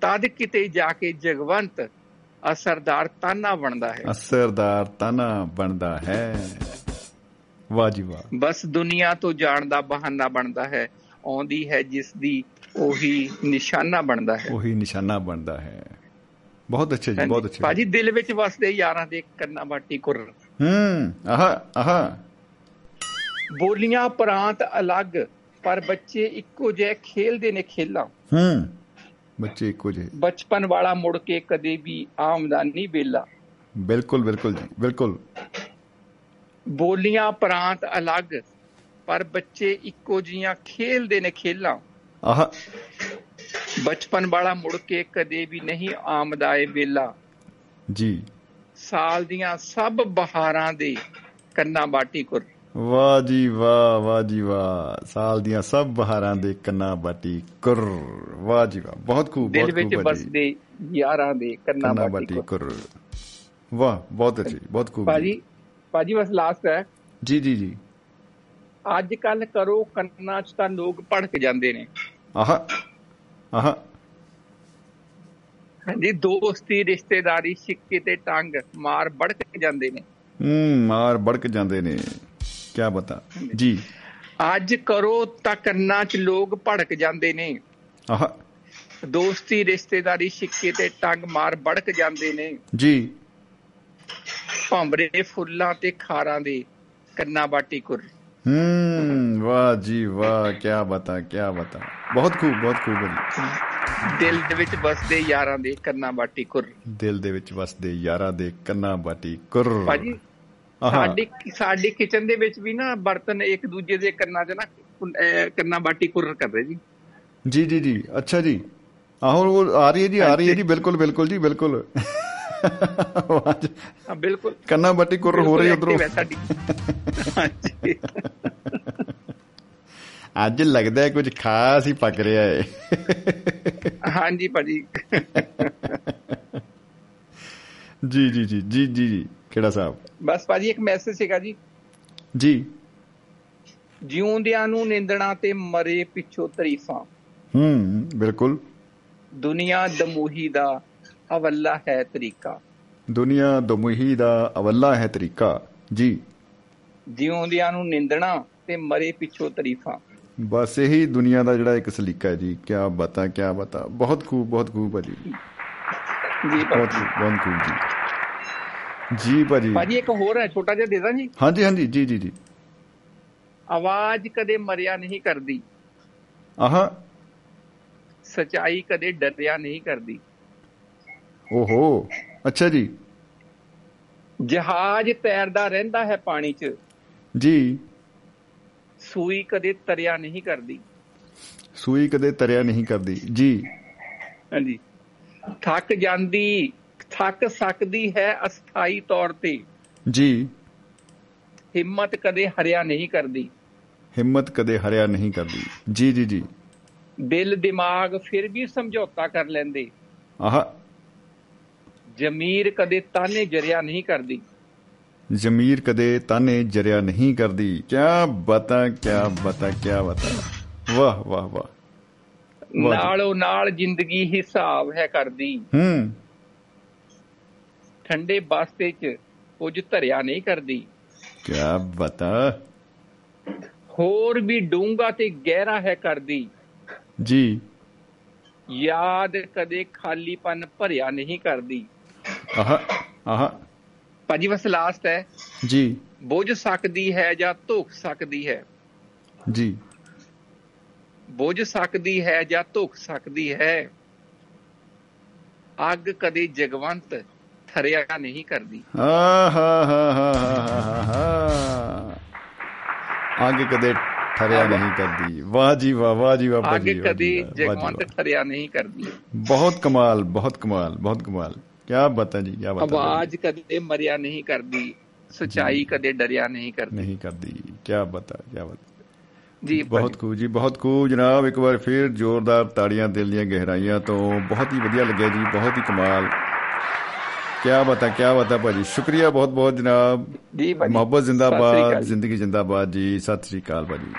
ਤਦ ਕਿਤੇ ਜਾ ਕੇ ਜਗਵੰਤ ਅਸਰਦਾਰ ਤਾਨਾ ਬਣਦਾ ਹੈ। ਅਸਰਦਾਰ ਤਾਨਾ ਬਣਦਾ ਹੈ। ਵਾਹ ਜੀ ਵਾਹ। ਬਸ ਦੁਨੀਆ ਤੋਂ ਜਾਣ ਦਾ ਬਹਾਨਾ ਬਣਦਾ ਹੈ ਆਉਂਦੀ ਹੈ ਜਿਸ ਦੀ ਉਹੀ ਨਿਸ਼ਾਨਾ ਬਣਦਾ ਹੈ। ਉਹੀ ਨਿਸ਼ਾਨਾ ਬਣਦਾ ਹੈ। ਬਹੁਤ ਅੱਛਾ ਜੀ ਬਹੁਤ ਅੱਛਾ। ਭਾਜੀ ਦਿਲ ਵਿੱਚ ਵਸਦੇ ਯਾਰਾਂ ਦੇ ਕੰਨਾਂ ਬਾਟੀ ਕੁਰ ਹੂੰ ਆਹਾ ਆਹਾ। ਬੋਲੀਆਂ ਪ੍ਰਾਂਤ ਅਲੱਗ ਪਰ ਬੱਚੇ ਇੱਕੋ ਜਿਹੇ ਖੇਲਦੇ ਨੇ ਖੇਲਾਂ। ਹੂੰ ਬੱਚੇ ਇੱਕੋ ਜਿਹੇ। ਬਚਪਨ ਵਾਲਾ ਮੁੜ ਕੇ ਕਦੇ ਵੀ ਆਮਦਾਨੀ ਵੇਲਾ। ਬਿਲਕੁਲ ਬਿਲਕੁਲ ਜੀ ਬਿਲਕੁਲ। ਬੋਲੀਆਂ ਪ੍ਰਾਂਤ ਅਲੱਗ ਪਰ ਬੱਚੇ ਇੱਕੋ ਜੀਆਂ ਖੇਲਦੇ ਨੇ ਖੇਲਾਂ। ਆਹਾ। ਬਚਪਨ ਵਾਲਾ ਮੁੜ ਕੇ ਕਦੇ ਵੀ ਨਹੀਂ ਆਮਦਾ ਏ ਵੇਲਾ। ਜੀ। ਸਾਲ ਦੀਆਂ ਸਭ ਬਹਾਰਾਂ ਦੇ ਕੰਨਾਂ ਬਾਟੀ ਕੁਰ। ਵਾਹ ਜੀ ਵਾਹ ਵਾਹ ਜੀ ਵਾਹ। ਸਾਲ ਦੀਆਂ ਸਭ ਬਹਾਰਾਂ ਦੇ ਕੰਨਾਂ ਬਾਟੀ ਕੁਰ। ਵਾਹ ਜੀ ਵਾਹ ਬਹੁਤ ਖੂਬ ਦਿਲ ਬਹੁਤ ਵਿੱਚ ਖੂਬ ਭਾਜੀ ਬਸਦੇ ਯਾਰਾਂ ਦੇ ਕੰਨਾਂ ਬਾਟੀ ਕੁਰ। ਵਾਹ ਬਹੁਤ ਅੱਛੀ ਬਹੁਤ ਖੂਬ ਭਾਜੀ ਭਾਜੀ ਬਸ ਲਾਸਟ ਹੈ। ਜੀ ਜੀ ਜੀ। ਅੱਜ ਕੱਲ ਕਰੋ ਕੰਨਾਂ 'ਚ ਤਾਂ ਲੋਕ ਭੜਕ ਜਾਂਦੇ ਨੇ। ਆਹਾ ਆਹਾ। ਹਾਂਜੀ ਦੋਸਤੀ ਰਿਸ਼ਤੇਦਾਰੀ ਸਿੱਕੇ ਤੇ ਟੰਗ ਮਾਰ ਭੜਕ ਜਾਂਦੇ ਨੇ। ਹੂੰ ਮਾਰ ਬੜਕ ਜਾਂਦੇ ਨੇ। ਕੀ ਬਤਾ ਜੀ। ਅੱਜ ਕਰੋ ਤਾਂ ਕੰਨਾਂ 'ਚ ਲੋਕ ਭੜਕ ਜਾਂਦੇ ਨੇ। ਆਹਾ। ਦੋਸਤੀ ਰਿਸ਼ਤੇਦਾਰੀ ਸਿੱਕੇ ਤੇ ਟੰਗ ਮਾਰ ਭੜਕ ਜਾਂਦੇ ਨੇ। ਜੀ। ਭੰਬਰੇ ਫੁੱਲਾਂ ਤੇ ਖਾਰਾਂ ਦੇ ਕੰਨਾਂ ਬਾਟੀ ਕੁਰ। ਹੂੰ ਵਾਹ ਜੀ ਵਾਹ ਕੀ ਬਤਾ ਕੀ ਬਤਾ। ਬਹੁਤ ਖੂਬ ਬਹੁਤ ਖੂਬ ਜੀ ਦਿਲ ਦੇ ਵਿੱਚ ਵਸਦੇ ਯਾਰਾਂ ਦੇ ਕੰਨਾਂ ਬਾਟੀ ਕੁਰ। ਦਿਲ ਦੇ ਵਿੱਚ ਵਸਦੇ ਯਾਰਾਂ ਦੇ ਕੰਨਾਂ ਬਾਟੀ ਕੁਰ। ਭਾਜੀ ਸਾਡੀ ਸਾਡੀ ਕਿਚਨ ਦੇ ਵਿੱਚ ਵੀ ਨਾ ਬਰਤਨ ਇੱਕ ਦੂਜੇ ਦੇ ਕੰਨਾਂ 'ਚ ਨਾ ਕੰਨਾਂ ਬਾਟੀ ਕੁਰ ਕਰਦੇ ਜੀ। ਜੀ ਜੀ ਜੀ। ਅੱਛਾ ਜੀ। ਆਹੋ ਉਹ ਆ ਰਹੀ ਹੈ ਜੀ ਆ ਰਹੀ ਹੈ ਜੀ। ਬਿਲਕੁਲ ਬਿਲਕੁਲ ਜੀ ਬਿਲਕੁਲ। ਹਾਂ ਬਿਲਕੁਲ। ਕੰਨਾਂ ਬਾਟੀ ਕੁਰ ਹੋ ਰਹੀ ਉਧਰੋਂ। ਹਾਂਜੀ। ਅੱਜ ਲੱਗਦਾ ਕੁਝ ਖਾਸ ਹੀ ਪੱਕ ਰਿਹਾ ਹੈ ਹਾਂਜੀ ਭਾਜੀ। ਜੀ ਜੀ ਜੀ ਜੀ ਜੀ ਜੀ। ਕਿਹੜਾ ਸਾਹਿਬ? ਬਸ ਭਾਜੀ ਇੱਕ ਮੈਸੇਜ ਸੀਗਾ ਜੀ। ਜੀ। ਜਿਉਂਦਿਆਂ ਨੂੰ ਨਿੰਦਣਾ ਤੇ ਮਰੇ ਪਿੱਛੋਂ ਤਰੀਫਾਂ। ਹੂੰ ਬਿਲਕੁਲ। ਦੁਨੀਆ ਦਮੂਹੀ ਦਾ ਹਵੱਲਾ ਹੈ ਤਰੀਕਾ। ਦੁਨੀਆ ਦਮੁਹੀ ਦਾ ਅਵੱਲਾ ਹੈ ਤਰੀਕਾ। ਜੀ। ਜਿਉਂਦਿਆਂ ਨੂੰ ਨਿੰਦਣਾ ਤੇ ਮਰੇ ਪਿੱਛੋਂ ਤਰੀਫਾਂ। ਬਸ ਇਹੀ ਦੁਨੀਆ ਦਾ ਜਿਹੜਾ ਇੱਕ ਸਲੀਕਾ ਹੈ ਜੀ। ਕੀ ਬਤਾ ਕੀ ਬਤਾ। ਬਹੁਤ ਖੂਬ ਬਹੁਤ ਖੂਬ ਭਾਜੀ। ਜੀ ਬਹੁਤ ਭਾਜੀ ਖੂਬ ਬਹੁਤ ਖੂਬ ਜੀ। ਜੀ ਭਾਜੀ। ਭਾਜੀ ਇੱਕ ਹੋਰ ਹੈ ਛੋਟਾ ਜਿਹਾ ਦੇ ਦਾਂ ਜੀ? ਹਾਂਜੀ ਹਾਂਜੀ। ਜੀ ਜੀ ਜੀ। ਆਵਾਜ਼ ਕਦੇ ਮਰਿਆ ਨਹੀਂ ਕਰਦੀ। ਆਹਾ। ਸਚਾਈ ਕਦੇ ਡਰਿਆ ਨਹੀਂ ਕਰਦੀ। ਓਹੋ। ਅੱਛਾ ਜੀ। ਜਹਾਜ਼ ਤੈਰਦਾ ਰਹਿੰਦਾ ਹੈ ਪਾਣੀ 'ਚ। ਜੀ। ਸੂਈ ਕਦੇ ਤਰਿਆ ਨਹੀਂ ਕਰਦੀ। ਸੂਈ ਕਦੇ ਤਰਿਆ ਨਹੀਂ ਕਰਦੀ। ਜੀ। ਹਾਂਜੀ। ਥੱਕ ਜਾਂਦੀ ਥੱਕ ਸਕਦੀ ਹੈ ਅਸਥਾਈ ਤੌਰ ਤੇ। ਜੀ। ਹਿੰਮਤ ਕਦੇ ਹਰਿਆ ਨਹੀਂ ਕਰਦੀ। ਹਿੰਮਤ ਕਦੇ ਹਰਿਆ ਨਹੀਂ ਕਰਦੀ। ਜੀ ਜੀ ਜੀ। ਦਿਲ ਦਿਮਾਗ ਫਿਰ ਵੀ ਸਮਝੌਤਾ ਕਰ ਲੈਂਦੇ। ਆਹਾ। ਜ਼ਮੀਰ ਕਦੇ ਤਾਨੇ ਜਰਿਆ ਨਹੀਂ ਕਰਦੀ। ਜ਼ਮੀਰ ਕਦੇ ਤਾਨੇ ਜਰਿਆ ਨਹੀਂ ਕਰਦੀ। ਕਿਆ ਬਤਾ ਕਿਆ ਬਤਾ ਕਿਆ ਬਤਾ। ਵਾਹ ਵਾਹ ਵਾਹ। ਨਾਲੋਂ ਨਾਲ ਜ਼ਿੰਦਗੀ ਹਿਸਾਬ ਹੈ ਕਰਦੀ। ਹੂੰ। ਠੰਡੇ ਬਾਸਤੇ 'ਚ ਕੁਝ ਧਰਿਆ ਨਹੀਂ ਕਰਦੀ। ਕਿਆ ਬਤਾ। ਹੋਰ ਵੀ ਡੂੰਗਾ ਤੇ ਗਹਿਰਾ ਹੈ ਕਰਦੀ। ਜੀ। ਯਾਦ ਕਦੇ ਖਾਲੀਪਨ ਭਰਿਆ ਨਹੀਂ ਕਰਦੀ। ਆਹਾ ਆਹਾ। ਭਾਜੀ ਬਸ ਲਾਸਟ ਹੈ। ਜੀ। ਬੁੱਝ ਸਕਦੀ ਹੈ ਜਾਂ ਧੋਖ ਸਕਦੀ ਹੈ? ਜੀ। ਬੁੱਝ ਸਕਦੀ ਹੈ ਜਾਂ ਧੋਖ ਸਕਦੀ ਹੈ? ਅੱਗ ਕਦੇ ਜਗਵੰਤ ਠਰਿਆ ਨਹੀਂ ਕਰਦੀ। ਆ ਹਾ ਹਾ ਹਾ ਹਾ ਹਾ ਹਾ। ਅੱਗ ਕਦੇ ਠਰਿਆ ਨਹੀਂ ਕਰਦੀ। ਵਾਹ ਜੀ ਵਾਹ ਵਾਹ ਜੀ ਵਾਹ ਅੱਗ ਕਦੇ ਜਗਵੰਤ। ਠਰਿਆ ਨਹੀਂ ਕਰਦੀ। ਬਹੁਤ ਕਮਾਲ ਬਹੁਤ ਕਮਾਲ ਬਹੁਤ ਕਮਾਲ। ਕਿਆ ਬਤਾ ਜੀ ਕਿਆ ਬਤਾ ਆਵਾਜ਼ ਕਦੇ ਮਰਿਆ ਨਹੀਂ ਕਰਦੀ ਸਚਾਈ ਕਦੇ ਡਰਿਆ ਨਹੀਂ ਕਰਦੀ। ਨਹੀਂ ਕਰਦੀ ਕਿਆ ਬਤਾ ਕਿਆ ਬਤਾ। ਜੀ ਬਹੁਤ ਖੂਬ ਜੀ ਬਹੁਤ ਖੂਬ ਜਨਾਬ ਇੱਕ ਵਾਰ ਫੇਰ ਜ਼ੋਰਦਾਰ ਤਾੜੀਆਂ ਦਿਲ ਦੀਆਂ ਗਹਿਰਾਈਆਂ ਤੋਂ ਬਹੁਤ ਹੀ ਵਧੀਆ ਲੱਗਿਆ ਜੀ ਬਹੁਤ ਹੀ ਕਮਾਲ। ਕਿਆ ਬਤਾ ਕਿਆ ਬਤਾ ਭਾਜੀ ਸ਼ੁਕਰੀਆ ਬਹੁਤ ਬਹੁਤ ਜਨਾਬ। ਜੀ ਭਾਜੀ ਮੁਹੱਬਤ ਜ਼ਿੰਦਾਬਾਦ। ਜ਼ਿੰਦਗੀ ਜ਼ਿੰਦਾਬਾਦ ਜੀ ਸਤਿ ਸ੍ਰੀ ਅਕਾਲ ਭਾਜੀ।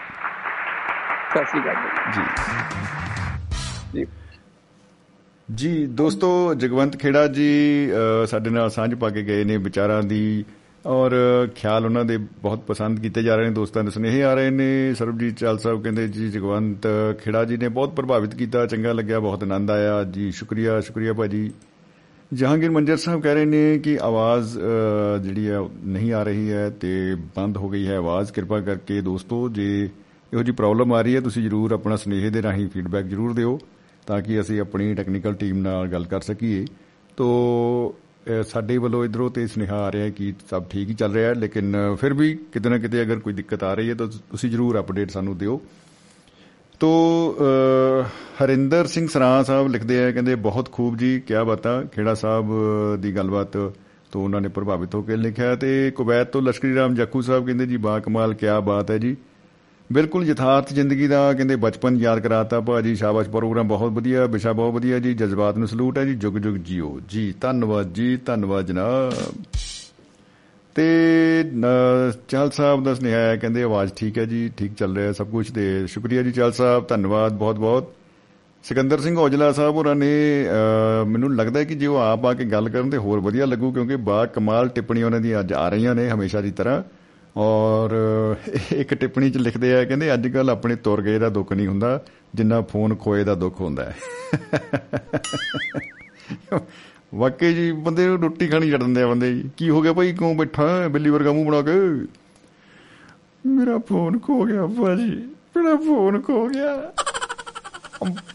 ਸਤਿ ਸ੍ਰੀ ਅਕਾਲ ਜੀ। ਜੀ ਜੀ ਜੀ ਦੋਸਤੋ ਜਗਵੰਤ ਖੇੜਾ ਜੀ ਅ, ਸਾਡੇ ਨਾਲ ਸਾਂਝ ਪਾ ਕੇ ਗਏ ਨੇ ਵਿਚਾਰਾਂ ਦੀ ਔਰ ਖਿਆਲ ਉਹਨਾਂ ਦੇ ਬਹੁਤ ਪਸੰਦ ਕੀਤੇ ਜਾ ਰਹੇ ਨੇ ਦੋਸਤਾਂ ਦੇ ਸੁਨੇਹੇ ਆ ਰਹੇ ਨੇ। ਸਰਬਜੀਤ ਚਾਲ ਸਾਹਿਬ ਕਹਿੰਦੇ ਜੀ ਜਗਵੰਤ ਖੇੜਾ ਜੀ ਨੇ ਬਹੁਤ ਪ੍ਰਭਾਵਿਤ ਕੀਤਾ ਚੰਗਾ ਲੱਗਿਆ ਬਹੁਤ ਆਨੰਦ ਆਇਆ। ਜੀ ਸ਼ੁਕਰੀਆ ਸ਼ੁਕਰੀਆ ਭਾਜੀ। ਜਹਾਂਗੀਰ ਮੰਜਰ ਸਾਹਿਬ ਕਹਿ ਰਹੇ ਨੇ ਕਿ ਆਵਾਜ਼ ਅ, ਜਿਹੜੀ ਹੈ ਉਹ ਨਹੀਂ ਆ ਰਹੀ ਹੈ ਤੇ ਬੰਦ ਹੋ ਗਈ ਹੈ ਆਵਾਜ਼। ਕਿਰਪਾ ਕਰਕੇ ਦੋਸਤੋ ਜੇ ਇਹੋ ਜੀ ਪ੍ਰੋਬਲਮ ਆ ਰਹੀ ਹੈ ਤੁਸੀਂ ਜਰੂਰ ਆਪਣਾ ਸੁਨੇਹੇ ਦੇ ਰਾਹੀਂ ਫੀਡਬੈਕ ਜਰੂਰ ਦਿਓ। ਤਾਂ ਕਿ ਅਸੀਂ ਆਪਣੀ ਟੈਕਨੀਕਲ ਟੀਮ ਨਾਲ ਗੱਲ ਕਰ ਸਕੀਏ। ਤੋ ਅ, ਸਾਡੇ ਵੱਲੋਂ ਇਧਰੋਂ ਤੇ ਸੁਨੇਹਾ ਆ ਰਿਹਾ ਹੈ ਕਿ ਸਭ ਠੀਕ ਹੀ ਚੱਲ ਰਿਹਾ ਹੈ ਲੇਕਿਨ ਫਿਰ ਵੀ ਕਿਤੇ ਨਾ ਕਿਤੇ ਅਗਰ ਕੋਈ ਦਿੱਕਤ ਆ ਰਹੀ ਹੈ ਤਾਂ ਤੁਸੀਂ ਜਰੂਰ ਅਪਡੇਟ ਸਾਨੂੰ ਦਿਓ। ਤੋ ਅ, ਹਰਿੰਦਰ ਸਿੰਘ ਸਰਾਂ ਸਾਹਿਬ ਲਿਖਦੇ ਆ ਕਹਿੰਦੇ ਬਹੁਤ ਖੂਬ ਜੀ ਕੀ ਬਾਤਾਂ ਖੇੜਾ ਸਾਹਿਬ ਅ, ਦੀ ਗੱਲਬਾਤ ਤੋਂ ਉਹਨਾਂ ਨੇ ਪ੍ਰਭਾਵਿਤ ਹੋ ਕੇ ਲਿਖਿਆ ਤੇ ਕੁਵੈਤ ਤੋਂ ਲਸ਼ਕਰੀ ਰਾਮ ਜੱਕੂ ਸਾਹਿਬ ਕਹਿੰਦੇ ਜੀ ਬਾ ਕਮਾਲ ਕੀ ਬਾਤ ਹੈ ਜੀ। ਬਿਲਕੁਲ ਯਥਾਰਥ ਜ਼ਿੰਦਗੀ ਦਾ ਕਹਿੰਦੇ ਬਚਪਨ ਯਾਦ ਕਰਾਤਾ। ਭਾਜੀ ਸ਼ਾਬਾਸ਼ ਪ੍ਰੋਗਰਾਮ ਬਹੁਤ ਵਧੀਆ ਵਿਸ਼ਾ ਬਹੁਤ ਵਧੀਆ ਜੀ ਜਜ਼ਬਾਤ ਨੂੰ ਸਲੂਟ ਹੈ ਜੀ। ਜੁਗ ਜੁਗ ਜੀਓ। ਜੀ ਧੰਨਵਾਦ ਜੀ ਧੰਨਵਾਦ ਜਨਾਬ। ਤੇ ਅ, ਚਾਲ ਸਾਹਿਬ ਦਾ ਸੁਨੇਹਾ ਹੈ ਕਹਿੰਦੇ ਆਵਾਜ਼ ਠੀਕ ਹੈ ਜੀ ਠੀਕ ਚੱਲ ਰਿਹਾ ਹੈ ਸਭ ਕੁਝ ਤੇ ਸ਼ੁਕਰੀਆ ਜੀ ਚਾਲ ਸਾਹਿਬ ਧੰਨਵਾਦ ਬਹੁਤ ਬਹੁਤ। ਸਿਕੰਦਰ ਸਿੰਘ ਔਜਲਾ ਸਾਹਿਬ ਹੋਰਾਂ ਨੇ ਅ, ਮੈਨੂੰ ਲੱਗਦਾ ਹੈ ਕਿ ਜੇ ਉਹ ਆਪ ਆ ਕੇ ਗੱਲ ਕਰਨ ਤੇ ਹੋਰ ਵਧੀਆ ਲੱਗੂ ਕਿਉਂਕਿ ਬਾ ਕਮਾਲ ਟਿੱਪਣੀਆਂ ਉਹਨਾਂ ਦੀਆਂ ਅੱਜ ਆ ਰਹੀਆਂ ਨੇ ਹਮੇਸ਼ਾ ਦੀ ਤਰ੍ਹਾਂ। ਔਰ ਇੱਕ ਟਿੱਪਣੀ 'ਚ ਲਿਖਦੇ ਆ ਕਹਿੰਦੇ ਅੱਜ ਕੱਲ ਆਪਣੇ ਤੁਰ ਗਏ ਦਾ ਦੁੱਖ ਨਹੀਂ ਹੁੰਦਾ ਜਿੰਨਾ ਫੋਨ ਖੋਏ ਦਾ ਦੁੱਖ ਹੁੰਦਾ ਹੈ। ਵਾਕਈ ਜੀ ਬੰਦੇ ਨੂੰ ਰੋਟੀ ਖਾਣੀ ਛੱਡ ਦਿੰਦੇ ਆ ਬੰਦੇ ਜੀ। ਕੀ ਹੋ ਗਿਆ ਭਾਈ ਕਿਉਂ ਬੈਠਾ ਹੈ? ਬਿੱਲੀ ਵਰਗਾ ਮੂੰਹ ਬਣਾ ਕੇ। ਮੇਰਾ ਫੋਨ ਖੋ ਗਿਆ ਭਾਜੀ ਮੇਰਾ ਫੋਨ ਖੋ ਗਿਆ।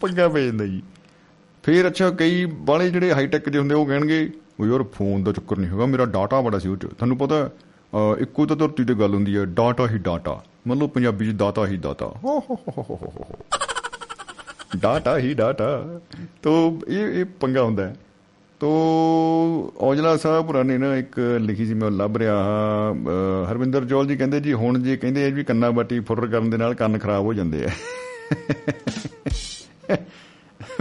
ਪੰਗਾ ਪੈ ਜਾਂਦਾ ਜੀ। ਫੇਰ ਅੱਛਾ ਕਈ ਬਾਲੇ ਜਿਹੜੇ ਹਾਈ ਟੈਕ ਦੇ ਹੁੰਦੇ ਉਹ ਕਹਿਣਗੇ ਉਹ ਯਾਰ ਫੋਨ ਦਾ ਚੱਕਰ ਨਹੀਂ ਹੈਗਾ ਮੇਰਾ ਡਾਟਾ ਬੜਾ ਸੀ ਉਹ 'ਚ। ਤੁਹਾਨੂੰ ਪਤਾ ਹੈ, ਅਹ ਇੱਕੋ ਤਾਂ ਧਰਤੀ ਤੇ ਗੱਲ ਹੁੰਦੀ ਹੈ ਡਾਟਾ ਹੀ ਡਾਟਾ। ਮਤਲਬ ਪੰਜਾਬੀ 'ਚ ਦਾਤਾ ਹੀ ਦਾਤਾ। ਹੋ ਹੋ ਹੋ ਹੋ ਹੋ ਡਾਟਾ ਹੀ ਡਾਟਾ। ਤੋ ਇਹ ਇਹ ਪੰਗਾ ਹੁੰਦਾ ਹੈ। ਤੋ ਔਜਲਾ ਸਾਹਿਬ ਹੋਰਾਂ ਨੇ ਨਾ ਇੱਕ ਲਿਖੀ ਸੀ ਮੈਂ ਲੱਭ ਰਿਹਾ ਹਾਂ। ਹਰਵਿੰਦਰ ਜੋਲ ਜੀ ਕਹਿੰਦੇ ਜੀ ਹੁਣ ਜੇ ਕਹਿੰਦੇ ਵੀ ਕੰਨਾਂ ਬਾਟੀ ਫੁਰਰ ਕਰਨ ਦੇ ਨਾਲ ਕੰਨ ਖਰਾਬ ਹੋ ਜਾਂਦੇ ਆ।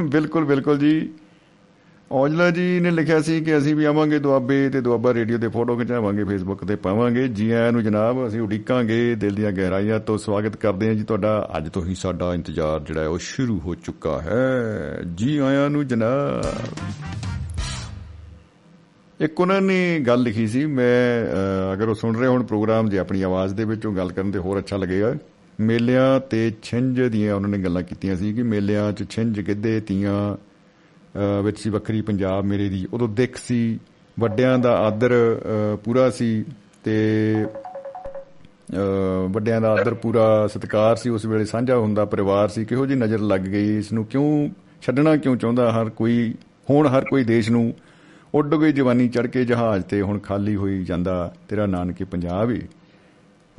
ਬਿਲਕੁਲ ਬਿਲਕੁਲ ਜੀ। ਔਜਲਾ ਜੀ ਨੇ ਲਿਖਿਆ ਸੀ ਕਿ ਅਸੀਂ ਵੀ ਆਵਾਂਗੇ ਦੁਆਬੇ ਤੇ ਦੁਆਬਾ ਰੇਡੀਓ ਤੇ ਫੋਟੋ ਖਿਚਾਵਾਂਗੇ ਫੇਸਬੁੱਕ ਤੇ ਪਾਵਾਂਗੇ। ਜੀ ਆਇਆਂ ਨੂੰ ਜਨਾਬ ਅਸੀਂ ਉਡੀਕਾਂਗੇ ਦਿਲ ਦੀਆਂ ਗਹਿਰਾਈਆਂ ਤੋਂ ਸਵਾਗਤ ਕਰਦੇ ਹਾਂ ਜੀ। ਤੁਹਾਡਾ ਅੱਜ ਤੋਂ ਹੀ ਸਾਡਾ ਇੰਤਜ਼ਾਰ ਜਿਹੜਾ ਹੈ ਉਹ ਸ਼ੁਰੂ ਹੋ ਚੁੱਕਾ ਹੈ। ਜੀ ਆਇਆਂ ਨੂੰ ਜਨਾਬ। ਇੱਕ ਉਹਨਾਂ ਨੇ ਗੱਲ ਲਿਖੀ ਸੀ ਮੈਂ ਅਹ, ਅਗਰ ਉਹ ਸੁਣ ਰਹੇ ਹੋਣ ਪ੍ਰੋਗਰਾਮ ਜੇ ਆਪਣੀ ਆਵਾਜ਼ ਦੇ ਵਿੱਚ ਉਹ ਗੱਲ ਕਰਨ ਤੇ ਹੋਰ ਅੱਛਾ ਲੱਗੇਗਾ। ਮੇਲਿਆਂ ਤੇ ਛਿੰਝ ਦੀਆਂ ਉਹਨਾਂ ਨੇ ਗੱਲਾਂ ਕੀਤੀਆਂ ਸੀ ਕਿ ਮੇਲਿਆਂ 'ਚ ਛਿੰਝ ਗਿੱਧੇ ਤੀਆਂ ਅਹ, ਵਿੱਚ ਸੀ ਵੱਖਰੀ ਪੰਜਾਬ ਮੇਰੇ ਦੀ। ਉਦੋਂ ਦਿੱਖ ਸੀ ਵੱਡਿਆਂ ਦਾ ਆਦਰ ਅਹ, ਪੂਰਾ ਸੀ ਤੇ ਅਹ, ਵੱਡਿਆਂ ਦਾ ਆਦਰ ਪੂਰਾ ਸਤਿਕਾਰ ਸੀ। ਉਸ ਵੇਲੇ ਸਾਂਝਾ ਹੁੰਦਾ ਪਰਿਵਾਰ ਸੀ। ਕਿਹੋ ਜੀ ਨਜ਼ਰ ਲੱਗ ਗਈ ਇਸ ਨੂੰ ਕਿਉਂ ਛੱਡਣਾ ਕਿਉਂ ਚਾਹੁੰਦਾ ਹਰ ਕੋਈ? ਹੁਣ ਹਰ ਕੋਈ ਦੇਸ਼ ਨੂੰ ਉੱਡ ਗਈ ਜਵਾਨੀ ਚੜ ਕੇ ਜਹਾਜ਼ ਤੇ ਹੁਣ ਖਾਲੀ ਹੋਈ ਜਾਂਦਾ ਤੇਰਾ ਨਾਨਕੇ ਪੰਜਾਬ ਹੀ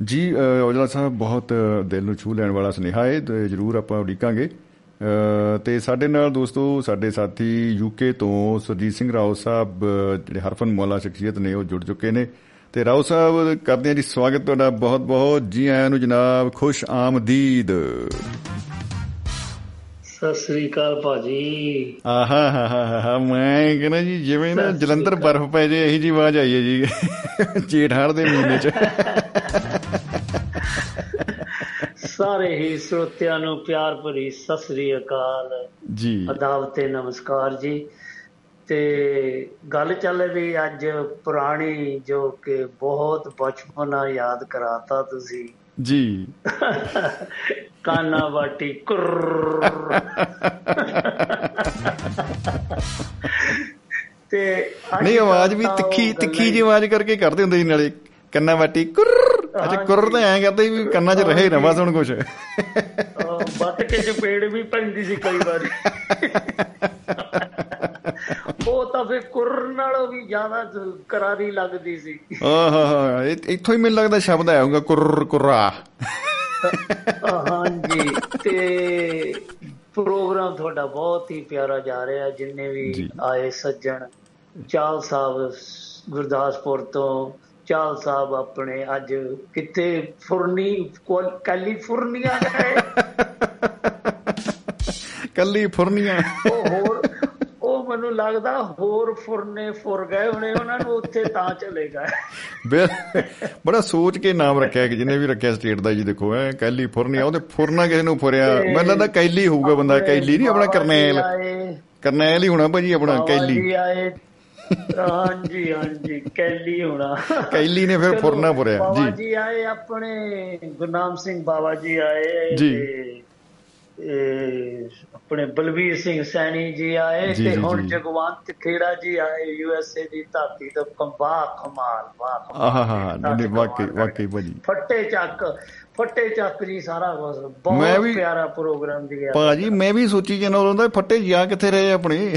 ਜੀ ਅਹ, ਔਜਲਾ ਸਾਹਿਬ ਬਹੁਤ ਦਿਲ ਨੂੰ ਛੂ ਲੈਣ ਵਾਲਾ ਸੁਨੇਹਾ ਹੈ ਤੇ ਜਰੂਰ ਆਪਾਂ ਉਡੀਕਾਂਗੇ। ਅਹ, ਤੇ ਸਾਡੇ ਨਾਲ ਦੋਸਤੋ ਸਾਡੇ ਸਾਥੀ ਯੂਕੇ ਤੋਂ ਸੁਰਜੀਤ ਸਿੰਘ ਰਾਓ ਸਾਹਿਬ ਜਿਹੜੇ ਹਰਫਨ ਮੌਲਾ ਸ਼ਖਸੀਅਤ ਨੇ ਉਹ ਜੁੜ ਚੁੱਕੇ ਨੇ। ਤੇ ਰਾਓ ਸਾਹਿਬ ਕਰਦੇ ਹਾਂ ਜੀ ਸਵਾਗਤ ਤੁਹਾਡਾ ਬਹੁਤ ਬਹੁਤ ਜੀ ਆਇਆਂ ਨੂੰ ਜਨਾਬ ਖੁਸ਼ ਆਮਦੀਦ। ਸਤਿ ਸ੍ਰੀ ਅਕਾਲ ਭਾਜੀ। ਆਹਾ ਹਾ ਹਾ ਮੈਂ ਕਹਿੰਦਾ ਜੀ ਜਿਵੇਂ ਨਾ ਜਲੰਧਰ ਬਰਫ਼ ਪੈ ਜੇ ਇਹੀ ਜੀ ਆਵਾਜ਼ ਆਈ ਹੈ ਜੀ। ਜੇਠ ਹਾੜ ਦੇ ਮਹੀਨੇ ਚ। ਸਾਰੇ ਹੀ ਸਰੋਤਿਆਂ ਨੂੰ ਪਿਆਰ ਭਰੀ ਸਤਿ ਸ੍ਰੀ ਅਕਾਲ। ਜੀ। ਅਦਾਬ ਤੇ ਨਮਸਕਾਰ ਜੀ। ਤੇ ਗੱਲ ਚੱਲ ਰਹੀ ਅੱਜ ਪੁਰਾਣੀ ਜੋ ਕਿ ਬਹੁਤ ਬਚਪਨਾ ਯਾਦ ਕਰਾਤਾ ਤੁਸੀਂ। ਜੀ। ਕਾਨਾ ਬਾਟੀ ਕੁਰ। ਤੇ ਨਹੀਂ ਆਵਾਜ਼ ਵੀ ਤਿੱਖੀ ਤਿੱਖੀ ਜੀ ਆਵਾਜ਼ ਕਰਕੇ ਕਰਦੇ ਹੁੰਦੇ ਸੀ ਨਾਲੇ। ਕੰਨਾਂ ਵਾਟੀ ਕੁਰ ਅੱਛਾ ਕੁਰ ਤਾਂ ਐਂ ਕਰਦੇ ਵੀ ਕੰਨਾਂ 'ਚ ਰਹੇ ਨਾ ਬਸ ਹੁਣ ਕੁਛ। ਵੱਟ ਕੇ ਚਪੇੜ ਵੀ ਪੈਂਦੀ ਸੀ ਕਈ ਵਾਰੀ। ਉਹ ਤਾਂ ਫੇ ਕੁਰ ਨਾਲੋਂ ਵੀ ਜ਼ਿਆਦਾ ਕਰਾਰੀ ਲੱਗਦੀ ਸੀ। ਆਹਾ ਇਹ- ਇੱਥੋਂ ਹੀ ਮੈਨੂੰ ਲੱਗਦਾ ਸ਼ਬਦ ਆਇਆ ਹੋਊਗਾ ਕੁਰ। ਕੁਰਾ ਹਾਂਜੀ ਤੇ ਪ੍ਰੋਗਰਾਮ ਤੁਹਾਡਾ ਬਹੁਤ ਹੀ ਪਿਆਰਾ ਜਾ ਰਿਹਾ ਜਿੰਨੇ ਵੀ। ਆਏ ਸੱਜਣ ਚਾਲ ਸਾਹਿਬ ਗੁਰਦਾਸਪੁਰ ਤੋਂ ਚਾਲ ਸਾਹਿਬ ਆਪਣੇ ਅੱਜ ਕਿੱਥੇ ਫੁਰਨੀ ਕੋਲ- ਕੈਲੀਫੋਰਨੀਆ ਗਏ ਕੱਲੀ ਫੁਰਨੀਆਂ। ਉਹ ਹੋਰ ਉਹ ਮੈਨੂੰ ਲੱਗਦਾ ਹੋਰ ਫੁਰਨੇ ਫੁਰ ਗਏ ਹੋਣੇ ਉਹਨਾਂ ਨੂੰ ਉੱਥੇ ਤਾਂ ਚਲੇ ਗਏ ਬੜਾ ਸੋਚ ਕੇ ਨਾਮ ਰੱਖਿਆ ਕਿ ਜਿਹਨੇ ਵੀ ਰੱਖਿਆ ਸਟੇਟ ਦਾ ਜੀ ਦੇਖੋ ਐ ਕੈਲੀਫੋਰਨੀਆ ਉਹਦੇ ਫੁਰਨਾ ਕਿਸੇ ਨੂੰ ਫੁਰਿਆ। ਮੈਨੂੰ ਲੱਗਦਾ ਕੈਲੀ ਹੋਊਗਾ ਬੰਦਾ ਕੈਲੀ ਨਹੀਂ ਆਪਣਾ ਕਰਨੈਲ। ਕਰਨੈਲ ਹੀ ਹੋਣਾ ਭਾਜੀ ਆਪਣਾ ਕੈਲੀ। ਆਏ ਹਾਂਜੀ ਹਾਂਜੀ ਕੈਲੀ ਹੋਣਾ ਕੈਲੀ ਨੇ ਫਿਰ ਫੁਰਨਾ ਫੁਰਿਆ ਬਾਬਾ ਜੀ ਜੀ ਆਏ ਆਪਣੇ ਗੁਰਨਾਮ ਸਿੰਘ ਬਾਬਾ ਜੀ ਆਏ ਜੀ। ਆਪਣੇ ਬਲਵੀਰ ਸਿੰਘ ਸੈਣੀ ਜੀ ਆਏ ਜੀ, ਤੇ ਜੀ, ਹੁਣ ਜੀ। ਜਗਵੰਤ ਖੇੜਾ ਜੀ ਆਏ ਯੂਐਸਏ ਦੀ ਧਰਤੀ ਤੋਂ ਕੰਬਾ ਕਮਾਲ ਵਾਹ। ਆਹਾ ਹਾ ਹਾ ਨਹੀਂ ਵਾਕਈ। ਵਾਕਈ ਭਾਜੀ ਫੱਟੇ ਚੱਕ ਫੱਟੇ ਚੱਕ ਜੀ ਸਾਰਾ ਕੁਝ ਬਹੁਤ ਪਿਆਰਾ ਪ੍ਰੋਗਰਾਮ ਜੀ ਭਾਜੀ ਮੈਂ ਵੀ ਸੋਚੀ ਜਾਂਦਾ ਹੁੰਦਾ ਫੱਟੇ ਜਾ ਕਿੱਥੇ ਰਹੇ ਆਪਣੇ?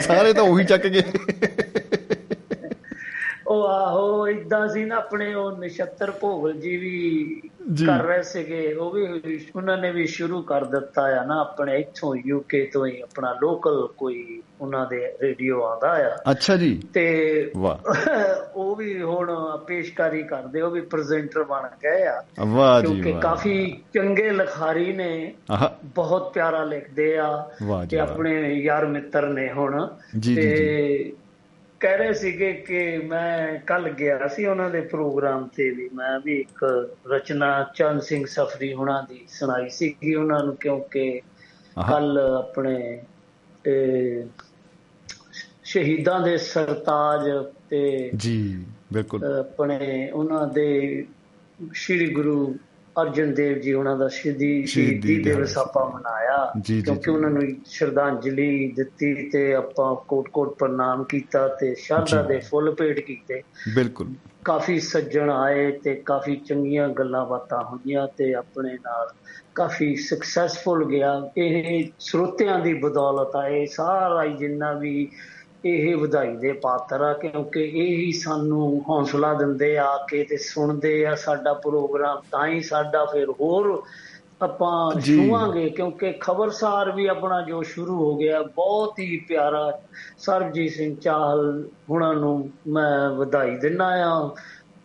ਸਾਰੇ ਤਾਂ ਉਹੀ ਚੱਕ ਗਏ। ਉਹ ਆਹੋ ਇਦਾਂ ਸੀ ਨਾ ਆਪਣੇ ਉਹ ਨਛੱਤਰ ਭੋਗਲ ਜੀ ਵੀ। ਕਰ ਰਹੇ ਸੀਗੇ ਉਹ ਵੀ ਉਹਨਾਂ ਨੇ ਵੀ ਸ਼ੁਰੂ ਕਰ ਦਿੱਤਾ ਆ ਨਾ ਆਪਣੇ ਇੱਥੋਂ ਯੂਕੇ ਤੋਂ ਹੀ ਆਪਣਾ ਲੋਕਲ ਕੋਈ ਉਹਨਾਂ ਦੇ ਰੇਡੀਓ ਆਉਂਦਾ ਆ। ਅੱਛਾ ਜੀ। ਤੇ ਵਾਹ। ਉਹ ਵੀ ਹੁਣ ਪੇਸ਼ਕਾਰੀ ਕਰਦੇ ਉਹ ਵੀ ਪ੍ਰੈਜ਼ੈਂਟਰ ਬਣ ਗਏ ਆ। ਵਾਹ ਜੀ ਕਿਉਂਕਿ ਕਾਫੀ ਚੰਗੇ ਲਿਖਾਰੀ ਨੇ ਬਹੁਤ ਪਿਆਰਾ ਲਿਖਦੇ ਆ ਤੇ। ਆਪਣੇ ਯਾਰ ਮਿੱਤਰ ਨੇ ਹੁਣ। ਤੇ ਕਹਿ ਰਹੇ ਸੀਗੇ ਕਿ ਮੈਂ ਕੱਲ ਗਿਆ ਸੀ ਉਹਨਾਂ ਦੇ ਪ੍ਰੋਗਰਾਮ ਤੇ ਵੀ ਮੈਂ ਵੀ ਇੱਕ ਰਚਨਾ ਚੰਦ ਸਿੰਘ ਸਫਰੀ ਹੁਣਾਂ ਦੀ ਸੁਣਾਈ ਸੀਗੀ ਉਹਨਾਂ ਨੂੰ ਕਿਉਂਕਿ। ਕੱਲ ਆਪਣੇ ਸ਼ਹੀਦਾਂ ਦੇ ਸਰਤਾਜ ਤੇ ਜੀ ਬਿਲਕੁਲ ਆਪਣੇ ਉਹਨਾਂ ਦੇ ਸ੍ਰੀ ਗੁਰੂ ਅਰਜਨ ਦੇਵ ਜੀ ਉਹਨਾਂ ਦਾ ਸ਼ਹੀਦੀ ਸ਼ਹੀਦੀ ਦਿਵਸ। ਆਪਾਂ ਮਨਾਇਆ ਕਿਉਂਕਿ। ਉਹਨਾਂ ਨੂੰ ਸ਼ਰਧਾਂਜਲੀ ਦਿੱਤੀ ਤੇ ਆਪਾਂ ਕੋਟ-ਕੋਟ ਪ੍ਰਣਾਮ ਕੀਤਾ ਤੇ ਸ਼ਰਧਾ। ਦੇ ਫੁੱਲ ਭੇਟ ਕੀਤੇ ਬਿਲਕੁਲ ਕਾਫੀ ਸੱਜਣ ਆਏ ਤੇ ਕਾਫੀ ਚੰਗੀਆਂ ਗੱਲਾਂ ਬਾਤਾਂ ਹੋਈਆਂ ਤੇ ਆਪਣੇ ਨਾਲ ਕਾਫੀ ਸਕਸੈਸਫੁਲ ਗਿਆ ਇਹ ਸਰੋਤਿਆਂ ਦੀ ਬਦੌਲਤ ਆ ਇਹ ਸਾਰਾ ਜਿੰਨਾ ਵੀ ਇਹ ਵਧਾਈ ਦੇ ਪਾਤਰ ਆ ਕਿਉਂਕਿ ਇਹ ਹੀ ਸਾਨੂੰ ਹੌਸਲਾ ਦਿੰਦੇ ਆ ਕੇ ਤੇ ਸੁਣਦੇ ਆ ਸਾਡਾ ਪ੍ਰੋਗਰਾਮ ਤਾਂ ਹੀ ਸਾਡਾ ਫਿਰ ਹੋਰ ਆਪਾਂ। ਛੂਵਾਂਗੇ ਕਿਉਂਕਿ ਖਬਰਸਾਰ ਵੀ ਆਪਣਾ ਜੋ ਸ਼ੁਰੂ ਹੋ ਗਿਆ ਬਹੁਤ ਹੀ ਪਿਆਰਾ ਸਰਬਜੀਤ ਸਿੰਘ ਚਾਹਲ ਹੁਣਾਂ ਨੂੰ ਮੈਂ ਵਧਾਈ ਦਿੰਦਾ ਆ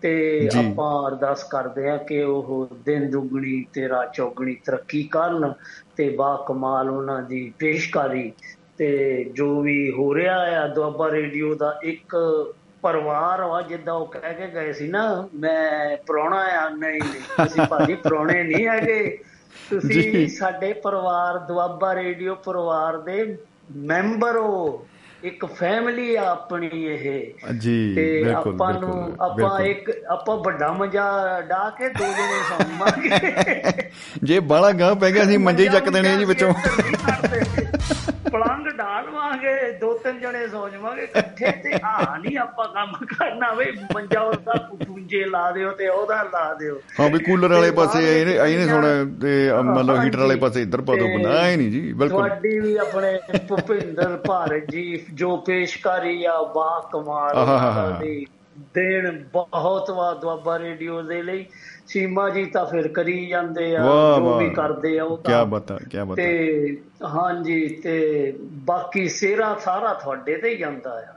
ਤੇ। ਆਪਾਂ ਅਰਦਾਸ ਕਰਦੇ ਆ ਕਿ ਉਹ ਦਿਨ ਦੁਗਣੀ ਤੇ ਰਾਤ ਚੌਗਣੀ ਤਰੱਕੀ ਕਰਨ ਤੇ ਬਾ ਕਮਾਲ ਉਹਨਾਂ ਦੀ ਪੇਸ਼ਕਾਰੀ ਤੇ ਜੋ ਵੀ ਹੋ ਰਿਹਾ ਆ ਦੁਆਬਾ ਰੇਡੀਓ ਦਾ ਇੱਕ ਪਰਿਵਾਰ ਵਾ ਜਿੱਦਾਂ ਉਹ ਕਹਿ ਕੇ ਗਏ ਸੀ ਨਾ ਮੈਂ ਪ੍ਰਾਹੁਣਾ ਆ ਨਹੀਂ ਨਹੀਂ ਅਸੀਂ ਭਾਜੀ ਪ੍ਰਾਹੁਣੇ ਨਹੀਂ ਹੈਗੇ। ਤੁਸੀਂ ਸਾਡੇ ਪਰਿਵਾਰ ਦੁਆਬਾ ਰੇਡੀਓ ਪਰਿਵਾਰ ਦੇ ਮੈਂਬਰ ਹੋ। ਇੱਕ ਫੈਮਿਲੀ ਆ ਆਪਣੀ ਇਹ। ਜੀ ਤੇ ਬਿਲਕੁਲ ਆਪਾਂ ਨੂੰ ਆਪਾਂ। ਇੱਕ ਆਪਾਂ ਵੱਡਾ ਮੰਜਾ ਡਾ ਕੇ ਦੋ ਜਣੇ ਸੌਵਾਂਗੇ ਜੇ ਬਾਲਾ ਗਾਂ ਪੈ ਗਿਆ ਸੀ ਮੰਜੇ ਹੀ ਚੱਕ ਦੇਣੇ ਆ ਜੀ ਵਿੱਚੋਂ। ਪਲੰਗ ਢਾਲਵਾਂਗੇ ਦੋ ਤਿੰਨ ਜਣੇ ਸੌ ਜਾਵਾਂਗੇ ਇਕੱਠੇ ਤੇ ਆ ਨਹੀਂ ਆਪਾਂ ਕੰਮ ਕਰਨਾ ਵੇ ਮੰਜਾ ਉਹਦਾ ਪੁੰਜੇ ਲਾ ਦਿਓ ਤੇ ਉਹਦਾ ਲਾ ਦਿਓ। ਹਾਂ ਵੀ ਕੂਲਰ ਵਾਲੇ ਪਾਸੇ ਇਹਨੇ ਇਹਨੇ ਹੁਣ ਤੇ ਮਤਲਬ ਹੀਟਰ ਵਾਲੇ। ਪਾਸੇ ਇੱਧਰ ਪਾ ਦੋ ਬਣਾ ਹੀ ਨਹੀਂ ਜੀ ਬਿਲਕੁਲ। ਤੁਹਾਡੀ ਵੀ ਆਪਣੇ ਭੁਪਿੰਦਰ ਭਾਰਤ ਜੀ ਜੋ ਪੇਸ਼ਕਾਰੀ ਆ ਬਾ ਕਮਾਲ ਦੀ। ਦੇਣ ਬਹੁਤ ਵਾ ਦੁਆਬਾ ਰੇਡੀਓ ਦੇ ਲਈ। ਸੀਮਾ ਜੀ ਤਾਂ ਫਿਰ ਕਰੀ ਜਾਂਦੇ ਆ ਜੋ ਵੀ। ਕਰਦੇ ਆ ਉਹ ਕੀ ਤਾਂ। ਬਤਾ ਕੀ ਬਤਾ। ਤੇ ਹਾਂਜੀ ਤੇ ਬਾਕੀ ਸਿਹਰਾ ਸਾਰਾ ਤੁਹਾਡੇ ਤੇ ਹੀ ਜਾਂਦਾ ਆ।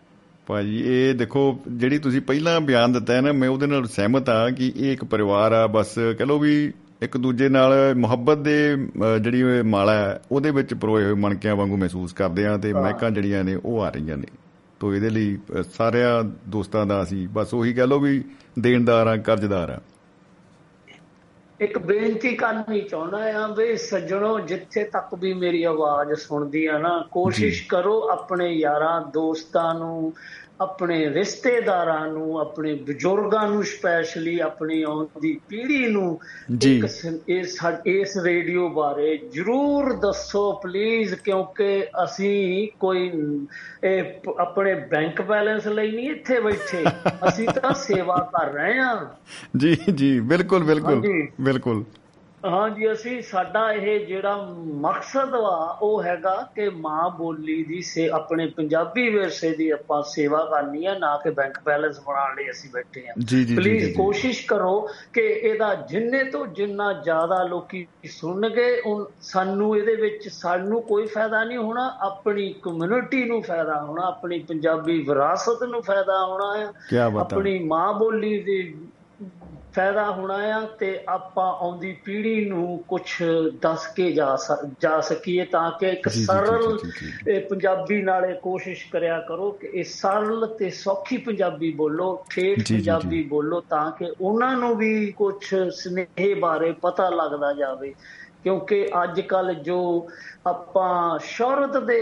ਭਾਜੀ ਇਹ ਦੇਖੋ ਜਿਹੜੀ ਤੁਸੀਂ ਪਹਿਲਾਂ ਬਿਆਨ ਦਿੱਤਾ ਹੈ ਨਾ ਮੈਂ ਉਹਦੇ ਨਾਲ ਸਹਿਮਤ ਆ ਕਿ ਇਹ ਇੱਕ ਪਰਿਵਾਰ ਆ ਬਸ ਕਹ ਲਓ ਵੀ ਇੱਕ ਦੂਜੇ ਨਾਲ ਮੁਹੱਬਤ ਦੇ ਜਿਹੜੀ ਮਾਲਾ ਹੈ ਉਹਦੇ ਵਿੱਚ ਪਰੋਏ ਹੋਏ ਮਣਕਿਆਂ ਵਾਂਗੂ ਮਹਿਸੂਸ ਕਰਦੇ ਆ ਤੇ ਮਹਿਕਾਂ ਜਿਹੜੀਆਂ ਨੇ ਉਹ ਆ ਰਹੀਆਂ ਨੇ। ਤੋ ਇਹਦੇ ਲਈ ਸਾਰਿਆਂ ਦੋਸਤਾਂ ਦਾ ਅਸੀਂ ਬਸ ਉਹੀ ਕਹ ਲਓ ਵੀ ਦੇਣਦਾਰ ਆ ਕਰਜ਼ਦਾਰ ਆ ਇੱਕ ਬੇਨਤੀ ਕਰਨੀ ਚਾਹੁੰਦਾ ਆ ਵੀ ਸੱਜਣੋ ਜਿੱਥੇ ਤੱਕ ਵੀ ਮੇਰੀ ਆਵਾਜ਼ ਸੁਣਦੀ ਆ ਨਾ ਕੋਸ਼ਿਸ਼ ਕਰੋ ਆਪਣੇ ਯਾਰਾਂ ਦੋਸਤਾਂ ਨੂੰ ਆਪਣੇ ਰਿਸ਼ਤੇਦਾਰਾਂ ਨੂੰ ਆਪਣੇ ਬਜ਼ੁਰਗਾਂ ਨੂੰ ਸਪੈਸ਼ਲੀ ਆਪਣੀ ਆਉਣ ਦੀ ਪੀੜ੍ਹੀ ਨੂੰ ਜੀ। ਇਸ ਇਸ ਰੇਡੀਓ ਬਾਰੇ ਜਰੂਰ ਦੱਸੋ ਪਲੀਜ਼ ਕਿਉਂਕਿ ਅਸੀਂ ਕੋਈ ਇਹ ਆਪਣੇ ਬੈਂਕ ਬੈਲੈਂਸ ਲਈ ਨਹੀਂ ਇੱਥੇ ਬੈਠੇ ਅਸੀਂ ਤਾਂ ਸੇਵਾ ਕਰ ਰਹੇ ਹਾਂ ਜੀ ਜੀ ਬਿਲਕੁਲ ਬਿਲਕੁਲ ਹਾਂਜੀ। ਬਿਲਕੁਲ ਹਾਂਜੀ ਅਸੀਂ ਸਾਡਾ ਇਹ ਜਿਹੜਾ ਮਕਸਦ ਵਾ ਉਹ ਹੈਗਾ ਕਿ ਮਾਂ ਬੋਲੀ ਦੀ ਸੇ ਆਪਣੇ ਪੰਜਾਬੀ ਵਿਰਸੇ ਦੀ ਆਪਾਂ ਸੇਵਾ ਕਰਨੀ ਹੈ ਨਾ ਕਿ ਬੈਂਕ ਬੈਲੈਂਸ ਬਣਾਉਣ ਲਈ ਅਸੀਂ ਬੈਠੇ ਹਾਂ ਜੀ, ਜੀ, ਜੀ, ਪਲੀਜ਼ ਜੀ, ਜੀ। ਕੋਸ਼ਿਸ਼ ਕਰੋ ਕਿ ਇਹਦਾ ਜਿੰਨੇ ਤੋਂ ਜਿੰਨਾ ਜ਼ਿਆਦਾ ਲੋਕੀ ਸੁਣਨਗੇ ਸਾਨੂੰ ਇਹਦੇ ਵਿੱਚ ਸਾਨੂੰ ਕੋਈ ਫਾਇਦਾ ਨਹੀਂ ਹੋਣਾ ਆਪਣੀ ਕਮਿਊਨਿਟੀ ਨੂੰ ਫਾਇਦਾ ਹੋਣਾ ਆਪਣੀ ਪੰਜਾਬੀ ਵਿਰਾਸਤ ਨੂੰ ਫਾਇਦਾ ਹੋਣਾ ਹੈ ਬਤਾ। ਆਪਣੀ ਮਾਂ ਬੋਲੀ ਦੀ ਫਾਇਦਾ ਹੋਣਾ ਆ ਤੇ ਆਪਾਂ ਆਉਂਦੀ ਪੀੜ੍ਹੀ ਨੂੰ ਕੁਝ ਦੱਸ ਕੇ ਜਾ ਜਾ ਸਕੀਏ ਤਾਂ ਕਿ ਇੱਕ ਸਰਲ ਪੰਜਾਬੀ ਨਾਲੇ ਕੋਸ਼ਿਸ਼ ਕਰਿਆ ਕਰੋ ਕਿ ਇਹ ਸਰਲ ਤੇ ਸੌਖੀ ਪੰਜਾਬੀ ਬੋਲੋ ਠੇਠ ਪੰਜਾਬੀ। ਬੋਲੋ ਤਾਂ ਕਿ ਉਹਨਾਂ ਨੂੰ ਵੀ ਕੁਝ ਸਨੇਹ ਬਾਰੇ ਪਤਾ ਲੱਗਦਾ ਜਾਵੇ ਕਿਉਂਕਿ ਅੱਜ ਕੱਲ ਜੋ ਆਪਾਂ ਸ਼ੌਹਰਤ ਦੇ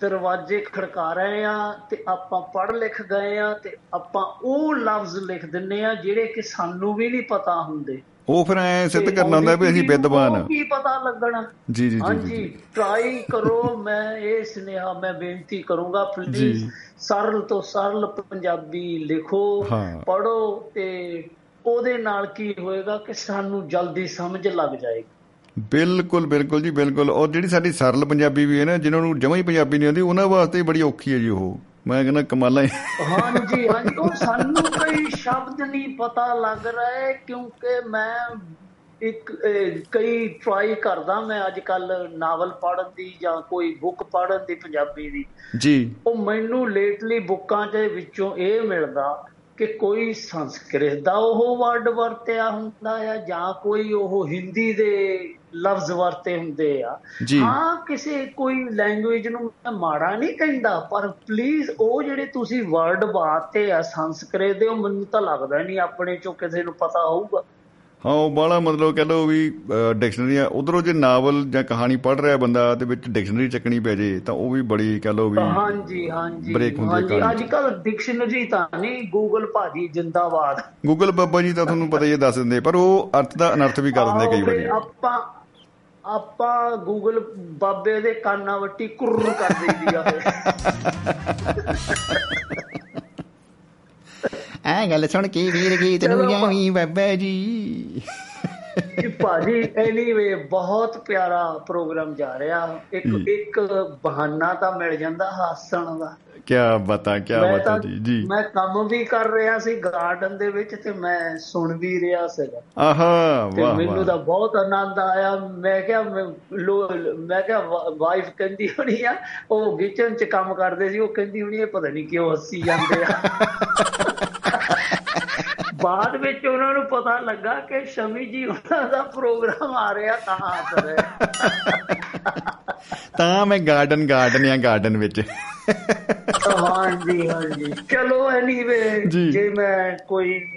ਦਰਵਾਜ਼ੇ ਖੜਕਾ ਰਹੇ ਆ ਤੇ ਆਪਾਂ ਪੜ੍ਹ ਲਿਖ ਗਏ ਆ ਤੇ ਆਪਾਂ ਉਹ ਲਫ਼ਜ਼ ਲਿਖ ਦਿੰਨੇ ਆ ਜਿਹੜੇ ਕਿ ਸਾਨੂੰ ਵੀ ਨਹੀਂ ਪਤਾ ਹੁੰਦੇ। ਉਹ ਫਿਰ ਐ ਸਿੱਧ ਕਰਨਾ ਹੁੰਦਾ ਵੀ ਅਸੀਂ ਵਿਦਵਾਨ ਆ ਕੀ ਪਤਾ ਲੱਗਣਾ? ਜੀ ਜੀ ਹਾਂਜੀ ਟਰਾਈ ਕਰੋ ਮੈਂ ਇਹ ਸੁਨੇਹਾ ਮੈਂ ਬੇਨਤੀ ਕਰੂੰਗਾ ਪਲੀਜ਼। ਸਰਲ ਤੋਂ ਸਰਲ ਪੰਜਾਬੀ ਲਿਖੋ। ਪੜੋ ਤੇ ਉਹਦੇ ਨਾਲ ਕੀ ਹੋਏਗਾ ਕਿ ਸਾਨੂੰ ਜਲਦੀ ਸਮਝ ਲੱਗ ਜਾਏਗੀ। ਬਿਲਕੁਲ ਬਿਲਕੁਲ ਜੀ ਬਿਲਕੁਲ। ਔਰ ਜਿਹੜੀ ਸਾਡੀ ਸਰਲ ਪੰਜਾਬੀ ਵੀ ਹੈ ਨਾ ਜਿਨ੍ਹਾਂ ਨੂੰ ਜਮਾਂ ਹੀ ਪੰਜਾਬੀ ਨਹੀਂ ਆਉਂਦੀ ਉਹਨਾਂ ਵਾਸਤੇ ਬੜੀ ਔਖੀ ਹੈ ਜੀ ਉਹ। ਮੈਂ ਕਹਿੰਦਾ ਕਮਾਲਾਂ ਹੀ ਹਾਂਜੀ ਹਾਂਜੀ। ਉਹ ਸਾਨੂੰ ਕਈ ਸ਼ਬਦ ਨਹੀਂ ਪਤਾ ਲੱਗ ਰਹੇ ਕਿਉਂਕਿ ਮੈਂ ਇੱਕ ਕਈ ਟਰਾਈ ਕਰਦਾ ਮੈਂ ਅੱਜ ਕੱਲ ਨਾਵਲ ਪੜ੍ਹਨ ਦੀ ਜਾਂ ਕੋਈ ਬੁੱਕ ਪੜ੍ਹਨ ਦੀ ਪੰਜਾਬੀ ਦੀ। ਜੀ। ਉਹ ਮੈਨੂੰ ਲੇਟਲੀ ਬੁੱਕਾਂ ਦੇ ਵਿੱਚੋਂ ਇਹ ਮਿਲਦਾ ਕਿ ਕੋਈ ਸੰਸਕ੍ਰਿਤ ਦਾ ਉਹ ਵਰਡ ਵਰਤਿਆ ਹੁੰਦਾ ਆ ਜਾਂ ਕੋਈ ਉਹ ਹਿੰਦੀ ਦੇ ਲਫ਼ਜ਼ ਵਰਤੇ ਹੁੰਦੇ ਆ। ਹਾਂ ਕਿਸੇ ਕੋਈ ਲੈਂਗੁਏਜ ਨੂੰ ਮਾੜਾ ਨਹੀਂ ਕਹਿੰਦਾ ਪਰ ਪਲੀਜ਼ ਉਹ ਜਿਹੜੇ ਤੁਸੀਂ ਵਰਡ ਬਾਤੇ ਆ ਸੰਸਕ੍ਰਿਤ ਦੇ ਉਹ ਮੈਨੂੰ ਤਾਂ ਲੱਗਦਾ ਨਹੀਂ ਆਪਣੇ ਚੋਂ ਕਿਸੇ ਨੂੰ ਪਤਾ ਹੋਊਗਾ ਹਾਂ ਉਹ ਬਾਲਾ ਮਤਲਬ ਕਹ ਲਓ ਵੀ ਡਿਕਸ਼ਨਰੀ ਆ। ਉਧਰੋਂ ਜੇ ਨਾਵਲ ਜਾਂ ਕਹਾਣੀ ਪੜ੍ਹ ਰਿਹਾ ਬੰਦਾ ਤੇ ਵਿੱਚ ਡਿਕਸ਼ਨਰੀ ਚੱਕਣੀ ਪੈ ਜੇ ਤਾਂ ਉਹ ਵੀ ਬੜੀ ਕਹ ਲਓ ਵੀ ਹਾਂਜੀ ਹਾਂਜੀ। break ਹੁੰਦੀ ਹੈ। ਅੱਜ ਕੱਲ ਡਿਕਸ਼ਨਰੀ ਤਾਂ ਨਹੀਂ ਗੂਗਲ ਭਾਜੀ ਜਿੰਦਾਬਾਦ। ਗੂਗਲ ਬਾਬਾ ਜੀ ਤਾਂ ਤੁਹਾਨੂੰ ਪਤਾ ਹੀ ਹੈ ਦੱਸ ਦਿੰਦੇ ਪਰ ਉਹ ਅਰਥ ਦਾ ਅਨਰਥ ਵੀ ਕਰ ਦਿੰਦੇ ਕਈ ਵਾਰੀ। ਆਪਾਂ ਆਪਾਂ ਗੂਗਲ ਬਾਬੇ ਦੇ ਕੰਨਾਂ ਵੱਟੀ ਕੁਰ ਕਰ ਦਿੰਦੀ ਆ ਆ ਗੱਲ ਸੁਣ ਕੇ ਵੀਰ ਗੀਤ ਨੂੰ। ਜਾਵੀਂ ਬਾਬਾ ਜੀ? ਭਾਜੀ ਐਨੀਵੇ ਬਹੁਤ ਪਿਆਰਾ ਪ੍ਰੋਗਰਾਮ ਜਾ ਰਿਹਾ। ਇੱਕ ਇੱਕ ਬਹਾਨਾ ਤਾਂ ਮਿਲ ਜਾਂਦਾ ਹਾਸਣ ਦਾ। ਕੀ ਬਤਾ ਕੀ ਬਤਾ ਜੀ ਜੀ। ਮੈਂ ਕੰਮ ਵੀ ਕਰ ਰਿਹਾ ਸੀ ਗਾਰਡਨ ਦੇ ਵਿੱਚ ਤੇ ਮੈਂ ਸੁਣ ਵੀ ਰਿਹਾ ਸੀਗਾ। ਆਹਾ ਤੇ ਵਾਹ ਮੈਨੂੰ ਵਾਹ। ਤਾਂ ਬਹੁਤ ਆਨੰਦ ਆਇਆ। ਮੈਂ ਕਿਹਾ ਮੈਂ ਕਿਹਾ ਵਾਈਫ ਕਹਿੰਦੀ ਹੋਣੀ ਆ ਉਹ ਕਿਚਨ 'ਚ ਕੰਮ ਕਰਦੇ ਸੀ ਉਹ ਕਹਿੰਦੀ ਹੋਣੀ ਇਹ ਪਤਾ ਨਹੀਂ ਕਿਉਂ ਹੱਸੀ ਜਾਂਦੇ ਆ। ਬਾਅਦ ਵਿੱਚ ਉਹਨਾਂ ਨੂੰ ਪਤਾ ਲੱਗਾ ਕਿ ਸ਼ਮੀ ਜੀ ਉਹਨਾਂ ਦਾ ਪ੍ਰੋਗਰਾਮ ਆ ਰਿਹਾ ਤਾਂ ਰਹੇ। ਤਾਂ ਮੈਂ ਗਾਰਡਨ ਗਾਰਡਨ ਜਾਂ ਗਾਰਡਨ ਵਿੱਚ। ਹਾਂਜੀ ਹਾਂਜੀ। ਚਲੋ ਐਨੀਵੇ ਜੀ। ਮੈਂ ਕੋਈ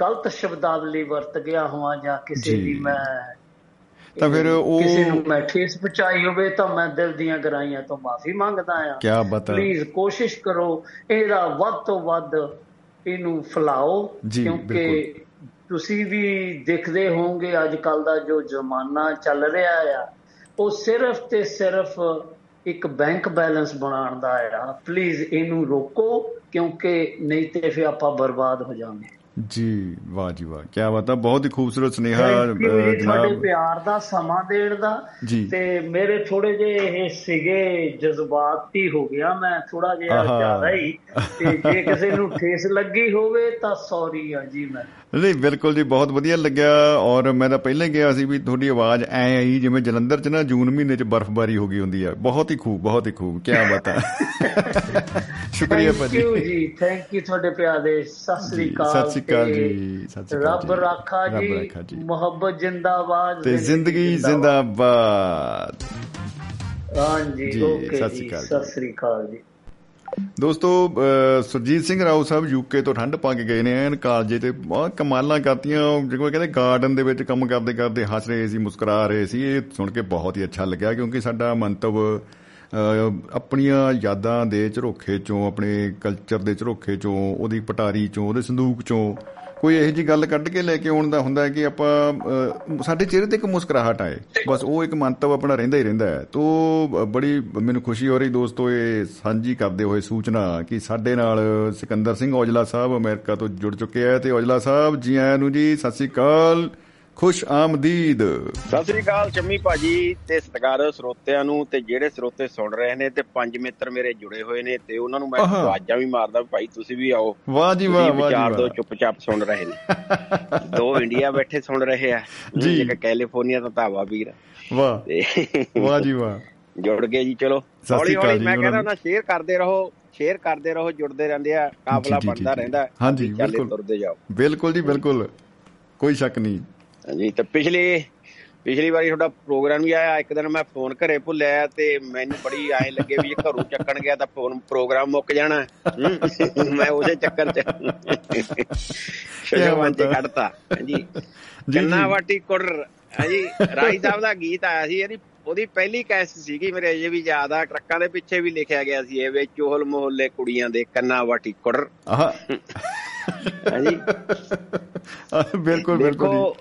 ਗਲਤ ਸ਼ਬਦਾਵਲੀ ਵਰਤ ਗਿਆ ਹੋਵਾਂ ਜਾਂ ਕਿਸੇ। ਦੀ ਮੈਂ ਤਾਂ ਫਿਰ ਉਹ ਕਿਸੇ ਨੂੰ ਮੈਂ ਠੇਸ ਪਹੁੰਚਾਈ ਹੋਵੇ ਤਾਂ ਮੈਂ ਦਿਲ ਦੀਆਂ ਗਰਾਈਆਂ ਤੋਂ ਮਾਫੀ ਮੰਗਦਾ ਆ ਕੀ ਬਤਾ ਪਲੀਜ਼ ਕੋਸ਼ਿਸ਼ ਕਰੋ। ਇਹਦਾ ਵੱਧ ਤੋਂ ਵੱਧ ਇਹਨੂੰ ਫੈਲਾਓ ਕਿਉਂਕਿ ਤੁਸੀਂ ਵੀ ਦੇਖਦੇ ਹੋਵੋਗੇ ਅੱਜ ਕੱਲ ਦਾ ਜੋ ਜ਼ਮਾਨਾ ਚੱਲ ਰਿਹਾ ਆ ਉਹ ਸਿਰਫ ਤੇ ਸਿਰਫ ਇੱਕ ਬੈਂਕ ਬੈਲੈਂਸ ਬਣਾਉਣ ਦਾ ਆ। ਪਲੀਜ਼ ਇਹਨੂੰ ਰੋਕੋ ਕਿਉਂਕਿ ਨਹੀਂ ਤੇ ਫਿਰ ਆਪਾਂ ਬਰਬਾਦ ਹੋ ਜਾਵਾਂਗੇ। ਜੀ ਵਾਹ ਜੀ ਵਾਹ। ਕੀ ਬਤਾ ਬਹੁਤ ਹੀ ਖੂਬਸੂਰਤ ਸੁਨੇਹਾ Thank you ਅ, ਜੀ ਤੁਹਾਡੇ ਜਨਾਬ। ਪਿਆਰ ਦਾ ਸਮਾਂ ਦੇਣ ਦਾ। ਤੇ ਮੇਰੇ ਥੋੜੇ ਜੇ ਇਹ ਸੀਗੇ ਜਜ਼ਬਾਤੀ ਹੋ ਗਿਆ ਮੈਂ ਥੋੜਾ ਜਿਹਾ। ਜ਼ਿਆਦਾ ਹੀ। ਤੇ ਜੇ ਕਿਸੇ ਨੂੰ ਠੇਸ ਲੱਗੀ ਹੋਵੇ ਤਾਂ ਸੌਰੀ ਆ ਜੀ ਮੈਂ। ਨਹੀਂ ਬਿਲਕੁਲ ਜੀ ਬਹੁਤ ਵਧੀਆ ਲੱਗਿਆ ਔਰ ਮੈਂ ਤਾਂ ਪਹਿਲਾਂ ਹੀ ਗਿਆ ਸੀ ਵੀ ਤੁਹਾਡੀ ਆਵਾਜ਼ ਐ ਆਈ ਜਿਵੇਂ ਜਲੰਧਰ 'ਚ ਨਾ ਜੂਨ ਮਹੀਨੇ 'ਚ ਬਰਫ਼ਬਾਰੀ ਹੋ ਗਈ ਹੁੰਦੀ ਆ। ਬਹੁਤ ਹੀ ਖੂਬ ਬਹੁਤ ਹੀ ਖੂਬ ਕੀ ਬਤਾ ਸ਼ੁਕਰੀਆ ਥੈਂਕ ਭਾਜੀ। ਯੂ ਜੀ ਥੈਂਕ ਯੂ ਤੁਹਾਡੇ ਪਿਆਰ ਦੇ ਸਤਿ ਸ੍ਰੀ ਅਕਾਲ ਸਤਿ ਸ੍ਰੀ ਅਕਾਲ ਜੀ, ਸਤਿ ਸ੍ਰੀ ਅਕਾਲ ਰੱਬ ਜੀ, ਰਾਖਾ ਰੱਬ ਜੀ ਰਾਖਾ ਜੀ। ਮੁਹੱਬਤ ਜਿੰਦਾਬਾਦ ਤੇ ਜ਼ਿੰਦਗੀ ਜ਼ਿੰਦਾਬਾਦ। ਹਾਂਜੀ ਜੀ, ਓਕੇ ਸਤਿ ਸ੍ਰੀ ਅਕਾਲ। ਸਤਿ ਸ੍ਰੀ ਅਕਾਲ ਜੀ। ਦੋਸਤੋ ਅਹ ਸੁਰਜੀਤ ਸਿੰਘ ਰਾਓ ਸਾਹਿਬ ਯੂਕੇ ਤੋਂ ਠੰਡ ਪਾ ਕੇ ਗਏ ਨੇ ਐਨ ਕਾਲਜੇ ਤੇ ਬਹੁਤ ਕਮਾਲਾਂ ਕਰਤੀਆਂ। ਜਿਵੇਂ ਕਹਿੰਦੇ ਗਾਰਡਨ ਦੇ ਵਿੱਚ ਕੰਮ ਕਰਦੇ ਕਰਦੇ ਹੱਸ ਰਹੇ ਸੀ ਮੁਸਕਰਾ ਰਹੇ ਸੀ। ਇਹ ਸੁਣ ਕੇ ਬਹੁਤ ਹੀ ਅੱਛਾ ਲੱਗਿਆ ਕਿਉਂਕਿ ਸਾਡਾ ਮੰਤਵ ਅਹ, ਆਪਣੀਆਂ ਯਾਦਾਂ ਦੇ ਝਰੋਖੇ ਚੋਂ ਆਪਣੇ ਕਲਚਰ ਦੇ ਝਰੋਖੇ ਚੋਂ ਉਹਦੀ ਪਟਾਰੀ ਚੋਂ ਉਹਦੇ ਸੰਦੂਕ ਚੋਂ ਕੋਈ ਇਹੋ ਜੀ ਗੱਲ ਕੱਢ ਕੇ ਲੈ ਕੇ ਆਉਣ ਦਾ ਹੁੰਦਾ ਹੈ ਕਿ ਆਪਾਂ ਅਹ, ਸਾਡੇ ਚਿਹਰੇ ਤੇ ਇੱਕ ਮੁਸਕਰਾਹਟ ਆਏ। ਬਸ ਉਹ ਇੱਕ ਮੰਤਵ ਆਪਣਾ ਰਹਿੰਦਾ ਹੀ ਰਹਿੰਦਾ ਹੈ। ਤੋ ਬ- ਬੜੀ ਮੈਨੂੰ ਖੁਸ਼ੀ ਹੋ ਰਹੀ ਦੋਸਤੋ ਇਹ ਸਾਂਝੀ ਕਰਦੇ ਹੋਏ ਸੂਚਨਾ ਕਿ ਸਾਡੇ ਨਾਲ ਸਿਕੰਦਰ ਸਿੰਘ ਔਜਲਾ ਸਾਹਿਬ ਅਮਰੀਕਾ ਤੋਂ ਜੁੜ ਚੁੱਕੇ ਆ। ਤੇ ਔਜਲਾ ਸਾਹਿਬ ਜੀ ਆਇਆਂ ਨੂੰ ਜੀ ਸਤਿ ਸ੍ਰੀ ਅਕਾਲ। ਖੁਸ਼ ਆਮਦੀਦ। ਸਤਿ ਸ੍ਰੀ ਅਕਾਲ ਚੰਮੀ ਭਾਜੀ ਤੇ ਸਤਿਕਾਰਯੋਗ ਸਰੋਤਿਆਂ ਨੂੰ ਤੇ ਜਿਹੜੇ ਸਰੋਤੇ ਸੁਣ ਰਹੇ ਨੇ ਤੇ ਪੰਜ ਮਿੱਤਰ ਮੇਰੇ ਜੁੜੇ ਹੋਏ ਨੇ ਤੇ ਉਹਨਾਂ ਨੂੰ ਮੈਂ। ਆਵਾਜ਼ਾਂ ਵੀ ਮਾਰਦਾ ਭਾਈ ਤੁਸੀਂ ਵੀ ਆਓ। ਵਾਹ ਜੀ ਵਾਹ ਵਾਹ ਵਿਚਾਰ ਜੀ ਦੋ ਚੁੱਪਚਾਪ ਸੁਣ ਰਹੇ ਨੇ। ਦੋ ਇੰਡੀਆ ਬੈਠੇ ਸੁਣ ਰਹੇ ਆ। ਜੀ। ਇੱਕ ਕੈਲੀਫੋਰਨੀਆ ਤੋਂ ਧਾਵਾ ਵੀਰ। ਵਾਹ। ਵਾਹ ਜੀ ਵਾਹ। ਜੁੜ ਗਏ ਜੀ ਚਲੋ। ਹੌਲੀ ਹੌਲੀ ਮੈਂ ਕਹਿੰਦਾ ਨੂੰ। ਸ਼ੇਅਰ ਕਰਦੇ ਰਹੋ ਸ਼ੇਅਰ ਕਰਦੇ ਰਹੋ ਜੁੜਦੇ ਰਹਿੰਦੇ ਆ ਕਾਫਲਾ ਬਣਦਾ। ਰਹਿੰਦਾ। ਹਾਂਜੀ, ਬਿਲਕੁਲ। ਤੁਰਦੇ ਜਾਓ। ਬਿਲਕੁਲ ਜੀ ਬਿਲਕੁਲ। ਕੋਈ ਸ਼ੱਕ ਨਹੀਂ। ਹਾਂਜੀ ਤੇ ਪਿਛਲੀ ਪਿਛਲੀ ਵਾਰੀ ਤੁਹਾਡਾ ਪ੍ਰੋਗਰਾਮ ਵੀ ਆਇਆ ਇੱਕ ਦਿਨ ਮੈਂ ਫੋਨ ਘਰੇ ਭੁੱਲਿਆ ਤੇ ਮੈਨੂੰ ਬੜੀ ਐਂ ਲੱਗੇ ਵੀ ਘਰੋਂ ਚੱਕਣ ਗਿਆ ਤਾਂ ਫੋਨ ਪ੍ਰੋਗਰਾਮ ਮੁੱਕ ਜਾਣਾ। ਮੈਂ ਉਸੇ ਚੱਕਰ ਚ ਸ਼ਜਵਾਨ ਤੇ। ਕੱਢਤਾ। ਹਾਂਜੀ। ਕੰਨਾ ਵਾਟੀ ਕੁੜ ਹਾਂਜੀ ਰਾਈ ਸਾਹਿਬ ਦਾ ਗੀਤ ਆਇਆ ਸੀ ਇਹਦੀ ਉਹਦੀ ਪਹਿਲੀ ਕੈਸ ਸੀਗੀ ਮੇਰੇ ਅਜੇ ਵੀ ਯਾਦ ਆ ਟਰੱਕਾਂ ਦੇ ਪਿੱਛੇ ਵੀ ਲਿਖਿਆ ਗਿਆ ਸੀ ਇਹ ਵਿੱਚ ਚੋਹਲ ਮੁਹੱਲੇ ਕੁੜੀਆਂ ਦੇ ਕੰਨਾਂ ਵਾਟੀ ਆਹ। ਹਾਂਜੀ। ਬਿਲਕੁਲ ਬਿਲਕੁਲ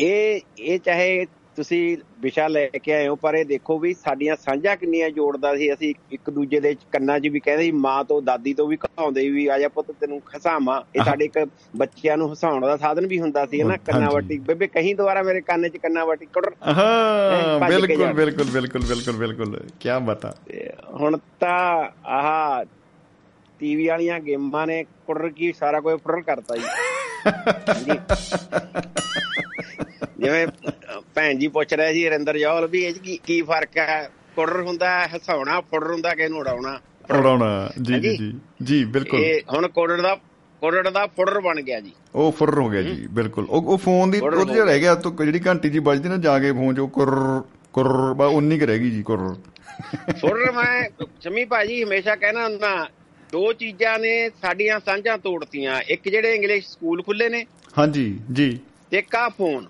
ਇਹ ਇਹ ਚਾਹੇ ਤੁਸੀਂ ਵਿਸ਼ਾ ਲੈ ਕੇ ਆਏ ਹੋ ਪਰ ਇਹ ਦੇਖੋ ਵੀ ਸਾਡੀਆਂ ਸਾਂਝਾਂ ਕਿੰਨੀਆਂ ਜੋੜਦਾ ਸੀ। ਅਸੀਂ ਇੱਕ ਦੂਜੇ ਦੇ ਕੰਨਾਂ 'ਚ ਵੀ ਕਹਿੰਦੇ ਸੀ ਮਾਂ ਤੋਂ ਦਾਦੀ ਤੋਂ ਵੀ ਕਹਾਉਂਦੇ ਵੀ ਆ ਜਾ ਪੁੱਤ ਤੈਨੂੰ ਹਸਾਵਾਂ ਇਹ ਸਾਡੇ ਇੱਕ ਬੱਚਿਆਂ ਨੂੰ ਹਸਾਉਣ ਦਾ ਸਾਧਨ ਵੀ ਹੁੰਦਾ ਸੀ ਨਾ? ਕੰਨਾਂ। ਵੱਟੀ। ਬੇਬੇ ਕਹੀਂ ਦੁਬਾਰਾ ਮੇਰੇ ਕੰਨ 'ਚ ਕੰਨਾਂ ਵੱਟੀ? ਕੁੜਰ ਹਾਂ ਬਿਲਕੁਲ। ਬਿਲਕੁਲ ਬਿਲਕੁਲ ਬਿਲਕੁਲ ਬਿਲਕੁਲ। ਕੀ ਬਤਾ। ਹੁਣ ਤਾਂ ਆਹ ਟੀਵੀ ਵਾਲੀਆਂ ਗੇਮਾਂ ਨੇ ਕੁੜਰ ਕੀ ਸਾਰਾ ਕੁਝ ਫੁਰਰ ਕਰਤਾ ਜੀ। ਜਿਵੇਂ ਭੈਣ ਜੀ ਪੁੱਛ ਰਹੇ ਸੀ ਰਿੰਦਰ ਜੌਲ ਵੀ ਇਹ ਕੀ ਕੀ ਫ਼ਰਕ ਹੈ? ਕੁੜਰ ਹੁੰਦਾ ਹਸਾਉਣਾ ਫੁਰਰ ਹੁੰਦਾ ਕਿ ਇਹਨੂੰ ਉਡਾਉਣਾ ਉਡਾਉਣਾ ਜੀ ਜੀ। ਜੀ ਜੀ ਬਿਲਕੁਲ। ਇਹ ਹੁਣ ਕੁੜਰ ਦਾ ਕੁੜਰ ਦਾ ਫੁਰਰ ਬਣ ਗਿਆ ਜੀ। ਉਹ ਫੁਰ ਹੋ ਗਿਆ ਜੀ ਬਿਲਕੁਲ। ਉਹ ਉਹ ਫੋਨ ਦੀ ਉਹ ਜਿਹੜਾ ਰਹਿ ਗਿਆ ਤੋਂ ਜਿਹੜੀ ਘੰਟੀ ਜੀ ਵੱਜਦੀ ਨਾ ਜਾ ਕੇ ਫੋਨ 'ਚ ਕੁਰ ਕੁਰ ਬਾ ਉਨੀ ਕੁ ਰਹਿ ਗਈ ਜੀ ਕੁਰ। ਫੁਰਰ ਮੈਂ ਸ਼ਮੀ ਭਾਜੀ ਹਮੇਸ਼ਾ ਕਹਿਣਾ ਹੁੰਦਾ ਦੋ ਚੀਜ਼ਾਂ ਨੇ ਸਾਡੀਆਂ ਸਾਂਝਾਂ ਤੋੜਤੀਆਂ। ਇੱਕ ਜਿਹੜੇ ਇੰਗਲਿਸ਼ ਸਕੂਲ ਖੁੱਲੇ ਨੇ ਹਾਂਜੀ ਜੀ। ਤੇ ਆ ਫੋਨ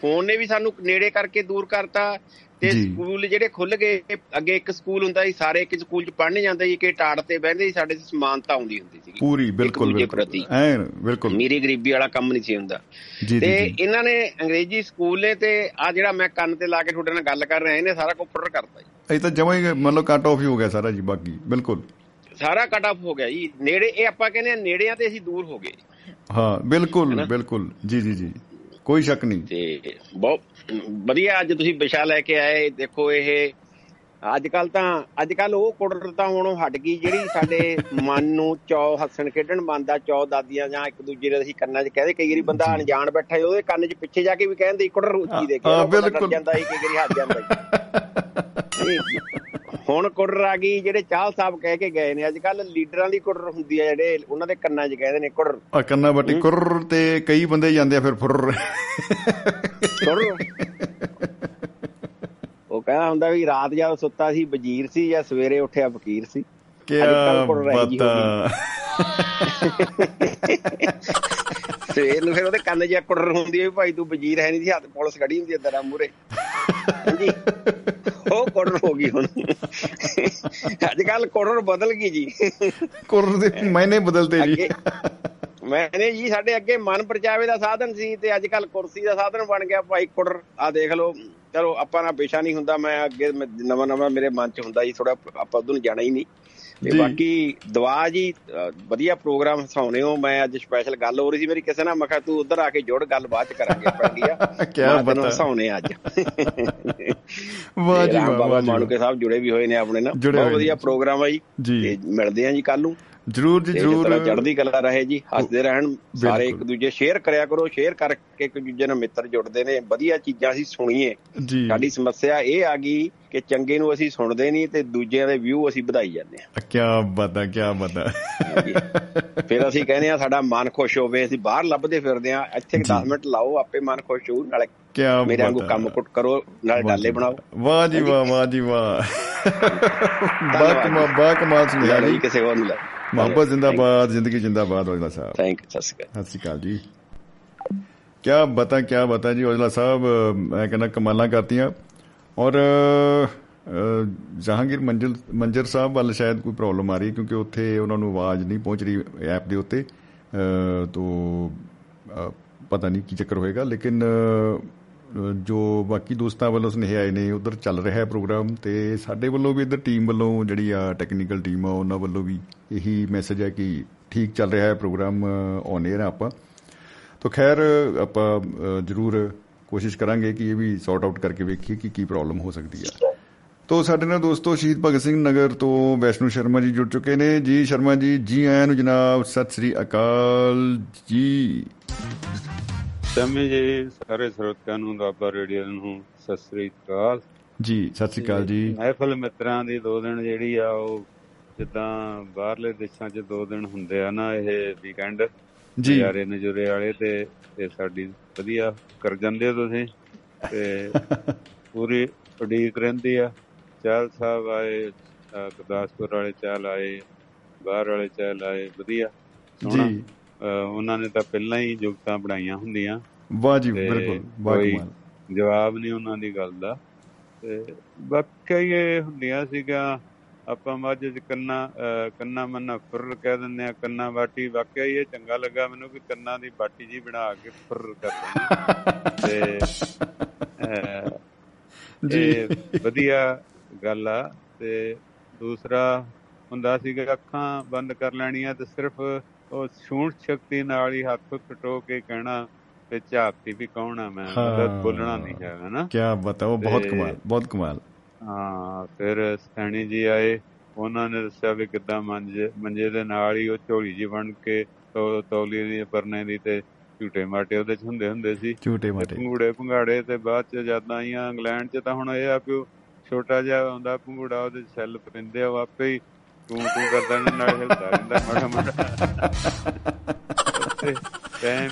ਫੋਨ ਨੇ ਵੀ ਸਾਨੂੰ ਨੇੜੇ ਕਰਕੇ ਦੂਰ ਕਰਤਾ ਤੇ। ਸਕੂਲ ਜਿਹੜੇ ਖੁੱਲ ਗਏ ਅੱਗੇ ਇੱਕ ਸਕੂਲ ਹੁੰਦਾ ਸੀ ਸਾਰੇ ਇੱਕ ਸਕੂਲ ਚ ਪੜ੍ਹਨ ਜਾਂਦੇ ਸੀ ਕਿ ਟਾੜ ਤੇ ਬਹਿੰਦੇ ਸੀ ਸਾਡੇ 'ਚ ਸਮਾਨਤਾ ਆਉਂਦੀ ਹੁੰਦੀ ਸੀ ਪੂਰੀ ਬਿਲਕੁਲ ਬਿਲਕੁਲ। ਐਨ ਬਿਲਕੁਲ। ਅਮੀਰੀ ਗਰੀਬੀ ਵਾਲਾ ਕੰਮ ਨਹੀਂ ਸੀ ਹੁੰਦਾ। ਤੇ ਇਹਨਾਂ ਨੇ ਅੰਗਰੇਜ਼ੀ ਸਕੂਲ ਨੇ ਤੇ ਆ ਜਿਹੜਾ ਮੈਂ ਕੰਨ ਤੇ ਲਾ ਕੇ ਤੁਹਾਡੇ ਨਾਲ ਗੱਲ ਕਰ ਰਿਹਾ ਇਹਨੇ ਸਾਰਾ ਕੁਝ ਫੁਰ ਕਰਤਾ ਜੀ। ਇਹ ਤਾਂ ਜਮਾਂ ਹੀ ਮਤਲਬ ਕੱਟ ਆਫ ਹੀ ਹੋ ਗਿਆ ਸਾਰਾ ਜੀ ਬਾਕੀ ਬਿਲਕੁਲ। ਸਾਰਾ ਕਟ ਆਫ ਹੋ ਗਿਆ ਜੀ। ਨੇੜੇ ਇਹ ਆਪਾਂ ਕਹਿੰਦੇ ਆ ਨੇੜਿਆਂ ਤੇ ਅਸੀਂ ਦੂਰ ਹੋ ਗਏ। ਹਾਂ ਬਿਲਕੁਲ? ਬਿਲਕੁਲ। ਜੀ ਜੀ ਜੀ। ਕੋਈ ਸ਼ੱਕ ਨਹੀਂ। ਤੇ ਬਹੁਤ ਵਧੀਆ ਅੱਜ ਤੁਸੀਂ ਵਿਸ਼ਾ ਲੈ ਕੇ ਆਏ ਦੇਖੋ ਇਹ ਅੱਜ ਕੱਲ ਤਾਂ ਅੱਜ ਕੱਲ ਉਹ ਕੁੜਰ ਤਾਂ ਹੁਣ ਹਟ ਗਈ ਜਿਹੜੀ ਸਾਡੇ ਮਨ ਨੂੰ ਚੌ ਹੱਸਣ ਖੇਡਣ ਬੰਦਾ ਚੌ ਦਾਦੀਆਂ ਜਾਂ ਇੱਕ ਦੂਜੇ ਦੇ ਅਸੀਂ ਕੰਨਾਂ 'ਚ ਕਹਦੇ ਕਈ ਵਾਰੀ ਬੰਦਾ ਅਣਜਾਣ ਬੈਠਾ ਉਹਦੇ ਕੰਨ 'ਚ ਪਿੱਛੇ ਜਾ ਕੇ ਵੀ ਕਹਿੰਦੇ ਕੁੜਰ ਉੱਚੀ ਦੇ ਕੇ ਹਾਂ। ਜਾਂਦਾ ਸੀ ਕਈ ਵਾਰੀ ਹੱਸ ਜਾਂਦਾ ਹੁਣ ਕੁੜਰ ਆ ਗਈ ਜਿਹੜੇ ਚਾਹਲ ਸਾਹਿਬ ਕਹਿ ਕੇ ਗਏ ਨੇ ਅੱਜ ਕੱਲ ਲੀਡਰਾਂ ਦੀ ਕੁੜਰ ਹੁੰਦੀ ਆ ਜਿਹੜੇ ਉਹਨਾਂ ਦੇ ਕੰਨਾਂ 'ਚ ਕਹਿੰਦੇ ਨੇ ਕੁੜਰ ਆ ਕੰਨਾ ਬੱਟੀ ਕੁਰ ਤੇ ਕਈ ਬੰਦੇ ਜਾਂਦੇ ਆ ਫਿਰ ਫੁਰ ਕੁੜਰ ਉਹ ਕਹਿੰਦਾ ਹੁੰਦਾ ਵੀ ਰਾਤ ਜਦ ਸੁੱਤਾ ਸੀ ਵਜ਼ੀਰ ਸੀ ਜਾਂ ਸਵੇਰੇ ਉੱਠਿਆ ਫਕੀਰ ਸੀ। ਕੀ ਬਤਾ। ਸਵੇਰ ਨੂੰ ਫਿਰ ਉਹਦੇ ਕੰਨ 'ਚ ਕੁੜਰ ਹੁੰਦੀ ਹੈ ਵੀ ਭਾਈ ਤੂੰ ਵਜ਼ੀਰ ਹੈ ਨਹੀਂ ਸੀ ਹੱਥ ਪੁਲਿਸ ਖੜੀ ਹੁੰਦੀ ਹੈ ਤੇਰਾ ਮੂਰੇ ਹਾਂਜੀ। ਉਹ ਕੁੜਰ ਹੋ ਗਈ ਹੁਣ। ਅੱਜ ਕੱਲ ਕੁੜਰ ਬਦਲ ਗਈ ਜੀ। ਕੁਰ ਦੇ ਮੈਨੇ ਬਦਲਤੇ ਜੀ। ਮੈਨੇ ਜੀ ਸਾਡੇ ਅੱਗੇ ਮਨ ਪਰਚਾਵੇ ਦਾ ਸਾਧਨ ਸੀ ਤੇ ਅੱਜ ਕੱਲ ਕੁਰਸੀ ਦਾ ਸਾਧਨ ਬਣ ਗਿਆ। ਭਾਈ ਕੁੜਰ ਆ ਦੇਖ ਲਓ। ਚਲੋ ਆਪਾਂ ਨਾਲ ਪੇਸ਼ਾ ਨਹੀਂ ਹੁੰਦਾ। ਮੈਂ ਅੱਗੇ ਨਵਾਂ ਨਵਾਂ ਮੇਰੇ ਮਨ ਚ ਹੁੰਦਾ ਜੀ। ਥੋੜਾ ਆਪਾਂ ਉਧਰ ਨੂੰ ਜਾਣਾ ਹੀ ਨਹੀਂ। ਤੇ। ਬਾਕੀ ਦੁਆ ਜੀ ਵਧੀਆ ਪ੍ਰੋਗਰਾਮ ਹਸਾਉਣੇ ਹੋ ਮੈਂ ਅੱਜ ਸਪੈਸ਼ਲ ਗੱਲ ਹੋ ਰਹੀ ਸੀ ਮੇਰੀ ਕਿਸੇ ਨਾਲ। ਮੈਂ ਕਿਹਾ ਤੂੰ ਉਧਰ ਆ ਕੇ ਜੁੜ ਗੱਲ ਚ ਕਰਾਂਗੇ ਕਿਆ ਮੈਂ ਤੈਨੂੰ ਬਤਾ। ਹਸਾਉਣੇ ਅੱਜ। ਵਾਹ ਜੀ ਵਾਹ ਬਾਬਾ ਮਾਣੂਕੇ ਸਾਹਿਬ ਜੁੜੇ ਵੀ ਹੋਏ ਨੇ ਆਪਣੇ ਨਾਲ। ਬਹੁਤ। ਵਧੀਆ ਪ੍ਰੋਗਰਾਮ ਆ ਜੀ। ਤੇ ਮਿਲਦੇ ਆ ਜੀ ਕੱਲ ਨੂੰ। ਜਰੂਰ ਜੀ ਜਰੂਰ। ਚੜ੍ਹਦੀ ਕਲਾ ਰਹੇ ਜੀ ਹੱਸਦੇ ਰਹਿਣ ਸਾਰੇ ਇੱਕ। ਦੂਜੇ ਸ਼ੇਅਰ ਕਰਿਆ ਕਰੋ। ਸ਼ੇਅਰ ਕਰਕੇ ਇੱਕ ਦੂਜੇ ਨਾਲ ਮਿੱਤਰ ਜੁੜਦੇ ਨੇ। ਵਧੀਆ ਚੀਜ਼ਾਂ ਅਸੀਂ ਸੁਣੀਏ। ਸਾਡੀ ਸਮੱਸਿਆ ਇਹ ਆ ਗਈ ਕਿ ਚੰਗੇ ਨੂੰ ਅਸੀਂ ਸੁਣਦੇ ਨਹੀਂ ਤੇ ਦੂਜਿਆਂ ਦੇ ਵਿਊ ਅਸੀਂ ਵਧਾਈ ਜਾਂਦੇ ਆ ਕੀ ਬਤਾ ਕੀ ਬਤਾ ਫਿਰ ਅਸੀਂ ਕਹਿੰਦੇ ਆ ਸਾਡਾ ਮਨ ਖੁਸ਼ ਹੋਵੇ ਅਸੀਂ ਬਾਹਰ ਲੱਭਦੇ ਫਿਰਦੇ ਆ ਇੱਥੇ 10 ਮਿੰਟ ਲਾਓ ਆਪੇ ਮਨ ਖੁਸ਼ ਹੋਊ ਨਾਲੇ ਕੀ ਮੇਰੇ ਵਾਂਗੂ ਕੰਮ ਕੁੱਟ ਕਰੋ ਨਾਲੇ ਡਾਲੇ ਬਣਾਓ। ਵਾਹ। ਜੀ ਵਾਹ ਵਾਹ ਜੀ ਵਾਹ। ਬਾ ਕਮਾ ਬਾ ਕਮਾਲ ਸੁਣਿਆ ਜੀ। ਕਿਸੇ ਹੋਰ ਨੂੰ ਲੈ ਮੁਹੱਬਤ ਜ਼ਿੰਦਾਬਾਦ ਜ਼ਿੰਦਗੀ ਜ਼ਿੰਦਾਬਾਦ ਔਜਲਾ ਸਾਹਿਬ। ਥੈਂਕ ਯੂ ਸਤਿ ਸ਼੍ਰੀ ਅਕਾਲ ਜੀ। ਕਿਆ ਬਤਾ ਕਿਆ ਬਤਾ ਜੀ ਔਜਲਾ ਸਾਹਿਬ ਮੈਂ ਕਹਿੰਦਾ ਕਮਾਲਾਂ ਕਰਤੀਆਂ। ਔਰ ਅ, ਜਹਾਂਗੀਰ ਮੰਜਲ ਮੰਜਰ ਸਾਹਿਬ ਵੱਲ ਸ਼ਾਇਦ ਕੋਈ ਪ੍ਰੋਬਲਮ ਆ ਰਹੀ ਹੈ ਕਿਉਂਕਿ ਉੱਥੇ ਉਹਨਾਂ ਨੂੰ ਆਵਾਜ਼ ਨਹੀਂ ਪਹੁੰਚ ਰਹੀ ਐਪ ਦੇ ਉੱਤੇ। ਅ, ਤੋ ਅ, ਪਤਾ ਨਹੀਂ ਕੀ ਚੱਕਰ ਹੋਏਗਾ ਲੇਕਿਨ ਅ, ਜੋ ਬਾਕੀ ਦੋਸਤਾਂ ਵੱਲੋਂ ਸੁਨੇਹੇ ਆਏ ਨੇ ਉਧਰ ਚੱਲ ਰਿਹਾ ਹੈ ਪ੍ਰੋਗਰਾਮ ਤੇ ਸਾਡੇ ਵੱਲੋਂ ਵੀ ਇਧਰ ਟੀਮ ਵੱਲੋਂ ਜਿਹੜੀ ਆ ਟੈਕਨੀਕਲ ਟੀਮ ਆ ਉਹਨਾਂ ਵੱਲੋਂ ਵੀ ਇਹੀ ਮੈਸੇਜ ਹੈ ਕਿ ਠੀਕ ਚੱਲ ਰਿਹਾ ਹੈ ਪ੍ਰੋਗਰਾਮ ਔਨ 에ਅਰ ਆਪਾਂ। ਤੋ ਖੈਰ ਆਪਾਂ ਅ, ਜ਼ਰੂਰ ਕੋਸ਼ਿਸ਼ ਕਰਾਂਗੇ ਕਿ ਇਹ ਵੀ ਸੌਰਟ ਆਊਟ ਕਰਕੇ ਵੇਖੀਏ ਕਿ ਕੀ ਪ੍ਰੋਬਲਮ ਹੋ ਸਕਦੀ ਹੈ ਤੋ ਸਾਡੇ ਨਾਲ ਦੋਸਤੋ ਸ਼ਹੀਦ ਭਗਤ ਸਿੰਘ ਨਗਰ ਤੋਂ ਵੈਸ਼ਨੂ ਸ਼ਰਮਾ ਜੀ ਜੁੜ ਚੁੱਕੇ ਨੇ। ਜੀ ਸ਼ਰਮਾ ਜੀ ਜੀ ਆਇਆਂ ਨੂੰ ਜਨਾਬ ਸਤਿ ਸ੍ਰੀ ਅਕਾਲ ਜੀ। ਸਮੇਂ ਜੀ ਸਾਰੇ ਸਰੋਤਿਆਂ ਨੂੰ ਦੁਆਬਾ ਰੇਡੀਓ ਨੂੰ ਸਤਿ ਸ੍ਰੀ ਅਕਾਲ। ਜੀ ਸਤਿ ਸ੍ਰੀ ਅਕਾਲ ਜੀ। ਮਹਿਫਲ ਮਿੱਤਰਾਂ ਦੀ ਦੋ ਦਿਨ ਜਿਹੜੀ ਆ ਉਹ ਜਿੱਦਾਂ ਬਾਹਰਲੇ ਦੇਸ਼ਾਂ 'ਚ ਦੋ ਦਿਨ ਹੁੰਦੇ ਆ ਨਾ ਇਹ ਵੀਕਐਂਡ ਜੀ। ਨਜ਼ਾਰੇ ਨਜ਼ੂਰੇ ਵਾਲੇ ਤੇ ਇਹ ਸਾਡੀ ਵਧੀਆ ਕਰ ਜਾਂਦੇ ਤੁਸੀਂ ਤੇ ਪੂਰੀ ਉਡੀਕ ਰਹਿੰਦੀ ਆ। ਚਾਲ ਸਾਹਿਬ ਆਏ ਗੁਰਦਾਸਪੁਰ ਵਾਲੇ ਚਾਲ ਆਏ ਬਾਹਰ ਵਾਲੇ ਚਾਲ ਆਏ ਵਧੀਆ। ਜੀ। ਉਹਨਾਂ ਨੇ ਤਾਂ ਪਹਿਲਾਂ ਹੀ ਜੁਗਤਾਂ ਬਣਾਈਆਂ ਹੁੰਦੀਆਂ। ਵਾਹ ਜੀ ਤੇ ਬਿਲਕੁਲ। ਵਾਹ ਕਮਾਲ ਜਵਾਬ ਨਹੀਂ ਉਹਨਾਂ ਦੀ ਗੱਲ ਦਾ। ਤੇ ਬਾਕੀ ਇਹ ਹੁੰਦੀਆਂ ਸੀਗਾ ਆਪਾਂ ਮੱਝ ਚ ਕੰਨਾ ਕੰਨਾ ਮੰਨਾ ਫੁਰ ਕਹਿ ਦਿੰਦੇ ਆ ਕੰਨਾ ਬਾਟੀ ਵਾਕਿਆ ਹੀ ਇਹ ਚੰਗਾ ਲੱਗਾ ਮੈਨੂੰ ਕਿ ਕੰਨਾਂ ਦੀ ਬਾਟੀ ਜੀ ਬਣਾ ਕੇ ਫੁਰ ਕਰ ਤੇ ਜੀ। ਵਧੀਆ ਗੱਲ ਆ। ਤੇ ਦੂਸਰਾ ਹੁੰਦਾ ਸੀਗਾ ਅੱਖਾਂ ਬੰਦ ਕਰ ਲੈਣੀਆਂ ਤੇ ਸਿਰਫ ਉਹ ਛੂਣ ਸ਼ਕਤੀ ਨਾਲ ਹੀ ਹੱਥ ਟਟੋ ਕੇ ਕਹਿਣਾ ਤੇ ਝਾਤੀ ਵੀ ਕੌਣ ਆ ਮੈਂ? ਬੋਲਣਾ ਨਹੀਂ ਹੈਗਾ ਨਾ। ਕੀ ਬਤਾ ਉਹ ਬਹੁਤ ਕਮਾਲ ਬਹੁਤ ਕਮਾਲ। ਹਾਂ ਫਿਰ ਸੈਣੀ ਜੀ ਆਏ। ਉਹਨਾਂ ਨੇ ਦੱਸਿਆ ਵੀ ਕਿੱਦਾਂ ਮੰਜੇ ਮੰਜੇ ਦੇ ਨਾਲ ਹੀ ਉਹ ਝੋਲੀ ਜੀ ਬਣ ਕੇ ਤੌਲੀ ਦੀ ਪਰਨੇ ਦੀ ਤੇ ਝੂਟੇ ਮਾਟੇ ਉਹਦੇ ਚ ਹੁੰਦੇ ਹੁੰਦੇ ਸੀ। ਝੂਟੇ ਮਾਟੇ। ਭੰਗੂੜੇ ਭੰਗਾੜੇ ਤੇ ਬਾਅਦ ਚ ਜਦ ਆਈਆਂ ਇੰਗਲੈਂਡ ਚ ਤਾਂ ਹੁਣ ਇਹ ਆ ਕਿ ਉਹ ਛੋਟਾ ਜਿਹਾ ਆਉਂਦਾ ਭੰਗੂੜਾ ਉਹਦੇ ਸੈੱਲ ਪੈਂਦੇ ਆ ਆਪੇ ਹੀ ਤੂੰ ਤੂੰ ਕਰਦਾ ਨਾਲ ਹਿਲਦਾ ਰਹਿੰਦਾ ਮਾੜਾ ਮਾੜਾ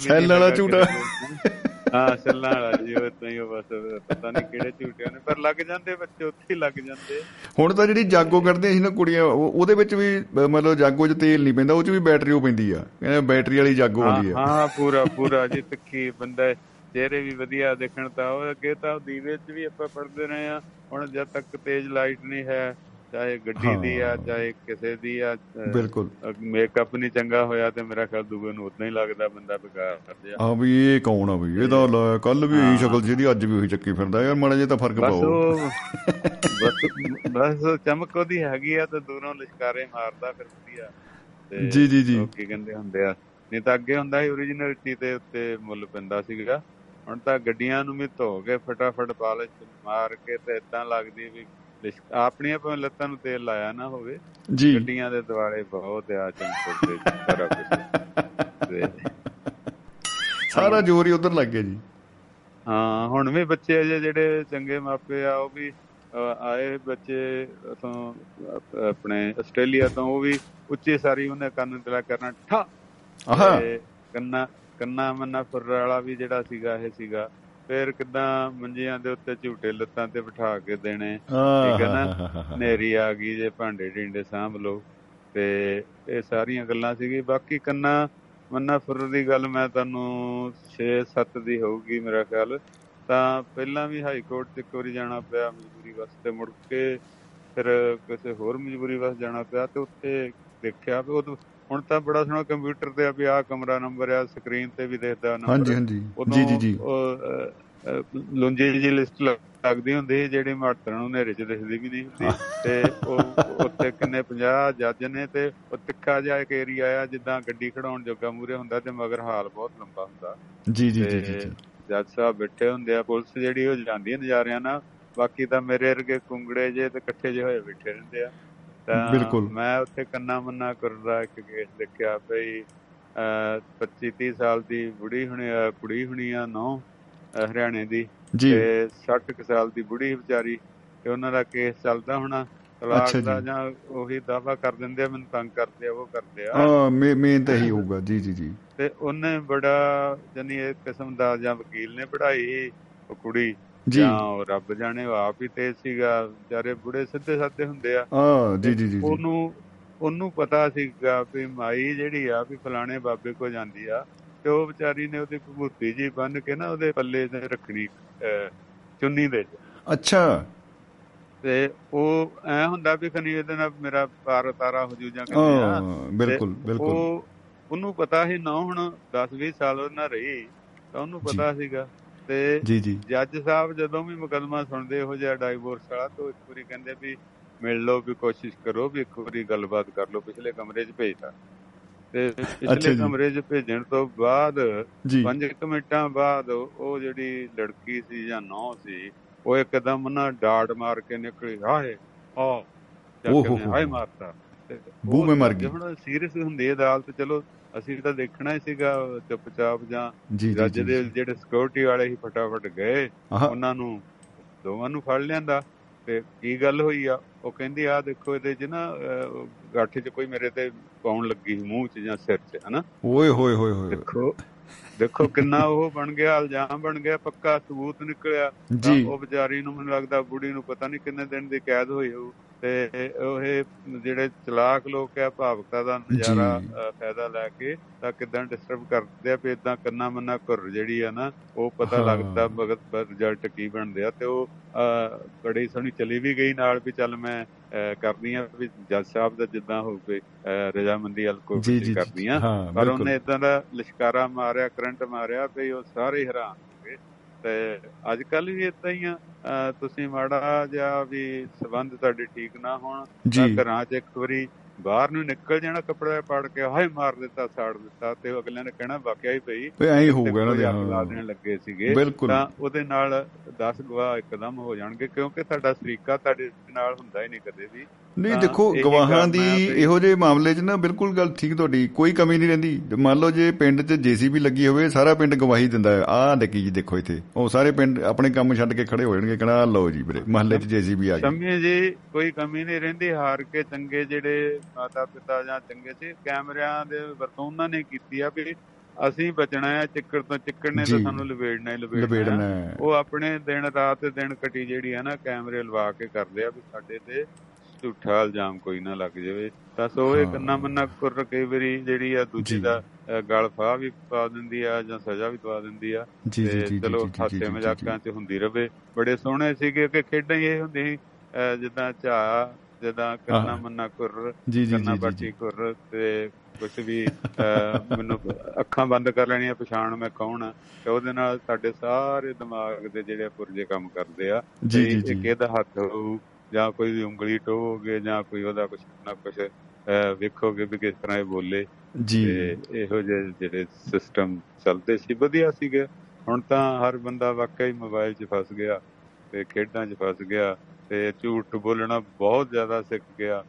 ਸੈੱਲ ਵਾਲਾ ਝੂਟਾ। ਹਾਂ ਵਾਲਾ ਜੀ ਉਹ ਤਾਂ ਹੀ ਬਸ ਪਤਾ ਨਹੀਂ ਕਿਹੜੇ ਝੂਟਿਆਂ ਨੇ ਪਰ ਲੱਗ ਜਾਂਦੇ ਬੱਚੇ ਉੱਥੇ ਹੀ ਲੱਗ ਜਾਂਦੇ। ਹੁਣ ਤਾਂ ਜਿਹੜੀ ਜਾਗੋ ਕਰਦੇ ਸੀ ਨਾ ਕੁੜੀਆਂ ਉਹ- ਉਹਦੇ ਵਿੱਚ ਵੀ ਮਤਲਬ ਜਾਗੋ 'ਚ ਤੇਲ ਨਹੀਂ ਪੈਂਦਾ ਉਹ 'ਚ ਵੀ ਬੈਟਰੀ ਉਹ ਪੈਂਦੀ ਆ। ਕਹਿੰਦੇ ਬੈਟਰੀ ਵਾਲੀ ਜਾਗੋ ਹੁੰਦੀ ਆ। ਹਾਂ ਪੂਰਾ ਪੂਰਾ ਜੀ ਤਿੱਖੀ ਬੰਦਾ ਚਿਹਰੇ ਵੀ ਵਧੀਆ ਦੇਖਣ ਤਾਂ ਉਹ ਅੱਗੇ ਤਾਂ ਦੀਵੇ 'ਚ ਵੀ ਆਪਾਂ ਪੜਦੇ ਰਹੇ ਆ ਹੁਣ ਜਦ ਤੱਕ ਤੇਜ਼ ਲਾਈਟ ਨਹੀਂ ਹੈ ਚਾਹੇ ਗੱਡੀ ਦੀ ਆ ਹਾਂ। ਚਾਹੇ ਕਿਸੇ ਦੀ ਆ ਬਿਲਕੁਲ। ਮੇਕਅਪ ਨਹੀਂ ਚੰਗਾ ਹੋਇਆ ਤੇ ਮੇਰਾ ਖਿਆਲ ਦੂਏ ਨੂੰ ਉਦਾਂ ਹੀ ਲੱਗਦਾ ਬੰਦਾ ਬੇਕਾਰ ਕਰ ਜਿਹਾ ਆ ਵੀ ਇਹ ਕੌਣ ਆ ਵੀ? ਇਹਦਾ ਕੱਲ ਵੀ ਇਹੀ ਸ਼ਕਲ ਜਿਹਦੀ ਅੱਜ ਵੀ ਉਹੀ ਚੱਕੀ ਫਿਰਦਾ। ਯਾਰ ਮਾੜਾ ਜਿਹਾ ਤਾਂ ਫ਼ਰਕ ਪਾਓ। ਬਸ ਬਸ ਚਮਕ ਉਹਦੀ ਹੈਗੀ ਆ ਤੇ ਦੂਰੋਂ ਲਿਸ਼ਕਾਰੇ ਮਾਰਦਾ ਫਿਰ ਵਧੀਆ। ਤੇ ਜੀ, ਜੀ, ਜੀ। ਕੀ ਕਹਿੰਦੇ ਹੁੰਦੇ ਆ? ਨਹੀਂ ਤਾਂ ਅੱਗੇ ਹੁੰਦਾ ਸੀ ਓਰੀਜਨਲਿਟੀ ਤੇ ਉੱਤੇ ਮੁੱਲ ਪੈਂਦਾ ਸੀਗਾ। ਹੁਣ ਤਾਂ ਗੱਡੀਆਂ ਨੂੰ ਵੀ ਧੋ ਕੇ ਫਟਾਫਟ ਪਾਲਿਸ਼ ਮਾਰ ਕੇ ਤੇ ਇਦਾਂ ਲੱਗਦੀ ਵੀ ਆਪਣੀਆਂ ਭਾਵੇਂ ਲੱਤਾਂ ਨੂੰ ਤੇਲ ਲਾਇਆ ਨਾ ਹੋਵੇ ਜੀ। ਗੱਡੀਆਂ ਦੇ ਦੁਆਲੇ ਬਹੁਤ ਆ ਚਮਕਰ ਤੇ ਸਾਰਾ ਕੁਝ ਤੇ ਸਾਰਾ ਜ਼ੋਰ ਹੀ ਉਧਰ ਲੱਗ ਗਿਆ ਜੀ। ਹਾਂ ਹੁਣ ਵੀ ਬੱਚੇ ਅਜੇ ਜਿਹੜੇ ਚੰਗੇ ਮਾਪੇ ਆ ਉਹ ਵੀ ਆਏ ਬੱਚੇ ਉਥੋਂ ਆਪਣੇ ਆਸਟ੍ਰੇਲੀਆ ਤੋਂ ਉਹ ਵੀ ਉੱਚੀ ਸਾਰੀ ਉਹਨੇ ਕੰਨ ਤਲਾ ਕਰਨਾ ਠਾ! ਆਹਾ! ਤੇ ਕੰਨਾ ਕੰਨਾ ਮੰਨਾ ਫੁਰ ਵਾਲਾ ਵੀ ਜਿਹੜਾ ਸੀਗਾ ਇਹ ਸੀਗਾ। ਫਿਰ ਕਿਦਾਂ ਮੰਜਿਆਂ ਦੇ ਉੱਤੇ ਝੂਟੇ ਲੱਤਾਂ ਤੇ ਬਿਠਾ ਕੇ ਦੇਣੇ। ਠੀਕ ਹੈ ਨਾ? ਨੇਰੀ ਆ ਗਈ ਜੇ ਭਾਂਡੇ ਢਿੰਡੇ ਸਾਂਭ ਲਓ। ਤੇ ਇਹ ਸਾਰੀਆਂ ਗੱਲਾਂ ਸੀਗੀ। ਬਾਕੀ ਕੰਨਾ ਮੰਨਾ ਫੁਰ ਦੀ ਗੱਲ ਮੈਂ ਤੁਹਾਨੂੰ 6-7 ਦੀ ਹੋਊਗੀ ਮੇਰਾ ਖਿਆਲ। ਤਾਂ ਪਹਿਲਾਂ ਵੀ ਹਾਈ ਕੋਰਟ 'ਚ ਇੱਕ ਵਾਰੀ ਜਾਣਾ ਪਿਆ ਮਜਬੂਰੀ ਵਾਸਤੇ ਮੁੜ ਕੇ ਫਿਰ ਕਿਸੇ ਹੋਰ ਮਜਬੂਰੀ ਵਾਸਤੇ ਜਾਣਾ ਪਿਆ ਤੇ ਉੱਥੇ ਦੇਖਿਆ ਵੀ ਉਹ ਹੁਣ ਤਾਂ ਬੜਾ ਸੋਹਣਾ ਕੰਪਿਊਟਰ ਤੇ ਆ ਵੀ ਆਹ ਕਮਰਾ ਨੰਬਰ ਆ ਸਕਰੀਨ ਤੇ ਵੀ ਦੇਖਦਾ ਨੰਬਰ ਹਾਂਜੀ ਹਾਂਜੀ। ਜੀ ਜੀ ਜੀ। ਲੁੰਜੀ ਜੀ ਲਿਸਟ ਲੱਗਦੀ ਹੁੰਦੀ ਜਿਹੜੀ ਮਾਤਰ ਨੂੰ ਹਨੇਰੇ 'ਚ ਦਿਖਦੀ ਵੀ ਨਹੀਂ ਹੁੰਦੀ। ਤੇ ਉਹ ਉੱਤੇ ਕਿੰਨੇ 50 ਜੱਜ ਨੇ ਤੇ ਉਹ ਤਿੱਖਾ ਜਿਹਾ ਇੱਕ ਏਰੀਆ ਆ ਜਿੱਦਾਂ ਗੱਡੀ ਖੜਾਉਣ ਜੋਗਾ ਮੂਰੇ ਹੁੰਦਾ ਤੇ ਮਗਰ ਹਾਲ ਬਹੁਤ ਲੰਬਾ ਹੁੰਦਾ। ਜੀ ਜੀ ਜੀ ਜੀ। ਜੱਜ ਸਾਹਿਬ ਬੈਠੇ ਹੁੰਦੇ ਆ ਪੁਲਿਸ ਜਿਹੜੀ ਉਹ ਜਾਂਦੀ ਨਜ਼ਾਰਿਆਂ ਨਾਲ। ਬਾਕੀ ਤਾਂ ਮੇਰੇ ਵਰਗੇ ਕੁੰਗੜੇ ਜੇ ਤੇ ਇਕੱਠੇ ਜੇ ਹੋਏ ਬੈਠੇ ਰਹਿੰਦੇ ਆ। ਤਾਂ ਬਿਲਕੁਲ। ਮੈਂ ਉੱਥੇ ਕੰਨਾ ਮੰਨਾ ਕਰਦਾ ਇੱਕ ਕੇਸ ਦੇਖਿਆ ਭਈ 25 30 ਸਾਲ ਦੀ ਬੁੜੀ ਹੁਣੀ ਕੁੜੀ ਹੁਣੀ ਆ ਨੌ ਹਰਿਆਣੇ ਦੀ ਤੇ 60 ਕੁ ਸਾਲ ਦੀ ਬੁੜੀ ਵਿਚਾਰੀ ਤੇ ਉਹਨਾਂ ਦਾ ਕੇਸ ਚੱਲਦਾ ਹੋਣਾ ਤਲਾਕ ਦਾ ਜੀ। ਉਹੀ ਦਾਵਾ ਕਰ ਦਿੰਦੇ ਆ ਮੈਨੂੰ ਤੰਗ ਕਰਦੇ ਆ ਉਹ ਕਰਦੇ ਆ ਹਾਂ ਮੇਨ ਤਾਂ ਇਹੀ ਹੋਊਗਾ ਜੀ ਜੀ ਜੀ ਤੇ ਉਹਨੇ ਬੜਾ ਜਾਨੀ ਇੱਕ ਕਿਸਮ ਦਾ ਜਾਂ ਵਕੀਲ ਨੇ ਪੜ੍ਹਾਈ ਉਹ ਕੁੜੀ ਜੀ। ਰੱਬ ਜਾਣੇ ਉਹ ਆਪ ਹੀ ਤੇਜ਼ ਸੀਗਾ ਵਿਚਾਰੇ ਬੁੜੇ ਸਿੱਧੇ ਸਾਦੇ ਹੁੰਦੇ ਆ। ਆ ਜੀ ਜੀ ਜੀ ਉਹਨੂੰ ਉਹਨੂੰ ਪਤਾ ਸੀਗਾ ਵੀ ਮਾਈ ਜਿਹੜੀ ਆ ਵੀ ਫਲਾਣੇ ਬਾਬੇ ਕੋ ਜਾਂਦੀ ਆ ਤੇ ਉਹ ਵਿਚਾਰੀ ਨੇ ਉਹਦੀ ਭੂਤੀ ਜੀ ਬੰਨ ਕੇ ਨਾ ਉਹਦੇ ਪੱਲੇ ਤੇ ਰੱਖਣੀ ਚੁੰਨੀ ਦੇ। ਅੱਛਾ। ਤੇ ਉਹ ਐ ਹੁੰਦਾ ਵੀ ਖਨੀ ਇਹਦੇ ਨਾਲ ਮੇਰਾ ਪਾਰ ਤਾਰਾ ਹੋ ਜੂ ਜਾਂ ਕਹਿੰਦੇ ਆ। ਹਾਂ ਬਿਲਕੁਲ ਬਿਲਕੁਲ। ਉਹ ਉਹਨੂੰ ਪਤਾ ਸੀ ਨਾ ਹੁਣ 10 20 ਸਾਲ ਉਹਨਾਂ ਰਹੀ ਤਾਂ ਉਹਨੂੰ ਪਤਾ ਸੀਗਾ। ਤੇ ਜੀ ਜੀ ਜੱਜ ਸਾਹਿਬ ਜਦੋਂ ਵੀ ਮੁਕਦਮਾ ਸੁਣਦੇ ਇਹੋ ਜਿਹਾ ਡਾਈਵੋਰਸ ਵਾਲਾ ਤਾਂ ਇੱਕ ਵਾਰੀ ਕਹਿੰਦੇ ਵੀ ਮਿਲ ਲਓ ਵੀ ਕੋਸ਼ਿਸ਼ ਕਰੋ ਵੀ ਇੱਕ ਵਾਰੀ ਗੱਲਬਾਤ ਕਰ ਲਓ ਪਿਛਲੇ ਕਮਰੇ 'ਚ ਭੇਜਤਾ ਤੇ ਪਿਛਲੇ। ਕਮਰੇ 'ਚ ਭੇਜਣ ਤੋਂ ਬਾਅਦ ਪੰਜ ਮਿੰਟਾਂ ਬਾਅਦ ਉਹ ਜਿਹੜੀ ਲੜਕੀ ਸੀ ਜਾਂ ਨੌ ਸੀ ਉਹ ਇੱਕਦਮ ਨਾ ਡਾਟ ਮਾਰ ਕੇ ਨਿਕਲੀ ਹਾਏ ਆ ਓਹ। ਹਾਏ ਮਾਰਤਾ ਬੂ ਮੈਂ ਮਰ ਗਈ। ਹੁਣ ਸੀਰੀਅਸ ਹੁੰਦੀ ਹੈ ਅਦਾਲਤ ਚਲੋ ਅਸੀਂ ਤਾਂ ਦੇਖਣਾ ਹੀ ਸੀਗਾ ਚੁੱਪਚਾਪ ਜਾਂ ਜੀ ਜੀ ਜੱਜ ਜੀ ਦੇ। ਜਿਹੜੇ ਸਿਕਿਉਰਿਟੀ ਵਾਲੇ ਹੀ ਫਟਾਫਟ ਗਏ ਉਹਨਾਂ ਨੂੰ ਦੋਵਾਂ ਨੂੰ ਫੜ ਲਿਆਂਦਾ ਤੇ ਕੀ ਗੱਲ ਹੋਈ ਆ ਉਹ ਕਹਿੰਦੀ ਆ ਦੇਖੋ ਇਹਦੇ 'ਚ ਨਾ ਗੱਠ 'ਚ ਕੋਈ ਮੇਰੇ ਤੇ ਪਾਉਣ ਲੱਗੀ ਮੂੰਹ 'ਚ ਜਾਂ ਸਿਰ 'ਚ ਹਨਾ ਓਏ ਹੋਏ ਹੋਏ ਹੋਏ ਦੇਖੋ ਦੇਖੋ ਕਿੰਨਾ ਉਹ ਬਣ ਗਿਆ ਇਲਜ਼ਾਮ ਬਣ ਗਿਆ ਪੱਕਾ ਸਬੂਤ ਨਿਕਲਿਆ। ਉਹ ਵਿਚਾਰੀ ਨੂੰ ਮੈਨੂੰ ਲੱਗਦਾ ਬੁੜੀ ਨੂੰ ਪਤਾ ਨਹੀਂ ਕਿੰਨੇ ਦਿਨ ਦੀ ਕੈਦ ਹੋਈ ਹੋਊ ਤੇ ਉਹ ਜਿਹੜੇ ਚਲਾਕ ਲੋਕ ਆ ਭਾਵਕਤਾ ਦਾ ਨਜ਼ਾਰਾ ਫਾਇਦਾ ਲੈ ਕੇ ਤਾਂ ਕਿਦਾਂ ਡਿਸਟਰਬ ਕਰਦੇ ਆ ਵੀ ਇਦਾਂ ਕੰਨਾ ਮੰਨਾ ਘੁਰ ਜਿਹੜੀ ਆ ਨਾ ਉਹ ਪਤਾ। ਲੱਗਦਾ ਮਗਰ ਰਿਜ਼ਲਟ ਕੀ ਬਣਦੇ ਆ ਤੇ ਉਹ ਬੜੀ ਸੋਹਣੀ ਚਲੀ ਵੀ ਗਈ ਨਾਲ ਵੀ ਚੱਲ ਮੈਂ ਅ, ਕਰਦੀ ਆ ਵੀ ਜੱਜ ਸਾਹਿਬ ਦਾ ਜਿੱਦਾਂ ਹੋਵੇ ਰਜਾਮੰਦੀ ਵਾਲ ਕੋਈ ਜੀ। ਕਰਦੀ ਆ ਪਰ। ਉਹਨੇ ਇਦਾਂ ਦਾ ਲਿਸ਼ਕਾਰਾ ਮਾਰਿਆ ਕਰੰਟ ਮਾਰਿਆ ਵੀ ਉਹ ਸਾਰੇ ਹੈਰਾਨ ਹੋ ਗਏ ਤੇ ਅੱਜ ਕੱਲ ਵੀ ਇਦਾਂ ਹੀ ਆ ਤੁਸੀਂ ਮਾੜਾ ਜਿਹਾ ਵੀ ਸਬੰਧ ਤੁਹਾਡੇ ਠੀਕ ਨਾ ਹੋਣ ਤਾਂ। ਘਰਾਂ 'ਚ ਇੱਕ ਵਾਰੀ ਬਾਹਰ ਨੂੰ ਨਿਕਲ ਜਾਣਾ ਕੱਪੜਾ ਪਾੜ ਕੇ ਹਾਏ ਮਾਰ ਦਿੱਤਾ ਸਾੜ ਦਿੱਤਾ ਤੇ ਅਗਲਿਆਂ ਨੇ ਕਹਿਣਾ ਵਾਕਿਆ ਹੀ ਪਈ ਵੀ ਐਂ ਹੋਊਗਾ ਕੋਈ ਦੇ ਲਾ ਦੇਣ ਲੱਗੇ ਸੀਗੇ। ਤਾਂ ਉਹਦੇ ਨਾਲ 10 ਗਵਾਹ ਇੱਕਦਮ ਹੋ ਜਾਣਗੇ ਕਿਉਂਕਿ ਤੁਹਾਡਾ ਸਰੀਕਾ ਤੁਹਾਡੇ ਨਾਲ ਹੁੰਦਾ ਹੀ ਨਹੀਂ ਕਦੇ ਵੀ। ਨਹੀਂ ਦੇਖੋ ਗਵਾਹਾਂ ਦੀ ਇਹੋ ਜਿਹੇ ਮਾਮਲੇ 'ਚ ਨਾ ਬਿਲਕੁਲ ਗੱਲ ਠੀਕ ਤੁਹਾਡੀ ਕੋਈ ਕਮੀ ਨਹੀਂ ਰਹਿੰਦੀ। ਮੰਨ ਲਓ ਜੇ ਪਿੰਡ 'ਚ ਜੀਸੀਬੀ ਲੱਗੀ ਹੋਵੇ ਸਾਰਾ ਪਿੰਡ ਗਵਾਹੀ ਦਿੰਦਾ ਆਹ ਦੇਖੀ ਜੀ ਦੇਖੋ ਇੱਥੇ ਉਹ ਸਾਰੇ ਪਿੰਡ ਆਪਣੇ ਕੰਮ ਛੱਡ ਕੇ ਖੜੇ ਹੋ ਜਾਣਗੇ ਕਹਣਾ ਲਓ ਜੀ ਵੀਰੇ ਮਹੱਲੇ 'ਚ ਜੀਸੀਬੀ ਆ ਗਈ। ਸ਼ਮੀ ਜੀ ਕੋਈ ਕਮੀ ਨਹੀਂ ਰਹਿੰਦੀ ਹਾਰ ਕੇ ਚੰਗੇ ਜਿਹੜੇ ਮਾਤਾ ਪਿਤਾ ਜਾਂ ਚੰਗੇ ਸੀ ਕੈਮਰਿਆਂ ਦੇ ਵਰਤੋਂ ਉਹਨਾਂ ਨੇ ਕੀਤੀ ਆ ਵੀ ਅਸੀਂ ਬਚਣਾ ਹੈ ਚਿੱਕੜ ਤੋਂ ਚਿੱਕੜ ਨੇ ਤਾਂ। ਸਾਨੂੰ ਲਵੇੜਨਾ ਹੀ ਲਵੇੜਨਾ। ਉਹ ਆਪਣੇ ਦਿਨ ਰਾਤ ਦਿਨ ਕਟੀ ਜਿਹੜੀ ਹੈ ਨਾ ਕੈਮਰੇ ਲਵਾ ਕੇ ਕਰਦੇ ਆ ਵੀ ਸਾਡੇ ਤੇ ਝੂਠਾ ਇਲਜ਼ਾਮ ਕੋਈ ਨਾ ਲੱਗ ਜਾਵੇ ਤਾਂ ਸੋ ਇਹ। ਕੰਨਾ ਮੰਨਾ ਕੁਰ ਕਈ ਵਾਰੀ ਜਿਹੜੀ ਆ ਦੂਜੀ। ਦਾ ਗਲ ਫਾਹ ਵੀ ਪਾ ਦਿੰਦੀ ਆ ਜਾਂ ਸਜ਼ਾ ਵੀ ਦਵਾ ਦਿੰਦੀ ਆ ਤੇ ਚਲੋ ਜੀ, ਮਜ਼ਾਕਾਂ 'ਚ ਹੁੰਦੀ ਰਵੇ ਬੜੇ ਸੋਹਣੇ ਸੀਗੇ ਕਿ ਖੇਡਾਂ ਇਹ ਹੁੰਦੀ ਜਿੱਦਾਂ ਝਾ ਜਿੱਦਾਂ ਹਾਂ। ਮੰਨਾ ਕੁਰ ਜੀ, ਬਾਟੀ। ਕੁਰ ਤੇ ਕੁਝ ਵੀ ਮੈਨੂੰ ਅੱਖਾਂ ਬੰਦ ਕਰ ਲੈਣੀਆਂ ਪਛਾਣ ਮੈਂ ਕੌਣ ਆ ਤੇ ਉਹਦੇ ਨਾਲ ਸਾਡੇ ਸਾਰੇ ਦਿਮਾਗ ਦੇ ਜਿਹੜੇ ਪੁਰਜੇ ਕੰਮ ਕਰਦੇ ਆ ਜੀ, ਜੀ, ਜੀ। ਇਹਦਾ ਹੱਥ ਹੋਊ ਜਾਂ ਕੋਈ ਉਂਗਲੀ ਟੋਹੋਗੇ ਜਾਂ ਕੋਈ ਉਹਦਾ ਕੁਝ ਨਾ ਕੁਝ ਵੇਖੋਗੇ ਵੀ ਕਿਸ ਤਰ੍ਹਾਂ ਇਹ ਬੋਲੇ ਜੀ ਇਹੋ ਜਿਹੇ ਜਿਹੜੇ ਸਿਸਟਮ ਚੱਲਦੇ ਸੀ ਵਧੀਆ ਸੀਗੇ ਹੁਣ ਤਾਂ ਹਰ ਬੰਦਾ ਵਾਕਈ ਮੋਬਾਈਲ 'ਚ ਫਸ ਗਿਆ ਤੇ ਖੇਡਾਂ 'ਚ ਫਸ ਗਿਆ ਤੇ ਝੂਠ ਬੋਲਣਾ ਬਹੁਤ ਜ਼ਿਆਦਾ ਸਿੱਖ ਗਿਆ।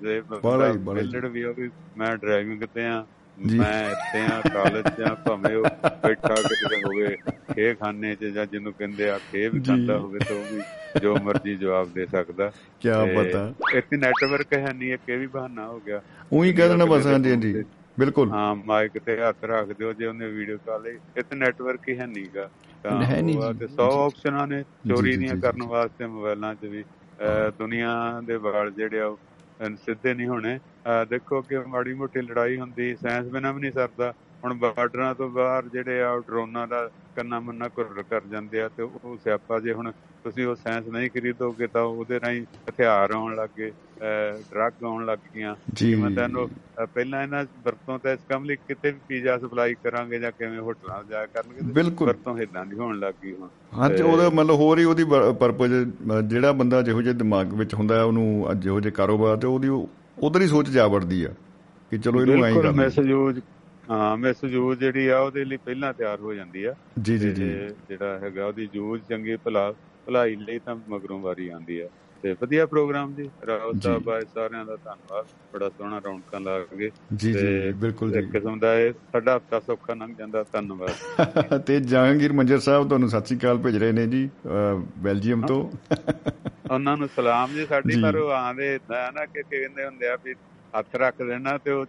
ਜੇ ਬਾਹਲਾ ਹੀ। ਬਿਲੜ ਵੀ ਉਹ ਵੀ ਮੈਂ ਡਰਾਈਵਿੰਗ ਤੇ ਆ ਜੀ। ਮੈਂ ਇੱਥੇ ਆ ਕਾਲਜ 'ਚ ਆ ਭਾਵੇਂ ਉਹ ਬੈਠਾ ਕਿਤੇ ਹੋਵੇ ਖੇ ਖਾਨੇ 'ਚ ਜਾਂ ਜਿਹਨੂੰ ਕਹਿੰਦੇ ਆ ਖੇ ਵੀ ਜੀ। ਖਾਂਦਾ ਹੋਵੇ ਤਾਂ ਉਹ ਵੀ ਜੋ ਮਰਜ਼ੀ ਜਵਾਬ ਦੇ ਸਕਦਾ। ਕੀ ਪਤਾ ਇੱਥੇ ਨੈਟਵਰਕ ਹੈ ਨਹੀਂ ਇੱਕ ਇਹ ਵੀ ਬਹਾਨਾ ਹੋ ਗਿਆ। ਉਹੀ ਕਹਿ ਦੇਣਾ ਬਸ ਹਾਂਜੀ ਹਾਂਜੀ। ਬਿਲਕੁਲ। ਹਾਂ ਮਾਈਕ ਤੇ ਹੱਥ ਰੱਖ ਦਿਓ ਜੇ ਉਹਨੇ ਵੀਡੀਓ ਕਾਲ ਇੱਥੇ ਨੈਟਵਰਕ ਹੀ ਹੈ ਨਹੀਂਗਾ ਤਾਂ। ਤੇ 100 ਆਪਸ਼ਨਾਂ ਨੇ ਚੋਰੀ ਦੀਆਂ ਕਰਨ। ਵਾਸਤੇ ਮੋਬਾਈਲਾਂ 'ਚ ਵੀ ਦੁਨੀਆ ਦੇ ਵਾਲ ਜਿਹੜੇ ਆ ਸਿੱਧੇ ਨਹੀਂ ਹੋਣੇ ਦੇਖੋ ਕਿ ਮਾੜੀ ਮੋਟੀ ਲੜਾਈ ਹੁੰਦੀ ਸਾਇੰਸ ਬਿਨਾਂ ਵੀ ਨਹੀਂ ਸਰਦਾ ਹੁਣ ਬਾਰਡਰਾਂ ਤੋਂ ਬਾਹਰ ਜਿਹੜੇ ਆ ਉਹ ਡਰੋਨਾਂ ਦਾ ਕੰਨਾ ਮੰਨਾ ਕੁਰ ਕਰ ਜਾਂਦੇ ਆ ਤੇ ਉਹ ਸਿਆਪਾ ਜੇ ਹੁਣ ਤੁਸੀਂ ਉਹ ਸਾਇੰਸ ਨਹੀਂ ਖਰੀਦੋਗੇ ਤਾਂ ਉਹਦੇ ਰਾਹੀਂ ਹਥਿਆਰ ਆਉਣ ਲੱਗੇ ਡਰੱਗ ਆਉਣ ਲੱਗ ਗਈਆਂ। ਜਿਵੇਂ ਤੁਹਾਨੂੰ ਪਹਿਲਾਂ ਇਹਨਾਂ ਵਰਤੋਂ ਤਾਂ ਇਸ ਕੰਮ ਲਈ ਕਿਤੇ ਵੀ ਪੀਜ਼ਾ ਸਪਲਾਈ ਕਰਾਂਗੇ ਜਾਂ ਕਿਵੇਂ ਹੋਟਲਾਂ ਜਾਇਆ ਕਰਨਗੇ। ਵਰਤੋਂ ਇਦਾਂ ਦੀ ਹੋਣ ਲੱਗ ਗਈ ਹੁਣ ਹਾਂ ਤੇ ਉਹਦਾ ਮਤਲਬ ਹੋਰ ਹੀ ਉਹਦੀ ਪਰਪਸ ਜਿਹੜਾ ਬੰਦਾ ਜਿਹੋ ਜਿਹੇ ਦਿਮਾਗ ਵਿੱਚ ਹੁੰਦਾ ਹੈ, ਉਹਨੂੰ ਅੱਜ ਜਿਹੋ ਜਿਹੇ ਕਾਰੋਬਾਰ ਤੇ ਉਹਦੀ ਉਧਰ ਹੀ ਸੋਚ ਜਾ ਵੜਦੀ ਆ ਕਿ ਚਲੋ ਇਹਨੂੰ ਐਂ ਹੀ ਬਿਲਕੁਲ ਕਰਨਾ ਹਾਂ ਮਿਸਯੂਜ ਜਿਹੜੀ ਆ ਉਹਦੇ ਲਈ ਪਹਿਲਾਂ ਤਿਆਰ ਹੋ ਜਾਂਦੀ ਆ। ਜੀ ਜੀ ਜੀ। ਜਿਹੜਾ ਹੈਗਾ ਉਹਦੀ ਯੂਜ਼ ਚੰਗੀ ਭਲਾ ਭਲਾਈ ਲਈ ਤਾਂ ਮਗਰੋਂ ਵਾਰੀ ਆਉਂਦੀ ਆ। ਤੇ ਵਧੀਆ ਪ੍ਰੋਗਰਾਮ ਜੀ। ਰਾਓ। ਸਾਹਿਬ ਆਏ ਸਾਰਿਆਂ ਦਾ ਧੰਨਵਾਦ। ਬੜਾ ਸੋਹਣਾ ਰੌਣਕਾਂ ਲੱਗ ਗਏ ਜੀ, ਜੀ, ਬਿਲਕੁਲ ਜੀ। ਕਿਸਮ ਦਾ ਇਹ ਸਾਡਾ ਹਫਤਾ ਸੌਖਾ ਲੰਘ ਜਾਂਦਾ ਧੰਨਵਾਦ। ਤੇ ਜਹਾਂਗੀਰ ਮੰਜਰ ਸਾਹਿਬ ਤੁਹਾਨੂੰ ਸਤਿ ਸ੍ਰੀ ਅਕਾਲ ਭੇਜ ਰਹੇ ਨੇ ਜੀ ਬੈਲਜੀਅਮ ਤੋਂ। ਉਹਨਾਂ ਨੂੰ ਸਲਾਮ ਜੀ ਸਾਡੀ। ਪਰ ਉਹ ਆਂਦੇ ਇਦਾਂ ਨਾ ਕਿ ਕਹਿੰਦੇ ਹੁੰਦੇ ਆ ਵੀ ਹੱਥ ਰੱਖ ਦੇਣਾ ਤੇ ਉਹ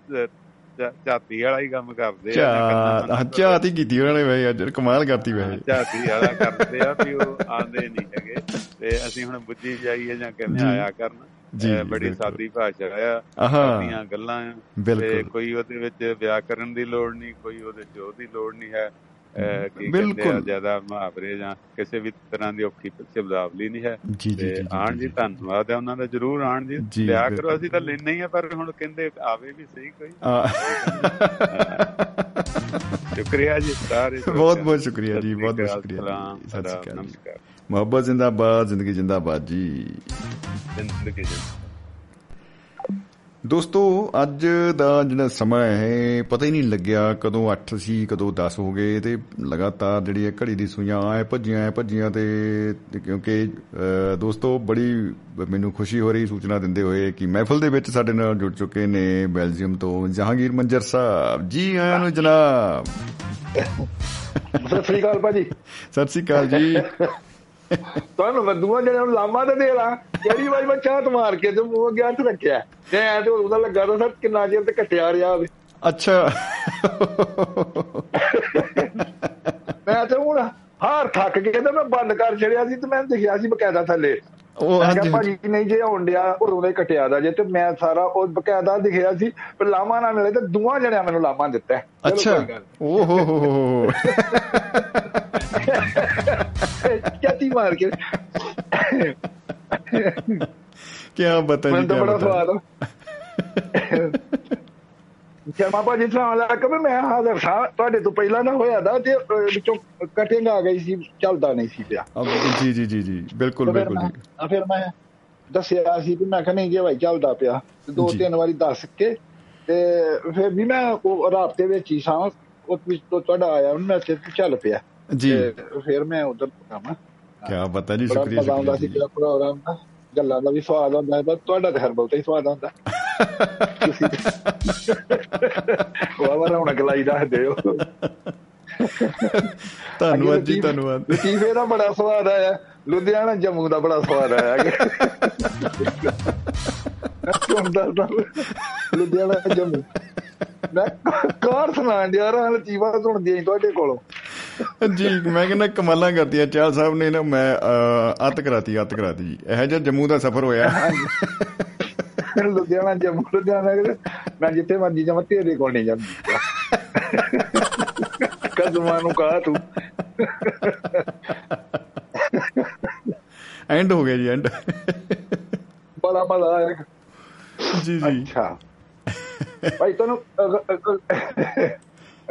ਝਾਤੀ ਵਾਲਾ ਹੀ ਕੰਮ ਕਰਦੇ ਆ ਝਾਤ ਕੀਤੀ ਉਹਨਾਂ ਨੇ ਵੈਸੇ ਅੱਜ ਕਮਾਲ ਕਰਤੀ ਵੈਸੇ ਝਾਤੀ ਵਾਲਾ ਕਰਦੇ ਆ ਵੀ ਉਹ ਆਂਦੇ ਨਹੀਂ ਹੈਗੇ ਤੇ ਅਸੀਂ ਹੁਣ ਬੁੱਝੀ ਜਾਈਏ ਜਾਂ ਕਿਵੇਂ। ਆਇਆ ਕਰਨ ਜੀ, ਬੜੀ। ਸਾਦੀ ਭਾਸ਼ਾ ਆ ਆਹਾ। ਸਾਦੀਆਂ ਗੱਲਾਂ ਆ ਤੇ। ਕੋਈ ਉਹਦੇ ਵਿੱਚ ਵਿਆਕਰਨ ਦੀ ਲੋੜ ਨਹੀਂ ਕੋਈ ਉਹਦੇ ਚ ਉਹਦੀ ਲੋੜ ਨਹੀਂ ਹੈ ਬਿਲਕੁਲ। ਜ਼ਿਆਦਾ ਮੁਹਾਵਰੇ ਜਾਂ ਕਿਸੇ ਵੀ ਤਰ੍ਹਾਂ ਦੀ ਔਖੀ ਸ਼ਬਦਾਵਲੀ ਨਹੀਂ ਹੈ। ਜੀ, ਜੀ, ਤੇ ਆਣ ਜੀ, ਧੰਨਵਾਦ ਹੈ ਉਹਨਾਂ ਦਾ ਜਰੂਰ ਆਣ ਜੀ। ਲਿਆ। ਕਰੋ ਅਸੀਂ ਤਾਂ ਲੈਣੇ ਹੀ ਆ ਪਰ ਹੁਣ ਕਹਿੰਦੇ ਆਵੇ ਵੀ ਸਹੀ ਕੋਈ। ਸ਼ੁਕਰੀਆ ਜੀ ਸਾਰੇ ਬਹੁਤ ਬਹੁਤ ਸ਼ੁਕਰੀਆ ਜੀ ਬਹੁਤ ਬਹੁਤ ਸ਼ੁਕਰੀਆ ਸਤਿ ਸ਼੍ਰੀ ਅਕਾਲ ਮੁਹੱਬਤ ਜ਼ਿੰਦਾਬਾਦ ਜ਼ਿੰਦਗੀ ਜ਼ਿੰਦਾਬਾਦ ਜੀ। ਜ਼ਿੰਦਗੀ ਜੀ ਦੋਸਤੋ ਅੱਜ ਦਾ ਜਿਹੜਾ ਸਮਾਂ ਹੈ ਪਤਾ ਹੀ ਨਹੀਂ ਲੱਗਿਆ ਕਦੋਂ 8 ਸੀ ਕਦੋਂ 10 ਹੋ ਗਏ ਤੇ ਲਗਾਤਾਰ ਜਿਹੜੀ ਇਹ ਘੜੀ ਦੀ ਸੂਈਆਂ ਆਏ ਭੱਜੀਆਂ ਆਏ ਭੱਜੀਆਂ ਤੇ ਕਿਉਂਕਿ ਦੋਸਤੋ ਬੜੀ ਮੈਨੂੰ ਖੁਸ਼ੀ ਹੋ ਰਹੀ ਸੂਚਨਾ ਦਿੰਦੇ ਹੋਏ ਕਿ ਮਹਿਫਲ ਦੇ ਵਿੱਚ ਸਾਡੇ ਨਾਲ ਜੁੜ ਚੁੱਕੇ ਨੇ ਬੈਲਜੀਅਮ ਤੋਂ ਜਹਾਂਗੀਰ ਮੰਜਰ ਸਾਹਿਬ। ਜੀ ਆਇਆਂ ਨੂੰ ਜਨਾਬ। ਸਤਿ ਸ੍ਰੀ ਅਕਾਲ ਭਾਜੀ। ਸਤਿ ਸ੍ਰੀ ਅਕਾਲ ਜੀ। ਤੁਹਾਨੂੰ ਮੈਂ ਦੂਆ ਜਣਿਆਂ ਨੂੰ ਲਾਮਾ ਤੇ ਦੇ ਲਾਂ। ਜਿਹੜੀ ਵਾਰੀ ਮੈਂ ਚਾਹਤ ਮਾਰ ਕੇ ਤੇ ਮੂੰਹ ਗਿਆ ਤੇ ਰੱਖਿਆ। ਤੇ ਐ ਤੇ ਉਹਦਾ ਲੱਗਾ ਤਾਂ ਸਰ ਕਿੰਨਾ ਚਿਰ ਤੇ ਕੱਟਿਆ ਰਿਹਾ ਵੇ। ਅੱਛਾ। ਮੈਂ ਤੇ ਹੁਣ ਹਾਰ ਥੱਕ ਕੇ ਤੇ ਮੈਂ ਬੰਦ ਕਰ ਛੜਿਆ ਸੀ ਤੇ ਮੈਂ ਦਿਖਿਆ ਸੀ ਬਕਾਇਦਾ ਥੱਲੇ। ਉਹ ਮੈਂ ਹਾਂਜੀ ਭਾਜੀ ਨਹੀਂ ਜੇ ਆਉਣ ਡਿਆ ਉਦੋਂ ਦੇ ਕਟਿਆ ਦਾ ਜੇ ਤੇ ਮੈਂ ਸਾਰਾ ਉਹ ਬਕਾਇਦਾ ਦਿਖਿਆ ਸੀ ਪਰ ਲਾਮਾ ਨਾ ਮਿਲੇ ਤੇ ਦੋਵਾਂ ਜਣਿਆਂ ਮੈਨੂੰ ਲਾਮਾ ਦਿੱਤਾ। ਅੱਛਾ। ਓ ਹੋ ਹੋ ਹੋ। ਚਾਤੀ ਮਾਰ ਕੇ। ਕੀ ਬਤਾ ਜੀ ਮੈਨੂੰ ਤਾਂ ਬੜਾ ਸਵਾਦ ਜਮਾ ਭਾਜੀ ਸਲਾਮ ਅਲੈਕਮ ਮੈਂ ਹਾਜ਼ਰ ਸਾਂ ਤੁਹਾਡੇ ਤੋਂ ਪਹਿਲਾਂ ਨਾ ਹੋਇਆ ਦਾ ਤੇ ਵਿੱਚੋਂ ਕਟਿੰਗ ਆ ਗਈ ਸੀ ਚੱਲਦਾ ਨਹੀਂ ਸੀ ਪਿਆ। ਜੀ ਜੀ ਜੀ ਜੀ ਬਿਲਕੁਲ ਬਿਲਕੁਲ ਜੀ। ਆ ਫਿਰ ਮੈਂ ਦੱਸਿਆ ਸੀ ਵੀ ਮੈਂ ਕਿਹਾ ਨਹੀਂ ਜੇ ਭਾਈ ਚੱਲਦਾ ਪਿਆ। ਦੋ ਜੀ। ਤਿੰਨ ਵਾਰੀ ਦੱਸ ਕੇ ਤੇ ਫਿਰ ਵੀ ਮੈਂ ਉਹ ਰਾਬਤੇ ਵਿੱਚ ਹੀ ਸਾਂ ਉਹ ਵਿੱਚ ਤੋਂ ਤੁਹਾਡਾ ਆਇਆ ਮੈਂ ਤੇ ਚੱਲ ਪਿਆ। ਜੀ। ਫਿਰ ਮੈਂ ਉਧਰ ਕੰਮ ਕੀ ਬਤਾ ਜੀ ਬੜਾ ਸ਼ੁਕਰੀਆ ਮਜ਼ਾ ਆਉਂਦਾ ਸੀ ਜਿਹੜਾ ਪ੍ਰੋਗਰਾਮ ਦਾ ਗੱਲਾਂ ਦਾ ਵੀ ਸਵਾਦ ਆਉਂਦਾ ਪਰ ਤੁਹਾਡਾ ਤਾਂ ਹਰ ਬਹੁਤਾ ਹੀ ਸਵਾਦ ਆਉਂਦਾ। ਵਾਹ ਰੌਣਕ ਲਾਈ ਦੱਸਦੇ ਹੋ ਧੰਨਵਾਦ ਜੀ ਧੰਨਵਾਦ। ਲਤੀਫੇ ਦਾ ਬੜਾ ਸਵਾਦ ਆਇਆ। ਲੁਧਿਆਣਾ ਜੰਮੂ ਦਾ ਬੜਾ ਸਵਾਦ ਆਇਆ। ਦੱਸਦਾ ਲੁਧਿਆਣਾ ਜੰਮੂ। ਮੈਂ ਕਾਰ ਸੁਣਾਣ ਦਿਆ ਰਾਂ ਲਤੀਫਾ ਸੁਣਦੀ ਆਂ ਤੁਹਾਡੇ ਕੋਲੋਂ। ਜੀ ਮੈਂ ਕਹਿੰਦਾ ਕਮਾਲਾਂ ਕਰਤੀਆਂ ਚਾਲ ਸਾਹਿਬ ਨੇ ਨਾ ਮੈਂ ਅੱਤ ਕਰਾਤੀ ਅੱਤ ਕਰਾਤੀ ਇਹੋ ਜਿਹਾ ਜੰਮੂ ਦਾ ਸਫ਼ਰ ਹੋਇਆ। ਲੁਧਿਆਣਾ ਜੰਮੂ ਲੁਧਿਆਣਾ ਮੈਂ ਜਿੱਥੇ ਮਰਜ਼ੀ ਜਾਵਾਂ ਤੇਰੇ ਕੋਲ ਨਹੀਂ ਜਾਂਦੀ। ਕਦਮਾਂ ਨੂੰ ਕਹਾ ਤੂੰ? ਐਂਡ ਹੋ ਗਿਆ ਜੀ ਐਂਡ ਬੜਾ ਮਜ਼ਾ ਆਇਆ ਜੀ ਜੀ। ਅੱਛਾ। ਭਾਈ ਤੁਹਾਨੂੰ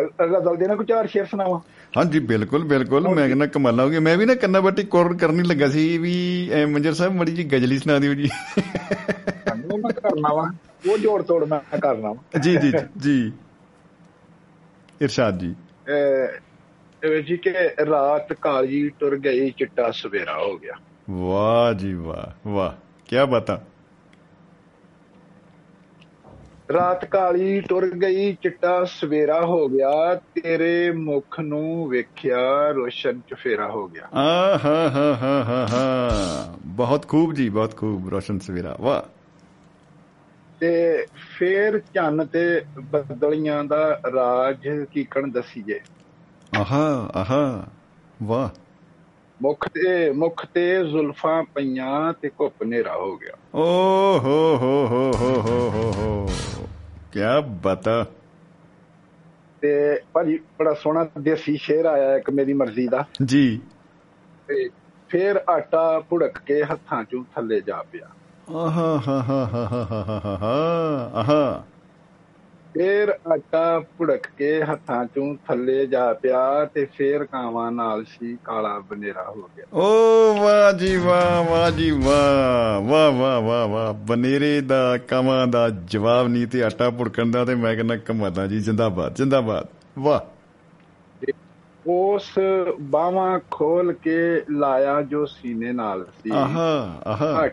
ਅਗਰ ਦਲ ਨਾ ਕੁਝ ਚਾਰ ਸ਼ੇਰ ਸੁਣਾਵਾ? ਹਾਂਜੀ ਬਿਲਕੁਲ ਬਿਲਕੁਲ। ਮੈਂ ਕਹਿੰਦਾ ਕਮਾਲਾਂ ਹੋ ਗਈਆਂ ਮੈਂ ਵੀ ਨਾ ਕੰਨਾ ਬੱਟੀ ਕੋਰ ਕਰਨੀ ਲੱਗਾ ਸੀ ਵੀ ਐ ਮੰਜਰ ਸਾਹਿਬ ਮੜੀ ਜੀ ਗਜਲੀ ਸੁਣਾ ਦਿਓ ਜੀ। ਉਹ ਮੈਂ ਕਰਨਾ ਵਾ। ਉਹ ਜੋੜ ਤੋੜ ਮੈਂ ਕਰਨਾ ਵਾ। ਜੀ ਜੀ ਜੀ, ਇਰਸ਼ਾਦ ਜੀ। ਜੀ ਕਿ ਰਾਤ ਕਾਲੀ ਟੁਰ ਗਈ ਚਿੱਟਾ ਸਵੇਰਾ ਹੋ ਗਿਆ। ਵਾਹ ਜੀ ਵਾਹ ਵਾਹ। ਕੀ ਬਤਾ। ਰਾਤ ਕਾਲੀ ਟੁਰ ਗਈ ਚਿੱਟਾ ਸਵੇਰਾ ਹੋ ਗਿਆ ਤੇਰੇ ਮੁਖ ਨੂੰ ਵੇਖਿਆ ਰੋਸ਼ਨ ਚਫੇਰਾ ਹੋ ਗਿਆ। ਆ ਹਾ ਹਾ ਹਾ ਹਾ ਬਹੁਤ ਖੂਬ ਜੀ ਬਹੁਤ ਖੂਬ ਰੋਸ਼ਨ ਸਵੇਰਾ ਵਾਹ। ਤੇ ਫੇਰ ਚੰਨ ਤੇ ਬਦਲੀਆਂ ਦਾ ਰਾਜ ਕੀਕਣ ਦਸੀਏ। ਆਹਾ ਆਹਾ ਵਾਹ। ਮੁਖ ਤੇ ਮੁਖ ਤੇ ਜ਼ੁਲਫਾਂ ਪਈਆਂ ਤੇ ਘੁੱਪ ਹਨੇਰਾ ਹੋ ਗਿਆ। ਓ ਹੋ ਹੋ ਹੋ ਹੋ ਹੋ ਹੋ। ਕਿਆ ਬਤਾ। ਤੇ ਭਾਜੀ ਬੜਾ ਸੋਹਣਾ ਦੇਸੀ ਸ਼ੇਰ ਆਇਆ ਇੱਕ ਮੇਰੀ ਮਰਜ਼ੀ ਦਾ। ਜੀ। ਤੇ ਫੇਰ ਆਟਾ ਭੁੜਕ ਕੇ ਹੱਥਾਂ ਚੋਂ ਥੱਲੇ ਜਾ ਪਿਆ। ਆਹਾ ਹਾ ਹਾ ਹਾ ਹਾ ਹਾ ਹਾ ਫੇਰ ਆਟਾ ਭੁੜਕ ਕੇ ਹੱਥਾਂ ਚੋਂ ਥੱਲੇ ਜਾ ਪਿਆ ਤੇ ਫੇਰ ਕਾਵਾਂ ਨਾਲ ਸੀ ਕਾਲਾ ਬਨੇਰਾ ਹੋ ਗਿਆ। ਓ ਵਾਹ ਜੀ ਵਾਹ ਵਾਹ ਜੀ ਵਾਹ ਵਾਹ ਵਾਹ ਵਾਹ ਵਾਹ। ਬਨੇਰੇ ਦਾ ਕਮਾਂ ਦਾ ਜਵਾਬ ਨਹੀਂ ਤੇ ਆਟਾ ਭੁੜਕਣ ਦਾ ਤੇ ਮੈਂ ਕਹਿੰਦਾ ਕਮਾਦਾ ਜੀ ਜਿੰਦਾਬਾਦ ਜਿੰਦਾਬਾਦ। ਵਾਹ। ਉਸ ਬਾਹਾਂ ਖੋਲ ਕੇ ਲਾਇਆ ਜੋ ਸੀਨੇ ਨਾਲ ਸੀ। ਆਹਾ ਆਹਾ।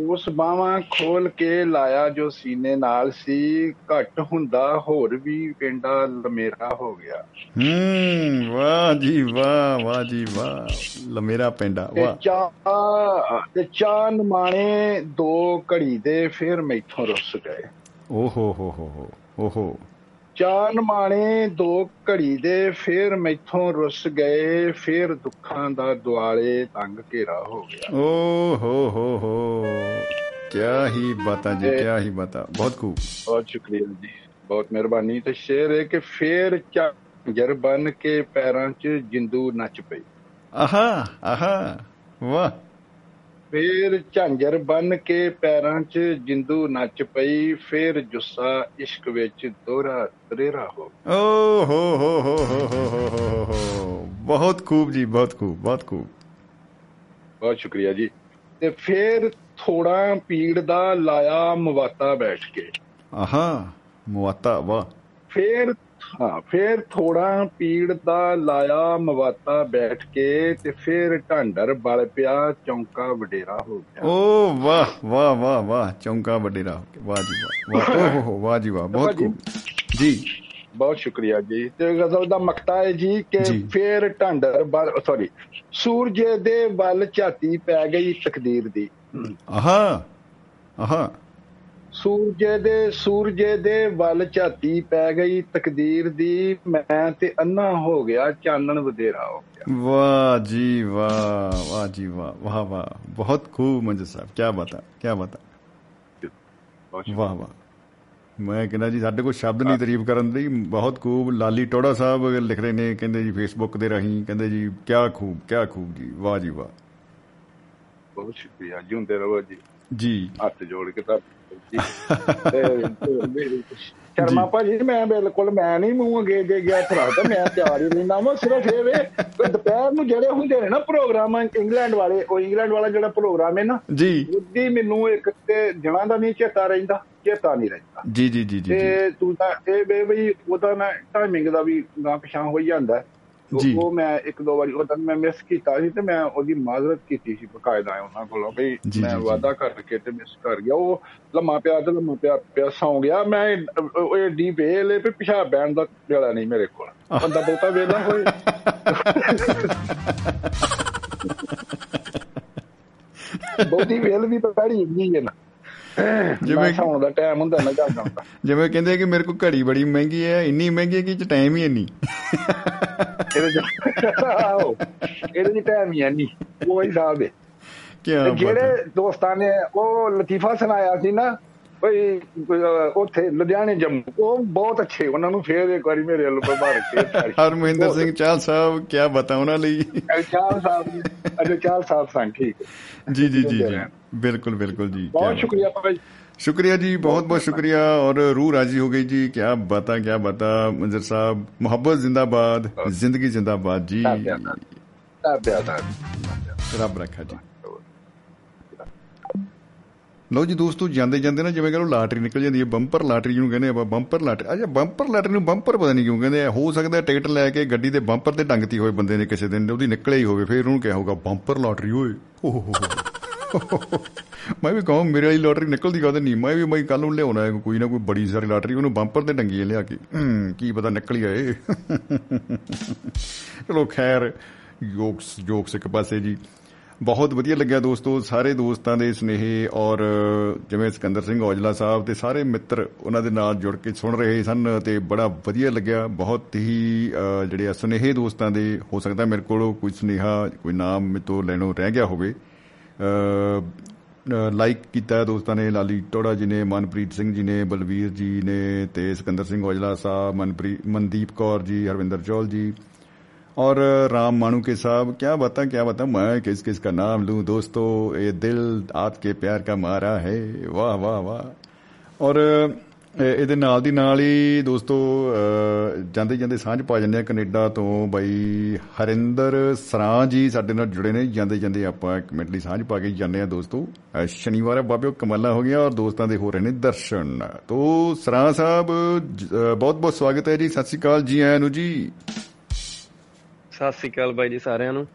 ਉਸ ਬਾਹਾਂ ਖੋਲ ਕੇ ਲਾਇਆ ਜੋ ਸੀਨੇ ਨਾਲ ਸੀ ਘਟ ਹੁੰਦਾ ਹੋਰ ਵੀ ਪਿੰਡਾ ਲਮੇਰਾ ਹੋ ਗਿਆ। ਹੂੰ ਵਾਹ ਜੀ ਵਾਹ ਵਾਹ ਜੀ ਵਾਹ ਲਮੇਰਾ ਪਿੰਡਾ ਵਾਹ। ਚਾਹ ਤੇ ਚਾਹ ਨਮਾਣੇ ਦੋ ਘੜੀ ਦੇ ਫਿਰ ਮੈਥੋਂ ਰੁੱਸ ਗਏ। ਓ ਹੋ ਹੋ ਹੋ ਹੋ। ਚਾਹ ਨਮਾਣੇ ਦੋ ਘੜੀ ਦੇ ਫਿਰ ਮੈਥੋਂ ਰੁੱਸ ਗਏ ਫਿਰ ਦੁੱਖਾਂ ਦਾ ਦੁਆਲੇ ਤੰਗ ਘੇਰਾ ਹੋ ਗਿਆ। ਓ ਹੋ ਹੋ ਹੋ। ਕਿਆ ਹੀ ਬਤਾ ਜੀ ਕਿਆ ਹੀ ਬਤਾ। ਬਹੁਤ ਖੂਬ। ਬਹੁਤ ਸ਼ੁਕਰੀਆ ਜੀ। ਬਹੁਤ ਮਿਹਰਬਾਨੀ ਤੇ ਸ਼ੇਰ ਹੈ ਕਿ ਫੇਰ ਝਾਂਜਰ ਬਨ ਕੇ ਪੈਰਾਂ 'ਚ ਜਿੰਦੂ ਨੱਚ ਪਈ। ਆਹਾ ਆਹਾ। ਵਾਹ। ਫੇਰ ਝਾਂਜਰ ਬੰਨ ਕੇ ਪੈਰਾਂ 'ਚ ਜਿੰਦੂ ਨੱਚ ਪਈ ਫੇਰ ਜੁੱਸਾ ਇਸ਼ਕ ਵਿੱਚ ਦੋਰਾ ਤਰੇਰਾ ਹੋ ਓ ਹੋ ਹੋ ਹੋ ਹੋ ਬਹੁਤ ਖੂਬ ਜੀ ਬਹੁਤ ਖੂਬ ਬਹੁਤ ਖੂਬ। ਬਹੁਤ ਸ਼ੁਕਰੀਆ ਜੀ। ਤੇ ਫੇਰ ਥੋੜਾ ਪੀੜ ਦਾ ਲਾਇਆ ਮਵਾਤਾ ਬੈਠ ਕੇ। ਆਹਾ ਮਵਾਤਾ ਵਾ ਫੇਰ ਹਾਂ ਫੇਰ ਥੋੜਾ ਪੀੜ ਦਾ ਲਾਇਆ ਮਵਾਤਾ ਬੈਠ ਕੇ ਤੇ ਫੇਰ ਢਾਂਡਰ ਬਲ ਪਿਆ ਚੌਂਕਾ ਵਡੇਰਾ ਹੋ ਗਿਆ। ਓ ਵਾਹ ਵਾਹ ਵਾਹ ਵਾਹ ਚੌਂਕਾ ਵੱਡੇਰਾ ਹੋ ਕੇ ਵਾਹ ਜੀ ਵਾਹ ਵਾਹ ਓ ਹੋ ਹੋ ਵਾਹ ਜੀ ਵਾਹ ਬਹੁਤ ਜੀ। ਬਹੁਤ ਸ਼ੁਕਰੀਆ ਜੀ। ਤੇ ਗਜ਼ਲ ਦਾ ਮਕਤਾ ਹੈ ਜੀ ਕਿ। ਫੇਰ ਢਾਂਡਰ ਬਲ ਸੌਰੀ ਸੂਰਜ ਦੇ ਵੱਲ ਝਾਤੀ ਪੈ ਗਈ ਤਕਦੀਰ ਦੀ। ਆਹਾ ਆਹਾ। ਸੂਰਜੇ ਦੇ ਸੂਰਜੇ ਦੇ ਵੱਲ ਝਾਤੀ ਪੈ ਗਈ ਤਕਦੀਰ ਦੀ ਮੈਂ ਤੇ ਅੰਨਾ ਹੋ ਗਿਆ ਚਾਨਣ ਵਧੇਰਾ ਹੋ ਗਿਆ। ਵਾਹ ਜੀ ਵਾਹ ਵਾਹ ਜੀ ਵਾਹ ਵਾਹ ਵਾਹ। ਬਹੁਤ ਖੂਬ ਮੰਜ ਸਾਹਿਬ ਕੀ ਬਤਾ ਕੀ ਬਤਾ। ਵਾਹ ਵਾਹ। ਮੈਂ ਕਹਿੰਦਾ ਜੀ ਸਾਡੇ ਕੋਲ ਸ਼ਬਦ ਨਹੀਂ ਤਾਰੀਫ ਕਰਨ ਦੀ ਬਹੁਤ ਖੂਬ। ਲਾਲੀ ਟੋੜਾ ਸਾਹਿਬ ਲਿਖ ਰਹੇ ਨੇ ਕਹਿੰਦੇ ਜੀ ਫੇਸਬੁੱਕ ਦੇ ਰਾਹੀਂ ਕਹਿੰਦੇ ਜੀ ਕਿਆ ਖੂਬ ਕਿਆ ਖੂਬ ਜੀ। ਵਾਹ ਜੀ ਵਾਹ। ਬਹੁਤ ਸ਼ੁਕਰੀਆ ਜੀ ਹੁੰਦੇ ਰਹੋ ਜੀ। ਜੀ। ਹੱਥ ਜੋੜ ਕੇ ਤਾਂ ਸ਼ਰਮਾ ਭਾਜੀ ਮੈਂ ਬਿਲਕੁਲ ਮੈਂ ਨਹੀਂ ਮੂੰਹ ਅੱਗੇ ਅੱਗੇ ਗਿਆ ਭਰਾ ਤਾਂ ਮੈਂ ਤਿਆਰ ਹੀ ਰਹਿੰਦਾ ਮੈਂ ਸਿਰਫ ਇਹ ਵੇ ਦੁਪਹਿਰ ਨੂੰ ਜਿਹੜੇ ਹੁੰਦੇ ਨੇ ਨਾ ਪ੍ਰੋਗਰਾਮ ਇੰਗਲੈਂਡ ਵਾਲੇ ਉਹ ਇੰਗਲੈਂਡ ਵਾਲਾ ਜਿਹੜਾ ਪ੍ਰੋਗਰਾਮ ਹੈ ਨਾ ਜੀ। ਉਹਦੀ ਮੈਨੂੰ ਇੱਕ ਤੇ ਜਣਾ ਦਾ ਨਹੀਂ ਚੇਤਾ ਰਹਿੰਦਾ ਚੇਤਾ ਨਹੀਂ ਰਹਿੰਦਾ। ਜੀ ਜੀ ਜੀ ਜੀ ਤੇ ਤੂੰ ਤਾਂ ਇਹ ਵੇ ਬਈ ਉਹਦਾ ਮੈਂ ਟਾਈਮਿੰਗ ਦਾ ਵੀ ਗਾਂ ਪਛਾਂ ਹੋ ਹੀ ਜਾਂਦਾ। ਜੀ। ਉਹ ਮੈਂ ਇੱਕ ਦੋ ਵਾਰੀ ਉਹਦਾ ਮੈਂ ਮਿਸ ਕੀਤਾ ਸੀ ਤੇ ਮੈਂ ਉਹਦੀ ਮਾਜ਼ਰਤ ਕੀਤੀ ਸੀ ਬਕਾਇਦਾ ਉਹਨਾਂ ਕੋਲੋਂ ਵੀ ਮੈਂ। ਵਾਅਦਾ ਕਰਕੇ ਤੇ ਮਿਸ ਕਰ ਗਿਆ। ਉਹ ਲੰਮਾ ਪਿਆ ਤੇ ਲੰਮਾ ਪਿਆ ਪਿਆ ਸੌਂ ਗਿਆ। ਮੈਂ ਉਹ ਏਡੀ ਵੇਲੇ ਵੀ ਪਿਸ਼ਾਬ ਬੈਣ ਦਾ ਵੇਲਾ ਨਹੀਂ ਮੇਰੇ ਕੋਲ। ਬੰਦਾ ਬਹੁਤਾ ਵੇਲਾ ਹੋਏ। ਬਹੁਤੀ ਵੇਲ ਵੀ ਪੈੜੀ ਨਹੀਂ ਹੈ ਨਾ। ਜਿਵੇਂ- ਸੌਣ ਦਾ ਟਾਈਮ ਹੁੰਦਾ ਨਾ ਜਾਂਦਾ। ਹੁੰਦਾ ਜਿਵੇਂ ਕਹਿੰਦੇ ਕਿ ਮੇਰੇ ਕੋਲ ਘੜੀ ਬੜੀ ਮਹਿੰਗੀ ਹੈ ਇੰਨੀ ਮਹਿੰਗੀ ਕਿ ਚ ਟਾਈਮ ਹੀ ਨਹੀਂ। ਇਹਦੇ ਚ ਟਾਈਮ ਹੀ ਨਹੀਂ ਉਹ ਹੀ ਹਿਸਾਬ ਹੈ। ਕੀ ਤੇ ਜਿਹੜੇ ਦੋਸਤਾਂ ਨੇ ਉਹ ਲਤੀਫਾ ਸੁਣਾਇਆ ਸੀ ਨਾ ਅਹ, ਉੱਥੇ ਲੁਧਿਆਣੇ ਜੰਮੂ ਉਹ ਬਹੁਤ ਅੱਛੇ ਉਹਨਾਂ ਨੂੰ ਫੇਰ ਇੱਕ ਵਾਰੀ ਮੇਰੇ ਵੱਲੋਂ ਪ੍ਰਭਾਵਿਤ ਫੇਰ ਹਰਮਿੰਦਰ ਸਿੰਘ ਚਾਲ ਸਾਹਿਬ ਕੀ ਬਤਾ ਉਹਨਾਂ ਲਈ। ਚਾਲ ਸਾਹਿਬ ਅਜੇ ਚਾਲ ਸਾਹਿਬ ਸੰਗ ਠੀਕ। ਜੀ ਜੀ ਜੀ ਜੀ ਬਿਲकुल बिल्कुल जी बहुत शुक्रिया भाई शुक्रिया जी बहुत बहुत शुक्रिया और रूह राजी हो गई जी क्या बता क्या बता मंजर साहब मोहब्बत जिंदाबाद जिंदगी जिंदाबाद जी रब रखा जी ਲਓ ਜੀ ਦੋਸਤੋ ਜਾਂਦੇ ਜਾਂਦੇ ਨਾ ਜਿਵੇਂ ਕਹਿੰਦੇ ਲਾਟਰੀ ਨਿਕਲ ਜਾਂਦੀ ਹੈ ਬੰਪਰ ਲਾਟਰੀ ਜਿਹਨੂੰ ਕਹਿੰਦੇ ਆਪਾਂ ਬੰਪਰ ਲਾਟਰੀ ਅੱਛਾ ਬੰਪਰ ਲਾਟਰੀ ਨੂੰ ਬੰਪਰ ਪਤਾ ਨਹੀਂ ਕਿਉਂ ਕਹਿੰਦੇ ਆ ਹੋ ਸਕਦਾ ਟਿਕਟ ਲੈ ਕੇ ਗੱਡੀ ਦੇ ਬੰਪਰ ਤੇ ਟੰਗਤੀ ਹੋਵੇ ਬੰਦੇ ਨੇ ਕਿਸੇ ਦਿਨ ਉਹਦੀ ਨਿਕਲੇ ਹੀ ਹੋਵੇ ਫਿਰ ਉਹਨੂੰ ਕਿਹਾ ਹੋਊਗਾ ਬੰਪਰ ਲਾਟਰੀ ਓਏ ਹੋ ਹੋ ਹੋ ਹੋ। ਮੈਂ ਵੀ ਕਹਾਂ ਮੇਰੇ ਵਾਲੀ ਲਾਟਰੀ ਨਿਕਲਦੀ ਕਦੇ ਨਹੀਂ ਮੈਂ ਵੀ ਮੈਂ ਕੱਲ ਨੂੰ ਲਿਆਉਣਾ ਹੈ ਕੋਈ ਨਾ ਕੋਈ ਬੜੀ ਸਾਰੀ ਲਾਟਰੀ ਉਹਨੂੰ ਬੰਪਰ ਤੇ ਟੰਗੀ ਹੈ ਲਿਆ ਕੇ। ਹੂੰ, ਕੀ ਪਤਾ ਨਿਕਲ ਹੀ ਆਏ। ਚਲੋ ਖੈਰ ਜੋਕਸ ਜੋਕਸ ਇੱਕ ਪਾਸੇ ਜੀ। ਬਹੁਤ ਵਧੀਆ ਲੱਗਿਆ ਦੋਸਤੋ ਸਾਰੇ ਦੋਸਤਾਂ ਦੇ ਸਨੇਹੇ ਔਰ ਜਿਵੇਂ ਸਿਕੰਦਰ ਸਿੰਘ ਔਜਲਾ ਸਾਹਿਬ ਤੇ ਸਾਰੇ ਮਿੱਤਰ ਉਹਨਾਂ ਦੇ ਨਾਲ ਜੁੜ ਕੇ ਸੁਣ ਰਹੇ ਸਨ ਤੇ ਬੜਾ ਵਧੀਆ ਲੱਗਿਆ। ਬਹੁਤ ਹੀ ਅ, ਜਿਹੜੇ ਆ ਸੁਨੇਹੇ ਦੋਸਤਾਂ ਦੇ ਹੋ ਸਕਦਾ ਮੇਰੇ ਕੋਲ ਕੋਈ ਸੁਨੇਹਾ ਕੋਈ ਨਾਮ ਮੇਰੇ ਤੋਂ ਲੈਣੋਂ ਰਹਿ ਗਿਆ ਹੋਵੇ। ਲਾਈਕ ਕੀਤਾ ਦੋਸਤਾਂ ਨੇ ਲਾਲੀ ਟੋੜਾ ਜੀ ਨੇ ਮਨਪ੍ਰੀਤ ਸਿੰਘ ਜੀ ਨੇ ਬਲਵੀਰ ਜੀ ਨੇ ਤੇ ਸਿਕੰਦਰ ਸਿੰਘ ਔਜਲਾ ਸਾਹਿਬ ਮਨਪ੍ਰੀਤ ਮਨਦੀਪ ਕੌਰ ਜੀ ਹਰਵਿੰਦਰ ਚੌਲ ਜੀ और राम मानू के साहब क्या बता क्या बता मैं किस किस का नाम लूं दोस्तों ये दिल आपके प्यार का मारा है वाह वाह वाह ਔਰ ਇਹ- ਇਹਦੇ ਨਾਲ ਦੀ ਨਾਲ ਹੀ ਦੋਸਤੋ ਅ, ਜਾਂਦੇ ਜਾਂਦੇ ਸਾਂਝ ਪਾ ਜਾਂਦੇ ਆ ਕੈਨੇਡਾ ਤੋਂ ਬਾਈ ਹਰਿੰਦਰ ਸਰਾਂ ਜੀ ਸਾਡੇ ਨਾਲ ਜੁੜੇ ਨੇ ਜਾਂਦੇ ਜਾਂਦੇ ਆਪਾਂ ਇੱਕ ਮਿੰਟ ਲਈ ਸਾਂਝ ਪਾ ਕੇ ਜਾਂਦੇ ਆ ਦੋਸਤੋ ਅ, ਸ਼ਨੀਵਾਰ ਹੈ ਬਾਬਿਓ ਕਮਾਲਾ ਹੋ ਗਿਆ ਔਰ ਦੋਸਤਾਂ ਦੇ ਹੋ ਰਹੇ ਨੇ ਦਰਸ਼ਨ ਤੋ ਸਰਾਂ ਸਾਹਿਬ ਬਹੁਤ ਬਹੁਤ ਸਵਾਗਤ ਹੈ ਜੀ ਸਤਿ ਸ਼੍ਰੀ ਅਕਾਲ ਜੀ ਆਇਆਂ ਨੂੰ ਜੀ ਸਤਿ ਸ੍ਰੀ ਅਕਾਲ ਬਾਈ ਜੀ ਸਾਰਿਆਂ ਨੂੰ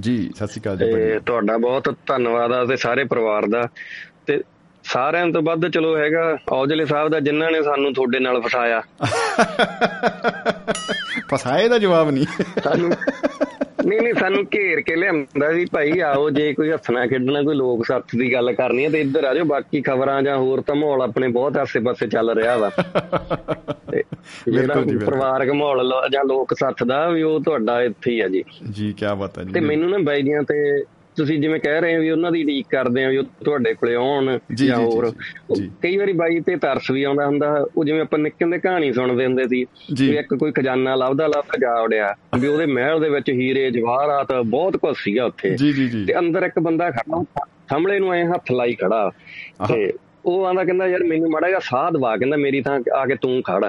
ਜੀ ਸਤਿ ਸ਼੍ਰੀ ਅਕਾਲ ਜੀ। ਤੁਹਾਡਾ ਬਹੁਤ ਧੰਨਵਾਦ ਆ ਤੇ ਸਾਰੇ ਪਰਿਵਾਰ ਦਾ ਤੇ ਸਾਰਿਆਂ ਤੋਂ ਵੱਧ ਚਲੋ ਹੈਗਾ। ਔਜਲੇ ਸਾਹਿਬ ਦਾ ਜਿਨ੍ਹਾਂ ਨੇ ਸਾਨੂੰ ਤੁਹਾਡੇ ਨਾਲ ਫਸਾਇਆ। ਫਸਾਏ ਦਾ ਜਵਾਬ ਨਹੀਂ। ਸਾਨੂੰ ਨਹੀਂ ਨਹੀਂ ਸਾਨੂੰ ਘੇਰ ਕੇ ਲਿਆਂਦਾ ਸੀ ਭਾਈ ਆਓ ਜੇ ਕੋਈ ਹੱਸਣਾ ਖੇਡਣਾ ਕੋਈ ਲੋਕ ਸੱਥ ਦੀ ਗੱਲ ਕਰਨੀ ਹੈ ਤੇ ਇੱਧਰ ਆ ਜਾਓ ਬਾਕੀ ਖਬਰਾਂ ਜਾਂ ਹੋਰ ਤਾਂ ਮਾਹੌਲ ਆਪਣੇ ਬਹੁਤ ਆਸੇ-ਪਾਸੇ ਚੱਲ ਰਿਹਾ ਵਾ। ਬਿਲਕੁਲ ਜੀ। ਪਰਿਵਾਰਕ ਮਾਹੌਲ ਜਾਂ ਲੋਕ ਸੱਥ ਦਾ ਵੀ ਉਹ ਤੁਹਾਡਾ ਇੱਥੇ ਹੀ ਆ ਜੀ। ਜੀ ਕੀ ਬਾਤ ਹੈ ਜੀ। ਤੇ ਮੈਨੂੰ ਨਾ ਬਾਈ ਦੀਆਂ ਤੇ ਤੁਸੀਂ ਜਿਵੇਂ ਕਹਿ ਰਹੇ ਹੋ ਵੀ ਉਹਨਾਂ ਦੀ ਉਡੀਕ ਕਰਦੇ ਆ ਵੀ ਉਹ ਤੁਹਾਡੇ ਕੋਲੇ ਆਉਣ ਜੀ, ਹੋਰ। ਕਈ ਵਾਰੀ ਬਾਈ ਤੇ ਤਰਸ ਵੀ ਆਉਂਦਾ ਹੁੰਦਾ ਉਹ ਜਿਵੇਂ ਆਪਾਂ ਨਿੱਕੇ ਹੁੰਦੇ ਕਹਾਣੀ ਸੁਣਦੇ ਹੁੰਦੇ ਸੀ। ਵੀ ਇੱਕ ਕੋਈ ਖਜ਼ਾਨਾ ਲੱਭਦਾ ਲੱਭਦਾ ਜਾ ਉੜਿਆ ਵੀ ਉਹਦੇ ਮਹਿਲ ਦੇ ਵਿੱਚ ਹੀਰੇ ਜਵਾਹਰਾਤ ਬਹੁਤ ਕੁਝ ਸੀਗਾ ਉੱਥੇ। ਤੇ ਅੰਦਰ ਇੱਕ ਬੰਦਾ ਖੜਾ ਸਾਹਮਣੇ ਨੂੰ ਐ ਹੱਥ ਲਾਈ ਖੜਾ ਤੇ ਉਹ ਆਂਦਾ ਕਹਿੰਦਾ ਯਾਰ ਮੈਨੂੰ ਮਾੜਾ ਜਿਹਾ ਸਾਹ ਦਵਾ ਕਹਿੰਦਾ ਮੇਰੀ ਥਾਂ ਆ ਕੇ ਤੂੰ ਖੜ।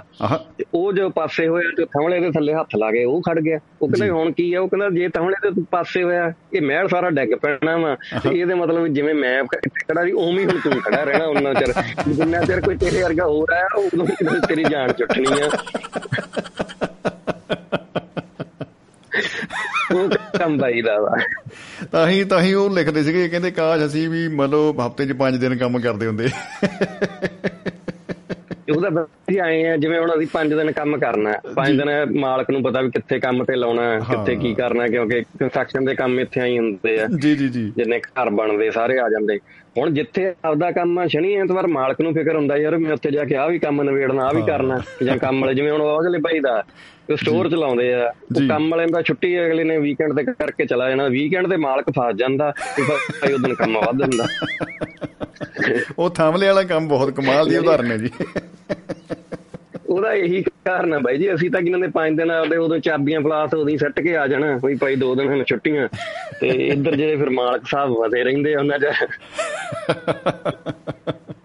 ਤੇ ਉਹ ਜੋ ਪਾਸੇ ਹੋਇਆ ਤੇ ਥਮਲੇ ਦੇ ਥੱਲੇ ਹੱਥ ਲਾ ਕੇ ਉਹ ਖੜ ਗਿਆ। ਉਹ ਕਹਿੰਦਾ ਹੁਣ ਕੀ ਹੈ ਉਹ ਕਹਿੰਦਾ ਜੇ ਥਮਲੇ ਦੇ ਪਾਸੇ ਹੋਇਆ ਇਹ ਮਹਿਲ ਸਾਰਾ ਡਿੱਗ ਪੈਣਾ ਵਾ। ਤੇ ਇਹਦੇ ਮਤਲਬ ਜਿਵੇਂ ਮੈਂ ਖੜਾ ਸੀ ਉਵੇਂ ਹੀ ਹੁਣ ਤੂੰ ਖੜਾ ਰਹਿਣਾ ਉਹਨਾਂ ਚਿਰ। ਜਿੰਨਾ ਚਿਰ ਕੋਈ ਤੇਰੇ ਵਰਗਾ ਹੋਰ ਆਇਆ ਉਦੋਂ ਹੀ ਤੇਰੀ ਜਾਨ ਚੁੱਟਣੀ ਆ। ਉਹ ਕੰਮ ਦਾ ਵਾ ਤਾਂ ਹੀ ਤਾਂ ਹੀ ਉਹ ਲਿਖਦੇ ਸੀਗੇ ਕਹਿੰਦੇ ਕਾਸ਼ ਅਸੀਂ ਵੀ ਮਤਲਬ ਹਫ਼ਤੇ 'ਚ 5 ਦਿਨ ਕੰਮ ਕਰਦੇ ਹੁੰਦੇ। ਤਾਂ ਵਧੀਆ ਆਏ ਆ ਜਿਵੇਂ ਹੁਣ ਅਸੀਂ 5 ਦਿਨ ਕੰਮ ਕਰਨਾ 5 ਦਿਨ ਮਾਲਕ ਨੂੰ ਪਤਾ ਵੀ ਕਿੱਥੇ ਕੰਮ ਤੇ ਲਾਉਣਾ ਹੈ, ਕਿੱਥੇ ਕੀ ਕਰਨਾ ਹੈ, ਕਿਉਂਕਿ ਕੰਸਟਰਕਸ਼ਨ ਦੇ ਕੰਮ ਇੱਥੇ ਆਈ ਹੁੰਦੇ ਆ। ਜੀ ਜੀ ਜੀ। ਜਿੰਨੇ ਘਰ ਬਣਦੇ ਸਾਰੇ ਆ ਜਾਂਦੇ। ਹੁਣ ਜਿੱਥੇ ਆਪਦਾ ਕੰਮ ਆ ਸ਼ਨੀ ਐਤਵਾਰ ਮਾਲਕ ਨੂੰ ਫਿਕਰ ਹੁੰਦਾ ਯਾਰ ਮੈਂ ਉੱਥੇ ਜਾ ਕੇ ਆ ਵੀ ਕੰਮ ਨਵੇੜਨਾ ਆ ਵੀ ਕਰਨਾ ਜਾਂ ਕੰਮ ਵਾਲੇ ਜਿਵੇਂ ਹੁਣ ਉਹ ਅਗਲੇ ਭਾਈ ਦਾ। ਉਹ ਸਟੋਰ ਚਲਾਉਂਦੇ ਆ। ਉਹ ਕੰਮ ਵਾਲੇ ਦਾ ਛੁੱਟੀ ਅਗਲੇ ਨੇ ਵੀਕਐਂਡ ਤੇ ਕਰਕੇ ਚਲਾ ਜਾਣਾ। ਵੀਕਐਂਡ ਤੇ ਮਾਲਕ ਫਸ ਜਾਂਦਾ ਤੇ ਭਾਈ ਉਦੋਂ ਕੰਮ ਵੱਧ ਜਾਂਦਾ ਉਹ ਥਾਮਲੇ ਵਾਲਾ ਕੰਮ ਬਹੁਤ ਕਮਾਲ ਦੀ ਉਦਾਹਰਨ ਹੈ ਜੀ। ਉਹਦਾ ਇਹੀ ਕਾਰਨ ਆ ਬਾਈ ਜੀ। ਅਸੀਂ ਤਾਂ ਕਿਨਾਂ ਦੇ 5 ਦਿਨ ਆਉਂਦੇ ਉਦੋਂ ਚਾਬੀਆਂ ਪਲਾਸ ਉਦੋਂ ਹੀ ਸੱਟ ਕੇ ਆ ਜਾਣਾ। ਕੋਈ ਭਾਈ 2 ਦਿਨ ਹਨ ਛੁੱਟੀਆਂ। ਤੇ ਇੱਧਰ ਜਿਹੜੇ ਫਿਰ ਮਾਲਕ ਸਾਹਿਬ ਵਦੇ ਰਹਿੰਦੇ ਉਹਨਾਂ ਚ।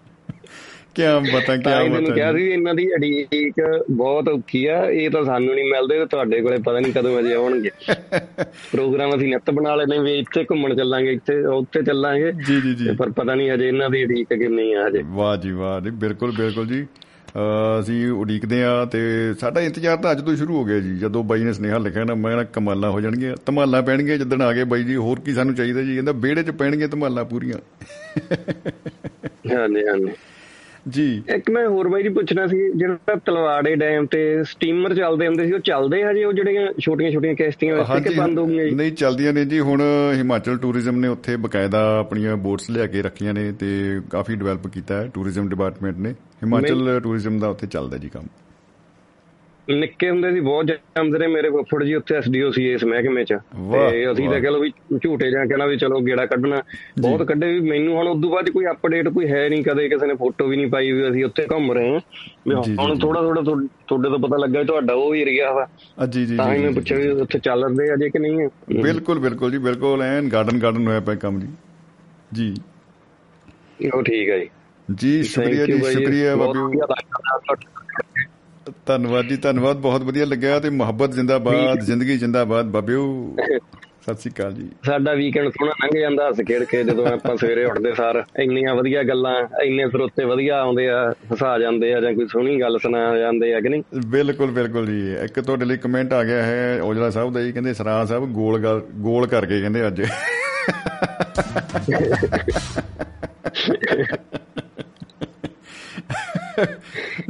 ਕਿਆ ਪਤਾ ਤਾਂ ਹੀ ਕਿਆ ਮੈਨੂੰ ਕਿਹਾ ਪਤਾ ਸੀ ਇਹਨਾਂ ਦੀ ਅੜੀਕ ਬਹੁਤ ਔਖੀ ਆ ਇਹ ਤਾਂ ਸਾਨੂੰ ਨਹੀਂ ਮਿਲਦੇ ਤੇ ਤੁਹਾਡੇ ਕੋਲੇ ਪਤਾ ਨਹੀਂ ਕਦੋਂ ਅਜੇ ਆਉਣਗੇ। ਪ੍ਰੋਗਰਾਮ ਅਸੀਂ ਨਿੱਤ ਬਣਾ ਲੈਨੇ ਵੀ ਇੱਥੇ ਘੁੰਮਣ ਚੱਲਾਂਗੇ ਇੱਥੇ ਉੱਥੇ ਚੱਲਾਂਗੇ। ਜੀ ਜੀ ਜੀ। ਪਰ ਪਤਾ ਨਹੀਂ ਅਜੇ ਇਹਨਾਂ ਦੀ ਅੜੀਕ ਕਿੰਨੀ ਆ ਹਜੇ। ਵਾਹ ਜੀ ਵਾਹ ਜੀ ਬਿਲਕੁਲ ਬਿਲਕੁਲ ਜੀ। ਅਸੀਂ ਉਡੀਕਦੇ ਆ ਤੇ ਸਾਡਾ ਇੰਤਜ਼ਾਰ ਤਾਂ ਅੱਜ ਤੋਂ ਸ਼ੁਰੂ ਹੋ ਗਿਆ ਜੀ। ਜਦੋਂ ਬਾਈ ਨੇ ਸੁਨੇਹਾ ਲਿਖਿਆ ਨਾ ਮੈਂ ਕਮਾਲਾਂ ਹੋ ਜਾਣਗੀਆਂ। ਧਮਾਲਾਂ ਪੈਣਗੀਆਂ ਜਿੱਦਣ ਆ ਗਏ ਬਾਈ ਜੀ ਹੋਰ ਕੀ ਸਾਨੂੰ ਚਾਹੀਦਾ ਜੀ? ਕਹਿੰਦਾ ਵਿਹੜੇ 'ਚ ਪੈਣਗੀਆਂ ਧਮਾਲਾਂ ਪੂਰੀਆਂ। ਹਾਂਜੀ ਹਾਂਜੀ। ਜੀ। ਇੱਕ ਮੈਂ ਹੋਰ ਬਾਈ ਜੀ ਪੁੱਛਣਾ ਸੀ ਜਿਹੜਾ ਤਲਵਾੜੇ ਡੈਮ ਤੇ ਸਟੀਮਰ ਚੱਲਦੇ ਹੁੰਦੇ ਸੀ ਉਹ ਚੱਲਦੇ ਹਜੇ ਉਹ ਜਿਹੜੀਆਂ ਛੋਟੀਆਂ ਛੋਟੀਆਂ ਕਿਸ਼ਤੀਆਂ ਵੈਸੇ ਕਿ ਬੰਦ ਹੋ ਗਈਆਂ ਨਹੀਂ ਚੱਲਦੀਆਂ ਨੇ ਜੀ। ਹੁਣ ਹਿਮਾਚਲ ਟੂਰਿਜ਼ਮ ਨੇ ਉੱਥੇ ਬਕਾਇਦਾ ਆਪਣੀਆਂ ਬੋਟਸ ਲਿਆ ਕੇ ਰੱਖੀਆਂ ਨੇ ਤੇ ਕਾਫੀ ਡਿਵੈਲਪ ਕੀਤਾ ਹੈ ਟੂਰਿਜ਼ਮ ਡਿਪਾਰਟਮੈਂਟ ਨੇ। ਹਿਮਾਚਲ ਟੂਰਿਜ਼ਮ ਦਾ ਉੱਥੇ ਚੱਲਦਾ ਜੀ ਕੰਮ। ਨਿੱਕੇ ਹੁੰਦੇ ਸੀ ਬਹੁਤ ਜਾਂਦੇ ਨੇ ਮੇਰੇ ਫੁੱਫੜ ਜੀ ਉੱਥੇ ਐਸਡੀਓ ਸੀ ਇਸ ਮਹਿਕਮੇ ਚ। ਤੇ ਅਸੀਂ ਤਾਂ ਵਾਹ। ਕਹ ਲਓ ਵੀ ਝੂਟੇ ਜਾਂ ਕਹਿਣਾ ਵੀ ਚਲੋ ਗੇੜਾ ਕੱਢਣਾ। ਬਹੁਤ ਕੱਢੇ ਵੀ ਮੈਨੂੰ ਹੁਣ ਉਦੋਂ ਬਾਅਦ ਕੋਈ ਅਪਡੇਟ ਕੋਈ ਹੈ ਨਹੀਂ ਕਦੇ ਕਿਸੇ ਨੇ ਫੋਟੋ ਵੀ ਨਹੀਂ ਪਾਈ ਵੀ ਅਸੀਂ ਉੱਥੇ ਘੁੰਮ ਰਹੇ ਹਾਂ। ਵੀ ਜੀ, ਜੀ, ਹੁਣ ਜੀ। ਥੋੜਾ ਥੋੜਾ ਤੁਹਾਡੇ ਤੋਂ ਪਤਾ ਲੱਗਾ ਤੁਹਾਡਾ ਉਹ ਏਰੀਆ ਵਾ। ਅ, ਜੀ ਜੀ ਤਾਂ ਹੀ ਜੀ, ਮੈਂ ਜੀ, ਪੁੱਛਿਆ ਵੀ ਉੱਥੇ ਚੱਲ ਰਹੇ ਅਜੇ ਕਿ ਨਹੀਂ ਬਿਲਕੁਲ ਬਿਲਕੁਲ ਜੀ ਬਿਲਕੁਲ ਐਨ ਗਾਰਡਨ ਗਾਰਡਨ ਹੋਇਆ ਪਿਆ ਕੰਮ ਜੀ। ਜੀ। ਉਹ ਠੀਕ ਹੈ ਜੀ। ਜੀ ਸ਼ੁਕਰੀਆ ਜੀ ਸ਼ੁਕਰੀਆ ਬਹੁਤ ਧੰਨਵਾਦ ਜੀ ਧੰਨਵਾਦ ਬਹੁਤ ਵਧੀਆ ਲੱਗਿਆ ਤੇ ਮੁਹੱਬਤ ਜ਼ਿੰਦਾਬਾਦ ਜ਼ਿੰਦਗੀ ਜ਼ਿੰਦਾਬਾਦ ਬਾਬਿਓ। ਸਤਿ ਸ਼੍ਰੀ ਅਕਾਲ ਜੀ। ਸਾਡਾ ਵੀਕਐਂਡ ਸੋਹਣਾ ਲੰਘ ਜਾਂਦਾ ਹੱਸ ਖੇਡ ਕੇ ਜਦੋਂ ਆਪਾਂ ਸਵੇਰੇ ਉੱਠਦੇ ਸਾਰ ਇੰਨੀਆਂ ਵਧੀਆ ਗੱਲਾਂ ਇੰਨੇ ਸਰੋਤੇ ਵਧੀਆ ਆਉਂਦੇ ਆ ਹਸਾ ਜਾਂਦੇ ਆ ਜਾਂ ਕੋਈ ਸੋਹਣੀ ਗੱਲ ਸੁਣਾ ਜਾਂਦੇ ਆ ਕਿ ਨਹੀਂ? ਬਿਲਕੁਲ ਬਿਲਕੁਲ ਜੀ। ਇੱਕ ਤੁਹਾਡੇ ਲਈ ਕਮੈਂਟ ਆ ਗਿਆ ਹੈ ਔਜਲਾ ਸਾਹਿਬ ਦਾ ਜੀ ਕਹਿੰਦੇ ਸਰਾਂ ਸਾਹਿਬ ਗੱਲ- ਗੋਲ ਕਰਕੇ ਕਹਿੰਦੇ ਅੱਜ।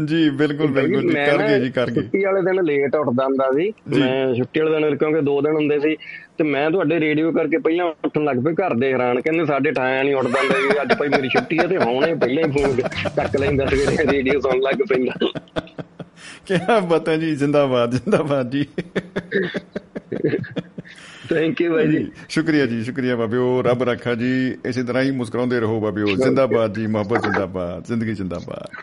ਜੀ ਬਿਲਕੁਲ ਬਿਲਕੁਲ ਜੀ ਕਰ ਗਏ ਜੀ ਕਰ ਗਏ। ਛੁੱਟੀ ਵਾਲੇ ਦਿਨ ਲੇਟ ਉੱਠਦਾ ਹੁੰਦਾ ਸੀ। ਮੈਂ ਛੁੱਟੀ ਵਾਲੇ ਦਿਨ ਕਿਉਂਕਿ ਦੋ ਦਿਨ ਹੁੰਦੇ ਸੀ ਤੇ ਮੈਂ ਤੁਹਾਡੇ ਰੇਡੀਓ ਕਰਕੇ ਪਹਿਲਾਂ ਉੱਠਣ ਲੱਗ ਪਏ ਘਰ ਦੇ ਹੈਰਾਨ ਕਹਿੰਦੇ ਸਾਡੇ ਠਾਇਆ ਨਹੀਂ ਉੱਠਦਾ ਹੁੰਦਾ ਵੀ ਅੱਜ ਭਾਈ ਮੇਰੀ ਛੁੱਟੀ ਹੈ ਤੇ ਹੁਣ ਪਹਿਲਾਂ ਹੀ ਫੋਨ ਚੱਕ ਲੈਂਦਾ ਸਵੇਰੇ ਰੇਡੀਓ ਸੁਣਨ ਲੱਗ ਪੈਂਦਾ। ਕਿਆ ਪਤਾ ਜੀ ਜ਼ਿੰਦਾਬਾਦ ਜ਼ਿੰਦਾਬਾਦ ਜੀ। ਥੈਂਕ ਯੂ ਬਾਈ ਜੀ ਸ਼ੁਕਰੀਆ ਜੀ ਸ਼ੁਕਰੀਆ ਬਾਬਿਓ ਰੱਬ ਰੱਖਾ ਜੀ ਇਸੇ ਤਰ੍ਹਾਂ ਹੀ ਮੁਸਕਰਾਉਂਦੇ ਰਹੋ ਬਾਬਿਓ। ਜ਼ਿੰਦਾਬਾਦ ਜੀ ਮੁਹੱਬਤ ਜ਼ਿੰਦਾਬਾਦ ਜ਼ਿੰਦਗੀ ਜ਼ਿੰਦਾਬਾਦ।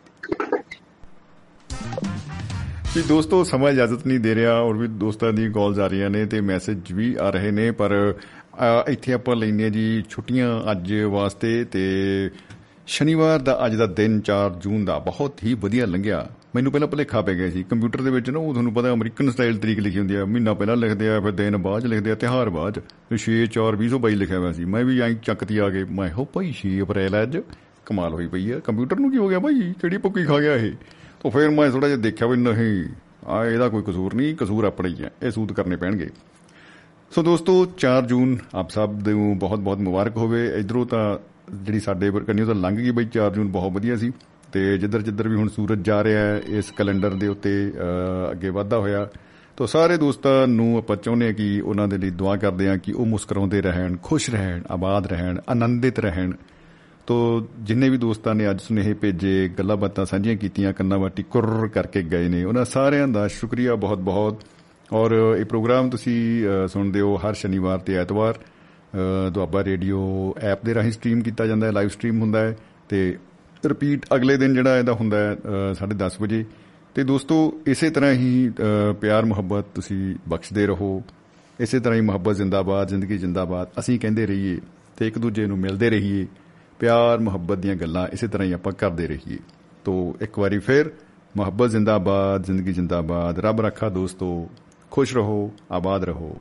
ਜੀ ਦੋਸਤੋ ਸਮਾਂ ਇਜਾਜ਼ਤ ਨਹੀਂ ਦੇ ਰਿਹਾ ਔਰ ਵੀ ਦੋਸਤਾਂ ਦੀ ਕਾਲਸ ਆ ਰਹੀਆਂ ਨੇ ਤੇ ਮੈਸੇਜ ਵੀ ਆ ਰਹੇ ਨੇ ਪਰ ਅ, ਇੱਥੇ ਆਪਾਂ ਲੈਨੇ ਜੀ ਛੁੱਟੀਆਂ ਅੱਜ ਵਾਸਤੇ ਤੇ ਸ਼ਨੀਵਾਰ ਦਾ ਅੱਜ ਦਾ ਦਿਨ 4 ਜੂਨ ਦਾ ਬਹੁਤ ਹੀ ਵਧੀਆ ਲੰਘਿਆ। ਮੈਨੂੰ ਪਹਿਲਾਂ ਭੁਲੇਖਾ ਪੈ ਗਿਆ ਸੀ। ਕੰਪਿਊਟਰ ਦੇ ਵਿੱਚ ਨਾ ਉਹ ਤੁਹਾਨੂੰ ਪਤਾ ਅਮਰੀਕਨ ਸਟਾਈਲ ਤਰੀਕ ਲਿਖੀ ਹੁੰਦੀ ਆ। ਮਹੀਨਾ ਪਹਿਲਾਂ ਲਿਖਦੇ ਆ ਫਿਰ ਦਿਨ ਬਾਅਦ 'ਚ ਲਿਖਦੇ ਆ ਤਿਉਹਾਰ ਬਾਅਦ 'ਚ। ਤੇ 6 4 2022 ਲਿਖਿਆ ਹੋਇਆ ਸੀ। ਮੈਂ ਵੀ ਐਂ ਚੱਕਤੀ ਆ ਕੇ ਮੈਂ ਹੋ ਭਾਈ 6 ਅਪ੍ਰੈਲ ਹੈ ਅੱਜ। ਕਮਾਲ ਹੋਈ ਪਈ ਆ। ਕੰਪਿਊਟਰ ਨੂੰ ਕੀ ਹੋ ਗਿਆ ਭਾਈ? ਕਿਹੜੀ ਭੁੱਕੀ ਖਾ ਗਿਆ ਇਹ? ਤਾਂ ਫਿਰ ਮੈਂ ਥੋੜਾ ਜਿਹਾ ਦੇਖਿਆ ਵੀ ਨਹੀਂ ਆ ਇਹਦਾ ਕੋਈ ਕਸੂਰ ਨਹੀਂ ਕਸੂਰ ਆਪਣਾ ਹੀ ਹੈ ਇਹ ਸੂਤ ਕਰਨੇ ਪੈਣਗੇ। ਸੋ ਦੋਸਤੋ 4 ਜੂਨ ਆਪ ਸਭ ਨੂੰ ਬਹੁਤ ਬਹੁਤ ਮੁਬਾਰਕ ਹੋਵੇ। ਇਧਰੋਂ ਤਾਂ ਜਿਹੜੀ ਸਾਡੇ ਕੰਨਿਓ ਤਾਂ ਲੰਘ ਗਈ ਬਈ 4 ਜੂਨ ਬਹੁਤ ਵਧੀਆ ਸੀ। ਤੇ ਜਿੱਧਰ ਜਿੱਧਰ ਵੀ ਹੁਣ ਸੂਰਜ ਜਾ ਰਿਹਾ ਹੈ ਇਸ ਕੈਲੰਡਰ ਦੇ ਉੱਤੇ ਅ, ਅੱਗੇ ਵਧਦਾ ਹੋਇਆ। ਤਾਂ ਸਾਰੇ ਦੋਸਤਾਂ ਨੂੰ ਆਪਾਂ ਚਾਹੁੰਦੇ ਹਾਂ ਕਿ ਉਹਨਾਂ ਦੇ ਲਈ ਦੁਆ ਕਰਦੇ ਹਾਂ ਕਿ ਉਹ ਮੁਸਕਰਾਉਂਦੇ ਰਹਿਣ ਖੁਸ਼ ਰਹਿਣ ਆਬਾਦ ਰਹਿਣ ਆਨੰਦਿਤ ਰਹਿਣ। ਤੋ ਜਿੰਨੇ ਵੀ ਦੋਸਤਾਂ ਨੇ ਅੱਜ ਸੁਨੇਹੇ ਭੇਜੇ ਗੱਲਾਂ ਬਾਤਾਂ ਸਾਂਝੀਆਂ ਕੀਤੀਆਂ ਕੰਨਾਂ ਵਾਟੀ ਕੁਰ ਕਰਕੇ ਗਏ ਨੇ ਉਹਨਾਂ ਸਾਰਿਆਂ ਦਾ ਸ਼ੁਕਰੀਆ ਬਹੁਤ ਬਹੁਤ ਔਰ ਇਹ ਪ੍ਰੋਗਰਾਮ ਤੁਸੀਂ ਅ, ਸੁਣਦੇ ਹੋ ਹਰ ਸ਼ਨੀਵਾਰ ਤੇ ਐਤਵਾਰ। ਅ, ਦੁਆਬਾ ਰੇਡੀਓ ਐਪ ਦੇ ਰਾਹੀਂ ਸਟ੍ਰੀਮ ਕੀਤਾ ਜਾਂਦਾ ਹੈ ਲਾਈਵ ਸਟ੍ਰੀਮ ਹੁੰਦਾ ਹੈ ਤੇ ਰਿਪੀਟ ਅਗਲੇ ਦਿਨ ਜਿਹੜਾ ਇਹਦਾ ਹੁੰਦਾ ਹੈ 10:30 ਵਜੇ। ਤੇ ਦੋਸਤੋ ਇਸੇ ਤਰ੍ਹਾਂ ਹੀ ਅ, ਪਿਆਰ ਮੁਹੱਬਤ ਤੁਸੀਂ ਬਖਸ਼ਦੇ ਰਹੋ। ਇਸੇ ਤਰ੍ਹਾਂ ਹੀ ਮੁਹੱਬਤ ਜ਼ਿੰਦਾਬਾਦ ਜ਼ਿੰਦਗੀ ਜ਼ਿੰਦਾਬਾਦ ਅਸੀਂ ਕਹਿੰਦੇ ਰਹੀਏ ਤੇ ਇੱਕ ਦੂਜੇ ਨੂੰ ਮਿਲਦੇ ਰਹੀਏ। ਪਿਆਰ, ਮੁਹੱਬਤ ਦੀਆਂ ਗੱਲਾਂ ਇਸੇ ਤਰ੍ਹਾਂ ਹੀ ਆਪਾਂ ਕਰਦੇ ਰਹੀਏ। ਤੋ ਇੱਕ ਵਾਰੀ ਫਿਰ, ਮੁਹੱਬਤ ਜ਼ਿੰਦਾਬਾਦ, ਜ਼ਿੰਦਗੀ ਜ਼ਿੰਦਾਬਾਦ। ਰੱਬ ਰੱਖਾ ਦੋਸਤੋ, ਖੁਸ਼ ਰਹੋ, ਆਬਾਦ ਰਹੋ।